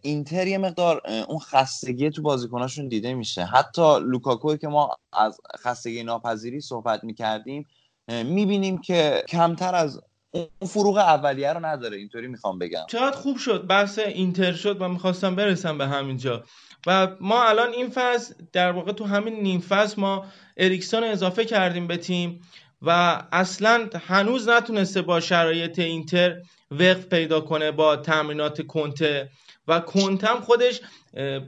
اینتر یه مقدار اون خستگی تو بازیکناشون دیده میشه. حتی لوکاکوی که ما از خستگی ناپذیری صحبت می‌کردیم می‌بینیم که کمتر از اون فروغ اولیه رو نداره. اینطوری می‌خوام بگم. چقدر خوب شد. بحث اینتر شد و می‌خواستم برسم به همینجا. و ما الان این فصل در واقع تو همین نیم فصل ما اریکسون اضافه کردیم به تیم. و اصلا هنوز نتونسته با شرایط اینتر وقف پیدا کنه با تمرینات کنته و کنتم خودش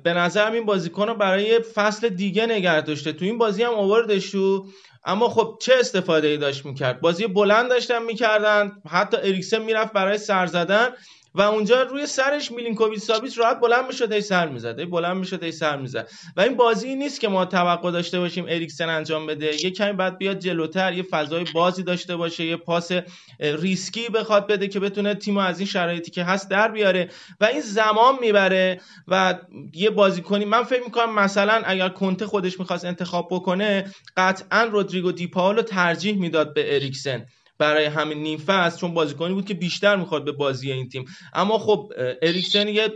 به نظرم این بازیکن رو برای فصل دیگه نگه داشته. تو این بازی هم آوردش تو اما خب چه استفاده ای داشت می‌کرد؟ بازی بلند داشتن می‌کردن حتی اریکسن می‌رفت برای سر زدن. و اونجا روی سرش میلینکوویچ ساویچ راحت بلند می‌شد هی سر می‌زد هی بلند می‌شد هی سر می‌زد. و این بازی نیست که ما توقع داشته باشیم اریکسن انجام بده. یه کمی بعد بیاد جلوتر یه فضای بازی داشته باشه یه پاس ریسکی بخواد بده که بتونه تیم از این شرایطی که هست در بیاره. و این زمان می‌بره و یه بازیکنی من فکر می‌کنم مثلا اگر کنته خودش می‌خواست انتخاب بکنه قطعا رودریگو دی پاولو ترجیح می‌داد به اریکسن. برای همین نیم فصل چون بازیکنی بود که بیشتر می‌خواد به بازی این تیم. اما خب اریکسن یه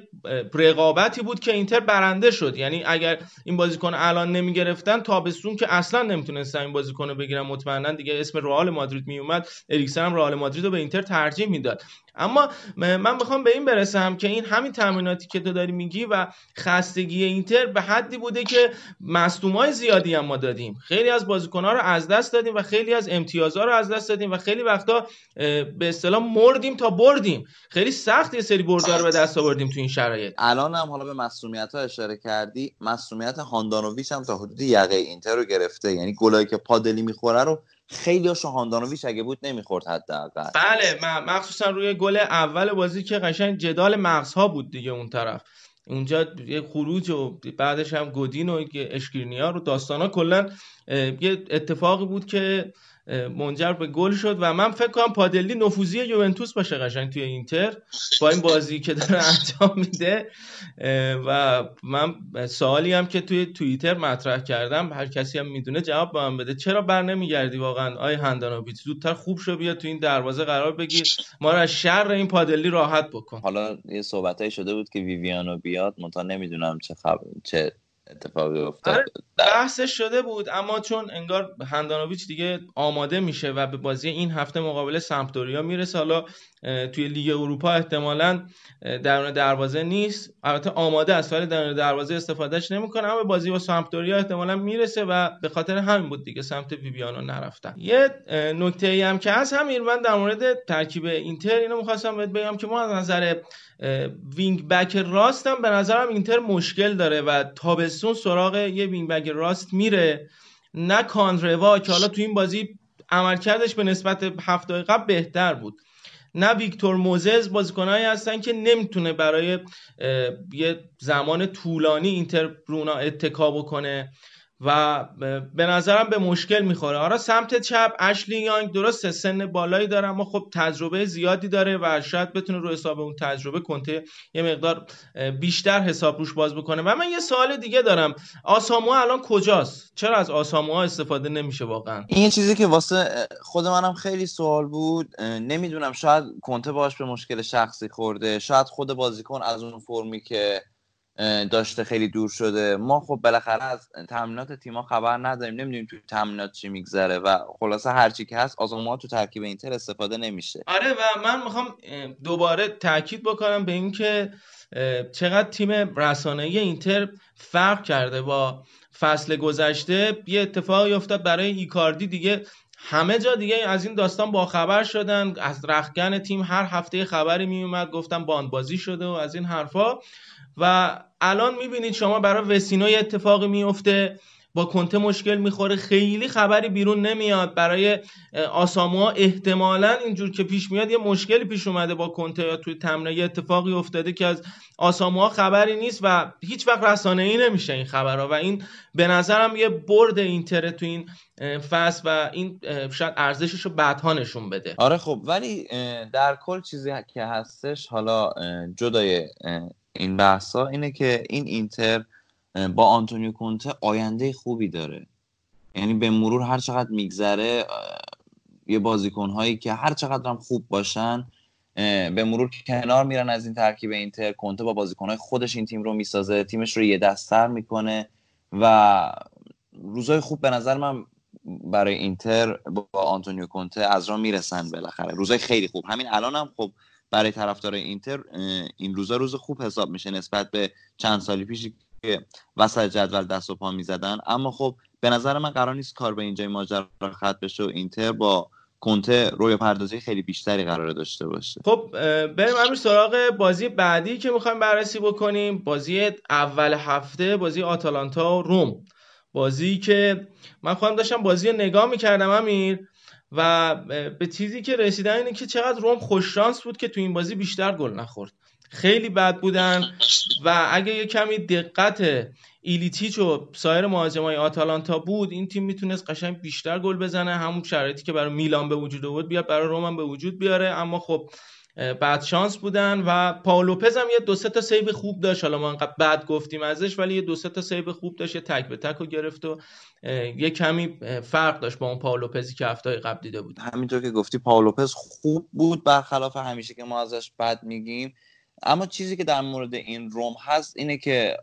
رقابتی بود که اینتر برنده شد. یعنی اگر این بازیکن الان نمی‌گرفتن تابستون که اصلا نمی‌تونستن این بازیکن رو بگیرن مطمئنا دیگه اسم رئال مادرید میومد اریکسن هم رئال مادرید رو به اینتر ترجیح می‌داد. اما من می‌خوام به این برسم که این همین تمریناتی که تو داری میگی و خستگی اینتر به حدی بوده که مصدومای زیادی هم ما دادیم. خیلی از بازیکن‌ها رو از دست دادیم و خیلی از امتیازها رو از دست دادیم و خیلی وقتا به اصطلاح مردیم تا بردیم. خیلی سخت یه سری بردار رو به دست آوردیم تو این شرایط. الان هم حالا به مسئولیت ها اشاره کردی. مسئولیت هاندانویچ هم تا حدود یقه اینتر رو گرفته. یعنی گلایی که پادلی می‌خوره رو خیلی هاشو هاندانویچ اگه بود نمی‌خورد حداقل. بله مخصوصا روی گل اول بازی که قشنگ جدال مغزها بود دیگه اون طرف. اونجا یه خروج و بعدش هم گودین و اشکرینیا رو داستانا کلا یه اتفاقی بود که منجر به گل شد و من فکر کنم پادلی نفوذی یوونتوس باشه قشنگ توی اینتر با این بازی که داره انجام میده. و من سوالی هم که توی توییتر مطرح کردم هر کسی هم می‌دونه جواب به من بده. چرا بر نمیگردی واقعا؟ آی هندانویچ زودتر خوب شو بیا تو این دروازه قرار بگیر. ما رو از شر این پادلی راحت بکن. حالا یه صحبتایی شده بود که ویویانو بیاد منتها نمی‌دونم چه خبر چه اتفاقی افتاد. آره، بحثش شده بود اما چون انگار هندانویچ دیگه آماده میشه و به بازی این هفته مقابل سمپدوریا می‌رسه حالا توی لیگ اروپا احتمالا درون دروازه نیست. البته آماده است ولی درون دروازه استفادهش نمی‌کنه. اما بازی با سمپدوریا احتمالا می‌رسه و به خاطر همین بود دیگه سمت ویویانو نرفتن. یه نکته ای هم که هست همین من در مورد ترکیب اینتر اینو می‌خواستم بهت بگم که ما از نظر وینگ بک راست هم به نظرم اینتر مشکل داره و تابستون سراغ یه وینگ بک راست میره. نه کاندروا که حالا تو این بازی عملکردش به نسبت هفته قبل بهتر بود. نه ویکتور موزز بازیکنهایی هستن که نمی‌تونه برای یه زمان طولانی اینتر رو اونا اتکا بکنه. و به نظرم به مشکل می‌خوره. آره سمت چپ اشلی یانگ درسته سن بالایی داره اما خب تجربه زیادی داره و شاید بتونه رو حساب اون تجربه کنته یه مقدار بیشتر حساب روش باز بکنه. و من یه سوال دیگه دارم. آساموا الان کجاست؟ چرا از آساموا استفاده نمیشه واقعا؟ این چیزی که واسه خود منم خیلی سوال بود. نمی‌دونم شاید کنته باش به مشکل شخصی خورده. شاید خود بازیکن از اون فرمی که داشته خیلی دور شده. ما خب بالاخره از تمرینات تیما خبر نداریم. نمی‌دونیم تو تمرینات چی میگذره و خلاصه هرچی که هست آزموها تو ترکیب اینتر استفاده نمیشه. آره و من می‌خوام دوباره تاکید بکنم به اینکه چقدر تیم رسانه‌ای اینتر فرق کرده با فصل گذشته. یه اتفاقی افتاد برای ایکاردی دیگه. همه جا دیگه از این داستان باخبر شدن. از رخگن تیم هر هفته خبری میومد گفتم باندبازی شده و از این حرفا. و الان می‌بینید شما برای وسینو یه اتفاقی میفته با کنته مشکل می‌خوره. خیلی خبری بیرون نمیاد. برای آساموا احتمالا اینجور که پیش میاد یه مشکلی پیش اومده با کنته یا توی تمرین. یه اتفاقی افتاده که از آساموا خبری نیست و هیچ وقت رسانه ای نمیشه این خبرها. و این به نظرم یه برد اینتر تو این فصل و این شاید ارزشش رو بعدها نشون بده. آره خب ولی در کل چیزی که هستش حالا جدای این بحثا اینه که این اینتر با آنتونیو کونته آینده خوبی داره. یعنی به مرور هر چقدر میگذره یه بازیکن هایی که هر چقدر هم خوب باشن به مرور کنار میرن از این ترکیب اینتر. کنته با بازیکن های خودش این تیم رو می‌سازه تیمش رو یه دستر می‌کنه و روزای خوب به نظر من برای اینتر با آنتونیو کونته از راه می‌رسن بالاخره. روزای خیلی خوب. همین الان هم خب برای طرفدار اینتر این روزا روز خوب حساب میشه نسبت به چند سالی پیشی که وسط جدول دست و پا می‌زدن. اما خب به نظر من قرار نیست کار به اینجای ماجرا ختم بشه و اینتر با کنته روی پردازی خیلی بیشتری قرار داشته باشه. خب بریم امیر سراغ بازی بعدی که می‌خوایم بررسی بکنیم. بازی اول هفته بازی آتالانتا و روم. بازی که من خودم داشتم بازی رو نگاه می‌کردم امیر. و به چیزی که رسیدم اینه که چقدر روم خوششانس بود که تو این بازی بیشتر گل نخورد. خیلی بد بودن و اگه یه کمی دقت ایلیچیچ و سایر مهاجمای آتالانتا بود این تیم می‌تونست قشنگ بیشتر گل بزنه. همون شرایطی که برای میلان به وجود آورد بیاد برای روم هم به وجود بیاره. اما خب بعد شانس بودن و پائو لوپز هم یه دو سه تا سیو خوب داشت. حالا ما انقدر بد گفتیم ازش ولی یه دو سه تا سیو خوب داشت. یه تک به تک رو گرفت و یه کمی فرق داشت با اون پاولوپزی که هفته قبل دیده بود. همینطور که گفتی پاولوپز خوب بود برخلاف همیشه که ما ازش بد میگیم. اما چیزی که در مورد این روم هست اینه که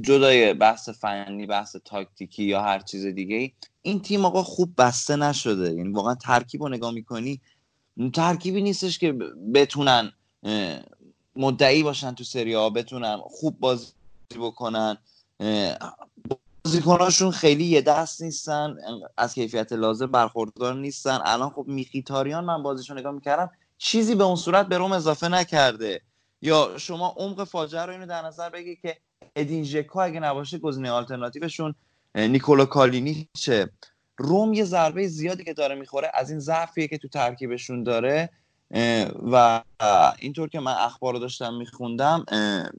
جدای بحث فنی بحث تاکتیکی یا هر چیز دیگه این تیم آقا خوب بسته نشده. یعنی واقعا ترکیب رو نگاه می‌کنی ترکیبی نیستش که بتونن مدعی باشن تو سری ها بتونن خوب بازی بکنن. بازیکناشون خیلی یه دست نیستن از کیفیت لازم برخوردار نیستن. الان خب میخیتاریان من بازیشو نگاه می‌کردم چیزی به اون صورت به روم اضافه نکرده. یا شما عمق فاجعه رو اینو در نظر بگی که ادین ژکو اگه نباشه گزینه آلترناتیوشون نیکولو کالینیچه روم یه ضربه زیادی که داره می‌خوره از این ضعفیه که تو ترکیبشون داره و اینطور که من اخبار رو داشتم میخوندم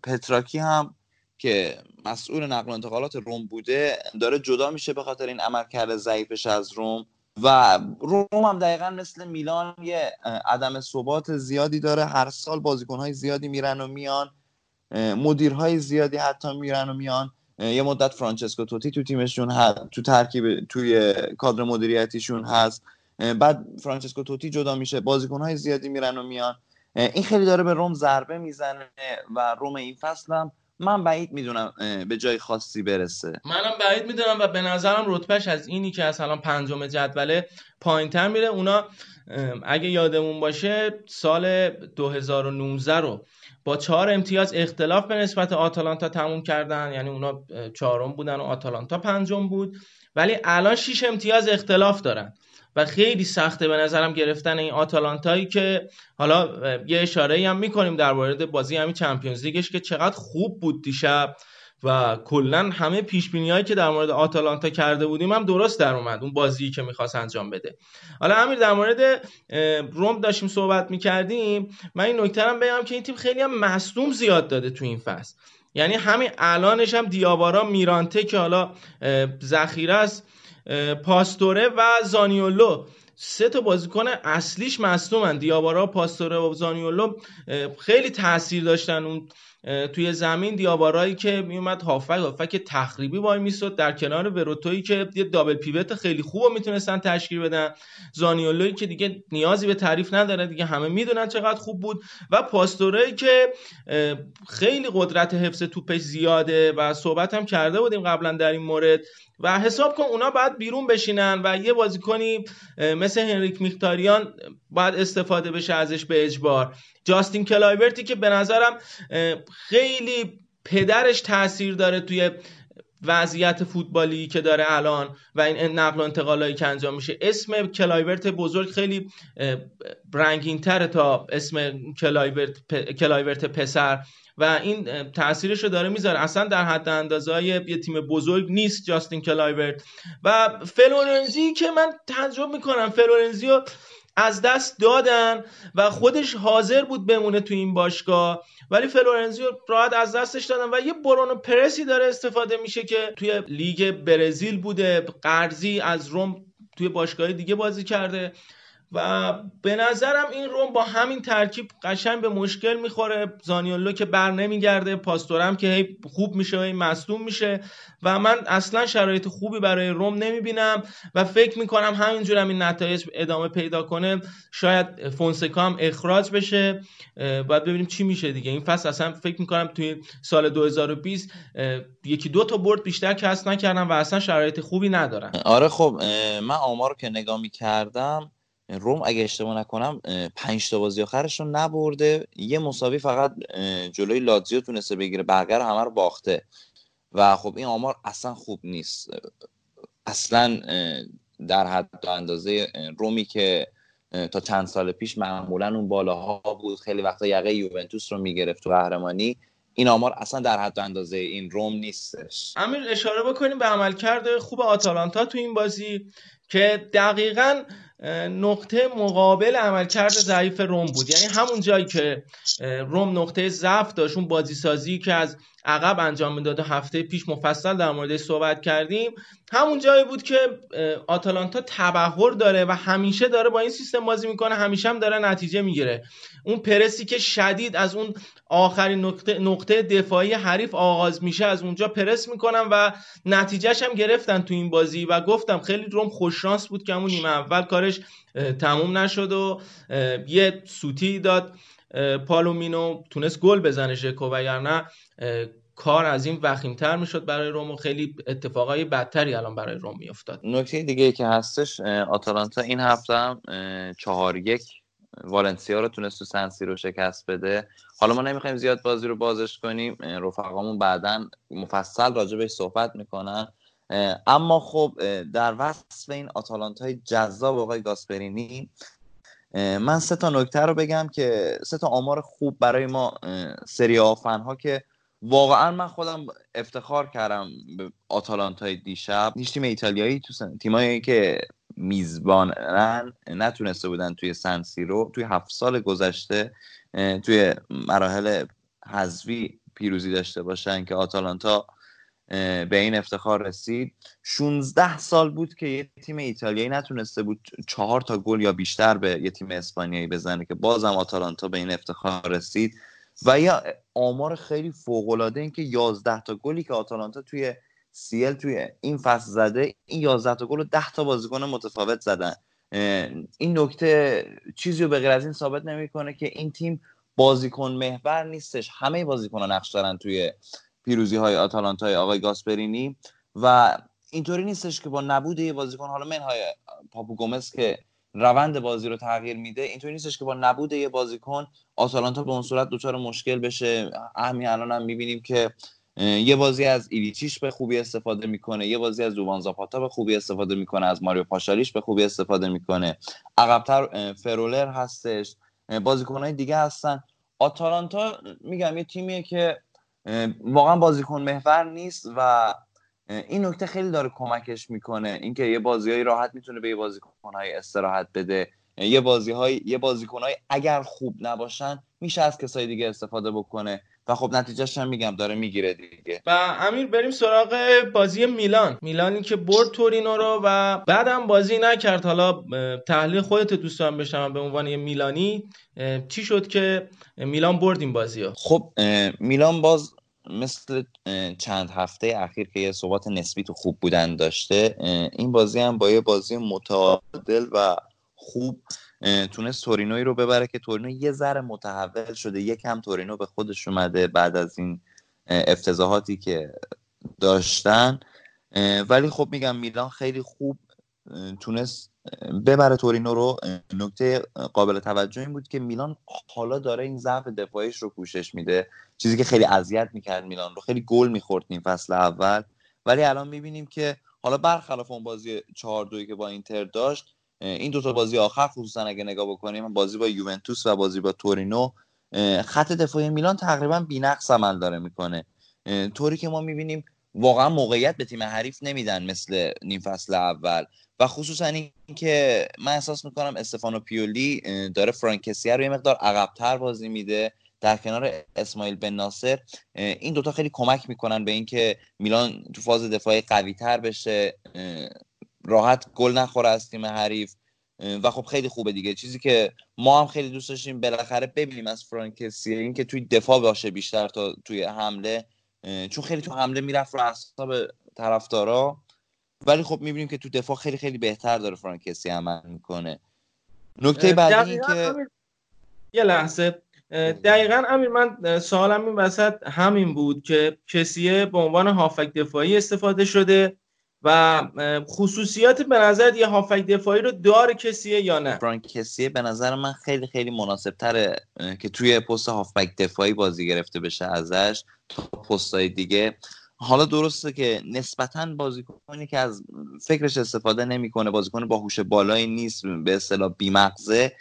پتراکی هم که مسئول نقل و انتقالات روم بوده داره جدا میشه به خاطر این عملکرد ضعیفش از روم. و روم هم دقیقا مثل میلان یه عدم ثبات زیادی داره. هر سال بازیکنهای زیادی میرن و میان مدیرهای زیادی حتی میرن و میان. یه مدت فرانچسکو توتی تو تیمشون هست تو ترکیب توی کادر مدیریتیشون هست. بعد فرانچسکو توتی جدا میشه بازیکنهای زیادی میرن و میان. این خیلی داره به روم ضربه می‌زنه و روم این فصل هم من بعید می‌دونم به جای خاصی برسه. منم بعید می‌دونم و به نظرم رتبهش از اینی که از الان پنجم جدوله پایینتر میره. اونا اگه یادمون باشه سال 2019 رو با چهار امتیاز اختلاف به نسبت آتالانتا تموم کردن. یعنی اونا چهارم بودن و آتالانتا پنجم بود. ولی الان شیش امتیاز اختلاف دارن. و خیلی سخته به نظرم گرفتن این آتالانتایی که حالا یه اشاره هم می‌کنیم در مورد بازی همین چمپیونز لیگش که چقدر خوب بود دیشب. و کلا همه پیش هایی که در مورد آتالانتا کرده بودیم هم درست در اومد اون بازی که می‌خواست انجام بده. حالا امیر در مورد روم داشتیم صحبت می‌کردیم. من این نکته هم بگم که این تیم خیلی هم مصدوم زیاد داده تو این فصل. یعنی همین الانش هم دیابارا میرانته که حالا ذخیره است پاستوره و زانیولو. سه تا بازیکن اصلیش مصدومن. دیابارا پاستوره و زانیولو خیلی تاثیر داشتن. اون توی زمین دیابارایی که میومد هافک هافک تخریبی وای میستد در کنار وروتویی که یه دابل پیوت خیلی خوب رو می‌تونستن تشکیل بدن. زانیولوی که دیگه نیازی به تعریف نداره دیگه همه می‌دونن چقدر خوب بود. و پاستورایی که خیلی قدرت حفظ توپش زیاده و صحبت هم کرده بودیم قبلا در این مورد. و حساب کن اونا باید بیرون بشینن و یه بازیکنی مثل هنریک مخیتاریان باید استفاده بشه ازش به اجبار. جاستین کلایورتی که به نظرم خیلی پدرش تاثیر داره توی وضعیت فوتبالی که داره الان و این نقل و انتقالایی که انجام میشه. اسم کلایورت بزرگ خیلی رنگین تره تا اسم کلایورت, پ- کلایورت پسر. و این تاثیرش رو داره می‌ذاره. اصلا در حد اندازه یه تیم بزرگ نیست جاستین کلایورت. و فلورنزی که من تعجب می‌کنم. فلورنزی رو از دست دادن و خودش حاضر بود بمونه تو این باشگاه. ولی فلورنزی رو راحت از دستش دادن و یه برونو پرسی داره استفاده میشه که توی لیگ برزیل بوده. قرضی از روم توی باشگاه دیگه بازی کرده. و به نظرم این روم با همین ترکیب قشنگ به مشکل می‌خوره. زانیولو که بر نمیگرده پاستورم که هی خوب میشه و هی میشه. و من اصلا شرایط خوبی برای روم نمی‌بینم و فکر می‌کنم همینجور هم این نتایج ادامه پیدا کنه. شاید فونسکا هم اخراج بشه. باید ببینیم چی میشه دیگه. این فصل اصلا فکر می‌کنم توی سال 2020 اه، یکی دو تا برد بیشتر کسب نکردن و اصلا شرایط خوبی ندارن. آره خب من آمار که نگاه می‌کردم روم اگه اشتباه نکنم پنج تا بازی آخرش رو نبرده. یه مساوی فقط جلوی لاتزیو تونسته بگیره. بقیه رو همه رو باخته. و خب این آمار اصلا خوب نیست. اصلا در حد اندازه رومی که تا چند سال پیش معمولا اون بالاها بود خیلی وقتا یقه یوونتوس رو می‌گرفت تو قهرمانی. این آمار اصلا در حد اندازه این روم نیستش. امیر اشاره بکنیم به عملکرد خوب آتالانتا تو این بازی که دقیقا نقطه مقابل عملکرد ضعیف روم بود. یعنی همون جایی که روم نقطه ضعف داشت اون بازی سازی که از عقب انجام می‌داد و هفته پیش مفصل در موردش صحبت کردیم. همون جایی بود که آتالانتا تبهر داره و همیشه داره با این سیستم بازی می‌کنه همیشه هم داره نتیجه می‌گیره. اون پرسی که شدید از اون آخرین نقطه, نقطه دفاعی حریف آغاز میشه از اونجا پرس می‌کنن و نتیجهش هم گرفتن تو این بازی و گفتم خیلی روم خوششانس بود که همون نیمه اول کارش تموم نشد و یه سوتی داد. پالومینو تونست گل بزنه ژکو وگرنه کار از این وخیمتر می‌شد برای روم و خیلی اتفاقای بدتری الان برای روم میافتاد. نکته دیگه که هستش آتالانتا این هفته هم چهار یک والنسیا رو تونست تو سنسی رو شکست بده. حالا ما نمی‌خوایم زیاد بازی رو بازش کنیم رفقامون بعدا مفصل راجع بهش صحبت می‌کنن. اما خب در وصف این آتالانتای جذاب آقای گاسپرینی من سه تا نکته رو بگم که سه تا آمار خوب برای ما سری آ ها که واقعا من خودم افتخار کردم به آتالانتای دیشب. هیچ تیم ایتالیایی تو سن... تیمایی که میزبانن نتونسته بودن توی سنسی رو توی هفت سال گذشته توی مراحل حذفی پیروزی داشته باشن که آتالانتا به این افتخار رسید. 16 سال بود که یه تیم ایتالیایی نتونسته بود چهار تا گل یا بیشتر به یه تیم اسپانیایی بزنه که بازم آتالانتا به این افتخار رسید. و یا آمار خیلی فوق العاده این که 11 تا گلی که آتالانتا توی سیل توی این فصل زده این 11 تا گل رو 10 تا بازیکن متفاوت زدن. این نکته چیزی رو به غیر از این ثابت نمی‌کنه که این تیم بازیکن محور نیستش. همه بازیکن نقش دارن توی پیروزی های آتالانتای آقای گاسپرینی و اینطوری نیستش که با نبود یه بازیکن حالا منهای پاپو گومز که روند بازی رو تغییر میده. اینطوری نیستش که با نبود یه بازیکن آتالانتا به اون صورت دچار مشکل بشه. همین الان هم می‌بینیم که یه بازی از ایلیچیش به خوبی استفاده می‌کنه یه بازی از دووان زاپاتا به خوبی استفاده می‌کنه از ماریو پاشالیش به خوبی استفاده می‌کنه. عقبتر فرولر هستش. بازیکنهای دیگه هستن. آتالانتا میگم یه تیمیه که واقعا بازیکن محور نیست و این نکته خیلی داره کمکش می‌کنه اینکه یه بازیهایی راحت می‌تونه به یه بازیکنهای استراحت بده. یه بازیهای یه بازیکنهای اگر خوب نباشن میشه از کسای دیگه استفاده بکنه. و خب نتیجهش هم میگم داره می‌گیره دیگه. و امیر بریم سراغ بازی میلان. میلانی که برد تورینو رو و بعدم بازی نکرد. حالا تحلیل خودت دوست دارم بشنوم به عنوان یه میلانی. چی شد که میلان برد این بازی رو خب میلان باز مثل چند هفته اخیر که یه ثبات نسبی تو خوب بودن داشته این بازی هم با یه بازی متعادل و خوب تونست تورینوی رو ببره که تورینو یه ذره متحول شده. یکم تورینو به خودش اومده بعد از این افتضاحاتی که داشتن. ولی خب میگم میلان خیلی خوب تونست ببره تورینو رو نکته قابل توجه این بود که میلان حالا داره این ضعف دفاعیش رو پوشش میده. چیزی که خیلی اذیت می‌کرد میلان رو. خیلی گل می‌خورد این فصل اول. ولی الان می‌بینیم که حالا برخلاف اون بازی 4 2 که با اینتر داشت این دوتا بازی آخر خصوصا اگه نگاه بکنیم بازی با یوونتوس و بازی با تورینو خط دفاعی میلان تقریبا بی‌نقص عمل داره می‌کنه. طوری که ما می‌بینیم واقعا موقعیت به تیم حریف نمیدن مثل نیم فصل اول. و خصوصا اینکه من احساس می‌کنم استفانو پیولی داره فرانکسیه رو یه مقدار عقبتر بازی میده. در کنار اسماعیل بن ناصر این دوتا خیلی کمک می‌کنن به اینکه میلان تو فاز دفاعی قوی تر بشه راحت گل نخوره از تیم حریف. و خب خیلی خوبه دیگه. چیزی که ما هم خیلی دوست داشتیم بالاخره ببینیم از فرانکسیه اینکه توی دفاع باشه بیشتر تا توی حمله. چون خیلی تو حمله می‌رفت رو اعصاب طرفدارا. ولی خب می‌بینیم که تو دفاع خیلی خیلی بهتر داره فرانکسی عمل می‌کنه. نکته بعدی این که امیر، یه لحظه. دقیقا امیر من سوالم این وسط همین بود که کسیه به عنوان هافک دفاعی استفاده شده و خصوصیات به نظر یه هافک دفاعی رو داره کسیه یا نه؟ فرانکسیه به نظر من خیلی خیلی مناسب تره که توی پست هافبک دفاعی بازی گرفته بشه ازش تا پستهای دیگه. حالا درسته که نسبتا بازیکنی که از فکرش استفاده نمی‌کنه بازیکن با هوش بالایی نیست به اصطلاح بیمغزه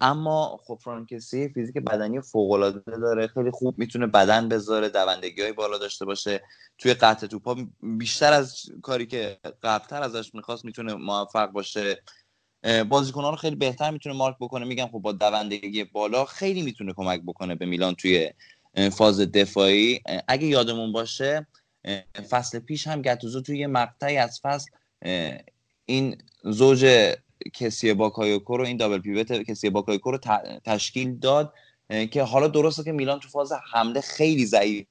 اما خب فرانکسی فیزیک بدنی فوق العاده داره. خیلی خوب می‌تونه بدن بذاره دوندگی های بالا داشته باشه. توی قطع توپا بیشتر از کاری که قبلتر ازش می‌خواست می‌تونه موفق باشه. بازیکنان رو خیلی بهتر می‌تونه مارک بکنه. میگم خب با دوندگی بالا خیلی می‌تونه کمک بکنه به میلان توی فاز دفاعی. اگه یادمون باشه فصل پیش هم گتوزو توی یه مقطعی از فصل این زوج کسی باکایوکو رو این double pivot کسی باکایوکو رو تشکیل داد که حالا درسته که میلان تو فاز حمله خیلی ضعیف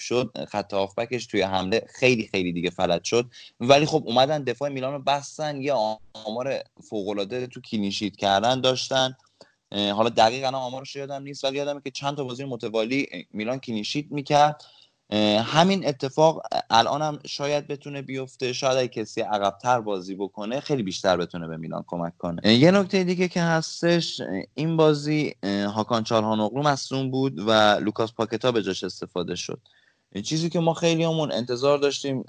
شد خط هافبکش توی حمله خیلی خیلی دیگه فلج شد. ولی خب اومدن دفاع میلان رو بستن یه آمار فوق‌العاده تو clean sheet کردن داشتن. حالا دقیقا آمارش یادم نیست ولی یادمه که چند تا بازی متوالی میلان clean sheet می‌کرد. همین اتفاق الان هم شاید بتونه بیفته شاید اگه کسی عقبتر بازی بکنه خیلی بیشتر بتونه به میلان کمک کنه. یه نکته دیگه که هستش این بازی هاکان چالهانوغلو مصدوم بود و لوکاس پاکتا به جاش استفاده شد. چیزی که ما خیلی همون انتظار داشتیم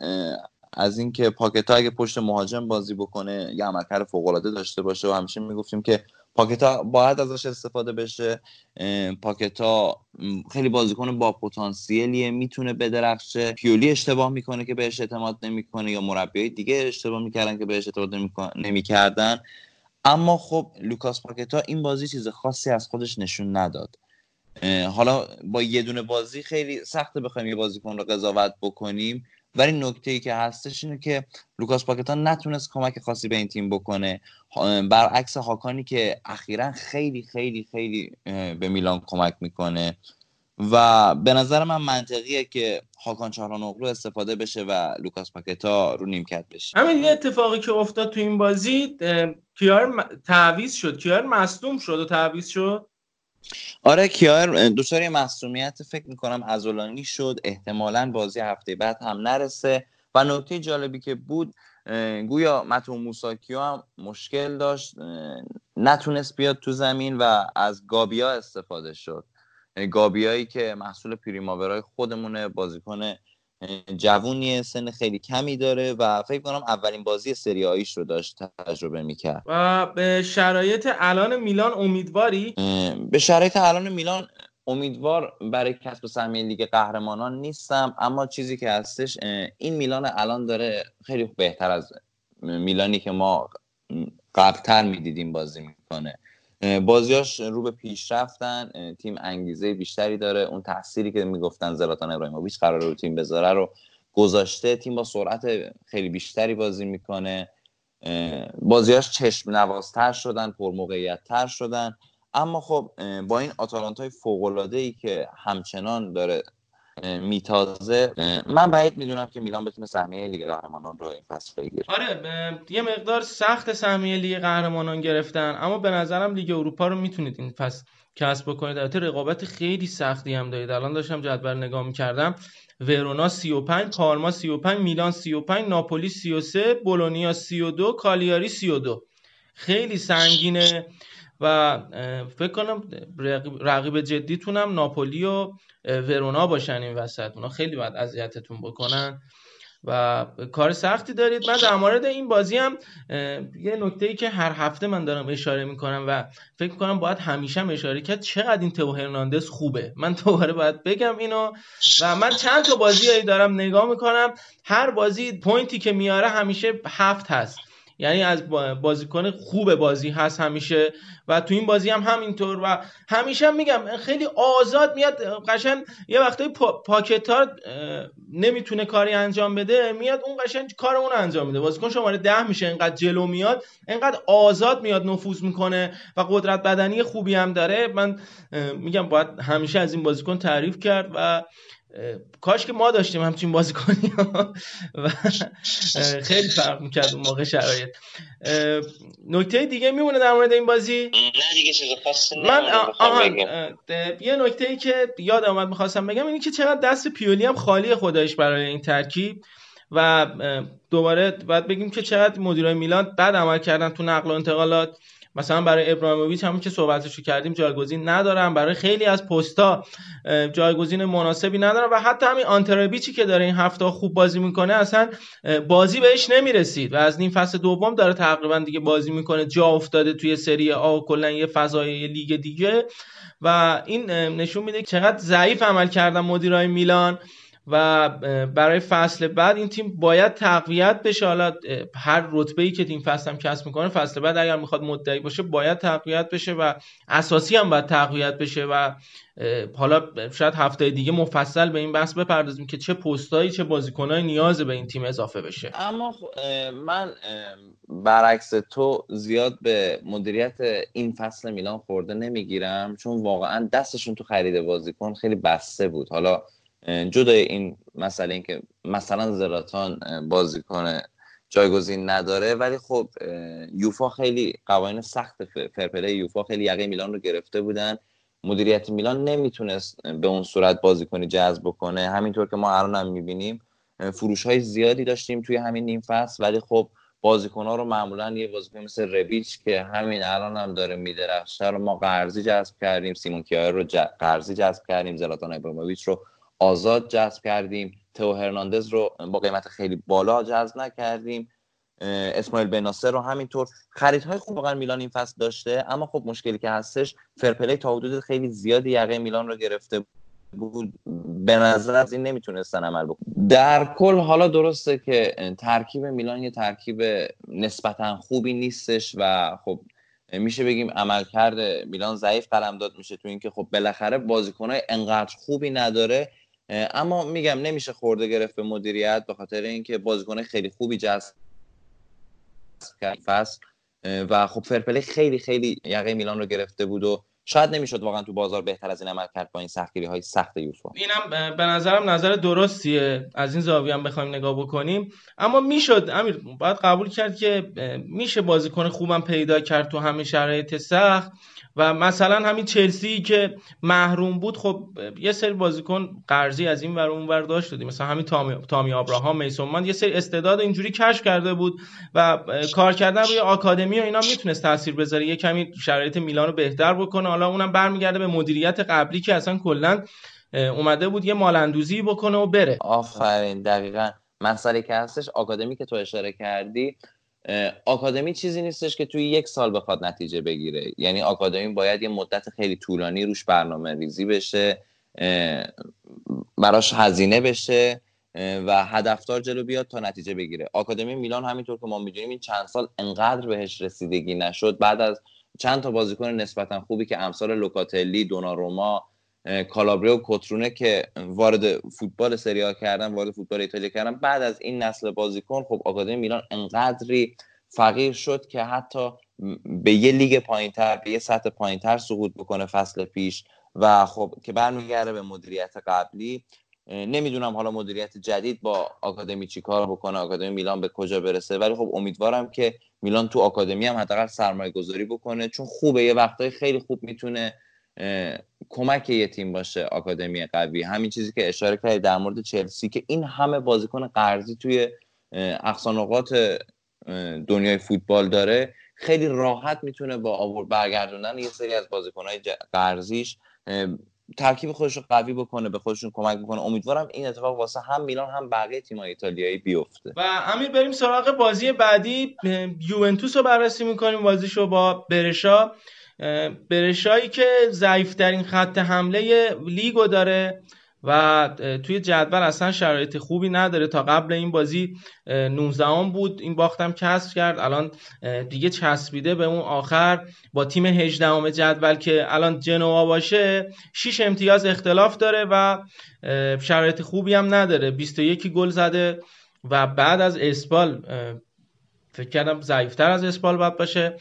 از اینکه پاکتا اگه پشت مهاجم بازی بکنه یه عملکرد فوق‌العاده داشته باشه و همیشه می‌گفتیم که پاکتا باید ازش استفاده بشه پاکتا خیلی بازیکن با پتانسیلیه می‌تونه بدرخشه. پیولی اشتباه می‌کنه که بهش اعتماد نمی‌کنه یا مربیای دیگه اشتباه می‌کردن که بهش اعتماد نمی‌کردن. اما خب لوکاس پاکتا این بازی چیز خاصی از خودش نشون نداد. حالا با یه دونه بازی خیلی سخته بخوایم یه بازیکن رو قضاوت بکنیم. ولی نکته ای که هستش اینه که لوکاس پاکتا نتونست کمک خاصی به این تیم بکنه. برعکس هاکانی که اخیرا خیلی خیلی خیلی به میلان کمک می‌کنه و به نظر من منطقیه که هاکان چهارانوغلو استفاده بشه و لوکاس پاکتا رو نیمکت بشه. همین یه اتفاقی که افتاد تو این بازی کیار تعویض شد. کیار مصدوم شد و تعویض شد. آره کیار دچار یه مصونیت فکر می‌کنم عضلانی شد احتمالا بازی هفته بعد هم نرسه. و نکته جالبی که بود گویا متو موساکیو هم مشکل داشت نتونست بیاد تو زمین و از گابیا استفاده شد. گابیایی که محصول پریماورای خودمونه بازیکن جوونیه سن خیلی کمی داره و فکر کنم اولین بازی سری آیش رو داشت تجربه می‌کرد. و به شرایط الان میلان امیدواری؟ به شرایط الان میلان امیدوار برای کسب سهمیه لیگ قهرمانان نیستم اما چیزی که هستش این میلان الان داره خیلی بهتر از میلانی که ما قبلتر می‌دیدیم بازی می‌کنه. بازیاش رو به پیشرفتن اه، تیم انگیزه بیشتری داره. اون تأثیری که می‌گفتن زلاتان ابراهیموویچ قراره رو تیم بذاره رو گذاشته. تیم با سرعت خیلی بیشتری بازی می‌کنه. بازیاش چشم نوازتر شدن پر موقعیت تر شدن. اما خب با این آتالانتای فوق العاده ای که همچنان داره میتازه. من بعید می‌دونم که میلان بتونه سهمیه لیگ قهرمانان رو این فصل بگیره. آره یه مقدار سخت سهمیه لیگ قهرمانان گرفتن اما به نظرم لیگ اروپا رو می‌تونید این فصل کسب بکنید. البته رقابت خیلی سختی هم دارید. الان داشتم جدول نگاه می‌کردم. ورونا 35 پارما 35 میلان 35 ناپولی 33 بولونیا 32 کالیاری 32 خیلی سنگینه. و فکر کنم رقیب جدیتونم ناپولی و ورونا باشن این وسط. اونا خیلی باید اذیتتون بکنن و کار سختی دارید. من در مورد این بازی هم یه نکته ای که هر هفته من دارم اشاره می‌کنم و فکر کنم باید همیشه هم اشاره کرد چقدر این تو هرناندز خوبه. من دوباره باید بگم اینو و من چند تا بازی دارم نگاه می‌کنم. هر بازی پوینتی که میاره همیشه هفت هست. یعنی از با- بازیکن خوب بازی هست همیشه و تو این بازی هم همینطور و همیشه هم میگم خیلی آزاد میاد قشنگ یه وقتایی پا پاکتا نمی‌تونه کاری انجام بده میاد اون قشنگ کار اون انجام میده. بازیکن شماره ده میشه انقدر جلو میاد انقدر آزاد میاد نفوذ می‌کنه و قدرت بدنی خوبی هم داره. من میگم باید همیشه از این بازیکن تعریف کرد و کاش که ما داشتیم همچین بازیکنی ها. و خیلی فرق می‌کرد اون موقع شرایط. نکته دیگه میمونه در مورد این بازی؟ نه دیگه چیز خاصی من یه نکته ای که یاد آمد می‌خواستم بگم اینه که چقدر دست پیولی هم خالی خودش برای این ترکیب و دوباره باید بگیم که چقدر مدیرای میلان بد عمل کردن تو نقل و انتقالات. مثلا برای ابراهیموویچ همون که صحبتشو کردیم جایگزین ندارن برای خیلی از پستا جایگزین مناسبی ندارن و حتی همین آنترابیچی که داره این هفته خوب بازی می‌کنه اصلا بازی بهش نمی‌رسید و از نیم فصل دوم داره تقریبا دیگه بازی می‌کنه جا افتاده توی سری آ کلا یه فضای لیگ دیگه و این نشون میده چقدر ضعیف عمل کردن مدیرای میلان. و برای فصل بعد این تیم باید تقویت بشه. حالا هر رتبه ای که تیم فصل هم کسب می‌کنه فصل بعد اگر می‌خواد مدعی باشه باید تقویت بشه و اساسی هم باید تقویت بشه و حالا شاید هفته دیگه مفصل به این بحث بپردازیم که چه پستایی چه بازیکنایی نیاز به این تیم اضافه بشه. اما خ- اه، من برعکس تو زیاد به مدیریت این فصل میلان خورده نمی‌گیرم چون واقعا دستشون تو خرید بازیکن خیلی بسته بود. حالا جدای این مسئله این که مثلا زلاتان اه، بازیکن جایگزین نداره ولی خب یوفا خیلی قوانین سخت ف- فرپلی یوفا خیلی یقه میلان رو گرفته بودن. مدیریت میلان نمی‌تونست به اون صورت بازیکنی جذب بکنه. همینطور که ما الان هم می‌بینیم فروش های زیادی داشتیم توی همین نیم فصل ولی خب بازیکن ها رو معمولا یه بازیکن مثل رویچ که همین الان هم داره میدرخشه رو ما قرضی جذب کردیم سیمون کیایر رو قرضی جذب کردیم زلاتان ابراهیموویچ رو آزاد جذب کردیم. تو هرناندز رو با قیمت خیلی بالا جذب نکردیم. اسماعیل بناصر رو همینطور. خریدهای خوب واقعا میلان این فصل داشته اما خب مشکلی که هستش فرپلی تا حدود خیلی زیادی یقه میلان رو گرفته بود. به نظر از این نمی‌تونستن عمل بکن در کل حالا درسته که ترکیب میلان یه ترکیب نسبتا خوبی نیستش و خب میشه بگیم عملکرد میلان ضعیف قلمداد میشه تو اینکه خب بالاخره بازیکنهای انقدر خوبی نداره اما میگم نمیشه خورده گرفت به مدیریت به خاطر اینکه بازیکنهای خیلی خوبی جذب فصل. و خب فرپلی خیلی خیلی یقه میلان رو گرفته بود و شاید نمی‌شد واقعا تو بازار بهتر از این عمل کرد با این سختگیری های سخت یوفا. اینم به نظرم نظر درستیه. از این زاویه هم بخوایم نگاه بکنیم. اما می‌شد امیر باید قبول کرد که میشه بازیکن خوبم پیدا کرد تو همین شرایط سخت. و مثلا همین چلسی که محروم بود خب یه سری بازیکن قرضی از این ور اون ور داشت دادیم مثلا همین تامی, تامی آبراهام میسون ماند. یه سری استعداد اینجوری کشف کرده بود و کار کردن روی آکادمی و اینا می‌تونست تاثیر بذاره. یه کمی شرایط میلان رو بهتر بکنه. حالا اونم برمیگرده به مدیریت قبلی که اصلا کلا اومده بود یه مالندوزی بکنه و بره. آفرین دقیقا. مسئله که هستش آکادمی که تو اشاره کردی آکادمی چیزی نیستش که توی یک سال بخواد نتیجه بگیره. یعنی آکادمی باید یه مدت خیلی طولانی روش برنامه ریزی بشه براش هزینه بشه و هدفدار جلو بیاد تا نتیجه بگیره. آکادمی میلان همینطور که ما می‌دونیم این چند سال انقدر بهش رسیدگی نشد. بعد از چند تا بازیکن نسبتا خوبی که امثال لوکاتلی دوناروما کالابریا و کترونه که وارد فوتبال سری آ کردن وارد فوتبال ایتالیا کردن. بعد از این نسل بازیکن خب آکادمی میلان انقدری فقیر شد که حتی به یه لیگ پایینتر به یه سطح پایینتر سقوط بکنه فصل پیش. و خب که برمیگرده به مدیریت قبلی. نمی‌دونم حالا مدیریت جدید با آکادمی چی کار بکنه آکادمی میلان به کجا برسه. ولی خب امیدوارم که میلان تو آکادمی هم حداقل سرمایه گذاری بکنه چون خوبه. یه وقتای خیلی خوب می‌تونه کمک یه تیم باشه آکادمی قوی. همین چیزی که اشاره کردی در مورد چلسی که این همه بازیکن قرضی توی اه، اقصا نقاط اه، دنیای فوتبال داره. خیلی راحت می‌تونه با آور برگردوندن یه سری از بازیکنهای قرضیش ترکیب خودش رو قوی بکنه به خودشون کمک بکنه. امیدوارم این اتفاق واسه هم میلان هم بقیه تیم‌های ایتالیایی بیفته. و امیر بریم سراغ بازی بعدی. یوونتوس رو بررسی می‌کنیم. بازیشو با برشا. برشایی که ضعیفترین خط حمله لیگو داره و توی جدول اصلا شرایط خوبی نداره. تا قبل این بازی اه، 19 ام بود این باختم کسب کرد. الان دیگه چسبیده به اون آخر. با تیم 18 ام جدول که الان جنوا باشه 6 امتیاز اختلاف داره و شرایط خوبی هم نداره. 21 گل زده و بعد از اسپال فکر کردم ضعیفتر از اسپال باید باشه.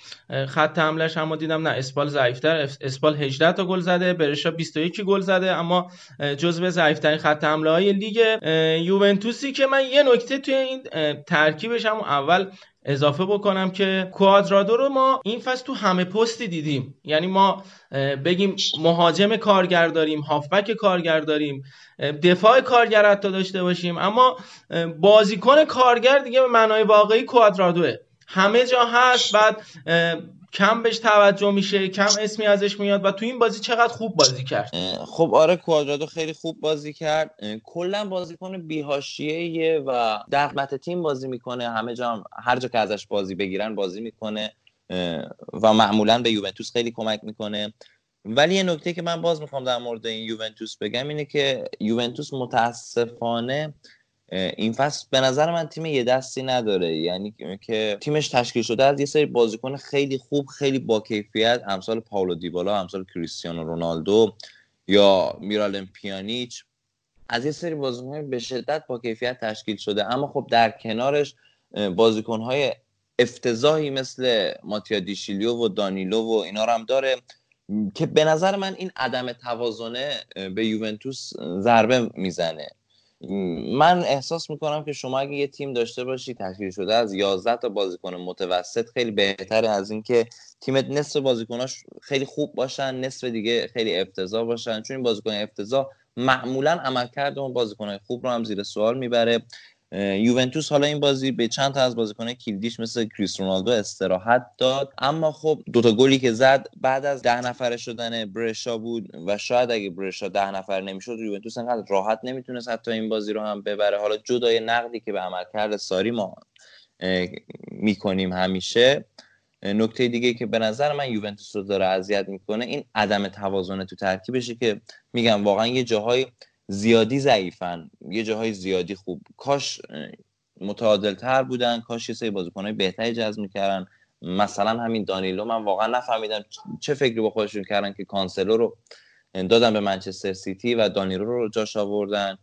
خط حملش اما دیدم نه اسپال ضعیفتر اس- اسپال 18 تا گل زده برشا 21 گل زده اما جزو ضعیفترین خط حمله های لیگ یوونتوسی که من یه نکته توی این ترکیبش هم اول اضافه بکنم که کوادرادو رو ما این فصل تو همه پستی دیدیم. یعنی ما بگیم مهاجم کارگر داریم هافبک کارگر داریم دفاع کارگر حتی داشته باشیم. اما بازیکن کارگر دیگه به معنای واقعی کوادرادوه همه جا هست بعد کم بهش توجه میشه کم اسمی ازش میاد و تو این بازی چقدر خوب بازی کرد. خب آره کوادرادو خیلی خوب بازی کرد. کلا بازیکن بی‌حاشیه‌ایه و در خدمت تیم بازی می‌کنه. همه جا هر جا که ازش بازی بگیرن بازی می‌کنه. و معمولا به یوونتوس خیلی کمک می‌کنه. ولی یه نکته که من باز می‌خوام در مورد این یوونتوس بگم اینه که یوونتوس متاسفانه این فصل به نظر من تیم یه دستی نداره. یعنی که تیمش تشکیل شده از یه سری بازیکن خیلی خوب خیلی با کیفیت امثال پاولو دیبالا امثال کریستیانو رونالدو یا میرالم پیانیچ از یه سری بازیکن به شدت با کیفیت تشکیل شده. اما خب در کنارش اه، بازیکنهای افتضاحی مثل ماتیا دیشیلیو و دانیلو و اینا رو هم داره که به نظر من این عدم توازنه به یوونتوس ضربه می‌زنه. من احساس می‌کنم که شما اگه یه تیم داشته باشی تشکیل شده از 11 تا بازیکن متوسط خیلی بهتره از اینکه تیمت نصف بازیکناش خیلی خوب باشن نصف دیگه خیلی افتضاح باشن. چون این بازیکن افتضاح معمولا عملکرد اون بازیکنهای خوب رو هم زیر سوال می‌بره. یوونتوس حالا این بازی به چند تا از بازیکنهای کلیدیش مثل کریس رونالدو استراحت داد. اما خب دوتا گلی که زد بعد از ده نفره شدن برشا بود و شاید اگه برشا ده نفر نمی‌شد یوونتوس انقدر راحت نمی‌تونست حتی این بازی رو هم ببره. حالا جدای نقدی که به عملکرد ساری ما می‌کنیم همیشه. نکته دیگه که به نظر من یوونتوس رو داره اذیت می‌کنه این عدم توازن تو ترکیبشه که میگم واقعا یه جاهای زیادی ضعیفن. یه جاهای زیادی خوب. کاش متعادل تر بودن. کاش یه سری بازیکنهای بهتری جذب می‌کردن. مثلا همین دانیلو من واقعا نفهمیدم چه فکری با خودشون کردن که کانسلو رو دادن به منچستر سیتی و دانیلو رو جاش آوردن.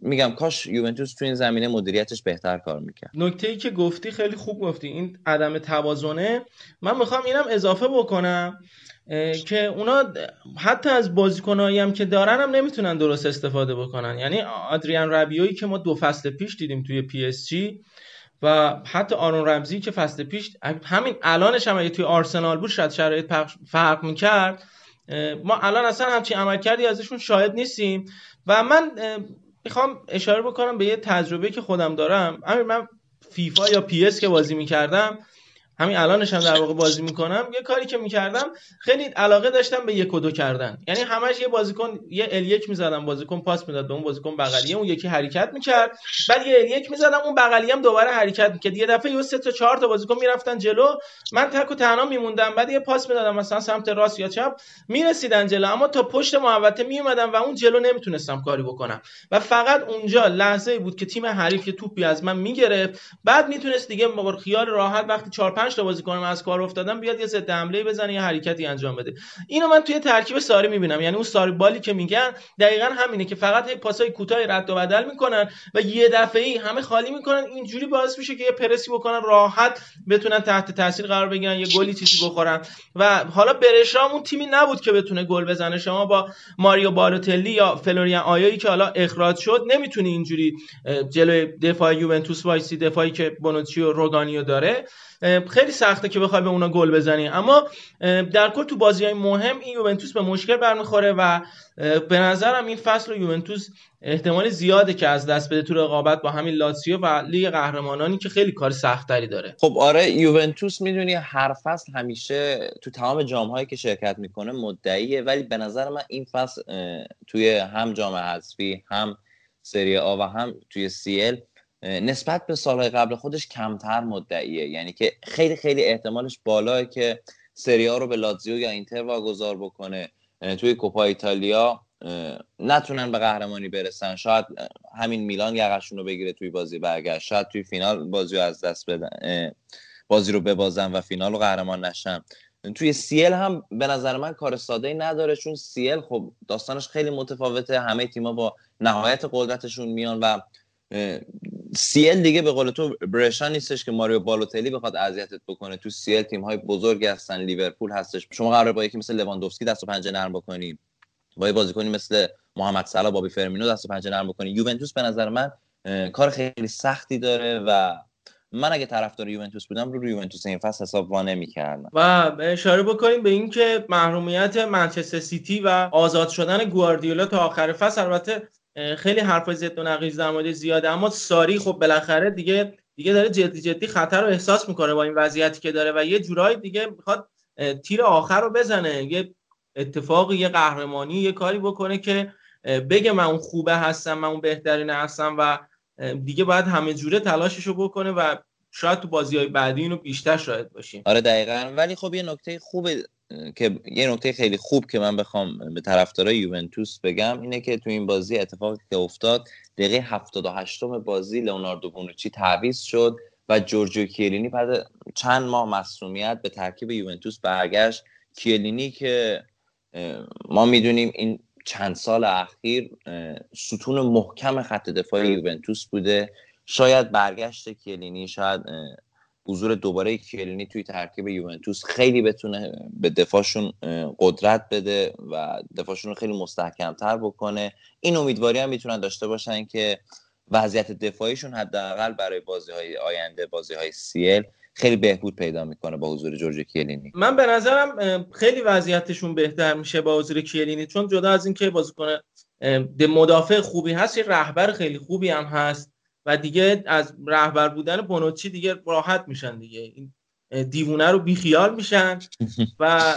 میگم کاش یوونتوس تو این زمینه مدیریتش بهتر کار می‌کرد. نکته ای که گفتی خیلی خوب گفتی. این عدم توازنه. من می‌خوام اینم اضافه بکنم. که اونا حتی از بازیکنایی هم که دارن هم نمی‌تونن درست استفاده بکنن. یعنی آدریان ربیویی که ما دو فصل پیش دیدیم توی PSG و حتی آرون رمزی که فصل پیش همین الانش هم اگه توی آرسنال بود شاید شرایط فرق می‌کرد. ما الان اصلا همچین عملکردی ازشون شاهد نیستیم. و من می‌خوام اشاره بکنم به یه تجربه که خودم دارم. همین من فیفا یا PES که بازی می‌کردم همین الانش هم در واقع بازی می‌کنم. یه کاری که می‌کردم خیلی علاقه داشتم به یک و دو کردن. یعنی همش یه بازیکن یه ال یک می‌زدم بازیکن پاس می‌داد به اون بازیکن بغلیه اون یکی حرکت می‌کرد. بعد یه ال یک می‌زدم اون بغلیه هم دوباره حرکت می‌کرد. یه دفعه یه سه تا چهار تا بازیکن می‌رفتن جلو. من تک و تنها میموندم. بعد یه پاس می‌دادم مثلا سمت راست یا چپ. می‌رسیدن جلو اما تا پشت محوطه میومدم و اون جلو نمی‌تونستم کاری بکنم. و فقط اونجا لحظه بود که تیم حریف یه توپی از من می‌گرفت. بعد می‌تونست دیگه با خیال راحت وقتی 4 5 تا بازیکنم از کار افتادن بیاد یه ضد حمله بزنه یه حرکتی انجام بده. اینو من توی ترکیب ساری می‌بینم. یعنی اون Sarri-ball ی که میگن دقیقا همینه که فقط پاسای کوتاه رد و بدل می‌کنن و یه دفعه همه خالی می‌کنن. اینجوری باعث میشه که یه پرسی بکنن راحت بتونن تحت تاثیر قرار بگیرن یه گلی چیزی بخورن. و حالا برشام اون تیمی نبود که بتونه گل بزنه. شما با ماریو بالوتلی یا فلوریان آیه‌ای که حالا اخراج شد نمی‌تونی اینجوری جلوی دفاع یوونتوس وایسی دفاعی که بونوچی و روگانیو داره. خیلی سخته که بخوای به اونا گل بزنی. اما در کل تو بازی های مهم این یوونتوس به مشکل برمیخوره و به نظرم این فصل رو یوونتوس احتمال زیاده که از دست بده تو رقابت با همین لاتسیو و لیگ قهرمانانی که خیلی کار سختتری داره. خب آره یوونتوس می‌دونی هر فصل همیشه تو تمام جام که شرکت می‌کنه مدعیه ولی به نظر من این فصل توی هم جام حذفی هم سری آ و هم توی سی ال نسبت به سالهای قبل خودش کمتر مدعیه. یعنی که خیلی خیلی احتمالش بالاه که سری آ رو به لاتزیو یا اینتر واگذار بکنه. توی کوپا ایتالیا نتونن به قهرمانی برسن. شاید همین میلان یقشون رو بگیره توی بازی برگشت. شاید توی فینال بازی رو از دست بدن بازی رو ببازن و فینال رو قهرمان نشن. توی سیل هم به نظر من کار ساده ای نداره چون سیل خب داستانش خیلی متفاوته. همه تیما با نهایت قدرتشون میان و سی ال دیگه به قول تو برشا نیستش که ماریو بالوتلی بخواد اذیتت بکنه. تو سی ال تیم های بزرگ هستن لیورپول هستش. شما قراره با یکی مثل لواندوفسکی دست و پنجه نرم بکنی. با یه بازیکنی مثل محمد صلاح بابی فرمینو دست و پنجه نرم بکنی. یوونتوس به نظر من کار خیلی سختی داره و من اگه طرفدار یوونتوس بودم رو روی یوونتوس این فصل حساب وا نمی‌کردم. و اشاره بکنیم به اینکه محرومیت منچستر سیتی و آزاد شدن گواردیولا تا آخر فصل البته خیلی حرفای ضد و نقیض در مورد زیاده. اما ساری خب بالاخره دیگه دیگه داره جدی جدی خطر رو احساس می‌کنه با این وضعیتی که داره و یه جورایی دیگه می‌خواد تیر آخر رو بزنه. یه اتفاقی یه قهرمانی یه کاری بکنه که بگه من اون خوبه هستم من اون بهترین هستم و دیگه باید همه جوره تلاشش رو بکنه و شاید تو بازی های بعدی اینو بیشتر شاید باشیم. آره دقیقا. ولی خب یه نکته خوبه که یه نکته خیلی خوب که من بخوام به طرفدارای یوونتوس بگم اینه که تو این بازی اتفاقی که افتاد دقیقه 78 بازی لئوناردو بونوچی تعویض شد و جورجیو کیلینی بعد چند ماه مصونیت به ترکیب یوونتوس برگشت. کیلینی که ما می‌دونیم این چند سال اخیر ستون محکم خط دفاع یوونتوس بوده. شاید برگشت کیلینی شاید حضور دوباره کیلینی توی ترکیب یوونتوس خیلی بتونه به دفاعشون قدرت بده و دفاعشون رو خیلی مستحکمتر بکنه. این امیدواری هم می‌تونن داشته باشن که وضعیت دفاعیشون حداقل برای بازی های آینده بازی های سیل خیلی بهبود پیدا می‌کنه با حضور جورج کیلینی من به نظرم خیلی وضعیتشون بهتر میشه با حضور کیلینی چون جدا از اینکه بازیکن مدافع خوبی هست یه رهبر خیلی خوبی هم هست. و دیگه از رهبر بودن بونوچی دیگه راحت میشن دیگه. این دیوونه رو بیخیال میشن و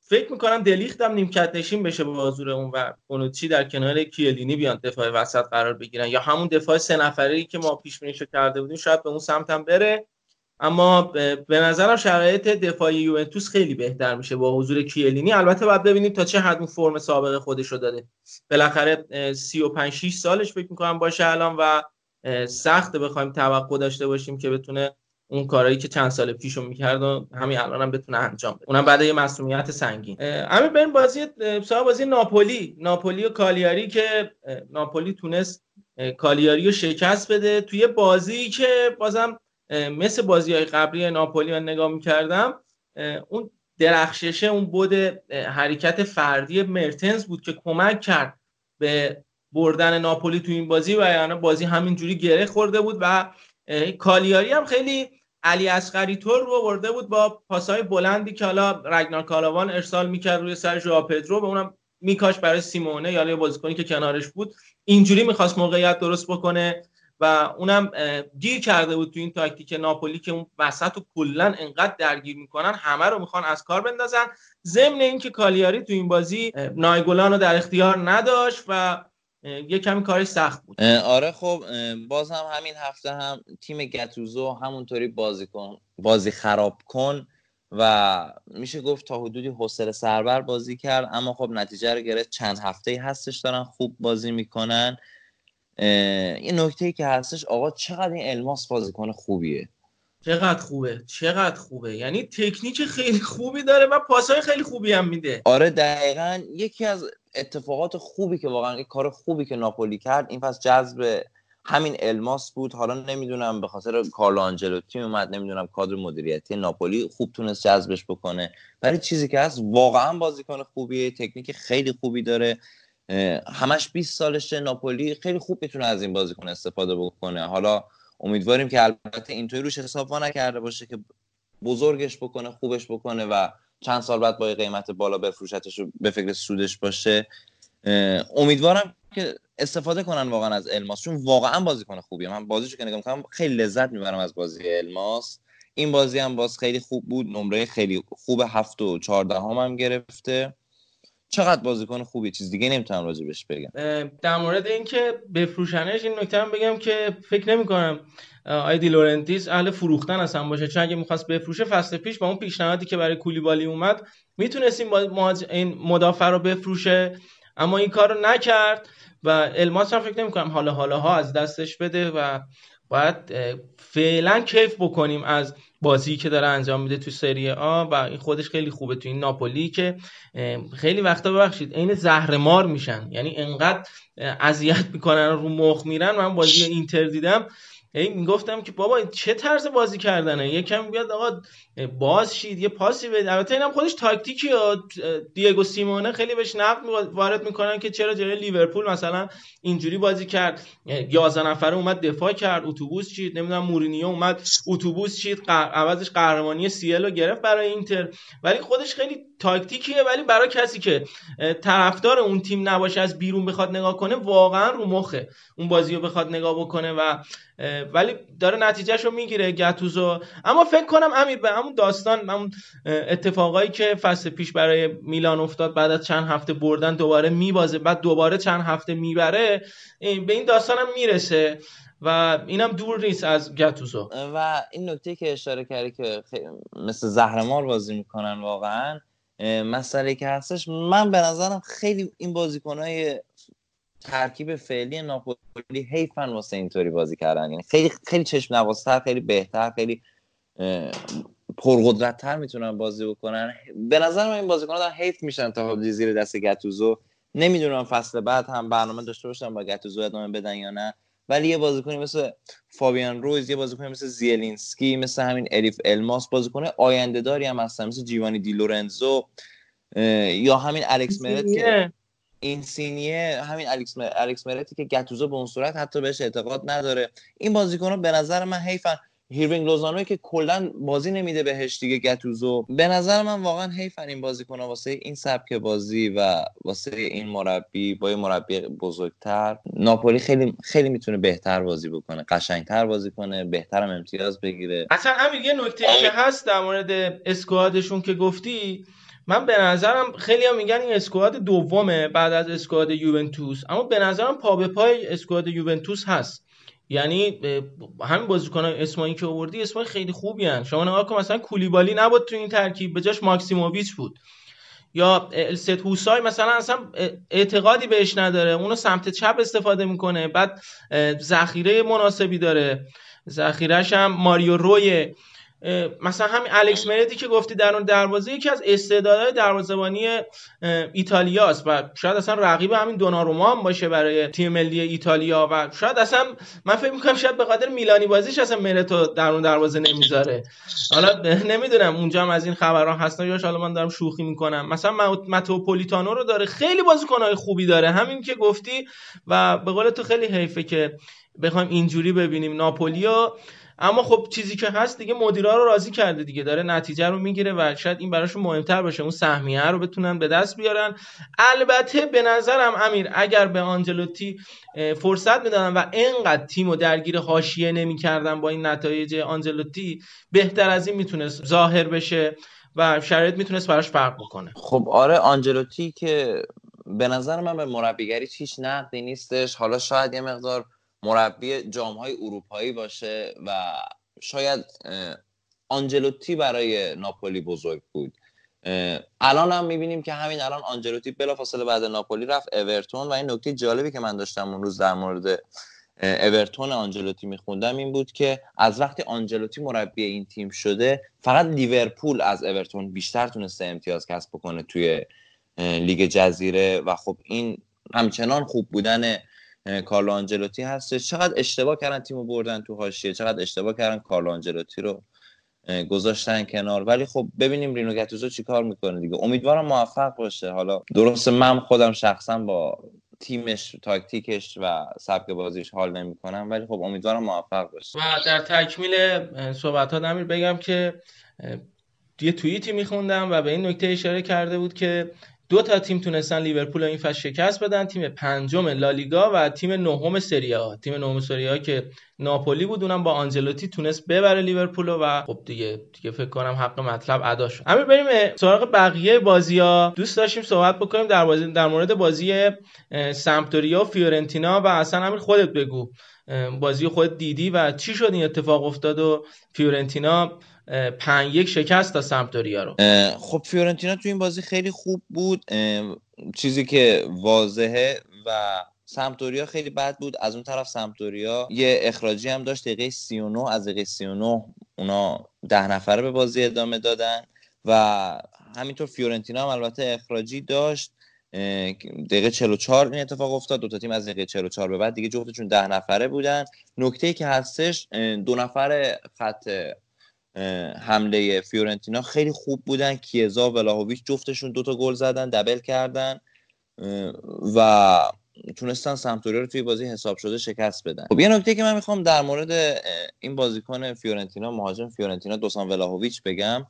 فکر می‌کنم دلیخت هم نیمکت نشین بشه با حضور اون و بونوچی در کنار کیلینی بیان دفاع وسط قرار بگیرن یا همون دفاع سه نفره که ما پیش بینیشو کرده بودیم شاید به اون سمت هم بره. اما به نظرم شرایط دفاعی یوونتوس خیلی بهتر میشه با حضور کیلینی. البته باید ببینیم تا چه حد اون فرم سابق خودش رو داده. بالاخره اه، 35 6 سالش فکر می‌کنم باشه الان و اه، سخته بخوایم توقع داشته باشیم که بتونه اون کارهایی که چند سال پیش رو می‌کرد و همین الان هم بتونه انجام بده. اونم بعد یه مسئولیت سنگین. همین بریم بازی سراغ بازی ناپولی ناپولی و کالیاری که ناپولی تونست کالیاری رو شکست بده. توی بازی که بازم مثل بازی های قبلی ناپولی من نگاه می‌کردم اون درخششه اون بود حرکت فردی مرتنز بود که کمک کرد به بردن ناپولی تو این بازی و یعنی بازی همینجوری گره خورده بود و کالیاری هم خیلی علی اصغری طور رو برده بود با پاسهای بلندی که حالا رگنار کالاوان ارسال می‌کرد روی سر ژائو پدرو به اونم میکاش برای سیمونه یا یه بازیکنی که کنارش بود. اینجوری می‌خواست موقعیت درست بکنه. و اونم گیر کرده بود تو این تاکتیک ناپولی که اون وسط رو کلا انقدر درگیر می‌کنن همه رو می‌خوان از کار بندازن. ضمن اینکه کالیاری تو این بازی نایگولان رو در اختیار نداشت و یه کمی کارش سخت بود. آره خب باز هم همین هفته هم تیم گتوزو همونطوری بازی کن بازی خراب کن و میشه گفت تا حدودی حوصله سربر بازی کرد. اما خب نتیجه رو گرفت. چند هفته هستش دارن خوب بازی می‌کنن. یه نکته ای که هستش آقا چقدر این الماس بازیکن خوبیه؟ چقدر خوبه؟ چقدر خوبه؟ یعنی تکنیک خیلی خوبی داره و پاسهای خیلی خوبی هم میده. آره دقیقا یکی از اتفاقات خوبی که واقعا یک کار خوبی که ناپولی کرد این پس جذب همین الماس بود. حالا نمی‌دونم به خاطر کارلو آنجلوتی اومد نمی‌دونم کادر مدیریتی ناپولی خوب تونست جذبش بکنه. ولی چیزی که هست واقعا بازیکن خوبیه تکنیک خیلی خوبی داره. همش 20 سالشه ناپولی خیلی خوب می‌تونه از این بازیکن استفاده بکنه. حالا امیدواریم که البته اینطوری روش حساب نکرده باشه که بزرگش بکنه خوبش بکنه و چند سال بعد با قیمت بالا بفروشتش و به فکر سودش باشه. امیدوارم که استفاده کنن واقعا از الماس چون واقعا بازیکن خوبیه. من بازیشو که نگاه می‌کنم خیلی لذت می‌برم از بازی الماس. این بازی هم باز خیلی خوب بود. نمره خیلی خوب هفت و چهاردهم هم گرفته. چقدر بازیکن خوبی؟ چیز دیگه نمی‌تونم راجبش بگم. اه، در مورد اینکه بفروشنش این نکته هم بگم که فکر نمی کنم آ دی لورنتیس اهل فروختن اصلا باشه. چون اگه می‌خواست بفروشه فصل پیش با اون پیشنهادی که برای کولیبالی اومد می‌تونست این, با- مهاج- این مدافع رو بفروشه. اما این کار رو نکرد و الماس هم فکر نمی کنم حالا حالا ها از دستش بده و باید فعلا کیف بکنیم از بازی که داره انجام میده تو سری آ و این خودش خیلی خوبه تو این ناپولی که خیلی وقتا ببخشید عین زهرمار میشن. یعنی انقدر اذیت می‌کنن رو مخ میرن. من بازی اینتر دیدم. هی می‌گفتم که بابا این چه طرز بازی کردنه؟ یکم بیاد آقا باز شید یه پاسی بده. البته اینم خودش تاکتیکی ها دیگو سیمونه خیلی بهش نقد وارد می‌کنن که چرا جلوی لیورپول مثلا اینجوری بازی کرد. اه، 11 نفره اومد دفاع کرد اتوبوس چید نمی‌دونم مورینیو اومد اتوبوس چید عوضش قهرمانی سیل رو گرفت برای اینتر. ولی خودش خیلی تاکتیکیه ولی برای کسی که طرفدار اون تیم نباشه از بیرون بخواد نگاه کنه واقعا رو مخه. اون بازی رو بخواد نگاه بکنه و ولی داره نتیجهش رو می‌گیره گتوزو اما فکر کنم امیر به همون داستان همون اتفاقایی که فصل پیش برای میلان افتاد بعد از چند هفته بردن دوباره میبازه بعد دوباره چند هفته می‌بره به این داستان هم می‌رسه و اینم دور نیست از گتوزو و این نکته که اشاره کردی که مثل زهرمار بازی می‌کنن واقعا مسئله که هستش من به نظرم خیلی این بازیکنهای ترکیب فعلی ناپولی حیفن واسه اینطوری بازی کردن. یعنی خیلی خیلی چشم نوازتر خیلی بهتر خیلی پرقدرتتر می‌تونن بازی بکنن. به نظر من این بازیکن‌ها دارن حیف میشن تا زیر دست گتوزو نمی‌دونم فصل بعد هم برنامه داشته باشن با گتوزو ادامه بدن یا نه. ولی یه بازیکنی مثل فابیان رویز یه بازیکنی مثل زیلینسکی مثل همین الیف الماس بازیکن آینده داری هم هستن مثل جیووانی دی لورنزو یا همین الکس مرت که این سینیه همین الکس, م- الکس مرتی که گتوزو به اون صورت حتی بهش اعتقاد نداره. این بازیکن‌ها به نظر من حیفن. هیروینگ لوزانویی که کلا بازی نمیده بهش دیگه گتوزو به نظر من واقعا حیفن این بازیکن‌ها واسه این سبک بازی و واسه این مربی. با یه مربی بزرگتر. ناپولی خیلی خیلی می‌تونه بهتر بازی بکنه. قشنگتر بازی کنه. بهترم امتیاز بگیره. اصلا همین یه نکته که هست در مورد اسکوادشون که گفتی من به نظرم خیلی هم میگن این اسکواد دومه بعد از اسکواد یوونتوس. اما به نظرم پا به پای اسکواد یوونتوس هست. یعنی همین بازیکن اسمایی که آوردی اسمای خیلی خوبی هن. شما نگاه کن مثلا کولیبالی نبود تو این ترکیب به جاش ماکسیموویچ بود. یا الست هوسای مثلا اصلا اعتقادی بهش نداره. اونو سمت چپ استفاده می‌کنه بعد ذخیره مناسبی داره. ذخیرش هم ماریو روی مثلا همین الکس مردی که گفتی در اون دروازه یکی از استعدادهای دروازه‌بانی ایتالیاست و شاید اصلا رقیب همین دوناروما هم باشه برای تیم ملی ایتالیا و شاید اصلا من فکر می‌کنم شاید به خاطر میلانی بازیش اصلا مرتو در اون دروازه نمی‌ذاره. حالا نمی‌دونم اونجا هم از این خبرها هستن یا حالا من دارم شوخی می‌کنم. مثلا ماو- ماتو پولیتانو رو داره خیلی بازیکنهای خوبی داره. همین که گفتی و به قول تو خیلی حیفه که بخوایم اینجوری ببینیم. ناپولیو اما خب چیزی که هست دیگه مدیرا رو راضی کرده دیگه. داره نتیجه رو می‌گیره و شاید این براشون مهمتر باشه اون سهمیه رو بتونن به دست بیارن. البته به نظرم امیر اگر به آنجلوتی فرصت می‌دادن و انقدر تیم رو درگیر حاشیه نمی‌کردن با این نتایج آنجلوتی بهتر از این می‌تونست ظاهر بشه و شرایط می‌تونست براش فرق بکنه. خب آره آنجلوتی که به نظر من به مربیگریش هیچ نقدی نیستش. حالا شاید یه مقدار مربی جامهای اروپایی باشه و شاید آنجلوتی برای ناپولی بزرگ بود. الان هم می‌بینیم که همین الان آنجلوتی بلافاصله بعد ناپولی رفت اورتون و این نکته جالبی که من داشتم اون روز در مورد اورتون آنجلوتی میخوندم این بود که از وقتی آنجلوتی مربی این تیم شده فقط لیورپول از اورتون بیشتر تونسته امتیاز کسب بکنه توی لیگ جزیره و خب این همچنان خوب بودن کارلو آنجلوتی هست چقدر اشتباه کردن تیمو بردن تو حاشیه چقدر اشتباه کردن کارلو آنجلوتی رو گذاشتن کنار. ولی خب ببینیم رینو گتوزو چیکار می‌کنه دیگه. امیدوارم موفق باشه. حالا درسته من خودم شخصا با تیمش تاکتیکش و سبک بازیش حال نمی‌کنم ولی خب امیدوارم موفق باشه. و در تکمیل صحبت ها بگم که یه توییتی میخوندم و به این نکته اشاره کرده بود که دو تا تیم تونستن لیورپول این فصل شکست بدن تیم پنجم لالیگا و تیم نهم سری آ. تیم نهم سری آ که ناپولی بود اونم با آنجلوتی تونست ببره لیورپول و خب دیگه دیگه فکر کنم حق مطلب ادا شد. امیر بریم سراغ بقیه بازی ها. دوست داشتیم صحبت بکنیم در بازی در مورد بازی اه، سمپدوریا و فیورنتینا و اصلا امیر خودت بگو. بازی خودت دیدی و چی شد این اتفاق افتاد و فیورنتینا پنج یک شکست داد سمپدوریا رو. خب فیورنتینا تو این بازی خیلی خوب بود. چیزی که واضحه و سمپدوریا خیلی بد بود. از اون طرف سمپدوریا یه اخراجی هم داشت. دقیقه 39 از دقیقه 39 اونا ده نفره به بازی ادامه دادن و همینطور فیورنتینا هم البته اخراجی داشت. دقیقه 44 این اتفاق افتاد. دو تا تیم از دقیقه 44 به بعد دیگه جفتشون ده نفره بودن. نکته که هستش دو نفر خط حمله فیورنتینا خیلی خوب بودن. کیزا و ولاهویچ جفتشون دوتا گل زدن دبل کردن و تونستن سمپدوریا رو توی بازی حساب شده شکست بدن. خب یه نکته که من می‌خوام در مورد این بازیکن فیورنتینا مهاجم فیورنتینا دوسان ولاهویچ بگم.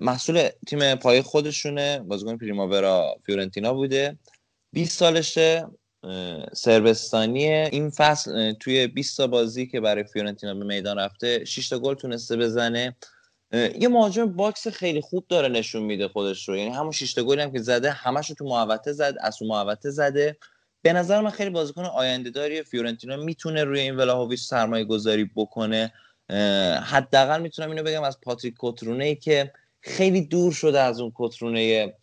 محصول تیم پایه خودشونه. بازیکن پریماورا فیورنتینا بوده. 20 سالشه. اه، سربستانیه این فصل توی 20 تا بازی که برای فیورنتینا به میدان رفته 6 تا گل تونسته بزنه. یه مهاجم box خیلی خوب داره نشون میده خودش رو. یعنی همون 6 تا گلی هم که زده همش رو تو محوطه زد از تو محوطه زده. به نظر من خیلی بازیکن آینده داری فیورنتینا می‌تونه روی این ولاهویچ سرمایه گذاری بکنه حداقل می‌تونم اینو بگم از پاتریک کوترونه ای که خیلی دور شده از اون کوترونه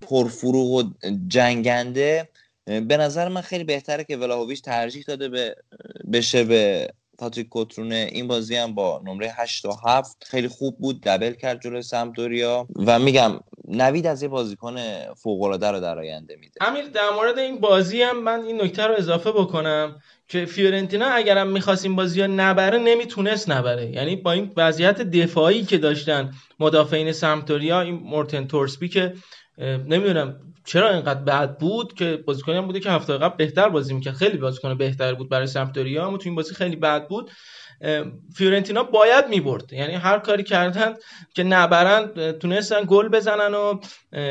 پرفروغ و جنگنده. به نظر من خیلی بهتره که ولاهویچ ترجیح داده به بشه به پاتریک کوترونه. این بازی هم با نمره 8 و 7 خیلی خوب بود دبل کرد جلوی سمپدوریا. و میگم نوید از یه بازیکن فوق العاده رو در آینده میده. امیر در مورد این بازی هم من این نکته رو اضافه بکنم که فیورنتینا اگرم می‌خواست این بازی ها نبره نمی‌تونست نبره. یعنی با این وضعیت دفاعی که داشتن مدافعین سمپدوریا این مورتن تورسبی که نمی‌دونم چرا اینقدر بد بود که بازیکنی بوده که هفته قبل بهتر بازی می‌کرد؟ خیلی بازیکن بهتر بود برای سمپدوریا اما تو این بازی خیلی بد بود. فیورنتینا باید می‌برد. یعنی هر کاری کردن که نبرن اه، تونستن گل بزنن و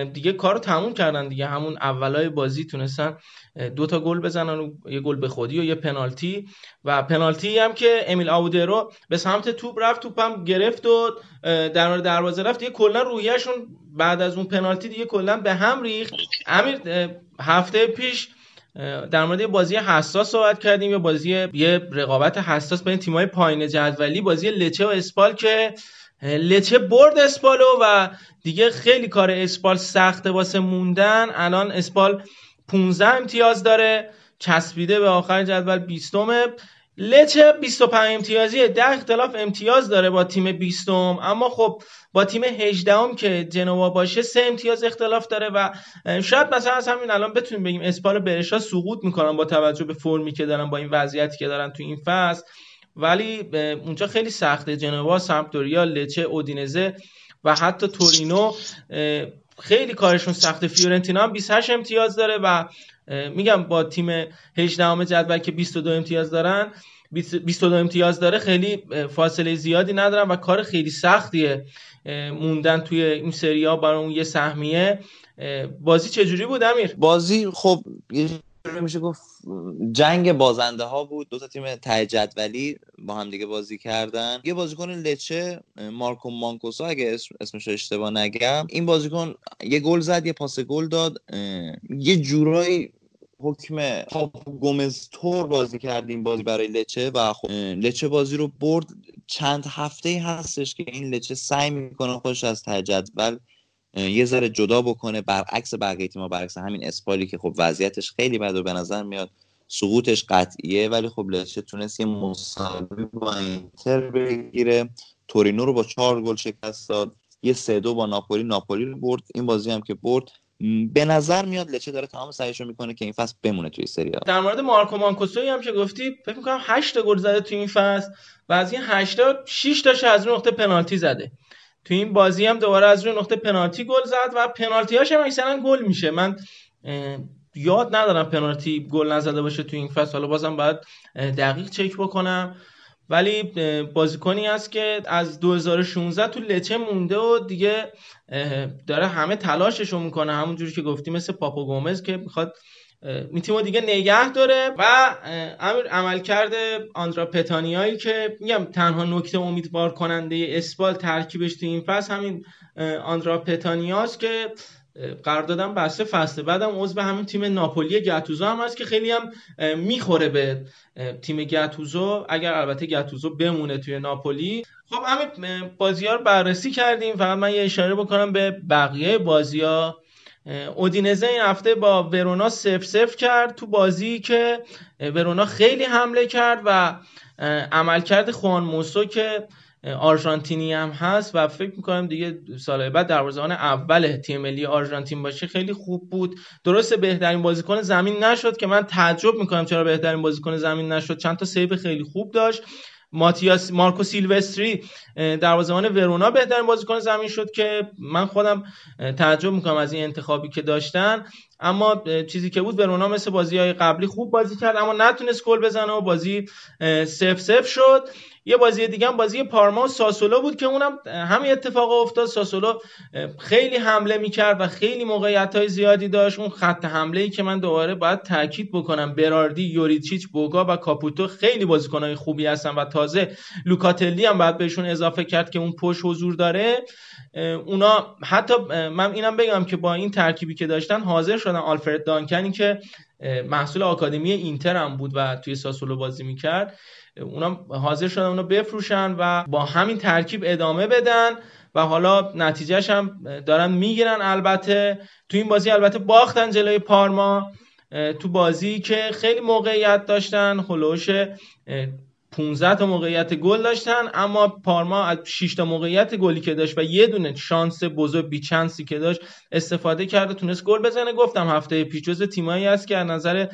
دیگه کارو تموم کردن دیگه. همون اولای بازی تونستن دو تا گل بزنن و یه گل به خودی و یه پنالتی. و پنالتی هم که امیل آودرو به سمت توپ رفت توپم گرفت و در دروازه رفت. دیگه کلا روحیه‌شون بعد از اون پنالتی دیگه کلا به هم ریخت. امیر هفته پیش در مورد بازی حساس صحبت کردیم یه بازی یه رقابت حساس بین تیم‌های پایین جدولی بازی لچه و اسپال که لچه برد اسپالو و دیگه خیلی کار اسپال سخته واسه موندن. الان اسپال 15 امتیاز داره چسبیده به آخر جدول 20 لچه 25 امتیازیه ده اختلاف امتیاز داره با تیم 20 اما خب با تیم 18 که جنوا باشه سه امتیاز اختلاف داره و شاید مثلا از همین الان بتونیم بگیم اسپال برشا سقوط می‌کنن با توجه به فرمی که دارن با این وضعیتی که دارن تو این فصل. ولی اونجا خیلی سخته. جنوا سمپدوریا لچه اودینزه و حتی تورینو خیلی کارشون سخته. فیورنتینا هم 28 امتیاز داره و میگم با تیم 18 جدول که 22 امتیاز دارن 20 22 امتیاز داره خیلی فاصله زیادی ندارن و کار خیلی سختیه موندن توی این سری ها برای اون یه سهمیه. بازی چجوری بود امیر؟ بازی خب میشه گفت جنگ بازنده ها بود دو تا تیم ته جدولی با هم دیگه بازی کردن. یه بازیکن لچه مارکو مانکوسا اگه اسم اسمش رو اشتباه نگم. این بازیکن یه گل زد یه پاس گل داد یه جورایی حکم گومز تور بازی کردیم بازی برای لچه و خب لچه بازی رو برد. چند هفته هستش که این لچه سعی می‌کنه خودش از ته جدول اه، یه ذره جدا بکنه. برعکس بقیه تیم‌ها برعکس همین اسپالی که خب وضعیتش خیلی بد و به نظر میاد سقوطش قطعیه. ولی خب لچه تونست یه مساوی با اینتر بگیره. تورینو رو با چهار گل شکست داد. یه سه دو با ناپولی. ناپولی رو برد. این بازی هم که برد. به نظر میاد لچه داره تمام سعیشو می‌کنه که این فصل بمونه توی سری در مورد مارکو مانکوسوی هم که گفتی فکر می‌کنم 8 تا گل زده تو این فصل و از این 8 تا 6 تاش از روی نقطه پنالتی زده. تو این بازی هم دوباره از روی نقطه پنالتی گل زد و پنالتیاش هم اکثرا گل میشه. من یاد ندارم پنالتی گل نزده باشه تو این فصل. حالا بازم باید دقیق چک بکنم. ولی بازیکنی است که از 2016 تو لچه مونده و دیگه داره همه تلاشش رو می‌کنه. همونجوری که گفتی مثل پاپو گومز که می‌خواد این دیگه نگه داره و امیر عمل کرده آندرا پتانیایی که میگم تنها نکته امیدوار کننده اسپال ترکیبش تو این فصل همین آندرا پتانیاست که اه، قراردادم بسته فصل بعدم عضو همین تیم ناپولی گاتوزو هم هست که خیلی هم می‌خوره به تیم گاتوزو. اگر البته گاتوزو بمونه توی ناپولی. خب همین بازی ها رو بررسی کردیم. فقط من یه اشاره بکنم به بقیه بازی ها. اودینزه این هفته با ورونا سف سف کرد تو بازی که ورونا خیلی حمله کرد و عملکرد خوان موسو که آرژانتینی هم هست و فکر می‌کنم دیگه سال بعد دروازه‌بان اول تیم ملی آرژانتین باشه خیلی خوب بود. درسته بهترین بازیکن زمین نشد که من تعجب می‌کنم چرا بهترین بازیکن زمین نشد. چند تا سیو خیلی خوب داشت. ماتیاس مارکو سیلوستری دروازه‌بان ورونا بهترین بازیکن زمین شد که من خودم تعجب می‌کنم از این انتخابی که داشتن. اما چیزی که بود ورونا مثل بازی های قبلی خوب بازی کرد اما نتونست گل بزنه و بازی سف سف شد. یه بازی دیگه هم بازی پارما و ساسولو بود که اونم همین اتفاق افتاد. ساسولو خیلی حمله می‌کرد و خیلی موقعیت های زیادی داشت. اون خط حمله ای که من دوباره باید تاکید بکنم براردی یوریچیچ بوگا و کاپوتو خیلی بازیکنهای خوبی هستن و تازه لوکاتلی هم باید بهشون اضافه کرد که اون پشت حضور داره. اونا حتی من اینم بگم که با این ترکیبی که داشتن حاضر شدن. آلفرد دانکنی که محصول آکادمی اینتر هم بود و توی ساسولو بازی می‌کرد. اونا حاضر شدن اونو بفروشن و با همین ترکیب ادامه بدن و حالا نتیجهش هم دارن می‌گیرن. البته تو این بازی البته باختن جلوی پارما تو بازی که خیلی موقعیت داشتن هلوش 15 تا موقعیت گل داشتن اما پارما از 6 تا موقعیت گلی که داشت و یه دونه شانس بزرگ بی چانسی که داشت استفاده کرده تونست گل بزنه. گفتم هفته پیش جز تیمایی است که از نظر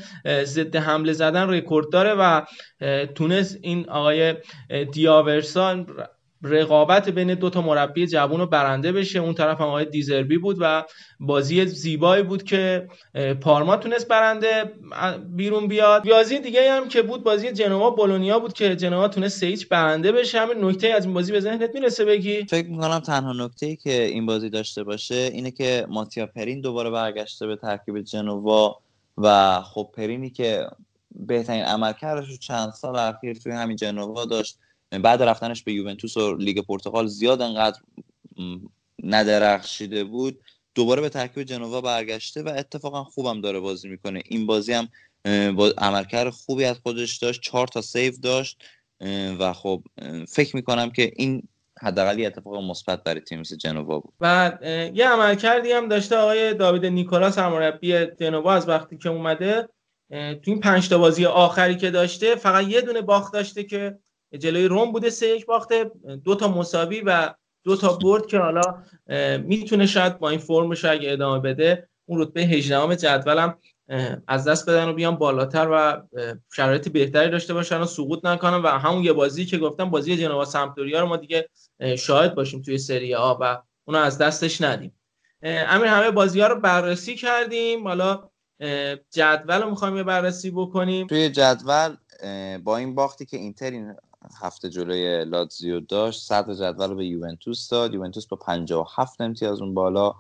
ضد حمله زدن رکورد داره و تونست این آقای اه، دیاورسا رقابت بین دو تا مربی جوان و برنده بشه. اون طرف هم آقای دیزربی بود و بازی زیبایی بود که پارما تونست برنده بیرون بیاد. بازی دیگه هم که بود بازی جنوا بولونیا بود که جنوا تونست سه هیچ برنده بشه. همین نکته از این بازی به ذهنت می‌رسه بگی؟ فکر می‌کنم تنها نکته ای که این بازی داشته باشه اینه که ماتیا پرین دوباره برگشته به ترکیب جنوا و خب پرینی که بهترین عملکردش رو چند سال اخیر توی همین جنوا داشت. بعد رفتنش به یوونتوس و لیگ پرتغال زیاد انقدر ندرخشیده بود. دوباره به ترکیب جنوا برگشته و اتفاقا خوبم داره بازی می‌کنه. این بازی هم با عملکرد خوبی از خودش داشت چهار تا سیو داشت و خب فکر می‌کنم که این حداقل اتفاق مثبت برای تیم مثل جنوا بود. و یه عملکردی هم داشته آقای داوید نیکولاس سرمربی جنوا از وقتی که اومده تو این پنج تا بازی آخری که داشته فقط یه دونه باخت داشته که جلوی روم بوده سه یک باخته. دو تا مساوی و دو تا برد که حالا می‌تونه شاید با این فرمش اگه ادامه بده. اون رتبه 18 جدولم از دست بدن و بیان بالاتر و شرایط بهتری داشته باشن و سقوط نکنن. و همون یه بازی که گفتم بازی جنوا سمپدوریا رو ما دیگه اه، شاهد باشیم توی سری آ و اونو از دستش ندیم. امیر همه بازی ها رو بررسی کردیم. حالا جدول رو می‌خوایم بررسی بکنیم. توی جدول با این باختی که اینتر این هفته جلوی لاتزیو داشت. صدر جدول رو به یوونتوس داد. یوونتوس با 57 امتیاز اون بالا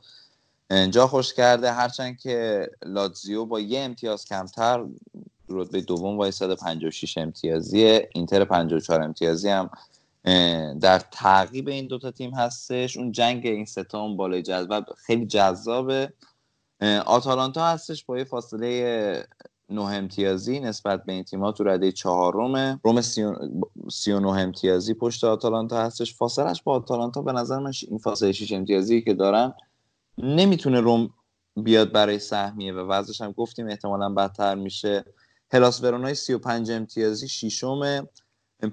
جا خوش کرده. هرچند که لاتزیو با یه امتیاز کمتر رتبه دوم وایساده 56 امتیازیه. اینتر 54 امتیازی هم در تعقیب این دوتا تیم هستش. اون جنگ این ستا اون بالای جدول خیلی جذابه. آتالانتا هستش با یه فاصله نه امتیازی نسبت به این تیم‌ها تو رده چهارمه. روم سی و نه امتیازی پشت آتالانتا هستش. فاصلش با آتالانتا به نظر من این فاصله 6 امتیازی که دارن نمی‌تونه روم بیاد برای سهمیه و وضعش هم گفتیم احتمالا بدتر میشه. هلاس ورونای 35 امتیازی ششمه.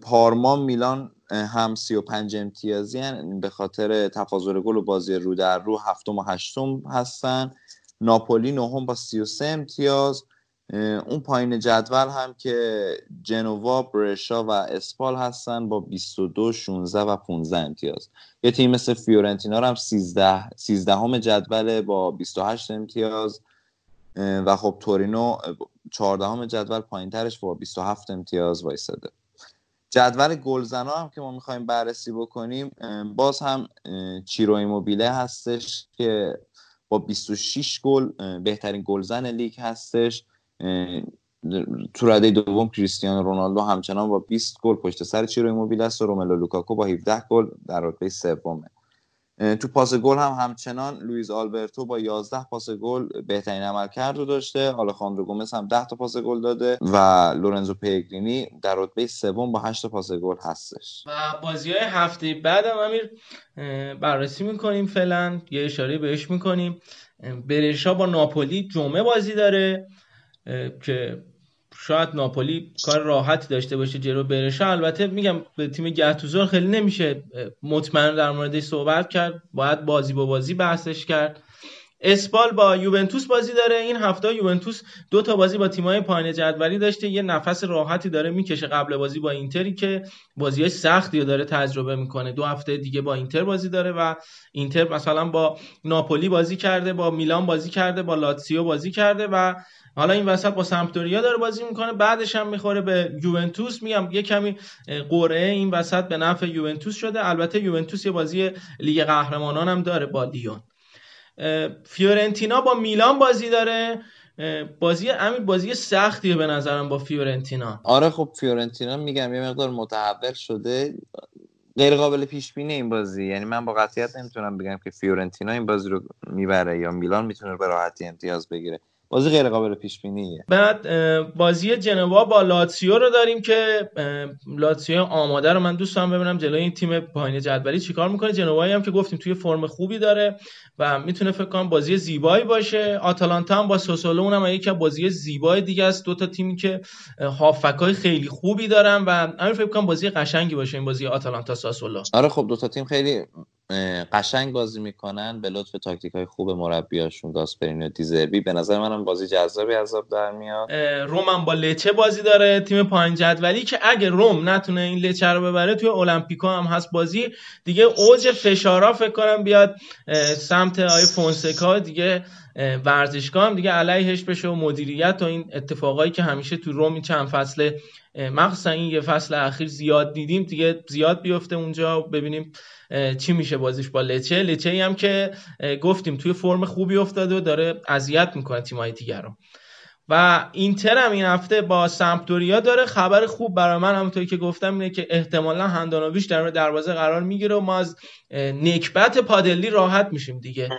پارما میلان هم 35 امتیازی هن. به خاطر تفاضل گل و بازی رو در رو هفتم و هشتم هستن. ناپولی نهم با 33 امتیاز. اون پایین جدول هم که جنوا برشا و اسپال هستن با 22 16 و 15 امتیاز. یه تیم مثل فیورنتینا هم 13 13 هم جدول با 28 امتیاز. و خب تورینو 14 هم جدول پایین ترش با 27 امتیاز وایساده. جدول گلزنا هم که ما می‌خوایم بررسی بکنیم باز هم اه، چیرو ایموبیله هستش که با 26 گل بهترین گلزن لیگ هستش. تو رده دوم کریستیانو رونالدو همچنان با 20 گل پشت سر چیرو ایموبیله است و روملو لوکاکو با 17 گل در رتبه سومه. تو پاس گل هم همچنان لوئیز آلبرتو با 11 پاس گل بهترین عملکرد رو داشته. آلخاندرو گومز هم 10 تا پاس گل داده و لورنزو پیگرینی در رتبه سوم با 8 تا پاس گل هستش. و بازی های هفته بعد هم امیر بررسی می‌کنیم فعلا یه اشاره بهش می‌کنیم. برشا با ناپولی جمعه بازی داره. که شاید ناپولی کار راحتی داشته باشه جلو برشا البته میگم به تیم گهتوزار خیلی نمیشه مطمئن در موردش صحبت کرد. باید بازی با بازی بحثش کرد. اسپال با یوونتوس بازی داره. این هفته یوونتوس دو تا بازی با تیمای پایین جدولی داشته. یه نفس راحتی داره می‌کشه قبل بازی با اینتری که بازی های سختی رو داره تجربه می‌کنه. دو هفته دیگه با اینتر بازی داره و اینتر مثلا با ناپولی بازی کرده با میلان بازی کرده با لاتسیو بازی کرده و حالا این وسط با سمپدوریا داره بازی می‌کنه. بعدش هم می‌خوره به یوونتوس. میگم یه کمی قرعه این وسط به نفع یوونتوس شده. البته یوونتوس یه بازی لیگ قهرمانان هم داره با لیون. فیورنتینا با میلان بازی داره. بازی همین بازی سختیه به نظرم با فیورنتینا. آره خب فیورنتینا میگم یه مقدار متحول شده. غیر قابل پیش بینی این بازی. یعنی من با قطعیت نمی‌تونم بگم که فیورنتینا این بازی رو می‌بره یا میلان می‌تونه به راحتی امتیاز بگیره. بازی غیر قابل پیش بینیه بعد بازی جنوا با لاتسیو رو داریم که لاتسیو آماده رو من دوست دارم ببینم جلوی این تیم پایین جدولی چیکار می‌کنه. جنوایی هم که گفتیم توی فرم خوبی داره و می‌تونه فکر کنم بازی زیبایی باشه. آتالانتا هم با سوسولو اونم یکی از بازی زیبای دیگه است. دو تا تیمی که هافکای خیلی خوبی دارن و همین فکر کنم بازی قشنگی باشه این بازی آتالانتا ساسولو آره خب دوتا تیم خیلی قشنگ بازی می‌کنن به لطف تاکتیک های خوب مربیاشون گاسپرینی و دیزربی. به نظر منم بازی جذابی آب در میاد. روم هم با لچه بازی داره تیم پایین جدولی که اگه روم نتونه این لچه رو ببره توی المپیکو هم هست بازی. دیگه اوج فشارا فکر کنم بیاد سمت آی فونسکا دیگه اه، ورزشگاه هم دیگه علیهش بشه و مدیریت و این اتفاقایی که همیشه تو روم این چند فصل مخصوصا این یه فصل اخیر زیاد دیدیم دیگه زیاد بیفته اونجا. ببینیم چی میشه بازیش با لچه؟ لچه ای هم که گفتیم توی فرم خوبی افتاده و داره اذیت می‌کنه تیمای دیگر رو. و اینتر هم این هفته با سمپدوریا داره. خبر خوب برای من همونطوری که گفتم اینه که احتمالا هندانویچ در دروازه قرار می‌گیره و ما از نکبت پادلی راحت میشیم دیگه.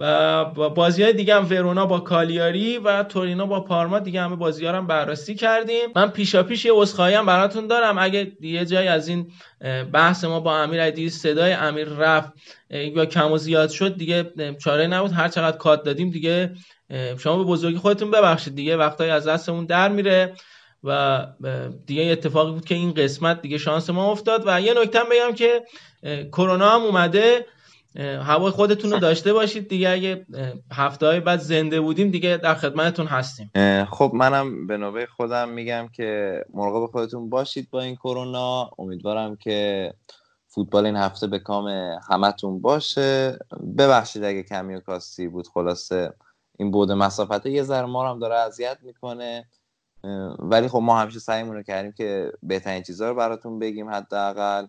و با بازی های دیگه هم ورونا با کالیاری و تورینا با پارما دیگه همه بازی هم بررسی کردیم. من پیشا پیش یه عذرخواهی هم براتون دارم. اگه یه جای از این بحث ما با امیر عدی صدای امیر رفت یا کم و زیاد شد دیگه چاره نبود. هر چقدر کات دادیم دیگه شما به بزرگی خودتون ببخشید دیگه. وقتایی از دستمون در میره. و دیگه یه اتفاقی بود که این قسمت دیگه شانس ما افتاد. و یه نکته بگم که کرونا هم اومده. هوای خودتون رو داشته باشید دیگه. اگه هفته های بعد زنده بودیم دیگه در خدمتتون هستیم. خب منم به نوبه خودم میگم که مراقب خودتون باشید با این کرونا. امیدوارم که فوتبال این هفته به کام همتون باشه. ببخشید اگه کمی و کاستی بود. خلاصه این بود مسافت. یه ذره ما هم داره اذیت می‌کنه. ولی خب ما همیشه سعیمون رو کردیم که بهترین چیزها رو براتون بگیم حداقل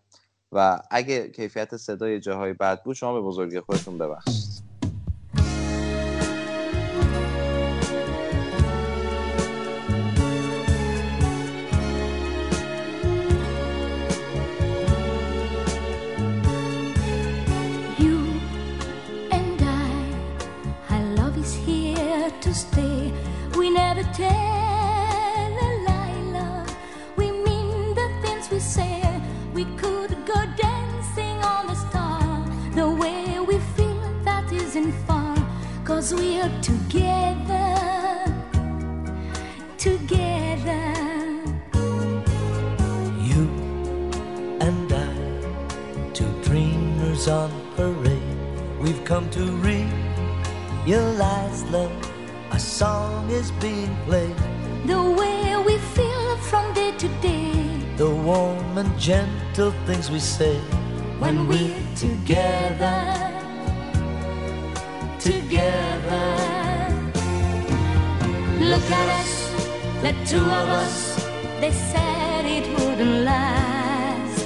و اگه کیفیت صدای جاهای بد بود شما به بزرگی خودتون ببخشید to stay. We never tell isn't far. Cause we are together, together. You and I, two dreamers on parade. We've come to realize love. A song is being played. The way we feel from day to day. The warm and gentle things we say when we're together, together. Look at us, the two of us. They said it wouldn't last.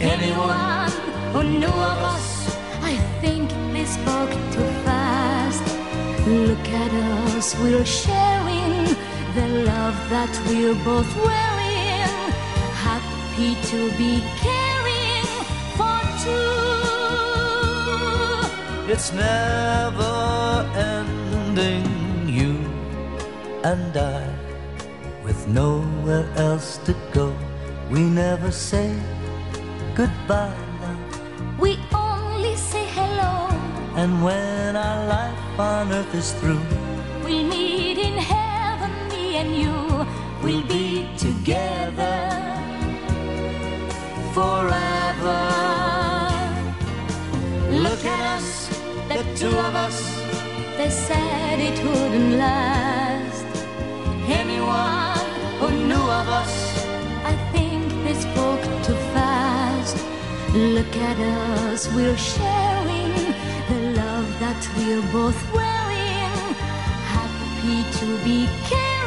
Anyone who knew of us, I think they spoke too fast. Look at us, we're sharing the love that we're both wearing. Happy to be caring for two. It's never ending, you and I, with nowhere else to go. We never say goodbye, love. We only say hello. And when our life on earth is through, We'll meet in heaven, me and you. We'll be together forever. Look at us, the two of us. They said it wouldn't last. Anyone who knew of us, I think they spoke too fast. Look at us, we're sharing the love that we're both wearing. Happy to be caring